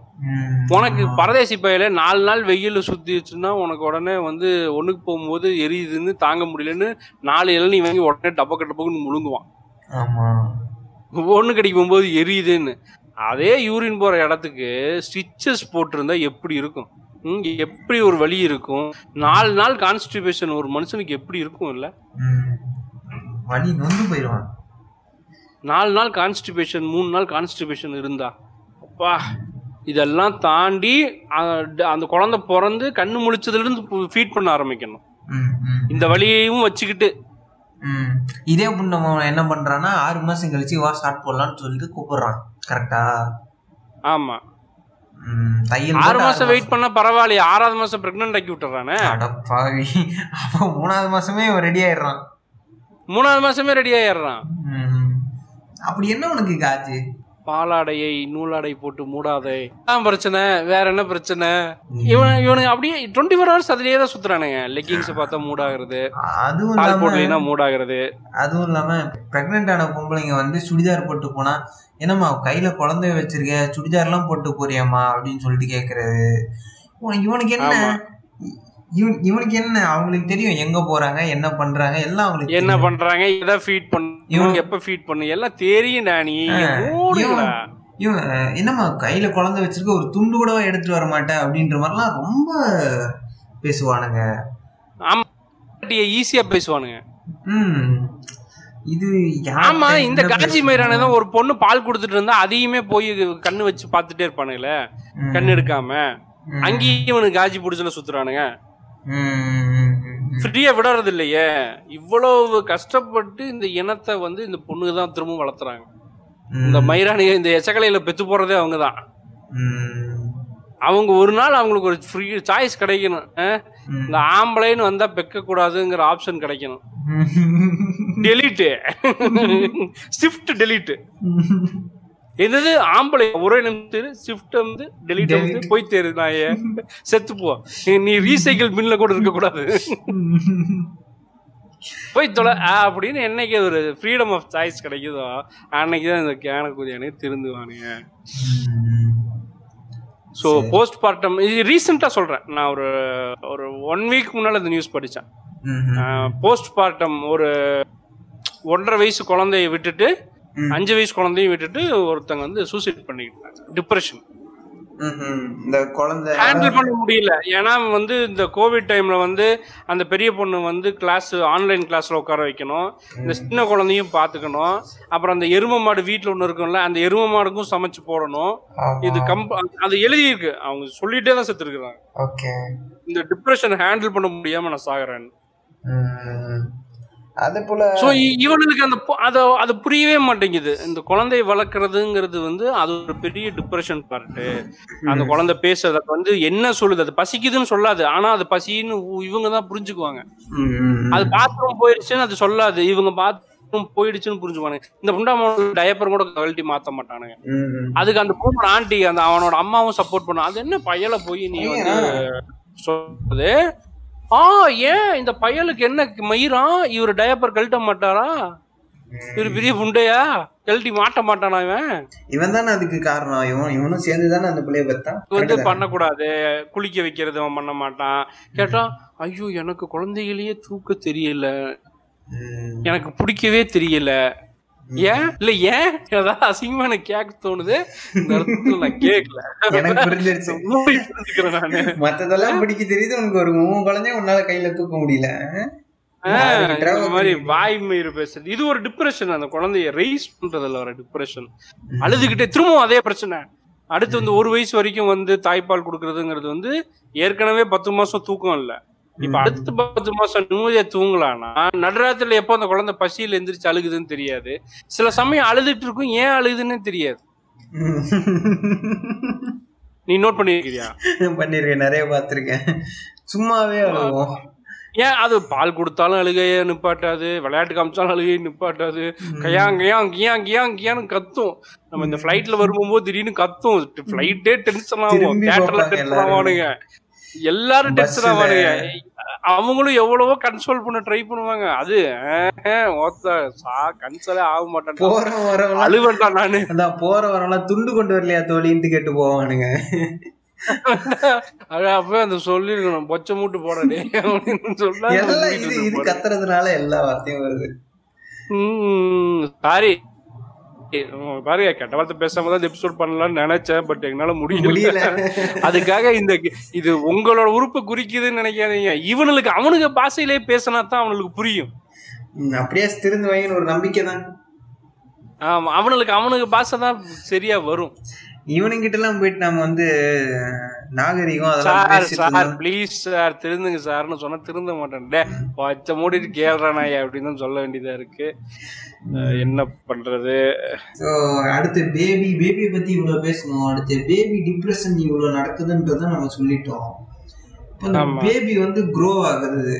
உனக்கு பரதேசி பையில நாலு நாள் வெயில சுத்திச்சுன்னா உனக்கு உடனே வந்து ஒண்ணுக்கு போகும்போது எரியுதுன்னு தாங்க முடியலன்னு நாலு இளநீ வாங்கி உடனே டப்பக்க டப்பக்குன்னு முழுங்குவான். ஆமா. ஒண்ணு கடைக்கு போகும்போது எரியுதுன்னு. அதே யூரின் போற இடத்துக்கு ஸ்டிச்சஸ் போட்டிருந்தா எப்படி இருக்கும்? எப்படி ஒரு வலி இருக்கும்? நாலு நாள் கான்ஸ்டிபேஷன் ஒரு மனுஷனுக்கு எப்படி இருக்கும் இல்ல. வலி நொந்து போயிடுவான். நாலு நாள் கான்ஸ்டிபேஷன் மூணு நாள் கான்ஸ்டிபேஷன் இருந்தா. அப்பா இதெல்லாம் தாண்டி அந்த குழந்தை பிறந்து கண்ணு முழிச்சதுல இருந்து ஃபீட் பண்ண ஆரம்பிக்கணும். இந்த வழியையும் வச்சுக்கிட்டு. இதே புண்ணு நம்ம என்ன பண்றான்னா ஆறு மாசம் கழிச்சு வா ஸ்டார்ட் போடலாம்னு சொல்லிட்டு கூப்பிடுறான். கரெக்டா ஆமா. ஆறு மாசம் வெயிட் பண்ணா பரவாயில்லையே. ஆறாவது மாசம் பிரெக்னன்ட் ஆக்கி விட்டுறானே அட பாவி. அப்போ மூணாவது மாசமே ரெடி ஆயிடுறான். மூணாவது மாசமே ரெடி ஆயிடுறான். அப்படி என்ன உனக்கு காஜு பாலாடையை நூலாடை போட்டு மூடாதே. அதான் பிரச்சனை. வேற என்ன பிரச்சனை? இவன் இவனுங்க அப்படியே டுவெண்ட்டி ஃபோர் ஹவர்ஸ் அதுலயே தான் சுத்துறானுங்க. லெக்கிங்ஸ் பார்த்தா மூடாகிறது. அதுவும் போடலைன்னா மூடாகிறது. அதுவும் இல்லாம பிரெக்னென்ட் ஆன பொம்பளைங்க வந்து சுடிதார் போட்டு போனா என்னம்மா கையில குழந்தைய வச்சிருக்க சுடிதார்லாம் போட்டு போறியாம்மா அப்படின்னு சொல்லிட்டு கேக்குறது. இவனுக்கு இவனுக்கு என்ன? ஆமா. இவன் இவனுக்கு என்ன? அவங்களுக்கு தெரியும் எங்க போறாங்க என்ன பண்றாங்க எல்லாம் அவங்களுக்கு என்ன தெரியும். பண்றாங்க எதை ஃபீட் பண்ணு இவன் எப்ப ஃபீட் பண்ணு? எல்லாம் ஆ, மூடுங்களா இவன் என்னம்மா கையில குழந்தை வச்சிருக்க ஒரு துண்டு கூட எடுத்துட்டு வர மாட்டேன் அப்படின்ற மாதிரிலாம் ரொம்ப பேசுவானுங்க. ஈஸியா பேசுவானுங்க. ம். இது ஆமா இந்த பேசுறது? மயிரான ஒரு பொண்ணு பால் கொடுத்துட்டு இருந்தா அதையுமே போய் கண்ணு வச்சு பார்த்துட்டே இருப்பானுங்களே கண்ணு எடுக்காம. அங்கேயும் இவனுக்கு காஜி பிடிச்சுன்னு சுத்துறானுங்க. ஃப்ரீயா விடறது இல்லையே இவ்வளவு கஷ்டப்பட்டு இந்த இனத்தை வந்து இந்த பொண்ணுங்க தான் திரும்ப வளர்த்துறாங்க. இந்த மயிரானிக இந்த எச்சக்கலையில பெத்து போறதே அவங்க தான் ம், அவங்க ஒரு நாள் அவங்களுக்கு ஒரு ஃப்ரீ சாய்ஸ் கிடைக்கணும். இந்த ஆம்பளைன்னு வந்தா பெக்க கூடாதுங்கிற ஆப்ஷன் கிடைக்கணும் டெலிட் ஷிஃப்ட் டெலிட் என்னது? ஆம்பளை. ஒரே நிமிஷம் ஷிஃப்ட் வந்து டெலிட் வந்து. போய் தேரு நாயே. செத்து போ. நீ- ரீசைக்கிள் பின்ல கூட இருக்க கூடாது போய் தொலை. அப்படின்னு என்னைக்கு ஒரு ஃப்ரீடம் ஆஃப் சாய்ஸ் கிடைக்குதோ அன்னைக்கு தான் இந்த கேன குதியானே திருந்துவானுங்க. ஸோ. போஸ்ட் பார்ட்டம் இது ரீசெண்டாக சொல்கிறேன் நான் ஒரு ஒரு ஒன் வீக் முன்னால் இந்த நியூஸ் படித்தேன் போஸ்ட் பார்ட்டம் ஒரு ஒன்றரை வயசு குழந்தைய விட்டுட்டு. அஞ்சு வயசு குழந்தையும் விட்டுட்டு ஒருத்தங்க வந்து சூசைட் பண்ணிக்கிட்டாங்க. டிப்ரெஷன் இந்த குழந்தை ஹேண்டில் பண்ண முடியல. ஏன்னா வந்து இந்த கோவிட் டைம்ல வந்து அந்த பெரிய பொண்ணு வந்து கிளாஸ் ஆன்லைன் கிளாஸ்ல உட்கார வைக்கணும். இந்த சின்ன குழந்தையும் பாத்துக்கணும். அப்புறம் அந்த எரும மாடு வீட்டுல ஒண்ணு இருக்கும்ல அந்த எரும மாடுக்கும் சமைச்சு போடணும். இது கம்ப அது எழுதி இருக்கு அவங்க சொல்லிட்டே தான் செத்து இருக்கிறாங்க இந்த டிப்ரெஷன் ஹேண்டில் பண்ண முடியாம நான் சாகுறேன். அதே போல ஸோ இவனுக்கு அந்த அத அது புரியவே மாட்டேங்குது. இந்த குழந்தையை வளர்க்குறதுங்கிறது வந்து அது ஒரு பெரிய டிப்ரெஷன் பார்ட்டு. அந்த குழந்தை பேசுறத வந்து என்ன சொல்லுது? அது பசிக்குதுன்னு சொல்லாது. ஆனா அது பசின்னு இவங்க தான் புரிஞ்சுக்குவாங்க. அது பாத்ரூம் போயிடுச்சுன்னு அது சொல்லாது. இவங்க பாத்ரூம் போயிடுச்சுன்னு புரிஞ்சுக்குவானுங்க. இந்த புண்டாம டயப்பர் கூட கழட்டி மாத்த மாட்டானுங்க. அதுக்கு அந்த பொண்ணோட ஆண்டி அந்த அவனோட அம்மாவும் சப்போர்ட் பண்ணும். அது என்ன பயல போய் நீ வந்து சொல்றது? ஆ ஏன் இந்த பயலுக்கு என்ன மயிரா? இவர் டயப்பர் கழட்ட மாட்டாரா? இவர் பெரிய புண்டையா? கழட்டி மாட்ட மாட்டானா இவன்? இவன் தானே அதுக்கு காரணம். இவன் இவனும் சேர்ந்து தானே அந்த பிள்ளைய பெத்தான்? வந்து பண்ணக்கூடாது. குளிக்க வைக்கிறது அவன் பண்ண மாட்டான். கேட்டா ஐயோ எனக்கு குழந்தைகளையே தூக்க தெரியல. எனக்கு பிடிக்கவே தெரியல. ஏன்? இல்ல ஏன்? ஏதாவது அசிங்கமா எனக்கு கேட்க தோணுது. இந்த இடத்துல நான் கேட்கல எனக்கு புரிஞ்சிருச்சு. மூடி புரிஞ்சுக்கிறேன் நானு. மத்ததெல்லாம் பிடிக்க தெரியுது உனக்கு. ஒரு மூணு குழந்தைய உன்னால கையில தூக்க முடியல. மாதிரி வாய்மயிறு பேசுறது. இது ஒரு டிப்ரெஷன் அந்த குழந்தைய ரைஸ் பண்றதுல வர டிப்ரெஷன் அழுதுகிட்டே திரும்பவும் அதே பிரச்சனை. அடுத்து வந்து ஒரு வயசு வரைக்கும் வந்து தாய்ப்பால் கொடுக்கறதுங்கிறது வந்து ஏற்கனவே பத்து மாசம் தூக்கம் இல்ல. இப்ப அடுத்த பத்து மாசம் நிம்மதியா தூங்கலாம்னா நடுராத்திரில எப்போ அந்த குழந்தை பசியில எந்திரிச்சு அழுகுதுன்னு தெரியாது. சில சமயம் அழுதுட்டு இருக்கும் ஏன் அழுகுதுன்னு தெரியாது. நீ நோட் பண்ணிருக்கிறியா (laughs) பண்ணிருக்கேன் நிறைய பார்த்திருக்கேன். சும்மாவே அழுவோம். ஏன் அது பால் கொடுத்தாலும் அழுகைய நிப்பாட்டாது விளையாட்டு காமிச்சாலும் அழுகையை நிப்பாட்டாது. கையாங் கையாங் கியாங் கியாங் கியான்னு கத்தும். நம்ம இந்த ஃபிளைட்ல வரும்போது திடீர்னு கத்தும். ஃபிளைட்டே டென்ஷன் ஆகும். தியேட்டர்ல டென்ஷன். ஆவானுங்க. எல்லாரும் டென்ஷன். ஆவானுங்க அவங்களும் எவ்வளவோ கன்சோல் பண்ண ட்ரை பண்ணுவாங்க. அது ஓத்த சா கன்சோலே ஆக மாட்டேன் போற வரவெல்லாம் அழுவேன்டா நானு. அதான் போற வரவெல்லாம் துண்டு கொண்டு வரலையா தோழின்ட்டு கேட்டு போவானுங்க. அப்பவே அந்த சொல்லிருக்கணும் பொச்சை மூட்டு போடடே அப்படின்னு எல்லாம் இது இது கத்துறதுனால எல்லா வார்த்தையும் வருது. சாரி. பாருங்க கெட்ட வார்த்தை பேசாம தான் எபிசோட் பண்ணலாம்னு நினைச்சேன் பட் என்னால முடியல. அதுக்காக இந்த இது உங்களோட உறுப்பு குறிக்குதுன்னு நினைக்காதீங்க. இவனுக்கு அவனுக்கு பாஷையிலே பேசினா தான் அவனுக்கு புரியும். அப்படியே திருந்து வைங்கன்னு ஒரு நம்பிக்கை தான். ஆமா அவனுக்கு அவனுக்கு பாஷை தான் சரியா வரும். இவனுங்கிட்ட எல்லாம் போயிட்டு நம்ம வந்து நாகரிகம் அதெல்லாம் சார். ப்ளீஸ் சார் திருந்துங்க சார்னு சொன்னா திருந்த மாட்டேன். டே பச்சை மூடிட்டு கேள்றானாயா அப்படின்னு தான் சொல்ல வேண்டியதா இருக்கு. என்ன பண்றது? So, அடுத்து பேபி பேபியை பத்தி இவ்வளவு பேசணும். அடுத்து பேபி டிப்ரெஷன் இவ்வளவு நடக்குதுன்றத நம்ம சொல்லிட்டோம். பேபி வந்து க்ரோ ஆகுறது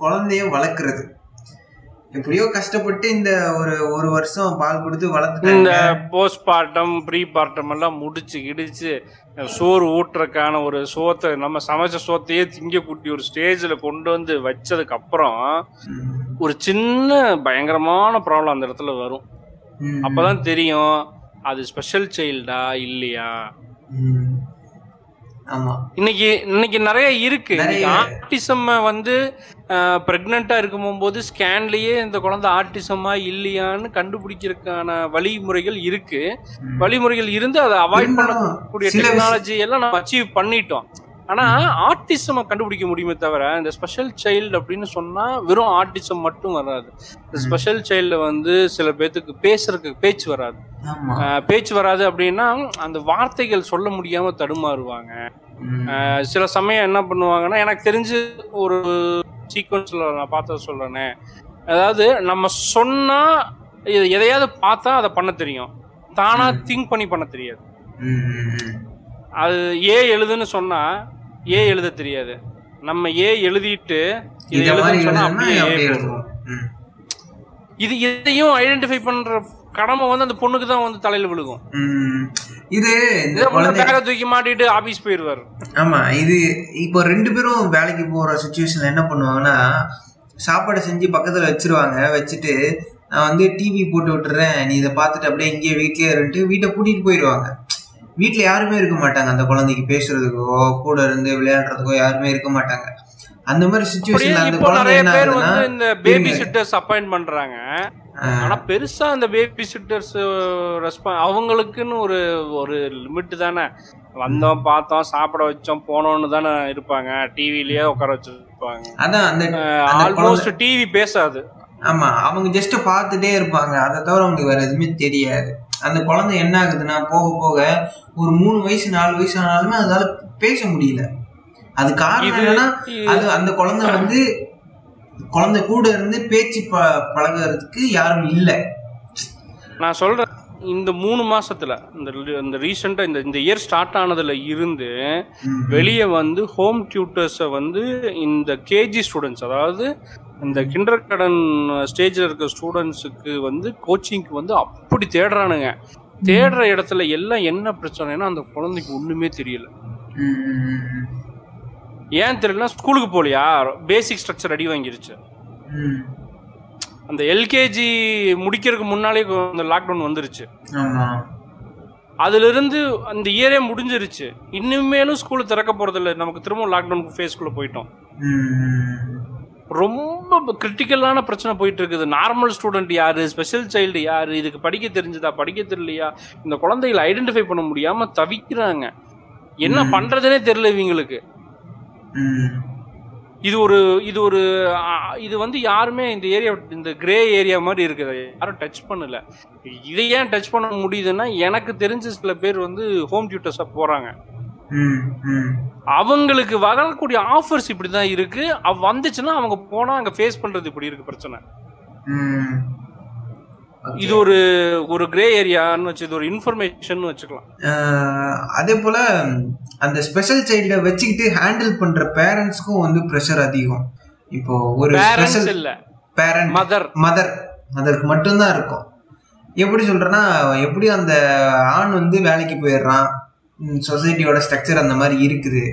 குழந்தைய வளர்க்கறது. எப்படியோ கஷ்டப்பட்டு இந்த ஒரு ஒரு வருஷம் பால் கொடுத்து இந்த வளர்த்துட்டாங்க போஸ்ட் பார்ட்டம் ப்ரீ பார்ட்டம் எல்லாம் முடிச்சு கிடிச்சு சோறு ஊட்டுறதுக்கான ஒரு சோத்தை நம்ம சமைச்ச சோத்தையே திங்கக்கூடிய ஒரு ஸ்டேஜ்ல கொண்டு வந்து வச்சதுக்கு அப்புறம். ஒரு சின்ன பயங்கரமான ப்ராப்ளம் அந்த இடத்துல வரும். அப்பதான் தெரியும் அது ஸ்பெஷல் சைல்டா இல்லையா இன்னைக்கு இன்னைக்கு நிறைய இருக்கு. ஆர்டிசம் வந்து பிரெக்னண்டா இருக்கும் போது ஸ்கேன்லயே இந்த குழந்தை ஆர்டிசமா இல்லையான்னு கண்டுபிடிக்கிறதுக்கான வழிமுறைகள் இருக்கு. வழிமுறைகள் இருந்து அதை அவாய்ட் பண்ணக்கூடிய டெக்னாலஜி எல்லாம் நம்ம அச்சீவ் பண்ணிட்டோம் ஆனா ஆர்டிசம் கண்டுபிடிக்க முடியுமே தவிர இந்த ஸ்பெஷல் சைல்டு அப்படின்னு சொன்னா வெறும் ஆர்டிசம் மட்டும் வராது. இந்த ஸ்பெஷல் சைல்டு வந்து சில பேத்துக்கு பேசுறதுக்கு பேச்சு வராது. பேச்சு வராது அப்படின்னா அந்த வார்த்தைகள் சொல்ல முடியாம தடுமாறுவாங்க. சில சமயம் என்ன பண்ணுவாங்கன்னா எனக்கு தெரிஞ்சு ஒரு சீக்வன்ஸ்ல நான் பார்த்தத சொல்றேனே. அதாவது நம்ம சொன்னா எதையாவது பார்த்தா அதை பண்ண தெரியும். தானா திங்க் பண்ணி பண்ண தெரியாது. அது ஏ எழுதுன்னு சொன்னா ஏ எழுத தெரியாது. நம்ம ஏ எழுதிட்டு இது எழுதுன்னு சொன்னா அப்படியே. இது எதையும் ஐடென்டிஃபை பண்ற கடமை வந்து அந்த பொண்ணுக்கு தான் வந்து தலையில விழுகும். ம். இது இந்த பேக தூக்கி மாட்டிட்டு ஆபீஸ் போயிருவாரு. ஆமா இது இப்போ ரெண்டு பேரும் வேலைக்கு போற சுச்சுவேஷன்ல என்ன பண்ணுவாங்கன்னா சாப்பாடு செஞ்சு பக்கத்துல வச்சிருவாங்க. வச்சுட்டு நான் வந்து டிவி போட்டு விட்டுறேன். நீ இதை பார்த்துட்டு அப்படியே இங்கேயே வீட்லயே இருந்துட்டு வீட்டை கூட்டிட்டு போயிடுவாங்க வீட்ல யாருமே இருக்க மாட்டாங்க. அந்த குழந்தைக்கு பேசுறதுக்கோ கூட இருந்து விளையாடுறதுக்கோ யாருமே இருக்க மாட்டாங்க. அந்த மாதிரி சுச்சுவேஷன்ல அந்த குழந்தை என்ன ஆகுதுன்னா இந்த பேபி. சிட்டர்ஸ் அப்பாயிண்ட் பண்றாங்க. ஆனா பெருசா அந்த பேபி சிட்டர்ஸ் ரெஸ்பான் அவங்களுக்குன்னு ஒரு ஒரு லிமிட் தானே. வந்தோம் பார்த்தோம் சாப்பிட வச்சோம் போனோம்னு தானே இருப்பாங்க. டிவிலயே உட்கார வச்சிருப்பாங்க. அதான் அந்த அந்த ஆல்மோஸ்ட் டிவி பேசாது. ஆமா அவங்க ஜஸ்ட் பார்த்துட்டே இருப்பாங்க. அதை தவிர அவங்களுக்கு வேற எதுவுமே தெரியாது. அந்த குழந்தை என்ன ஆகுதுன்னா போக போக ஒரு மூணு வயசு நாலு வயசு ஆனாலுமே அதால பேச முடியல. அது காரணம் என்னன்னா அது அந்த குழந்தை வந்து குழந்தை கூட இருந்து பேச்சு ப பழகுறதுக்கு யாரும் இல்ல. நான் சொல்றேன் இந்த மூணு மாசத்துல இந்த இந்த ரீசெண்டா இந்த இந்த இயர் ஸ்டார்ட் ஆனதுல இருந்து வெளியே வந்து ஹோம் டியூட்டர்ஸை வந்து இந்த கேஜி ஸ்டூடெண்ட்ஸ் அதாவது இந்த கிண்டர் கடன் ஸ்டேஜில் இருக்க ஸ்டூடெண்ட்ஸுக்கு வந்து கோச்சிங்க்கு வந்து அப்படி தேடுறானுங்க. தேடுற இடத்துல எல்லாம் என்ன பிரச்சனைனா அந்த குழந்தைக்கு ஒண்ணுமே தெரியல. ஏன் தெரியலனா ஸ்கூலுக்கு போகலையா? பேசிக் ஸ்ட்ரக்சர் அடி வாங்கிருச்சு. அந்த எல்கேஜி முடிக்கிறதுக்கு முன்னாலே இந்த லாக்டவுன் வந்துருச்சு. ஆமா. அதுல இருந்து அந்த இயரே முடிஞ்சிருச்சு. இனிமேலும் ஸ்கூல் திறக்க போறதில்ல. நமக்கு திரும்ப லாக்டவுன் ஃபேஸ்க்குள்ள போயிட்டோம். ரொம்ப கிரிட்டிக்கலான பிரச்சனை போயிட்டு இருக்குது நார்மல் ஸ்டூடெண்ட் யாரு? ஸ்பெஷல் சைல்டு யாரு? இதுக்கு படிக்க தெரிஞ்சதா? படிக்க தெரியலையா? இந்த குழந்தைகளை ஐடென்டிஃபை பண்ண முடியாம தவிக்கிறாங்க. என்ன. பண்றதுனே தெரியல இவங்களுக்கு. இது ஒரு இது ஒரு இது வந்து யாருமே இந்த ஏரியா இந்த கிரே ஏரியா மாதிரி இருக்குது. யாரும் டச் பண்ணல. இதை ஏன் டச் பண்ண முடியுதுன்னா எனக்கு தெரிஞ்ச சில பேர் வந்து ஹோம் டியூட்டர்ஸா போறாங்க. ம், ம். அவங்களுக்கு வரக்கூடிய ஆஃபர்ஸ் இப்படி தான் இருக்கு. அவ வந்துச்சுன்னா அவங்க போனா அங்க ஃபேஸ் பண்றது இப்படி இருக்கு பிரச்சனை. இது ஒரு ஒரு கிரே ஏரியான்னு வச்சு இது ஒரு இன்ஃபர்மேஷன் வச்சுக்கலாம். அதே போல அந்த ஸ்பெஷல் சைல்ட வச்சுக்கிட்டு ஹேண்டில் பண்ற பேரண்ட்ஸ்க்கும் வந்து ப்ரெஷர் அதிகம். இப்போ ஒரு ஸ்பெஷல் இல்ல. பேரண்ட் மதர் மதர் அதற்கு மட்டும்தான் இருக்கும். எப்படி சொல்றேன்னா எப்படி அந்த ஆண் வந்து வேலைக்கு போயிடுறான். சொசைட்டியோட ஸ்ட்ரக்சர் அந்த மாதிரி இருக்குது.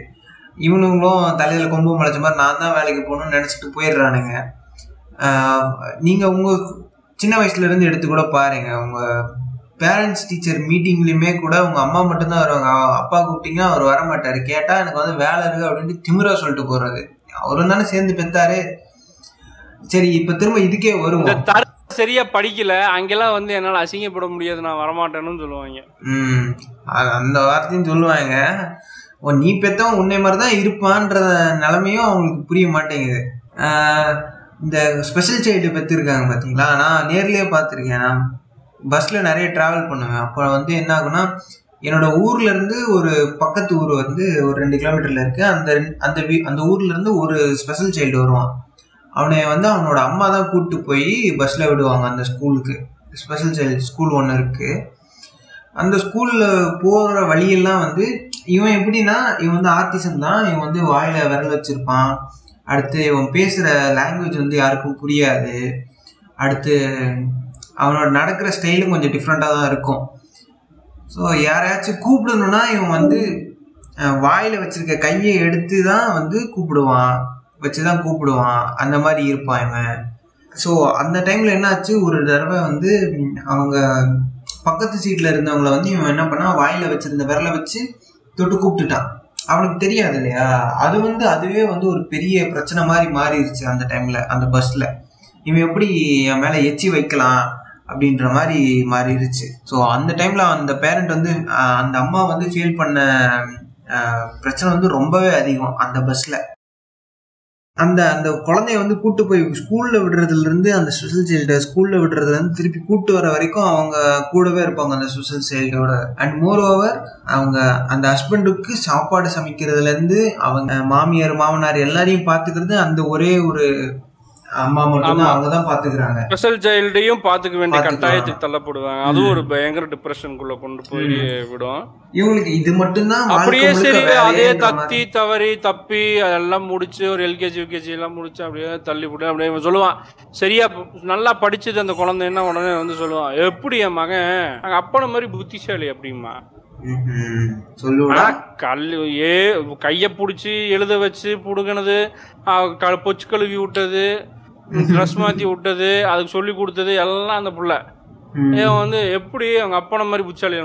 இவனுங்களும் தலையில் கொம்பு முளைச்ச மாதிரி நான் தான் வேலைக்கு போகணும்னு நினச்சிட்டு போயிடுறானுங்க. நீங்கள் உங்கள் சின்ன வயசுலேருந்து எடுத்து கூட பாருங்கள் உங்கள் பேரண்ட்ஸ் டீச்சர் மீட்டிங்லேயுமே கூட அவங்க அம்மா மட்டும்தான் வருவாங்க. அப்பா கூப்பிட்டீங்கன்னா அவர் வர கேட்டால் எனக்கு வந்து வேலை இருக்குது அப்படின்ட்டு திமிரா சொல்லிட்டு போகிறது அவரும் தானே சேர்ந்து பெத்தாரு. சரி இப்போ திரும்ப இதுக்கே வருவோம். சரியா படிக்கல அங்கெல்லாம் வந்து என்னால அசிங்கப்பட முடியாது நான் வரமாட்டேன்னு சொல்லுவாங்க. ம் அந்த வார்த்தையும் சொல்லுவாங்க. ஓ நீ பெத்தவன் உன்னை மாதிரி தான் இருப்பான்ற நிலைமையும் அவங்களுக்கு புரிய மாட்டேங்குது. இந்த ஸ்பெஷல் சைல்டு பெற்றிருக்காங்க பார்த்தீங்களா நான் நேர்லேயே பார்த்துருக்கேன் நான் பஸ்ஸில் நிறைய ட்ராவல் பண்ணுவேன். அப்போ வந்து என்ன ஆகுனா என்னோட ஊர்லேருந்து ஒரு பக்கத்து ஊர் வந்து ஒரு ரெண்டு கிலோமீட்டரில் இருக்குது அந்த அந்த அந்த ஊர்லேருந்து ஒரு ஸ்பெஷல் சைல்டு வருவான். அவனை வந்து அவனோட அம்மா தான் கூப்பிட்டு போய் பஸ்ஸில் விடுவாங்க அந்த ஸ்கூலுக்கு ஸ்பெஷல் சைல்டு ஸ்கூல் ஒன்று இருக்குது அந்த ஸ்கூலில் போகிற வழியெல்லாம் வந்து இவன் எப்படின்னா இவன் வந்து ஆர்டிசன் தான். இவன் வந்து வாயில் விரல் வச்சுருப்பான். அடுத்து இவன் பேசுகிற லாங்குவேஜ் வந்து யாருக்கும் புரியாது. அடுத்து அவனோட நடக்கிற ஸ்டைலும் கொஞ்சம் டிஃப்ரெண்ட்டாக தான் இருக்கும். ஸோ யாரையாச்சும் கூப்பிடணுன்னா இவன் வந்து வாயில் வச்சுருக்க கையை எடுத்து தான் வந்து கூப்பிடுவான். வச்சு தான் கூப்பிடுவான். அந்த மாதிரி இருப்பான் இவன். ஸோ அந்த டைம்ல என்னாச்சு? ஒரு தடவை வந்து அவங்க பக்கத்து சீட்ல இருந்தவங்கள வந்து இவன் என்ன பண்ணா வாயில வச்சிருந்த விரலை வச்சு தொட்டு கூப்பிட்டுட்டான். அவனுக்கு தெரியாது இல்லையா? அது வந்து அதுவே வந்து ஒரு பெரிய பிரச்சனை மாதிரி மாறிடுச்சு அந்த டைம்ல அந்த பஸ்ல இவன் எப்படி என் மேல எச்சி வைக்கலாம் அப்படின்ற மாதிரி மாறிடுச்சு. ஸோ அந்த டைம்ல அந்த பேரண்ட் வந்து அந்த அம்மா வந்து ஃபீல் பண்ண பிரச்சனை வந்து ரொம்பவே அதிகம் அந்த பஸ்ல அந்த அந்த குழந்தைய வந்து கூட்டு போய் ஸ்கூல்ல விடுறதுல இருந்து அந்த ஸ்பெஷல் சைல்ட ஸ்கூல்ல விடுறதுல இருந்து திருப்பி கூட்டு வர வரைக்கும் அவங்க கூடவே இருப்பாங்க அந்த ஸ்பெஷல் சைல்டோட அண்ட் மோர் ஓவர் அவங்க அந்த ஹஸ்பண்டுக்கு சாப்பாடு சமைக்கிறதுல இருந்து அவங்க மாமியார் மாமனார் எல்லாரையும் பாத்துக்கிறது அந்த ஒரே ஒரு அம்மா மட்டும்தான் ஆமா. அவங்க தான் பாத்துக்கிறாங்க. ஸ்பெஷல் சைல்டையும் பாத்துக்க வேண்டிய. கட்டாயத்துக்கு தள்ளப்படுவாங்க. அதுவும் ஒரு பயங்கர டிப்ரெஷனுக்குள்ள கொண்டு போய் விடும். இவங்களுக்கு இது மட்டும்தான் வாழ்க்கை அப்படியே சரி அதே தத்தி. தவறி தப்பி அதெல்லாம் முடிச்சு ஒரு எல்கேஜி யூகேஜி எல்லாம் முடிச்சு அப்படியே தள்ளி விட்டு அப்படியே சொல்லுவான். சரியா நல்லா படிச்சது அந்த குழந்தை என்ன உடனே வந்து சொல்லுவான். எப்படி என் மகன்? அங்க அப்பன மாதிரி புத்திசாலி அப்படிமா கல் ஏ கைய புடிச்சு எழுத வச்சு புடுங்கினது பொச்சு கழுவி விட்டது ட்ரெஸ் மாத்தி விட்டது அதுக்கு சொல்லி கொடுத்தது எல்லாம் அந்த புள்ள. இவன் வந்து எப்படி அவங்க அப்பன மாதிரி புத்திசாலி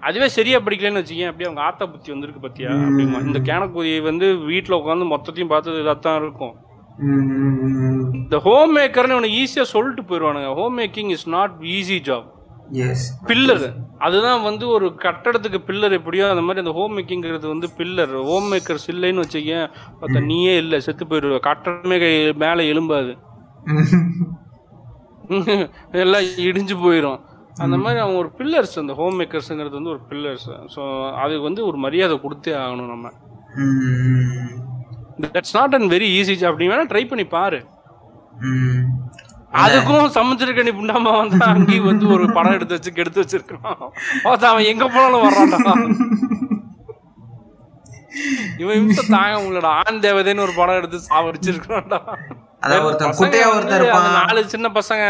அதுவே சரியா படிக்கலன்னு வச்சுக்கேன் அப்படியே அவங்க ஆத்தா புத்தி வந்திருக்கு பத்தியா? அப்படிமா இந்த கேனக்குதி வந்து வீட்டுல உட்காந்து மொத்தத்தையும் பார்த்தது இதாத்தான் இருக்கும். ம், ம், ம். இந்த ஹோம் மேக்கர்னு உனக்கு ஈஸியா சொல்லிட்டு போயிடுவானுங்க. Home making is not easy job. Pillar அதுதான் வந்து ஒரு கட்டடத்துக்கு பில்லர் எப்படியோ அந்த மாதிரி அந்த ஹோம் மேக்கிங்கிறது வந்து பில்லர் ஹோம் மேக்கர்ஸ் இல்லைன்னு வச்சுக்கேன் பார்த்தா நீயே இல்லை. செத்து போயிடுவ. கட்டடமே மேலே எலும்பாது (laughs) எல்லாம் இடிஞ்சு போயிடும் அந்த மாதிரி அவங்க ஒரு பில்லர்ஸ் அந்த ஹோம் மேக்கர்ஸுங்கிறது வந்து ஒரு பில்லர்ஸ் ஸோ அதுக்கு வந்து ஒரு மரியாதை கொடுத்தே ஆகணும் நம்ம. That's not an very easy நீ வேணா ட்ரை பண்ணி பாரு. அதுக்கும் சமுத்திரக்கணி புண்டாமா வந்தா அங்கேயும் வந்து ஒரு படம் எடுத்து வச்சு கெடுத்து வச்சிருக்கான் பார்த்தா அவன் எங்க போனாலும் வர்றான்டா. (laughs) இவன் இம்சம் தாங்க முடியலடா. ஆண் தேவதைன்னு ஒரு படம் எடுத்து குட்டையா ஒருத்தன் அந்த இருப்பான். நாலு சின்ன பசங்க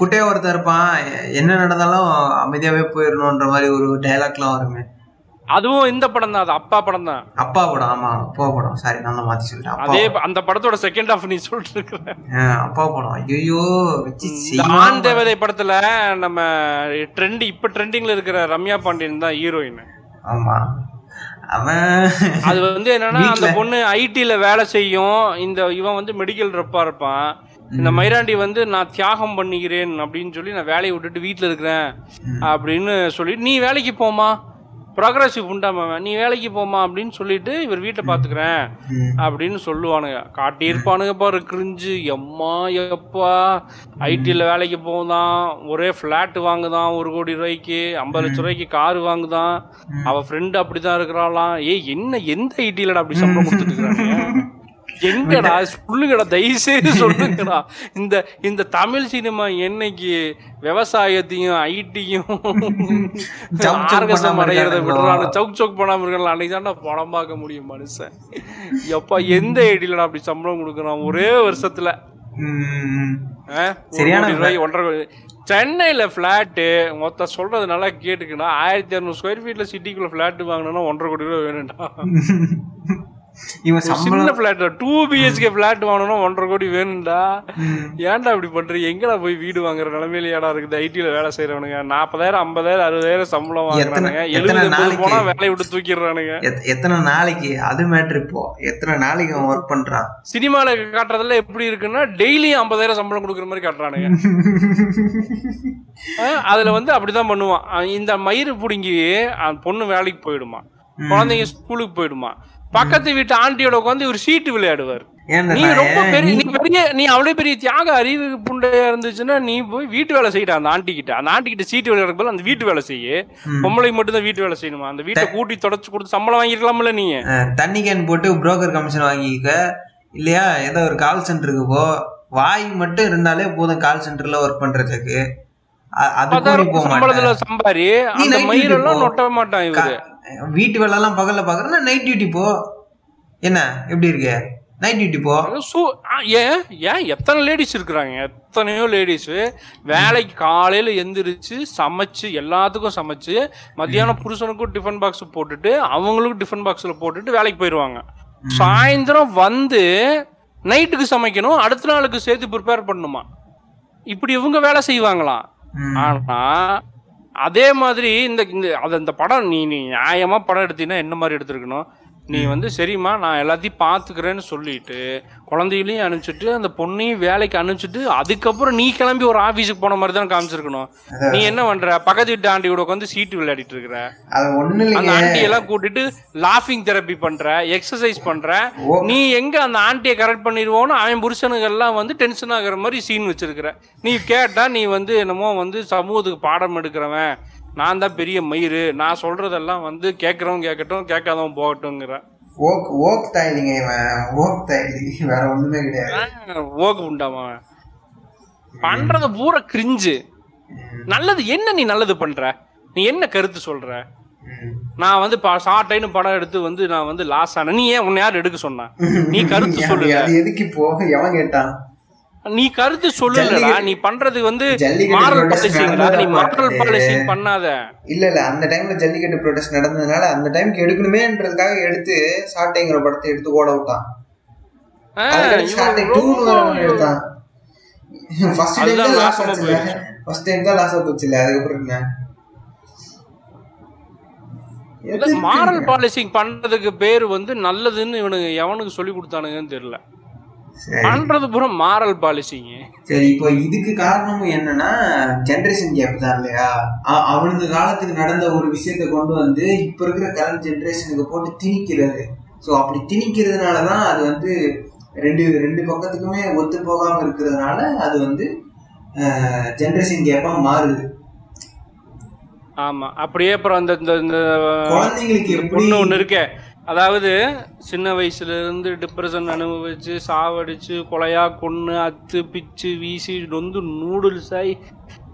குட்டையா ஒருத்தன் இருப்பான். என்ன நடந்தாலும் அமைதியாவே போயிடணும்ன்ற மாதிரி ஒரு டைலாக்லாம் வருமே. அதுவும் இந்த படம் தான் அது அப்பா படம் தான். அப்பா படம் ஆமா அப்பா படம். சாரி நான் தான் மாத்தி சொல்லிட்டேன். அப்பா அதே அந்த படத்தோட செகண்ட் ஹாஃப் நீ சொல்லிட்டு அப்பா படம். ஐயோ செய்வான் ஆண் தேவதை படத்துல நம்ம ட்ரெண்ட் இப்ப ட்ரெண்டிங்ல இருக்கிற ரம்யா பாண்டியன் தான் ஹீரோயின் ஆமா. அது வந்து என்னன்னா அந்த பொண்ணு ஐடில வேலை செய்யும். இந்த இவன் வந்து மெடிக்கல் ரெப்பா இருப்பான். இந்த மயிராண்டி வந்து நான் தியாகம் பண்ணிக்கிறேன் அப்படின்னு சொல்லி நான் வேலையை விட்டுட்டு வீட்டில் இருக்கிறேன் அப்படின்னு சொல்லி நீ வேலைக்கு போமா ப்ரோக்ரஸிவ் உண்டாம நீ வேலைக்கு போமா அப்படின்னு சொல்லிட்டு இவர் வீட்டை பாத்துக்கிறேன் ம். அப்படின்னு சொல்லுவானுங்க. காட்டியிருப்பானுங்க பாரு கிரிஞ்சு. எம்மா எப்பா. ஐடியில் வேலைக்கு போகுதான். ஒரே ஃப்ளாட் வாங்குதான் ஒரு கோடி ரூபாய்க்கு. ஐம்பது லட்ச ரூபாய்க்கு கார் வாங்குதான். அவ ஃப்ரெண்டு அப்படிதான் இருக்கிறாளாம். ஏய் என்ன எந்த ஐடியிலடா அப்படி சம்பளம் கொடுத்துட்டு இருக்காங்க எங்கடா? சொல்லுங்கடா தயவு செய்து சொல்லுங்கடா. இந்த இந்த தமிழ் சினிமா என்னைக்கு விவசாயத்தையும் ஐடியும் ஆர்கசம் பண்ணாம அடைகிறத இருக்கானுங்களோ? விடுறானு சவுக் சவுக் பண்ணாம இருக்கலாம் அன்னைக்கு தான்டா படம் பார்க்க முடியும் மனுஷன். எப்பா எந்த ஐடியிலடா அப்படி சம்பளம் கொடுக்குறான்? ஒரே வருஷத்துல. ஒன்றரை சென்னையில ஃபிளாட்டு மொத்த சொல்றது நல்லா கேட்டுக்கணும் ஆயிரத்தி இரநூறு ஸ்கொயர் ஃபீட்ல சிட்டிக்குள்ள ஃபிளாட் வாங்கணும்னா ஒன்றரை கோடி ரூபாய் வேணும்டா. (laughs) இவன் சின்ன ஃபிளாட் டூ பிஹெச்கே ஃபிளாட் வாங்கணும்னா ஒன்றரை கோடி வேணும்டா. ஏன்டா இப்படி பண்றீங்க? எங்கடா போய் வீடு வாங்குற நிலைமையில ஏடா இருக்குது ஐடில வேலை செய்யறவனுங்க நாற்பதாயிரம் ஐம்பதாயிரம் அறுபதாயிரம் சம்பளம் வாங்குறானுங்க. எழுபது? போனா வேலையை விட்டு தூக்கிடுறானுங்க. எத்- எத்தனை நாளைக்கு? அது மேட்ரு இப்போ. எத்தனை நாளைக்கு அவன் ஒர்க் பண்றான்? சினிமால காட்டுறதுல எப்படி இருக்குன்னா டெய்லியும் ஐம்பதாயிரம் சம்பளம் கொடுக்குற மாதிரி காட்டுறானுங்க. அதுல வந்து அப்படிதான் பண்ணுவான். இந்த மயிறு புடுங்கி அந்த பொண்ணு வேலைக்கு போயிடுமா? குழந்தைங்க ஸ்கூலுக்கு போயிடுமா? பக்கத்து வீட்டு ஆண்டியோட உட்காந்து இவர் சீட்டு விளையாடுவார். நீ ரொம்ப பெரிய நீ- பெரிய நீ அவ்வளவு பெரிய தியாக அறிவு புண்டையா இருந்துச்சுன்னா நீ போய் வீட்டு வேலை செய்யடா அந்த ஆண்டி கிட்ட அந்த ஆண்டி கிட்ட சீட்டு விளையாடுறது பதிலா அந்த வீட்டு வேலை செய்ய. பொம்பளை மட்டும் தான் வீட்டு வேலை செய்யணுமா? அந்த வீட்டை கூட்டி தொடச்சு கொடுத்து சம்பளம் வாங்கிருக்கலாம்ல நீ. தண்ணி கேன் போட்டு புரோக்கர் கமிஷன் வாங்கிக்க. இல்லையா? ஏதோ ஒரு கால் சென்டருக்கு போ. வாய் மட்டும் இருந்தாலே போதும் கால் சென்டர்ல ஒர்க் பண்றதுக்கு. அ- அதுக்கும் நீ பத்தாயிரம் போக சம்பளத்துல சம்பாரி அந்த மயிரெல்லாம். நொட்ட மாட்டான் இவரு. வீட்டு வேலை எல்லாம் பகல்ல பாக்குறேன்னா நைட் டியூட்டி போ. என்ன? எப்படி இருக்கு? நைட் டியூட்டி போ. ஆ, ஏன்? ஏன் எத்தனை லேடிஸ் இருக்கிறாங்க? எத்தனையோ லேடிஸ் வேலைக்கு காலையில எந்திரிச்சு சமைச்சு எல்லாத்துக்கும் சமைச்சு மத்தியானம் புருஷனுக்கும் டிஃபன் பாக்ஸ் போட்டுட்டு அவங்களுக்கும் டிஃபன் பாக்ஸ்ல போட்டுட்டு வேலைக்கு போயிடுவாங்க சாயந்தரம் வந்து நைட்டுக்கு சமைக்கணும் அடுத்த நாளுக்கு சேர்த்து ப்ரிப்பேர் பண்ணணுமா இப்படி இவங்க வேலை செய்வாங்களாம் ம். அதே மாதிரி இந்த இந்த அது அந்த படம் நீ நீ நியாயமாக படம் எடுத்தீங்கன்னா என்ன மாதிரி எடுத்திருக்கணும்? நீ வந்து சரிம்மா நான் எல்லாத்தையும் பார்த்துக்கிறேன்னு சொல்லிட்டு குழந்தைகளையும் அனுப்பிச்சிட்டு அந்த பொண்ணையும் வேலைக்கு அனுப்பிச்சிட்டு அதுக்கப்புறம் நீ கிளம்பி ஒரு ஆஃபீஸுக்கு போன மாதிரி தான் காமிச்சிருக்கணும். நீ என்ன பண்ற? பக்கத்து வீட்டு ஆண்டி கூட உட்காந்து சீட்டு விளையாடிட்டு இருக்கிற. அந்த ஆண்டி எல்லாம் கூட்டிட்டு லாஃபிங் தெரப்பி பண்ற எக்ஸசைஸ் பண்ற. நீ எங்க அந்த ஆண்டியை கரெக்ட் பண்ணிடுவோன்னு அவன் புருஷனுக்கு எல்லாம் வந்து டென்ஷன் ஆகுற மாதிரி சீன் வச்சிருக்கிற. நீ கேட்டா நீ வந்து என்னமோ வந்து சமூகத்துக்கு பாடம் எடுக்கிறவன். நான் தான் பெரிய மயிறு. நான் சொல்றதெல்லாம் வந்து கேட்கறவன் கேட்கட்டும் கேட்காதவன் போகட்டும்ங்கிற ஓக் ஓக் தாயிலிங்க இவன். ஓக் தாயிலி. வேற ஒண்ணுமே கிடையாது. ஓக்கு உண்டாமா பண்றது பூரா கிரிஞ்சு நல்லது என்ன நீ நல்லது பண்ற? நீ என்ன கருத்து சொல்ற. நான் வந்து ஷார்ட் படம் எடுத்து வந்து நான் வந்து லாஸ் ஆனேன். நீ ஏன் உன்னை யார் எடுக்க சொன்னா? நீ (laughs) கருத்து அது எதுக்கு இப்போ எவன் கேட்டான்? நீ கருத்து சொல்லலடா. நீ பண்றது வந்து மாரல் பாலிசிங்கடா நீ மாரல். பாலிசிங் பண்ணாத. இல்ல இல்ல அந்த டைம்ல ஜல்லிக்கட்டு ப்ரொடெஸ்ட் நடந்ததுனால அந்த டைம்க்கு எடுக்கணுமேன்றதுக்காக எடுத்து சாட்டைங்கிற படத்தை எடுத்து ஓட விட்டான். எடுத்தான். ஃபர்ஸ்ட் டைம் அதுதான் தான் லாஸ் ஆச்சுல ஃபர்ஸ்ட் டைம் தான் லாஸ் போச்சுல அதுக்கப்புறம் என்ன? மாரல் பாலிசிங் பண்றதுக்கு பேர் வந்து நல்லதுன்னு இவனுக்கு எவனுக்கு சொல்லி கொடுத்தானுங்கன்னு தெரியல. பண்றது பூரா மாரல் பாலிசிங்க சரி இப்போ இதுக்கு காரணம் என்னன்னா ஜென்ரேஷன் கேப் தான் இல்லையா? அ- அவனுங்க காலத்துக்கு நடந்த ஒரு விஷயத்தை கொண்டு வந்து இப்ப இருக்கிற கரண்ட் ஜென்ரேஷனுக்கு போட்டு திணிக்கிறது. ஸோ அப்படி திணிக்கிறதுனால தான் அது வந்து ரெண்டு ரெண்டு பக்கத்துக்குமே ஒத்து போகாம இருக்கிறதுனால அது வந்து ஜென்ரேஷன் கேப்பா மாறுது. ஆமா. அப்படியே அப்புறம் அந்த இந்த- குழந்தைங்களுக்கு பொண்ணு ஒண்ணு இருக்கே. அதாவது சின்ன வயசுல இருந்து டிப்ரெஷன் அனுபவிச்சு சாவடிச்சு கொலையா கொன்னு அத்து பிச்சு வீசி நொந்து நூடுல்ஸ் ஆகி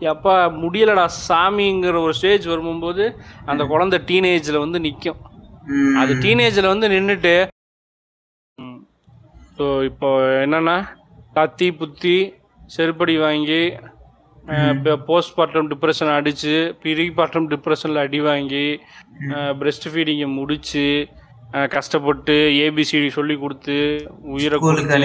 எப்பா முடியலடா சாமிங்கிற ஒரு ஸ்டேஜ் வரும்போது அந்த குழந்தை டீனேஜ்ல வந்து நிக்கும். ம், அது டீனேஜ்ல வந்து நின்றுட்டு ஸோ இப்போ என்னன்னா கத்தி புத்தி செருப்படி வாங்கி போஸ்ட்மார்ட்டம் டிப்ரெஷன் அடிச்சு ப்ரீபார்ட்டம் டிப்ரெஷனில் அடி வாங்கி பிரெஸ்ட் ஃபீடிங்கை முடிச்சு அஹ், கஷ்டப்பட்டு ஏபிசிடி சொல்லி கொடுத்து உயிரை கொடுத்து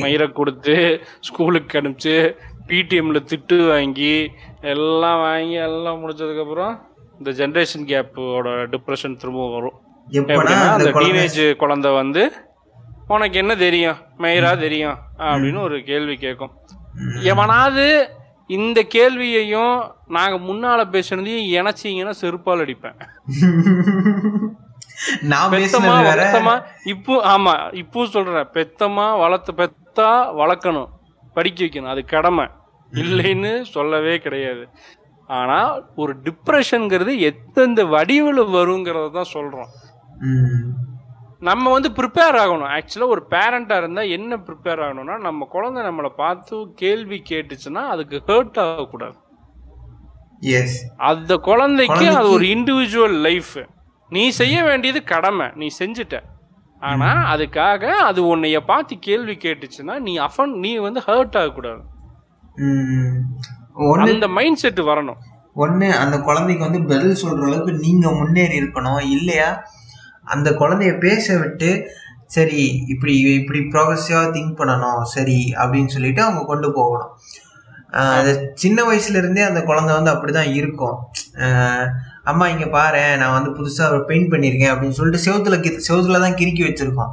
மயிரை கொடுத்து ஸ்கூலுக்கு அனுப்பிச்சு பிடிஎம்ல திட்டு வாங்கி எல்லாம் வாங்கி எல்லாம் முடிச்சதுக்கப்புறம் இந்த ஜென்ரேஷன் கேப்போட டிப்ரெஷன் திரும்ப வரும். எப்படா எப்படின்னா அந்த டீனேஜ் குழந்தை வந்து உனக்கு என்ன தெரியும்? மயிரா தெரியும்? அப்படின்னு ஒரு கேள்வி கேட்கும். எவனாவது இந்த கேள்வியையும் நாங்க முன்னால பேசுனதையும் இணைச்சிங்கன்னா செருப்பால் அடிப்பேன். (laughs) பெத்தமா வளர்த்தமா இப்போ ஆமா இப்போ சொல்றேன். பெத்தமா வளர்த்த பெத்தா வளர்க்கணும். படிக்க வைக்கணும். அது கடமை. இல்லைன்னு சொல்லவே கிடையாது. ஆனா ஒரு டிப்ரெஷன்ங்கிறது எந்தெந்த வடிவில் வருங்கிறத தான் சொல்றோம். நம்ம வந்து ப்ரிப்பேர் ஆகணும். ஆக்சுவலாக ஒரு பேரண்டாக இருந்தால் என்ன ப்ரிப்பேர் ஆகணும்னா நம்ம குழந்தை நம்மளை பார்த்து கேள்வி கேட்டுச்சுன்னா அதுக்கு ஹர்ட் ஆகக்கூடாது. Yes. அந்த குழந்தைக்கு அது ஒரு இண்டிவிஜுவல் லைஃப் நீ செய்ய வேண்டியது கடமை நீ செஞ்சுட்ட. ஆனா அதுக்காக அது உன்னைய பார்த்து கேள்வி கேட்டுச்சுன்னா நீ அஃபன் நீ வந்து ஹர்ட் ஆகக்கூடாது. அந்த மைண்ட் செட் வரணும். ஒண்ணு அந்த குழந்தைக்கு வந்து பதில் சொல்ற அளவுக்கு நீங்க முன்னேறி இருக்கணும். இல்லையா? அந்த குழந்தைய பேச விட்டு சரி இப்படி இப்படி ப்ராக்ரஸிவா திங்க் பண்ணணும் சரி அப்படின்னு சொல்லிட்டு அவங்க கொண்டு போகணும். அது சின்ன வயசுல இருந்தே அந்த குழந்தை வந்து அப்படிதான் இருக்கும். ஆஹ் அம்மா இங்க பாரு நான் வந்து புதுசா பெயிண்ட் பண்ணிருக்கேன் அப்படின்னு சொல்லிட்டு செவுத்துல செவுத்துல தான் கிறுக்கி வச்சிருக்கோம்.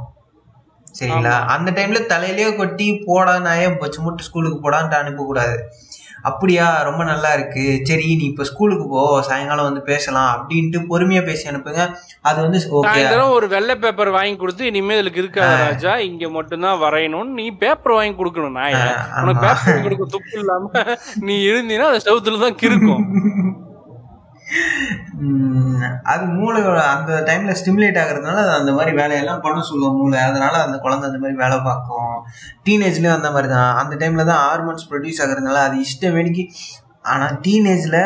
சரிங்களா? அந்த டைம்ல தலையிலேயே கொட்டி போடா நான் ஏன் பச்சு முட்டு ஸ்கூலுக்கு போடான்ட்டு அனுப்பக்கூடாது. அப்படியா? ரொம்ப நல்லா இருக்கு. சரி நீ இப்ப ஸ்கூலுக்கு போ சாயங்காலம் வந்து பேசலாம். அப்படின்ட்டு பொறுமையா பேசி அனுப்புங்க. அது வந்து ஒரு வெள்ளை பேப்பர் வாங்கி கொடுத்து இனிமே இதுக்கு இருக்காத ராஜா இங்க மட்டும்தான் வரையணும்னு நீ பேப்பர் வாங்கி கொடுக்கணும் நான் உனக்கு பேப்பர் கொடுக்க துப்பு இல்லாம நீ இருந்தீன்னா அது செவுத்துல தான் கிறுக்கும். உம், (laughs) அது மூளையோட அந்த டைம்ல ஸ்டிமுலேட் ஆகுறதுனால அந்த மாதிரி வேலையெல்லாம் பண்ண சொல்லுவோம் மூளை. அதனால அந்த குழந்தை அந்த மாதிரி வேலை பார்க்கும். டீனேஜ்லயும் அந்த மாதிரி தான். அந்த டைம்ல தான் ஹார்மோன்ஸ் ப்ரொடியூஸ் ஆகுறதுனால அது இஷ்டம் வேடிக்கை. ஆனால் டீனேஜ்ல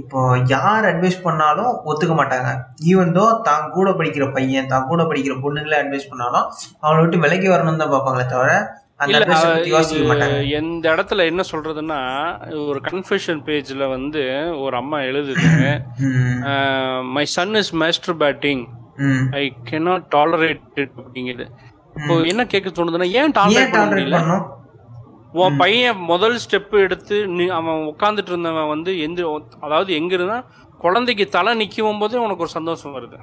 இப்போ யார் அட்வைஸ் பண்ணாலும் ஒத்துக்க மாட்டாங்க. ஈவன் தோ தான் கூட படிக்கிற பையன் தான் கூட படிக்கிற பொண்ணுங்களே அட்வைஸ் பண்ணாலும் அவளை விட்டு விலைக்கு வரணும்னு தான் பார்ப்பாங்களே தவிர எந்த இடத்துல என்ன சொல்றதுன்னா ஒரு கன்ஃபெஷன் பேஜ்ல வந்து ஒரு அம்மா எழுதுது. (laughs) ம், son is masturbating. I cannot tolerate it. அப்படிங்குது. இப்போ என்ன கேட்க தோணுதுன்னா ஏன் டாலரேட் பண்ண டாலரேட் முடியல? உன் பையன் முதல் ஸ்டெப் எடுத்து அவன் உட்காந்துட்டு இருந்தவன் வந்து எந்த அதாவது எங்க இருந்தா குழந்தைக்கு தலை நிக்கும் போதே உனக்கு ஒரு சந்தோஷம் வருது.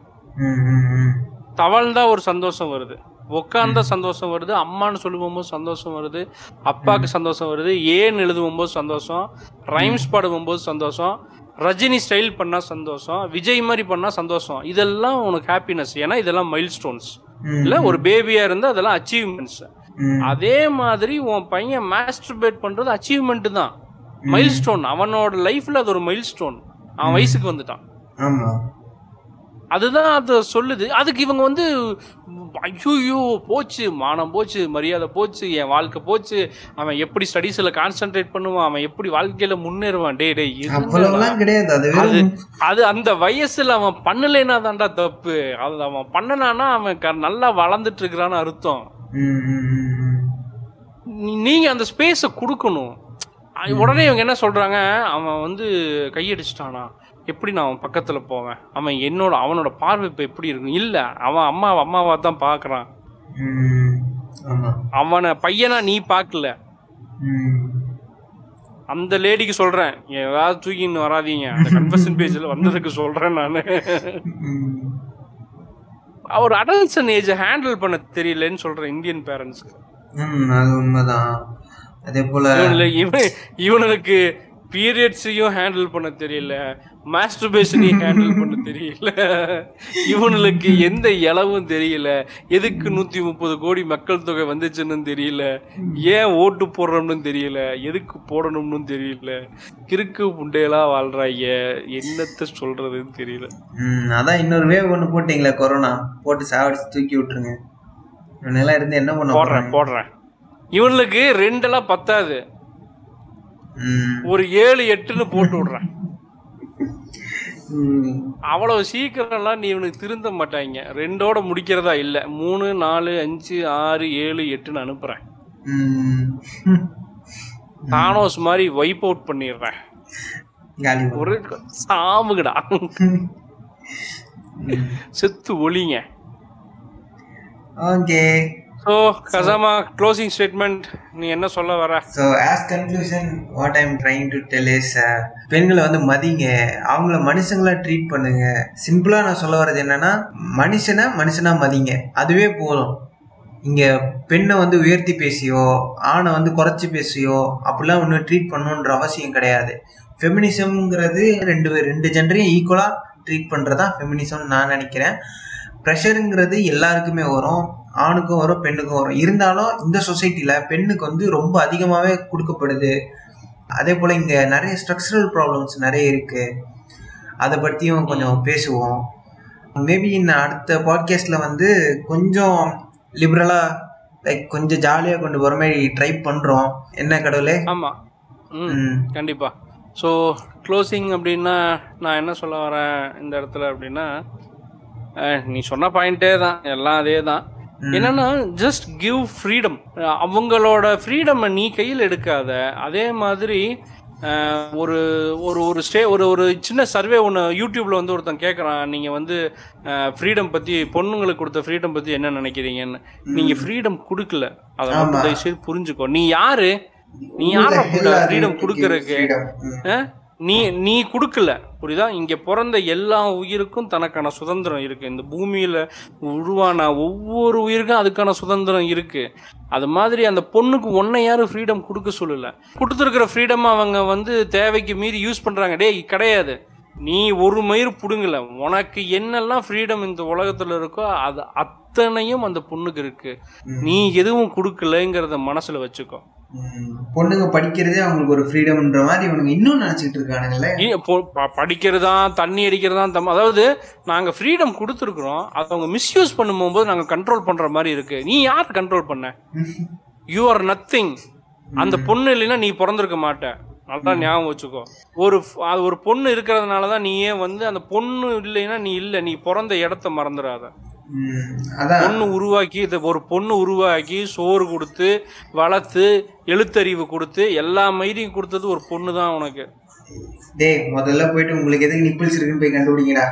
தவழ்ந்தா ஒரு சந்தோஷம் வருது. உட்காந்தா சந்தோஷம் வருது அம்மான்னு சொல்லுவோம் போது சந்தோஷம் வருது அப்பாவுக்கு சந்தோஷம் வருது ஏன்னு எழுதுவோம் போது சந்தோஷம் ரைம்ஸ் பாடுவோம் போது சந்தோஷம் ரஜினி ஸ்டைல் பண்ணா சந்தோஷம் விஜய் மாதிரி பண்ணா சந்தோஷம். இதெல்லாம் உனக்கு ஹாப்பினஸ் ஏன்னா இதெல்லாம் மைல் ஸ்டோன்ஸ் இல்ல ஒரு பேபியா இருந்தா அதெல்லாம் அச்சீவ்மெண்ட்ஸ். அதே மாதிரி உன் பையன் மாஸ்டர்பேட் பண்றது அச்சீவ்மெண்ட் தான். மைல் ஸ்டோன் அவனோட லைஃப்ல அது ஒரு மைல் ஸ்டோன் அவன் வயசுக்கு வந்துட்டான். ஆமா. அதுதான் அது சொல்லுது. அதுக்கு இவங்க வந்து ஐயோ போச்சு மானம் போச்சு மரியாதை போச்சு என் வாழ்க்கை போச்சு. அவன் எப்படி ஸ்டடீஸ்ல கான்சென்ட்ரேட் பண்ணுவான்? அவன் எப்படி வாழ்க்கையில முன்னேறுவான்? டே டே கிடையாது. அது அந்த வயசுல அவன் பண்ணலைன்னா தான்டா தப்பு. அது அவன் பண்ணனானா அவன் நல்லா வளர்ந்துட்டு இருக்கிறான்னு அர்த்தம். ம், ம், ம், ம். நீ- நீங்க அந்த ஸ்பேஸை கொடுக்கணும். உடனே இவங்க என்ன சொல்றாங்க? அவன் வந்து கையடிச்சிட்டானா? எப்படி நான் அவன் பக்கத்துல போவேன்? அவன் என்னோட அவனோட பார்வை இப்ப எப்படி இருக்கும் இல்ல அவன் அம்மா அம்மாவா தான் ஆமா. அவனை பையனா நீ பார்க்கல. அந்த லேடிக்கு சொல்றேன் ஏதாவது தூக்கின்னு வராதீங்க. அந்த கன்வர்சன் பேஜ்ல வந்ததுக்கு சொல்றேன் நான். அவர் அடல்சன் ஏஜ் ஹேண்டில் பண்ண தெரியலன்னு சொல்றேன் இந்தியன் பேரண்ட்ஸ்க்கு அது உண்மைதான். அதே போல இவனுக்கு பீரியட்ஸையும் ஹேண்டில் பண்ண தெரியல மாஸ்டர்பேஷனையும் ஹேண்டில் பண்ண தெரியல. இவனுக்கு எந்த இளவும் தெரியல எதுக்கு நூத்தி முப்பது கோடி மக்கள் தொகை வந்துச்சுன்னு தெரியல ஏன் ஓட்டு போடுறோம்னு தெரியல எதுக்கு போடணும்னு தெரியல. கிறுக்கு புண்டையலா வாழ்றாங்க என்னத்த சொல்றதுன்னு தெரியல. அதான் இன்னொரு வேவ் ஒன்று போட்டீங்களே கொரோனா போட்டு சாவடிச்சு தூக்கி விட்டுருங்க. இவனெல்லாம் இருந்து என்ன பண்ண போடுறேன் போடுறேன். இவனுக்கு ரெண்டெல்லாம் பத்தாது. ஒரு ஏழு எட்டுன்னு போட்டு விடுறேன். அவ்வளவு சீக்கிரம்லாம் நீ இவனுக்கு திருந்த மாட்டாங்க ரெண்டோட முடிக்கிறதா இல்ல. மூணு நாலு அஞ்சு ஆறு ஏழு எட்டுன்னு அனுப்புறேன். தானோஸ் மாதிரி வைப் அவுட் பண்ணிடுறேன். ஒரு சாமுகடா. செத்து ஒளிங்க. ஓகே. ஸோ கசாமா க்ளோசிங் ஸ்டேட்மெண்ட் நீ என்ன சொல்ல வர? So as conclusion what I'm trying to tell is பெண்களை வந்து மதிங்க. அவங்கள மனுஷங்களா ட்ரீட் பண்ணுங்க. சிம்பிளா நான் சொல்ல வர்றது என்னன்னா மனுஷனை மனுஷனா மதிங்க. அதுவே போதும். இங்க பெண்ணை வந்து உயர்த்தி பேசியோ ஆணை வந்து குறைச்சி பேசியோ அப்படிலாம் ஒன்றும் ட்ரீட் பண்ணணுன்ற அவசியம் கிடையாது. ஃபெமினிசம்ங்கிறது ரெண்டு பேர் ரெண்டு ஜெண்டரையும் ஈக்குவலாக ட்ரீட் பண்றதா ஃபெமினிசம்னு நான் நினைக்கிறேன். ப்ரெஷருங்கிறது எல்லாருக்குமே வரும். ஆணுக்கும் வரும் பெண்ணுக்கும் வரும். இருந்தாலும் இந்த சொசைட்டில பெண்ணுக்கு வந்து ரொம்ப அதிகமாகவே கொடுக்கப்படுது. அதே போல் இங்கே நிறைய ஸ்ட்ரக்சரல் ப்ராப்ளம்ஸ் நிறைய இருக்கு. அதை பற்றியும் கொஞ்சம் பேசுவோம். மேபி இன்னும் அடுத்த பாட்காஸ்டில் வந்து கொஞ்சம் லிபரலாக லைக் கொஞ்சம் ஜாலியாக கொண்டு போகிற மாதிரி ட்ரை பண்ணுறோம் என்ன கடவுளே? ஆமா. ம் ம். கண்டிப்பா. ஸோ க்ளோசிங் அப்படின்னா நான் என்ன சொல்ல வரேன் இந்த இடத்துல அப்படின்னா நீ சொன்ன பாயிண்டே தான் எல்லாம் அதே தான் என்னன்னா ஜஸ்ட் கிவ் ஃப்ரீடம் அவங்களோட ஃப்ரீடமை நீ கையில் எடுக்காத. அதே மாதிரி ஒரு ஒரு ஒரு ஸ்டே ஒரு ஒரு சின்ன சர்வே ஒன்று யூடியூப்ல வந்து ஒருத்தன் கேட்குறான் நீங்கள் வந்து ஃப்ரீடம் பற்றி பொண்ணுங்களுக்கு கொடுத்த ஃப்ரீடம் பற்றி என்ன நினைக்கிறீங்கன்னு. நீங்கள் ஃப்ரீடம் கொடுக்கல. அதை மட்டும் ஆமா. தயவு செய்து புரிஞ்சுக்கோ. நீ யாரு? நீ யார ஃப்ரீடம் கொடுக்கறதுக்கு? ஆ? நீ நீ கொடுக்கல. புரியுதா? இங்க பிறந்த எல்லா உயிருக்கும் தனக்கான சுதந்திரம் இருக்கு. இந்த பூமியில உருவான ஒவ்வொரு உயிருக்கும் அதுக்கான சுதந்திரம் இருக்கு. அது மாதிரி அந்த பொண்ணுக்கு ஒன்னை யாரும் ஃப்ரீடம் கொடுக்க சொல்லல? கொடுத்துருக்கிற ஃப்ரீடம் அவங்க வந்து தேவைக்கு மீறி யூஸ் பண்றாங்க. டேய் கிடையாது. நீ ஒரு மயிர் புடுங்கல. உனக்கு என்னெல்லாம் ஃப்ரீடம் இந்த உலகத்துல இருக்கோ அது அத்தனையும் அந்த பொண்ணுக்கு இருக்கு. நீ எதுவும் கொடுக்கலங்கிறத மனசுல வச்சுக்கோ. பொண்ணுங்க படிக்கிறதே அவங்களுக்கு ஒரு ஃப்ரீடம்ன்ற மாதிரி இவனுங்க இன்னும் நினைச்சிட்டு இருக்கானுங்களே. இ- பொ- ப- படிக்கிறதா தண்ணி அடிக்கிறதா தம் அதாவது நாங்க ஃப்ரீடம் கொடுத்துருக்குறோம் அதை அவங்க மிஸ்யூஸ் பண்ணும்போது நாங்க கண்ட்ரோல் பண்ற மாதிரி இருக்கு. நீ யார் கண்ட்ரோல் பண்ண? யூ ஆர் நத்திங் அந்த பொண்ணு இல்லைன்னா நீ பிறந்திருக்க மாட்ட. நல்லா ஞாபகம் வச்சுக்கோ. ஒரு அது ஒரு பொண்ணு இருக்கிறதுனால தான் நீயே வந்து அந்த பொண்ணு இல்லைன்னா நீ இல்லை நீ பிறந்த இடத்த மறந்துடாத. பொண்ணு உருவாக்கி இதை ஒரு பொண்ணு உருவாக்கி சோறு கொடுத்து வளர்த்து எழுத்தறிவு கொடுத்து எல்லா மயிரையும் கொடுத்தது ஒரு பொண்ணு தான் உனக்கு. டேய் முதல்ல போயிட்டு உங்களுக்கு எதுக்கு நிப்பிள்ஸ் இருக்குன்னு போய் கண்டுபிடிங்கடா.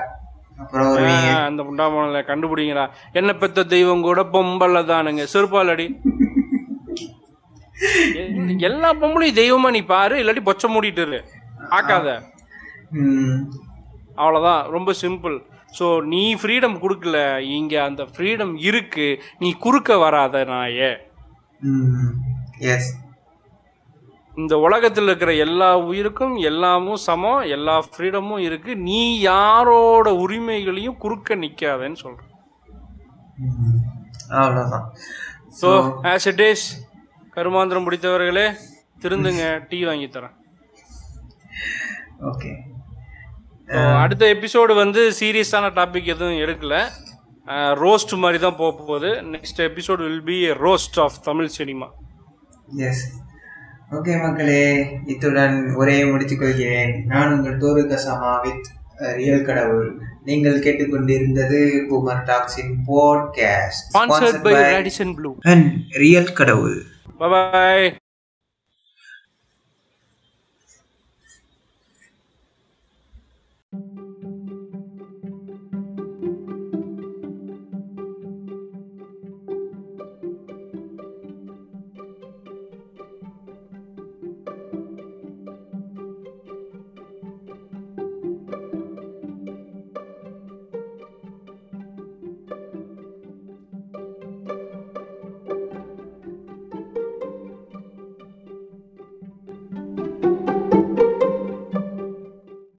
அந்த புண்டாமல கண்டுபிடிங்கடா. என்ன பெத்த தெய்வம் கூட பொம்பளை தானுங்க. செருப்பாலடி. எ- எல்லா பொம்பளையும் தெய்வமா நீ பாரு இல்லாட்டி பொச்ச மூடிட்டு இரு. ஆக்காத. அவ்வளோதான் ரொம்ப சிம்பிள் ஸோ நீ ஃப்ரீடம் கொடுக்கல இங்க அந்த ஃப்ரீடம் இருக்கு நீ குறுக்க வராத நாயே. எஸ் இந்த உலகத்தில் இருக்கிற எல்லா உயிருக்கும் எல்லாமும் சமம் எல்லா ஃப்ரீடமும் இருக்கு. நீ யாரோட உரிமைகளையும் குறுக்க நிக்காதன்னு சொல்றேன் ம், அவ்வளவுதான். ஸோ ஆஸ் இட் இஸ் கருமாந்திரம் பிடித்தவர்களே திருந்துங்க டீ வாங்கி தரேன். ஓகே அடுத்த எபிசோடு வந்து சீரியஸான டாபிக் எதுவும் எடுக்கல. ரோஸ்ட் மாதிரி தான் போக போகுது. Next episode will be roast of Tamil cinema yes okay மக்களே இத்துடன் உரையை முடித்துக் கொள்கிறேன். நான் உங்கள் டோரு கசாமா வித் ரியல் கடவுள். நீங்கள் கேட்டுக்கொண்டிருந்தது boomer toxin podcast sponsored by Radisson Blu and real கடவுள். பாய்